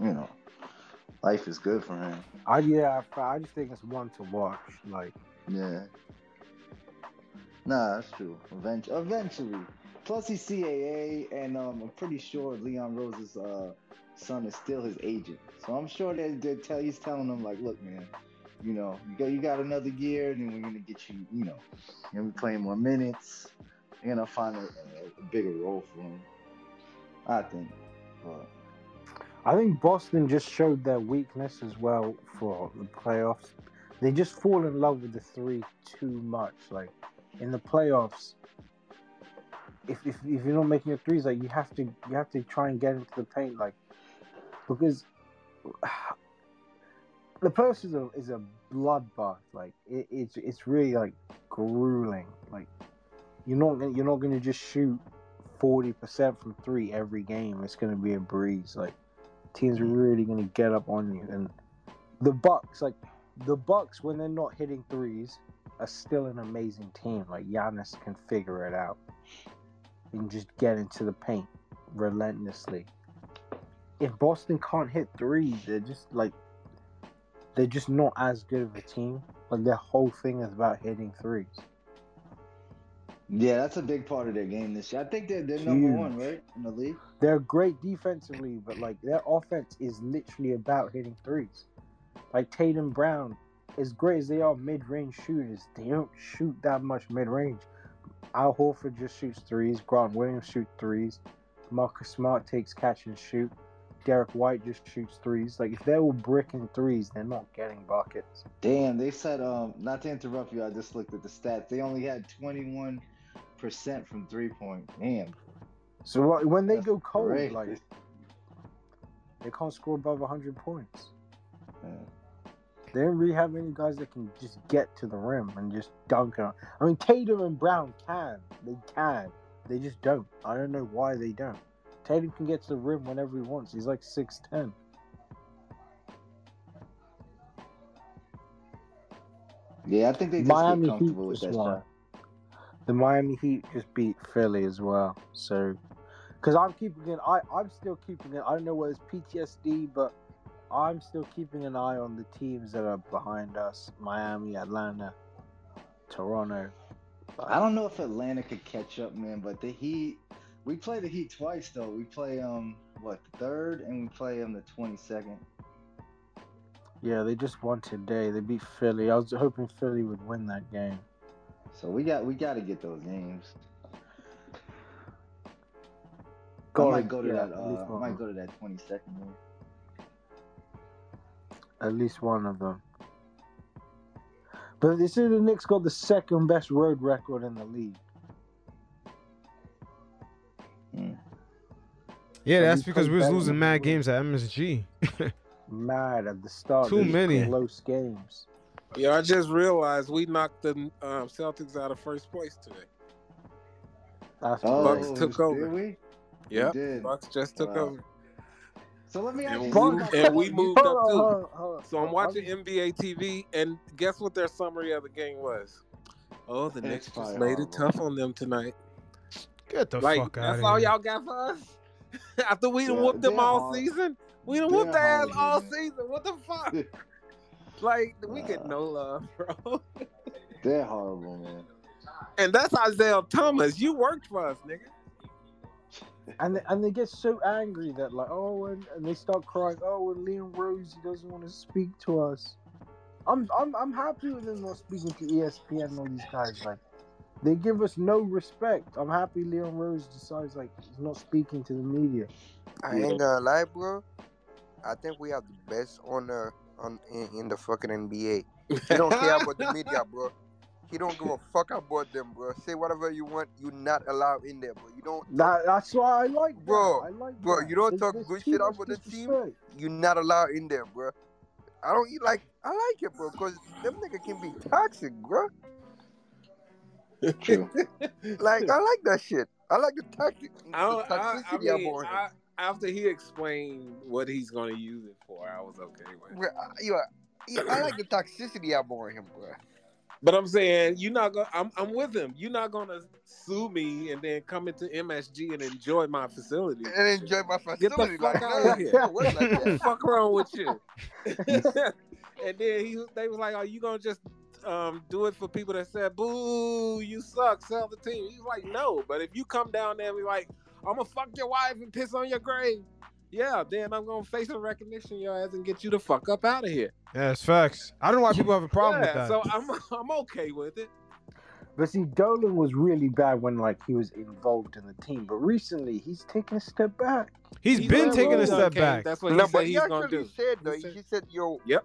Speaker 6: you know, life is good for him.
Speaker 1: I yeah, I, I just think it's one to watch. Like
Speaker 6: Yeah. Nah, that's true. Eventually, eventually. Plus, he's CAA, and um, I'm pretty sure Leon Rose's uh, son is still his agent. So I'm sure that they tell he's telling him like, look, man, you know, you got you got another year, and then we're gonna get you, you know, you're gonna be playing more minutes. You're gonna find a, a bigger role for him. I think. But
Speaker 1: I think Boston just showed their weakness as well for the playoffs. They just fall in love with the three too much. Like in the playoffs, if if, if you're not making your threes, like you have to you have to try and get into the paint, like because the post is a is a bloodbath. Like it, it's it's really like grueling. Like you're not gonna- you're not gonna just shoot forty percent from three every game. It's gonna be a breeze. Like teams are really gonna get up on you. And the Bucks, like the Bucks, when they're not hitting threes, are still an amazing team. Like Giannis can figure it out and just get into the paint relentlessly. If Boston can't hit threes, they're just like they're just not as good of a team. Like their whole thing is about hitting threes.
Speaker 6: yeah, that's a big part of their game this year. I think they're they're number one, right, in the league.
Speaker 1: They're great defensively, but like their offense is literally about hitting threes. Like Tatum Brown, as great as they are mid-range shooters, they don't shoot that much mid-range. Al Horford just shoots threes. Grant Williams shoots threes. Marcus Smart takes catch and shoot. Derrick White just shoots threes. Like if they were bricking threes, they're not getting buckets.
Speaker 6: Damn, they said um not to interrupt you, I just looked at the stats. They only had twenty one percent from three point. Damn.
Speaker 1: So what- when they go cold,
Speaker 6: great.
Speaker 1: like they can't score above 100 points. They don't really have any guys that can just get to the rim and just dunk it. on- I mean, Tatum and Brown can. They can. They just don't. I don't know why they don't. Tatum can get to the rim whenever he wants. He's like 6'10.
Speaker 6: Yeah, I think they just
Speaker 1: Miami
Speaker 6: get comfortable
Speaker 1: Heat
Speaker 6: with that.
Speaker 1: The Miami Heat just beat Philly as well. So Because I'm keeping an eye. I'm still keeping it. I don't know whether it's PTSD, but I'm still keeping an eye on the teams that are behind us: Miami, Atlanta, Toronto.
Speaker 6: I don't know if Atlanta could catch up, man, but the Heat. We play the Heat twice though. We play um what the third, and we play them the twenty second.
Speaker 1: Yeah, they just won today. They beat Philly. I was hoping Philly would win that game.
Speaker 6: So we got we got to get those games. I
Speaker 1: Gotta-
Speaker 6: might go to
Speaker 1: yeah,
Speaker 6: that. Uh, I might go to that twenty second one.
Speaker 1: At least one of them. But they say the Knicks got the second best road record in the league.
Speaker 3: Yeah,
Speaker 1: So
Speaker 3: that's because we was losing mad
Speaker 1: we
Speaker 3: games at MSG.
Speaker 1: Mad at the start.
Speaker 3: Too many.
Speaker 1: close games.
Speaker 7: Yeah, I just realized we knocked the um, Celtics out of first place today.
Speaker 1: That's
Speaker 6: Oh,
Speaker 7: Bucks
Speaker 1: great.
Speaker 7: took
Speaker 6: did
Speaker 7: over.
Speaker 6: we?
Speaker 7: Yeah,
Speaker 6: did.
Speaker 7: Bucks just took
Speaker 6: Wow.
Speaker 7: over.
Speaker 6: So let me ask
Speaker 7: And
Speaker 6: you
Speaker 7: we, moved, and we moved up
Speaker 1: Hold
Speaker 7: too.
Speaker 1: hold on, hold on.
Speaker 7: So I'm
Speaker 1: I'm-
Speaker 7: watching NBA TV, and guess what their summary of the game was? Oh, the
Speaker 6: It's
Speaker 7: Knicks just
Speaker 6: probably
Speaker 7: made it tough on them tonight.
Speaker 3: Get the
Speaker 7: like
Speaker 3: fuck out
Speaker 7: that's all y'all got for us. After we done
Speaker 6: Yeah,
Speaker 7: whooped them all
Speaker 6: hor-
Speaker 7: season, we done
Speaker 6: they're
Speaker 7: whooped their ass all season. What the fuck? like we get no love, bro.
Speaker 6: They're horrible, man.
Speaker 7: and that's Isaiah Thomas. You worked for us, nigga.
Speaker 1: And they, and they get so angry that like oh and, and they start crying oh and Leon Rose he doesn't want to speak to us. I'm I'm I'm happy with them not speaking to ESPN and all these guys like they give us no respect. I'm happy Leon Rose decides like he's not speaking to the media.
Speaker 5: I ain't gonna lie, bro. I think we have the best owner on in, in the fucking NBA. He don't care about the media, bro. He don't give a fuck about them, bro. Say whatever you want. You're not allowed in there, bro. You don't,
Speaker 1: That that's why I like that.
Speaker 5: bro.
Speaker 1: I like
Speaker 5: Bro,
Speaker 1: that.
Speaker 5: you don't talk
Speaker 1: there's
Speaker 5: good shit about the team. You're not allowed in there, bro. I don't. You like. I like it, bro, because them nigga can be toxic, bro.
Speaker 6: True.
Speaker 5: Like I like that shit. I like the toxic.
Speaker 7: I,
Speaker 5: the
Speaker 7: don't, I, I mean,
Speaker 5: him.
Speaker 7: I, after he explained what he's gonna use it for, I was okay with. it.
Speaker 5: Bro, I, yeah, yeah, I like the toxicity about him, bro.
Speaker 7: But I'm saying you're not gonna. I'm, I'm with him. You're not gonna sue me and then come into MSG and enjoy my facility.
Speaker 5: And enjoy my
Speaker 7: Get the
Speaker 5: facility.
Speaker 7: fuck
Speaker 5: like,
Speaker 7: out of here.
Speaker 5: it like
Speaker 7: What the fuck wrong with you? and then he, they was like, "Are you gonna just um, do it for people that said, boo, you suck, sell the team?" He's like, "No, but if you come down there and be like, I'm gonna fuck your wife and piss on your grave, yeah, then I'm gonna face a recognition your ass and get you the fuck up out of here."
Speaker 3: Yeah, it's facts. I don't know why people have a problem
Speaker 7: yeah,
Speaker 3: with that.
Speaker 7: so I'm I'm okay with it.
Speaker 1: But see, Dolan was really bad when like he was involved in the team. But recently, he's taken a step back.
Speaker 3: He's
Speaker 7: He's
Speaker 3: been taking a step
Speaker 7: King.
Speaker 3: back.
Speaker 7: That's what he
Speaker 5: No,
Speaker 7: said
Speaker 5: but he
Speaker 7: he's gonna do.
Speaker 5: said though.
Speaker 7: He
Speaker 5: He
Speaker 7: said-
Speaker 5: said, "Yo,
Speaker 7: Yep,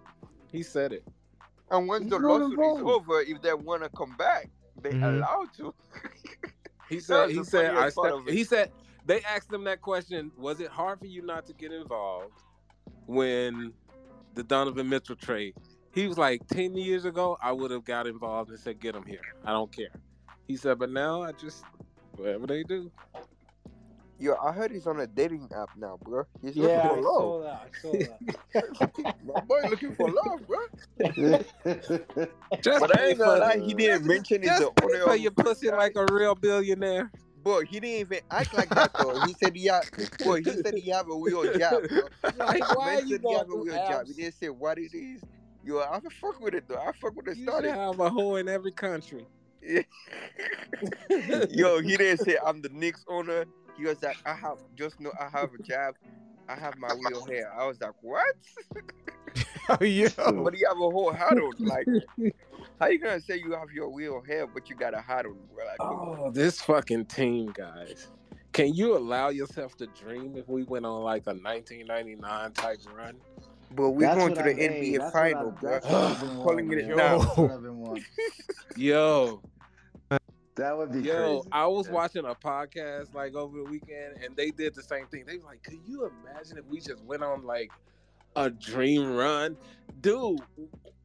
Speaker 7: he said it.
Speaker 5: And once
Speaker 1: He's
Speaker 5: the
Speaker 1: not
Speaker 5: lawsuit is over, if they wanna come back, they
Speaker 3: Mhm.
Speaker 5: allowed to."
Speaker 7: He said he said I
Speaker 5: funniest
Speaker 7: stepped, he said they asked him that question, was it hard for you not to get involved when the Donovan Mitchell trade? He was like, 10 years ago, I would have got involved and said, get him here. I don't care. He said, but now I just whatever they do.
Speaker 5: Yo, I heard he's on a dating app now, bro. He's
Speaker 1: Yeah,
Speaker 5: looking for
Speaker 1: saw
Speaker 5: love.
Speaker 1: that. I saw that.
Speaker 5: My boy looking for love, bro.
Speaker 7: Just
Speaker 5: But I ain't gonna lie, he didn't mention he's
Speaker 7: Just
Speaker 5: the
Speaker 7: pay
Speaker 5: owner
Speaker 7: for
Speaker 5: of
Speaker 7: your pussy like a real billionaire.
Speaker 5: Boy, he didn't even act like that though. He said he had, boy, he said he have a real job, bro.
Speaker 7: Like, why
Speaker 5: Man
Speaker 7: you
Speaker 5: said he have a
Speaker 7: going
Speaker 5: real
Speaker 7: through
Speaker 5: job. He didn't say what it is. Yo, I can fuck with it though. I fuck with the
Speaker 7: You should
Speaker 5: starting.
Speaker 7: have a hoe in every country.
Speaker 5: Yo, he didn't say I'm the Knicks owner. He was like, I have just know I have a job. I have my real hair. I was like, what?
Speaker 3: Oh, yo.
Speaker 5: But you have a whole hat on. Like, how you gonna say you have your real hair but you got a hat on? Bro? Like, come.
Speaker 7: Oh, this fucking team, guys. Can you allow yourself to dream if we went on like a 1999 type run?
Speaker 5: But we
Speaker 6: That's
Speaker 5: going to the
Speaker 6: I- hey,
Speaker 5: NBA
Speaker 6: that's
Speaker 5: final, bro.
Speaker 6: that's what I've been
Speaker 5: Calling it
Speaker 6: man.
Speaker 5: now.
Speaker 6: That's what I've been wanting.
Speaker 7: Yo,
Speaker 6: That would be
Speaker 7: yo,
Speaker 6: crazy.
Speaker 7: I was
Speaker 6: Yeah.
Speaker 7: watching a podcast like over the weekend and they did the same thing. They were like, could you imagine if we just went on like a dream run? Dude,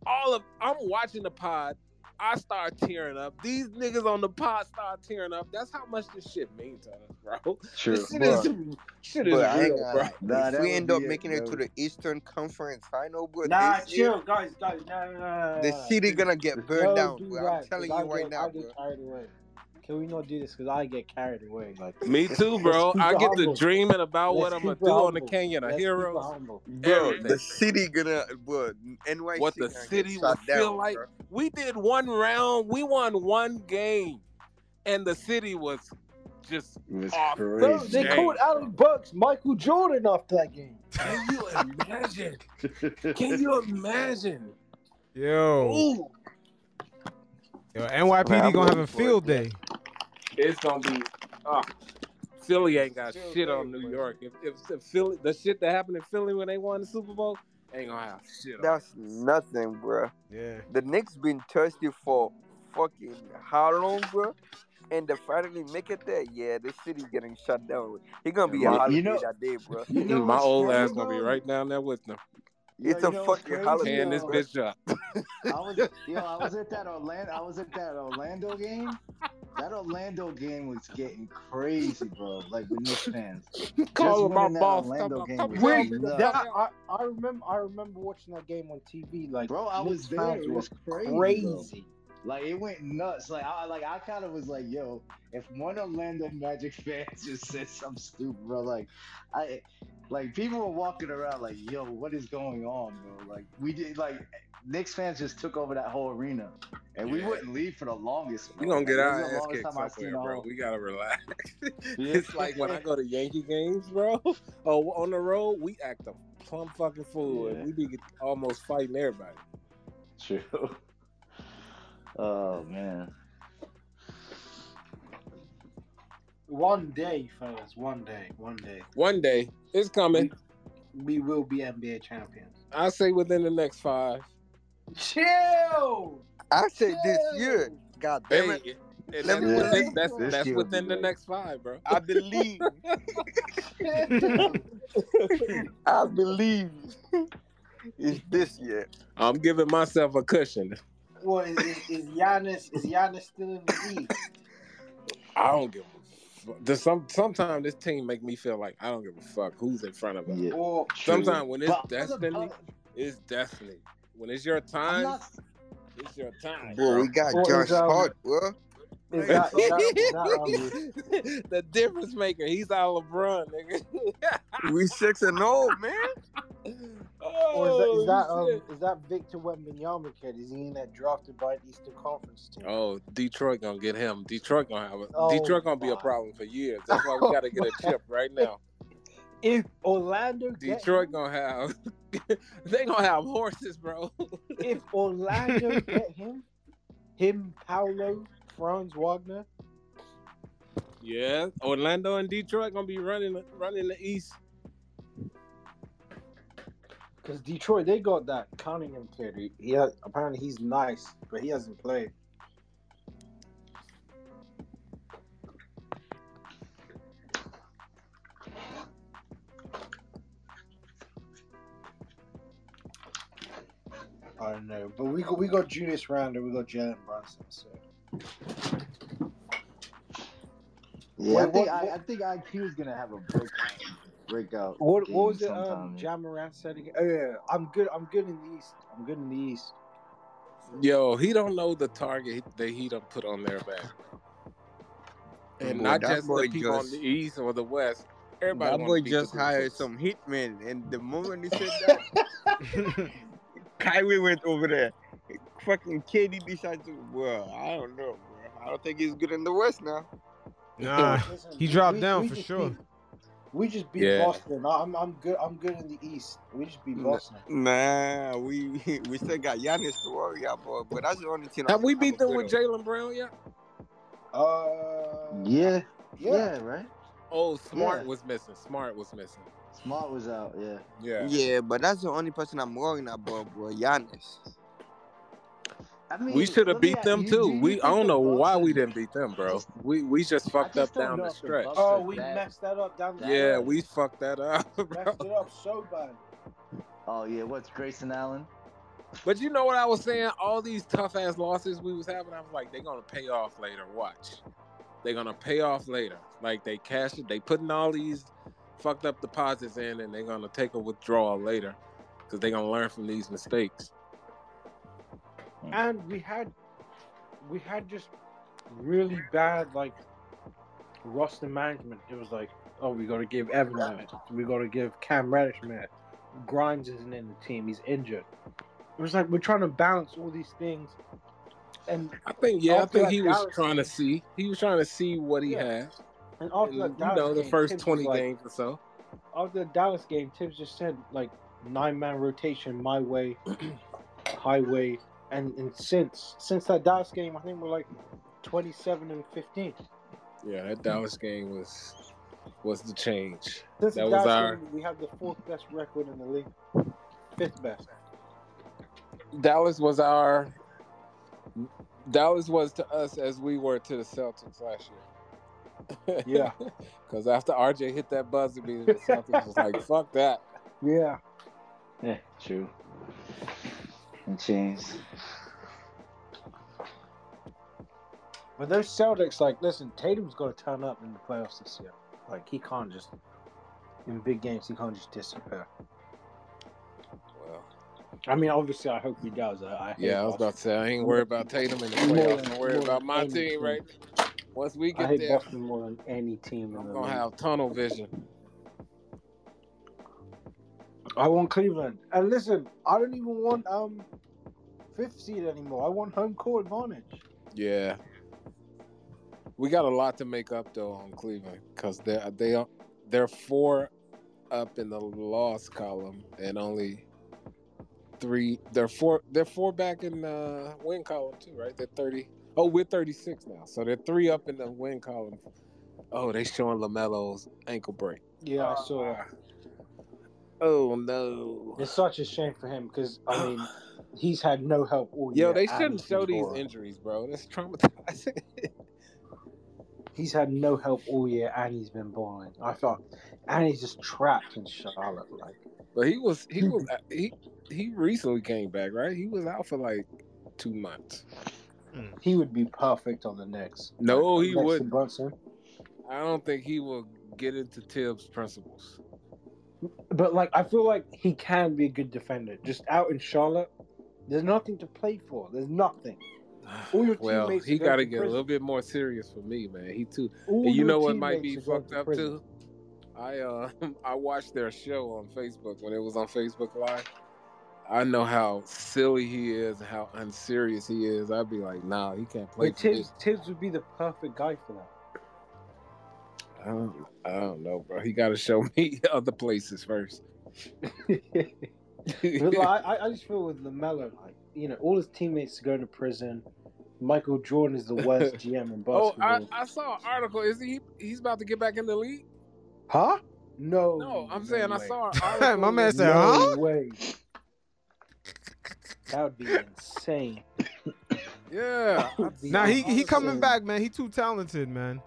Speaker 7: all of I'm watching the pod. I start tearing up. These niggas on the pod start tearing up. That's how much this shit means to us, bro.
Speaker 6: True.
Speaker 7: This shit
Speaker 5: Bro.
Speaker 7: is shit is
Speaker 5: But
Speaker 7: real,
Speaker 5: gonna
Speaker 7: bro.
Speaker 6: Nah,
Speaker 5: if we end up
Speaker 6: it,
Speaker 5: making it to the Eastern Conference final, bro,
Speaker 11: Nah,
Speaker 5: this year,
Speaker 11: chill, guys, guys. No, no, no, no,
Speaker 5: the
Speaker 11: no.
Speaker 5: city gonna get burned
Speaker 1: Don't
Speaker 5: down,
Speaker 1: do
Speaker 5: bro.
Speaker 1: that,
Speaker 5: I'm telling
Speaker 1: 'cause I
Speaker 5: you right
Speaker 1: get-
Speaker 5: now,
Speaker 1: I
Speaker 5: bro.
Speaker 1: Get carried away. Can we not do this? Because I get carried away. Like
Speaker 7: Me too, bro. I
Speaker 1: it
Speaker 7: get to dreaming about what
Speaker 1: Let's
Speaker 7: I'm gonna
Speaker 1: keep it
Speaker 7: do on the. Canyon of
Speaker 1: Let's
Speaker 7: Heroes.
Speaker 5: Bro, the city gonna, bro, NYC
Speaker 7: What the city
Speaker 5: shut
Speaker 7: will feel
Speaker 5: down,
Speaker 7: like.
Speaker 5: bro.
Speaker 7: We did one round. We won one game, and the city was just
Speaker 6: It was
Speaker 7: off
Speaker 1: Bro, they
Speaker 7: chain.
Speaker 1: called Alec Burks Michael Jordan after that game.
Speaker 7: Can you imagine? Can you imagine?
Speaker 3: Yo,
Speaker 7: Ooh,
Speaker 3: yo, NYPD
Speaker 5: I'm
Speaker 3: gonna have a field day.
Speaker 7: It's gonna be. ah, Philly ain't got
Speaker 1: Field
Speaker 7: shit on New. York. If, if, if Philly, the shit that happened in Philly when they won the Super Bowl, ain't gonna have shit on.
Speaker 5: That's nothing, bro.
Speaker 3: Yeah.
Speaker 5: The Knicks been thirsty for fucking how long, bro? And they finally make it there. Yeah, this city getting shut down. He gonna be a
Speaker 6: Man,
Speaker 5: holiday
Speaker 6: you know-
Speaker 5: that day, bro.
Speaker 6: You know
Speaker 7: My old ass gonna be right down there with them,
Speaker 6: Yo,
Speaker 5: It's
Speaker 6: you
Speaker 5: a
Speaker 6: know
Speaker 5: fucking
Speaker 6: crazy,
Speaker 5: holiday,
Speaker 7: tearing this
Speaker 6: yo?
Speaker 5: bro.
Speaker 7: bitch up.
Speaker 6: I was yo, I was at that Orlando. I was at that Orlando game. That Orlando game was getting crazy, bro. Like with Knicks fans. Just
Speaker 7: Calling my
Speaker 6: that
Speaker 7: boss,
Speaker 6: Orlando
Speaker 7: come,
Speaker 6: game
Speaker 7: come
Speaker 1: Wait,
Speaker 7: the
Speaker 6: nuts.
Speaker 1: that. I, I remember I remember watching that game on TV. Like,
Speaker 6: Bro, I was there. It was crazy,
Speaker 1: crazy.
Speaker 6: Like it went nuts. Like I like I kind of was like, yo, if one Orlando Magic fan just said something stupid, bro, like I like people were walking around like, yo, what is going on, bro? Like we did like Knicks fans just took over that whole arena, and we wouldn't leave for the longest.
Speaker 7: We
Speaker 6: bro.
Speaker 7: gonna get
Speaker 6: Like,
Speaker 7: our
Speaker 6: this
Speaker 7: ass kicked somewhere, bro. We gotta relax.
Speaker 6: Yeah.
Speaker 7: it's like when I go to Yankee games, bro. Oh, on the road, we act a plumb fucking fool,
Speaker 6: Yeah.
Speaker 7: and we be almost fighting everybody.
Speaker 6: True. Oh man.
Speaker 1: One day, fellas. One day. One day.
Speaker 7: One day, it's coming.
Speaker 1: We will be NBA champions.
Speaker 7: I say within the next five.
Speaker 1: Chill.
Speaker 5: I say this year. God damn
Speaker 7: Hey,
Speaker 5: it.
Speaker 7: and
Speaker 5: Let
Speaker 7: that's
Speaker 5: me
Speaker 6: Yeah.
Speaker 5: tell you,
Speaker 7: within, that's,
Speaker 6: This
Speaker 7: that's
Speaker 6: year will be
Speaker 7: within the next five, bro.
Speaker 5: I believe. I believe. It's this year.
Speaker 7: I'm giving myself a cushion.
Speaker 1: What is, is, is Giannis? Is Giannis still in the league?
Speaker 7: I don't give a fuck. Some sometimes this team make me feel like I don't give a fuck who's in front of us.
Speaker 6: Yeah.
Speaker 1: Or
Speaker 7: Sometimes when it's
Speaker 6: But
Speaker 7: destiny,
Speaker 6: other-
Speaker 7: it's destiny. When it's your time,
Speaker 6: not.
Speaker 7: it's your time.
Speaker 5: Bro, we got
Speaker 1: Or
Speaker 5: Josh
Speaker 1: is, um,
Speaker 5: Hart, bro.
Speaker 7: the difference maker. He's our LeBron, nigga.
Speaker 5: We six and oh, man.
Speaker 1: or is that, is that
Speaker 7: Oh,
Speaker 1: um
Speaker 7: shit.
Speaker 1: is that Victor Wembanyama kid? Is he in that drafted by the Eastern Conference team?
Speaker 7: Oh, Detroit gonna get him. Detroit gonna have a
Speaker 1: Oh,
Speaker 7: Detroit gonna be a problem for years. That's why we gotta get a chip right now.
Speaker 1: If Orlando
Speaker 7: Detroit
Speaker 1: him,
Speaker 7: gonna have they gonna have horses, bro.
Speaker 1: if Orlando get him, him, Paolo, Franz Wagner,
Speaker 7: yeah, Orlando and Detroit gonna be running running the East.
Speaker 1: Because Detroit they got that Cunningham kid. He, he has, apparently he's nice, but he hasn't played. I don't know, but we got we got Julius Randle, we got Jalen Brunson. So
Speaker 6: Yeah,
Speaker 1: Wait,
Speaker 6: I think
Speaker 1: what-
Speaker 6: I, I think IQ is gonna have a breakout breakout.
Speaker 1: what what was it?
Speaker 6: sometime,
Speaker 1: Um,
Speaker 6: man.
Speaker 1: Ja Morant said again. Oh yeah, I'm good. I'm good in the East. I'm good in the East.
Speaker 7: Yo, he don't know the target that he done put on their back. And
Speaker 5: Boy,
Speaker 7: not just the people on the east or the west. Everybody
Speaker 5: That boy just hired
Speaker 7: Grizzlies.
Speaker 5: some hitmen, and the moment he said that, Kyrie went over there. Fucking KD decided to. Well, I don't know, bro. I don't think he's good in the West now.
Speaker 3: Nah,
Speaker 1: Listen,
Speaker 3: he dropped
Speaker 1: we-
Speaker 3: down
Speaker 1: we
Speaker 3: for
Speaker 1: just
Speaker 3: sure.
Speaker 1: beat- we just beat
Speaker 7: Yeah.
Speaker 1: Boston. I'm I'm good. I'm good in the East. We just beat Boston.
Speaker 5: Nah, we we still got Giannis to worry about, but that's the only team.
Speaker 7: Have
Speaker 5: I'm-
Speaker 7: we
Speaker 5: I'm
Speaker 7: beat them with. Jaylen Brown yet?
Speaker 1: Uh,
Speaker 6: Yeah,
Speaker 1: yeah.
Speaker 6: yeah, right.
Speaker 7: Oh, Smart
Speaker 6: Yeah.
Speaker 7: was missing. Smart was missing.
Speaker 6: Smart was out. Yeah.
Speaker 7: Yeah.
Speaker 5: Yeah, but that's the only person I'm worrying about, bro. Giannis.
Speaker 6: I mean,
Speaker 7: We should have
Speaker 6: let me
Speaker 7: beat
Speaker 6: ask
Speaker 7: them
Speaker 6: you,
Speaker 7: too.
Speaker 6: do you
Speaker 7: We I don't
Speaker 6: the
Speaker 7: know why we didn't beat them, bro. We we just fucked
Speaker 6: just
Speaker 7: up down the
Speaker 6: if the
Speaker 7: stretch.
Speaker 1: Oh, we
Speaker 6: that-
Speaker 1: messed that up down the stretch.
Speaker 7: Yeah,
Speaker 6: bad.
Speaker 7: we fucked that up, bro.
Speaker 1: messed it up so bad.
Speaker 6: Oh yeah, what's Grayson Allen?
Speaker 7: But you know what I was saying? All these tough ass losses we was having, I was like, they're gonna pay off later. Watch, they're gonna pay off later. Like they cash it, they putting all these fucked up deposits in, and they're gonna take a withdrawal later because they're gonna learn from these mistakes. Mm.
Speaker 1: And we had, we had just really bad like roster management. It was like, oh, we got to give Evan minutes. We got to give Cam Reddish minutes. Grimes isn't in the team. He's injured. It was like we're trying to balance all these things. And
Speaker 7: I think yeah, I think
Speaker 1: that
Speaker 7: he was
Speaker 1: Dallas
Speaker 7: trying to see. He was trying to see what he
Speaker 1: Yeah.
Speaker 7: had.
Speaker 1: And after
Speaker 7: And,
Speaker 1: that
Speaker 7: you know, the
Speaker 1: game,
Speaker 7: first
Speaker 1: Thibs was
Speaker 7: twenty
Speaker 1: like-
Speaker 7: games or so.
Speaker 1: After the Dallas game, Thibs just said like nine man rotation, my way, highway, and and since since that Dallas game, I think we're like twenty seven and fifteen.
Speaker 7: Yeah, that Dallas game was was the change.
Speaker 1: Since
Speaker 7: that
Speaker 1: the
Speaker 7: was our
Speaker 1: game, we have the fourth best record in the league, fifth best.
Speaker 7: Dallas was our Dallas was to us as we were to the Celtics last year.
Speaker 1: Yeah.
Speaker 7: Because after RJ hit that buzzer beater, the Celtics was like, fuck that.
Speaker 1: Yeah.
Speaker 6: Yeah, true. And changed.
Speaker 1: But those Celtics, like, listen, Tatum's got to turn up in the playoffs this year. Like, he can't just in big games, he can't just disappear.
Speaker 7: Well,
Speaker 1: I mean, obviously, I hope he does. I, I
Speaker 7: yeah, I was
Speaker 1: Boston.
Speaker 7: about to say I ain't worried about Tatum in the playoffs. I'm worried about my
Speaker 1: any
Speaker 7: team right Once we
Speaker 1: I
Speaker 7: get
Speaker 1: hate
Speaker 7: there,
Speaker 1: Boston more than any team in
Speaker 7: I'm
Speaker 1: the
Speaker 7: gonna
Speaker 1: league.
Speaker 7: have tunnel vision.
Speaker 1: I want Cleveland. And listen, I don't even want um fifth seed anymore. I want home court advantage.
Speaker 7: Yeah. We got a lot to make up though on Cleveland because they're they are they're four up in the loss column and only three they're four they're four back in the win column too, right? They're thirty. Oh, we're thirty six now. So they're three up in the win column. Oh, they showing LaMelo's ankle break.
Speaker 1: Yeah, I saw that.
Speaker 7: Oh, oh no.
Speaker 1: It's such a shame for him because I mean he's had no help all year.
Speaker 7: Yo,
Speaker 1: they
Speaker 7: shouldn't show
Speaker 1: been
Speaker 7: these
Speaker 1: balling.
Speaker 7: injuries, bro. That's traumatizing.
Speaker 1: He's had no help all year and he's been balling. I thought and he's just trapped in Charlotte. Like
Speaker 7: But he was he was uh, he he recently came back, right? He was out for like two months. Hmm.
Speaker 1: he would be perfect on the Knicks.
Speaker 7: No, he
Speaker 1: next
Speaker 7: wouldn't.
Speaker 1: Brunson.
Speaker 7: I don't think he will get into Thibs' principles.
Speaker 1: But like I feel like he can be a good defender. Just out in Charlotte, there's nothing to play for. There's nothing. All your
Speaker 7: Well,
Speaker 1: teammates
Speaker 7: he got to get a little bit more serious for me, man. He too.
Speaker 1: All
Speaker 7: and you know what might be fucked
Speaker 1: to
Speaker 7: up
Speaker 1: prison.
Speaker 7: too? I uh I watched their show on Facebook when it was on Facebook Live. I know how silly he is how unserious he is. I'd be like, nah, he can't play
Speaker 1: But. Thibs, Thibs would be the perfect guy for that.
Speaker 7: I don't, I don't know, bro. He got to show me other places first.
Speaker 1: But like, I, I just feel with LaMelo, like you know, all his teammates are going to prison. Michael Jordan is the worst GM in
Speaker 7: Oh,
Speaker 1: basketball.
Speaker 7: I, I saw an article. Is he? He's about to get back in the league?
Speaker 1: Huh? No.
Speaker 7: No, I'm saying I saw an article.
Speaker 3: My man said,
Speaker 1: no
Speaker 3: huh?
Speaker 1: way. That would be insane.
Speaker 7: Yeah. now
Speaker 3: Nah, he he coming back, man. He too talented, man.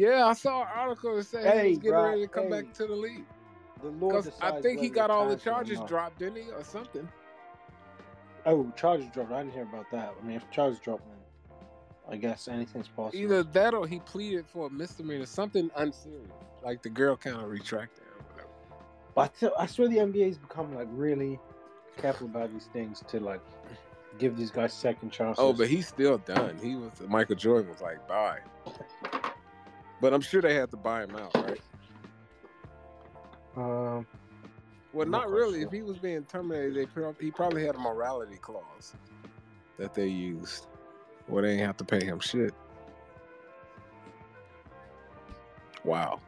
Speaker 7: Yeah, I saw an article that said he
Speaker 1: Hey,
Speaker 7: was getting
Speaker 1: bro,
Speaker 7: ready to come
Speaker 1: hey.
Speaker 7: back to the league.
Speaker 1: The Lord
Speaker 7: I think he got all the charges dropped, didn't he, or something?
Speaker 1: Oh, charges dropped. I didn't hear about that. I mean, if charges dropped, I guess anything's possible.
Speaker 7: Either that or he pleaded for a misdemeanor, something unserious, like the girl kind of retracted or whatever.
Speaker 1: But I, swear the NBA's become like really careful about these things to like give these guys second oh, chances.
Speaker 7: Oh, but he's still done. He was Michael Jordan was like, bye. But I'm sure they had to buy him out, right?
Speaker 1: Um,
Speaker 7: Well, not
Speaker 1: not
Speaker 7: really.
Speaker 1: sure.
Speaker 7: If he was being terminated, they he probably had a morality clause that they used, where they ain't have to pay him shit. Wow.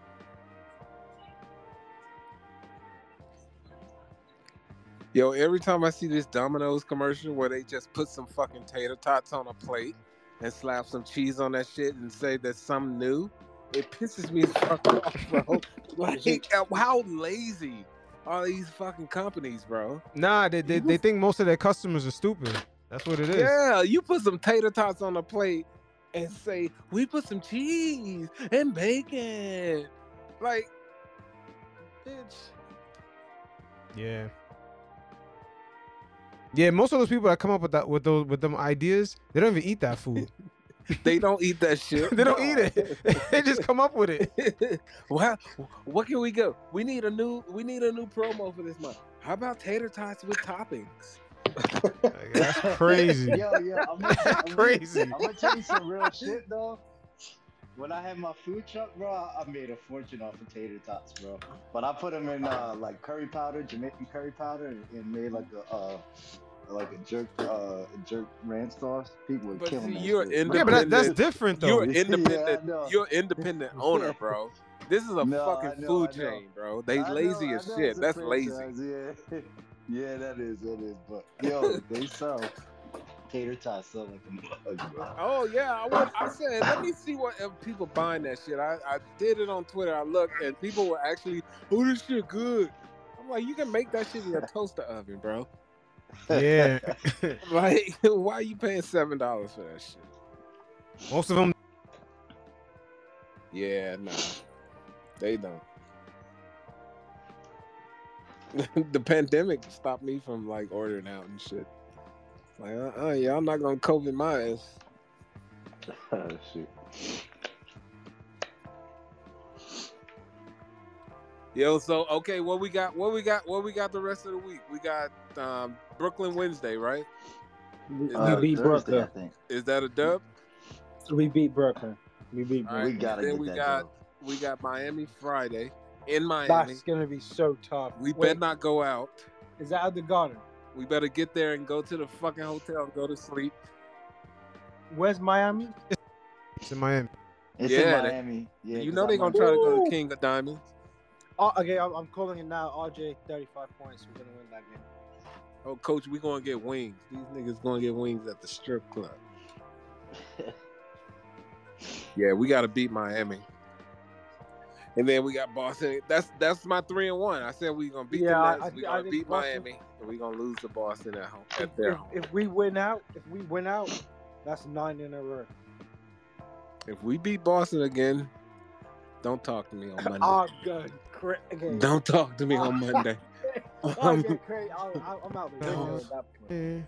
Speaker 7: Yo, every time I see this Domino's commercial where they just put some fucking tater tots on a plate and slap some cheese on that shit and say that's something new, it pisses me the fuck off, bro. Like, how lazy are these fucking companies, bro?
Speaker 3: Nah, they, they they think most of their customers are stupid. That's what it is.
Speaker 7: Yeah, you put some tater tots on a plate and say, we put some cheese and bacon. Like, bitch.
Speaker 3: Yeah. Yeah, most of those people that come up with that with those with them ideas, they don't even eat that food.
Speaker 7: They don't eat that shit.
Speaker 3: they don't eat it. they just come up with it.
Speaker 7: Well, what can we go? We need a new we need a new promo for this month. How about tater tots with toppings?
Speaker 3: That's crazy.
Speaker 6: Yo, yo, I'm gonna,
Speaker 3: That's
Speaker 6: I'm
Speaker 3: crazy.
Speaker 6: Gonna, I'm gonna tell you some real shit though. When I had my food truck, bro, I made a fortune off of tater tots, bro. But I put them in uh, like curry powder, Jamaican curry powder, and, and made like a uh, like a jerk uh, a jerk ranch sauce. People were
Speaker 7: But
Speaker 6: killing
Speaker 7: see,
Speaker 6: that
Speaker 7: you're
Speaker 6: shit.
Speaker 3: Yeah, but that, that's different though.
Speaker 7: You're independent.
Speaker 6: know.
Speaker 7: You're independent owner, bro. This is a
Speaker 6: No,
Speaker 7: fucking
Speaker 6: know,
Speaker 7: food chain, bro. They
Speaker 6: I
Speaker 7: lazy
Speaker 6: I
Speaker 7: as
Speaker 6: know
Speaker 7: shit.
Speaker 6: it's a
Speaker 7: That's lazy.
Speaker 6: Yeah, yeah, that is, that is. But yo, they sell tater tots sell like a mug, bro.
Speaker 7: Oh yeah, I, went, I said, let me see what if people buying that shit. I, I did it on Twitter. I looked and people were actually, oh, this shit good. I'm like, you can make that shit in your toaster oven, bro.
Speaker 3: Yeah.
Speaker 7: Like, why are you paying seven dollars for that shit?
Speaker 3: Most of them.
Speaker 7: Yeah, nah, they don't. the pandemic stopped me from like ordering out and shit. Like, uh, uh y'all not gonna COVID my ass.
Speaker 6: oh shit.
Speaker 7: Yo, so okay, what we got? What we got? What we got the rest of the week? We got um, Brooklyn Wednesday, right?
Speaker 1: We,
Speaker 7: Is
Speaker 1: we
Speaker 6: Uh,
Speaker 1: beat
Speaker 6: Thursday, I
Speaker 1: Brooklyn.
Speaker 6: think.
Speaker 7: Is that a dub?
Speaker 1: We beat Brooklyn. We beat
Speaker 7: All right.
Speaker 6: We gotta
Speaker 7: then
Speaker 6: get
Speaker 7: we
Speaker 6: that
Speaker 7: got
Speaker 6: dub.
Speaker 7: we got Miami Friday in Miami.
Speaker 1: That's gonna be so tough.
Speaker 7: We
Speaker 1: Wait,
Speaker 7: better not go out.
Speaker 1: Is that at the Garden?
Speaker 7: We better get there and go to the fucking hotel and go to sleep.
Speaker 1: Where's Miami?
Speaker 3: It's in Miami.
Speaker 6: It's
Speaker 7: Yeah,
Speaker 6: in
Speaker 7: they-
Speaker 6: Miami. Yeah,
Speaker 7: you know
Speaker 6: I'm
Speaker 7: they gonna try to go to King of Diamonds.
Speaker 1: Oh, okay, I'm, I'm calling it now. RJ, 35 points. We're gonna win that game.
Speaker 7: Oh, coach, we gonna get wings. These niggas gonna get wings at the strip club. Yeah, we gotta beat Miami. And then we got Boston. That's that's my three and one. I said we gonna beat
Speaker 1: Yeah, I-
Speaker 7: the Nets. we
Speaker 1: I
Speaker 7: gonna
Speaker 1: think
Speaker 7: beat
Speaker 1: Boston-
Speaker 7: Miami, and we gonna lose to Boston at home
Speaker 1: If,
Speaker 7: at their
Speaker 1: if,
Speaker 7: home.
Speaker 1: if we win out, if we win out, that's nine in a row.
Speaker 7: If we beat Boston again, don't talk to me on Monday.
Speaker 1: I'm going crazy.
Speaker 7: Don't talk to me on Monday.
Speaker 1: I'm
Speaker 7: um,
Speaker 1: I'm, crazy. I'm, I'm out the window um, at that point.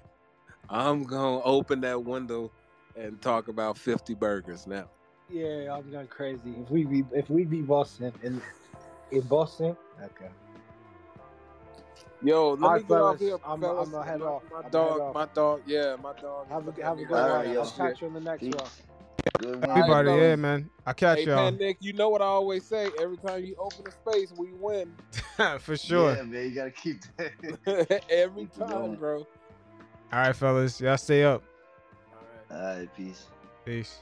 Speaker 7: I'm gonna open that window and talk about 50 burgers now.
Speaker 1: Yeah, I'm going crazy. If we be if we be Boston in in Boston, okay.
Speaker 7: Yo, let
Speaker 1: All
Speaker 7: me
Speaker 1: right,
Speaker 7: get off
Speaker 1: fellas,
Speaker 7: here,
Speaker 1: I'm-
Speaker 7: fellas.
Speaker 1: I'm gonna head
Speaker 7: my,
Speaker 1: off.
Speaker 7: My
Speaker 1: I'm
Speaker 7: dog,
Speaker 1: off.
Speaker 7: my dog, yeah, my dog.
Speaker 1: Have a have a good one.
Speaker 6: Alright,
Speaker 1: I'll catch you on the next one.
Speaker 6: Good
Speaker 7: All
Speaker 6: one.
Speaker 7: right,
Speaker 3: Everybody, yeah,
Speaker 7: fellas.
Speaker 3: man. I catch
Speaker 7: Hey,
Speaker 3: y'all
Speaker 7: Pan Nick, you know what I always say. Every time you open a space, we win.
Speaker 3: for sure.
Speaker 6: Yeah, man, you gotta keep that.
Speaker 7: Every
Speaker 6: Keep
Speaker 7: time, bro.
Speaker 3: All right, fellas, y'all stay up.
Speaker 6: All right, peace.
Speaker 3: Peace.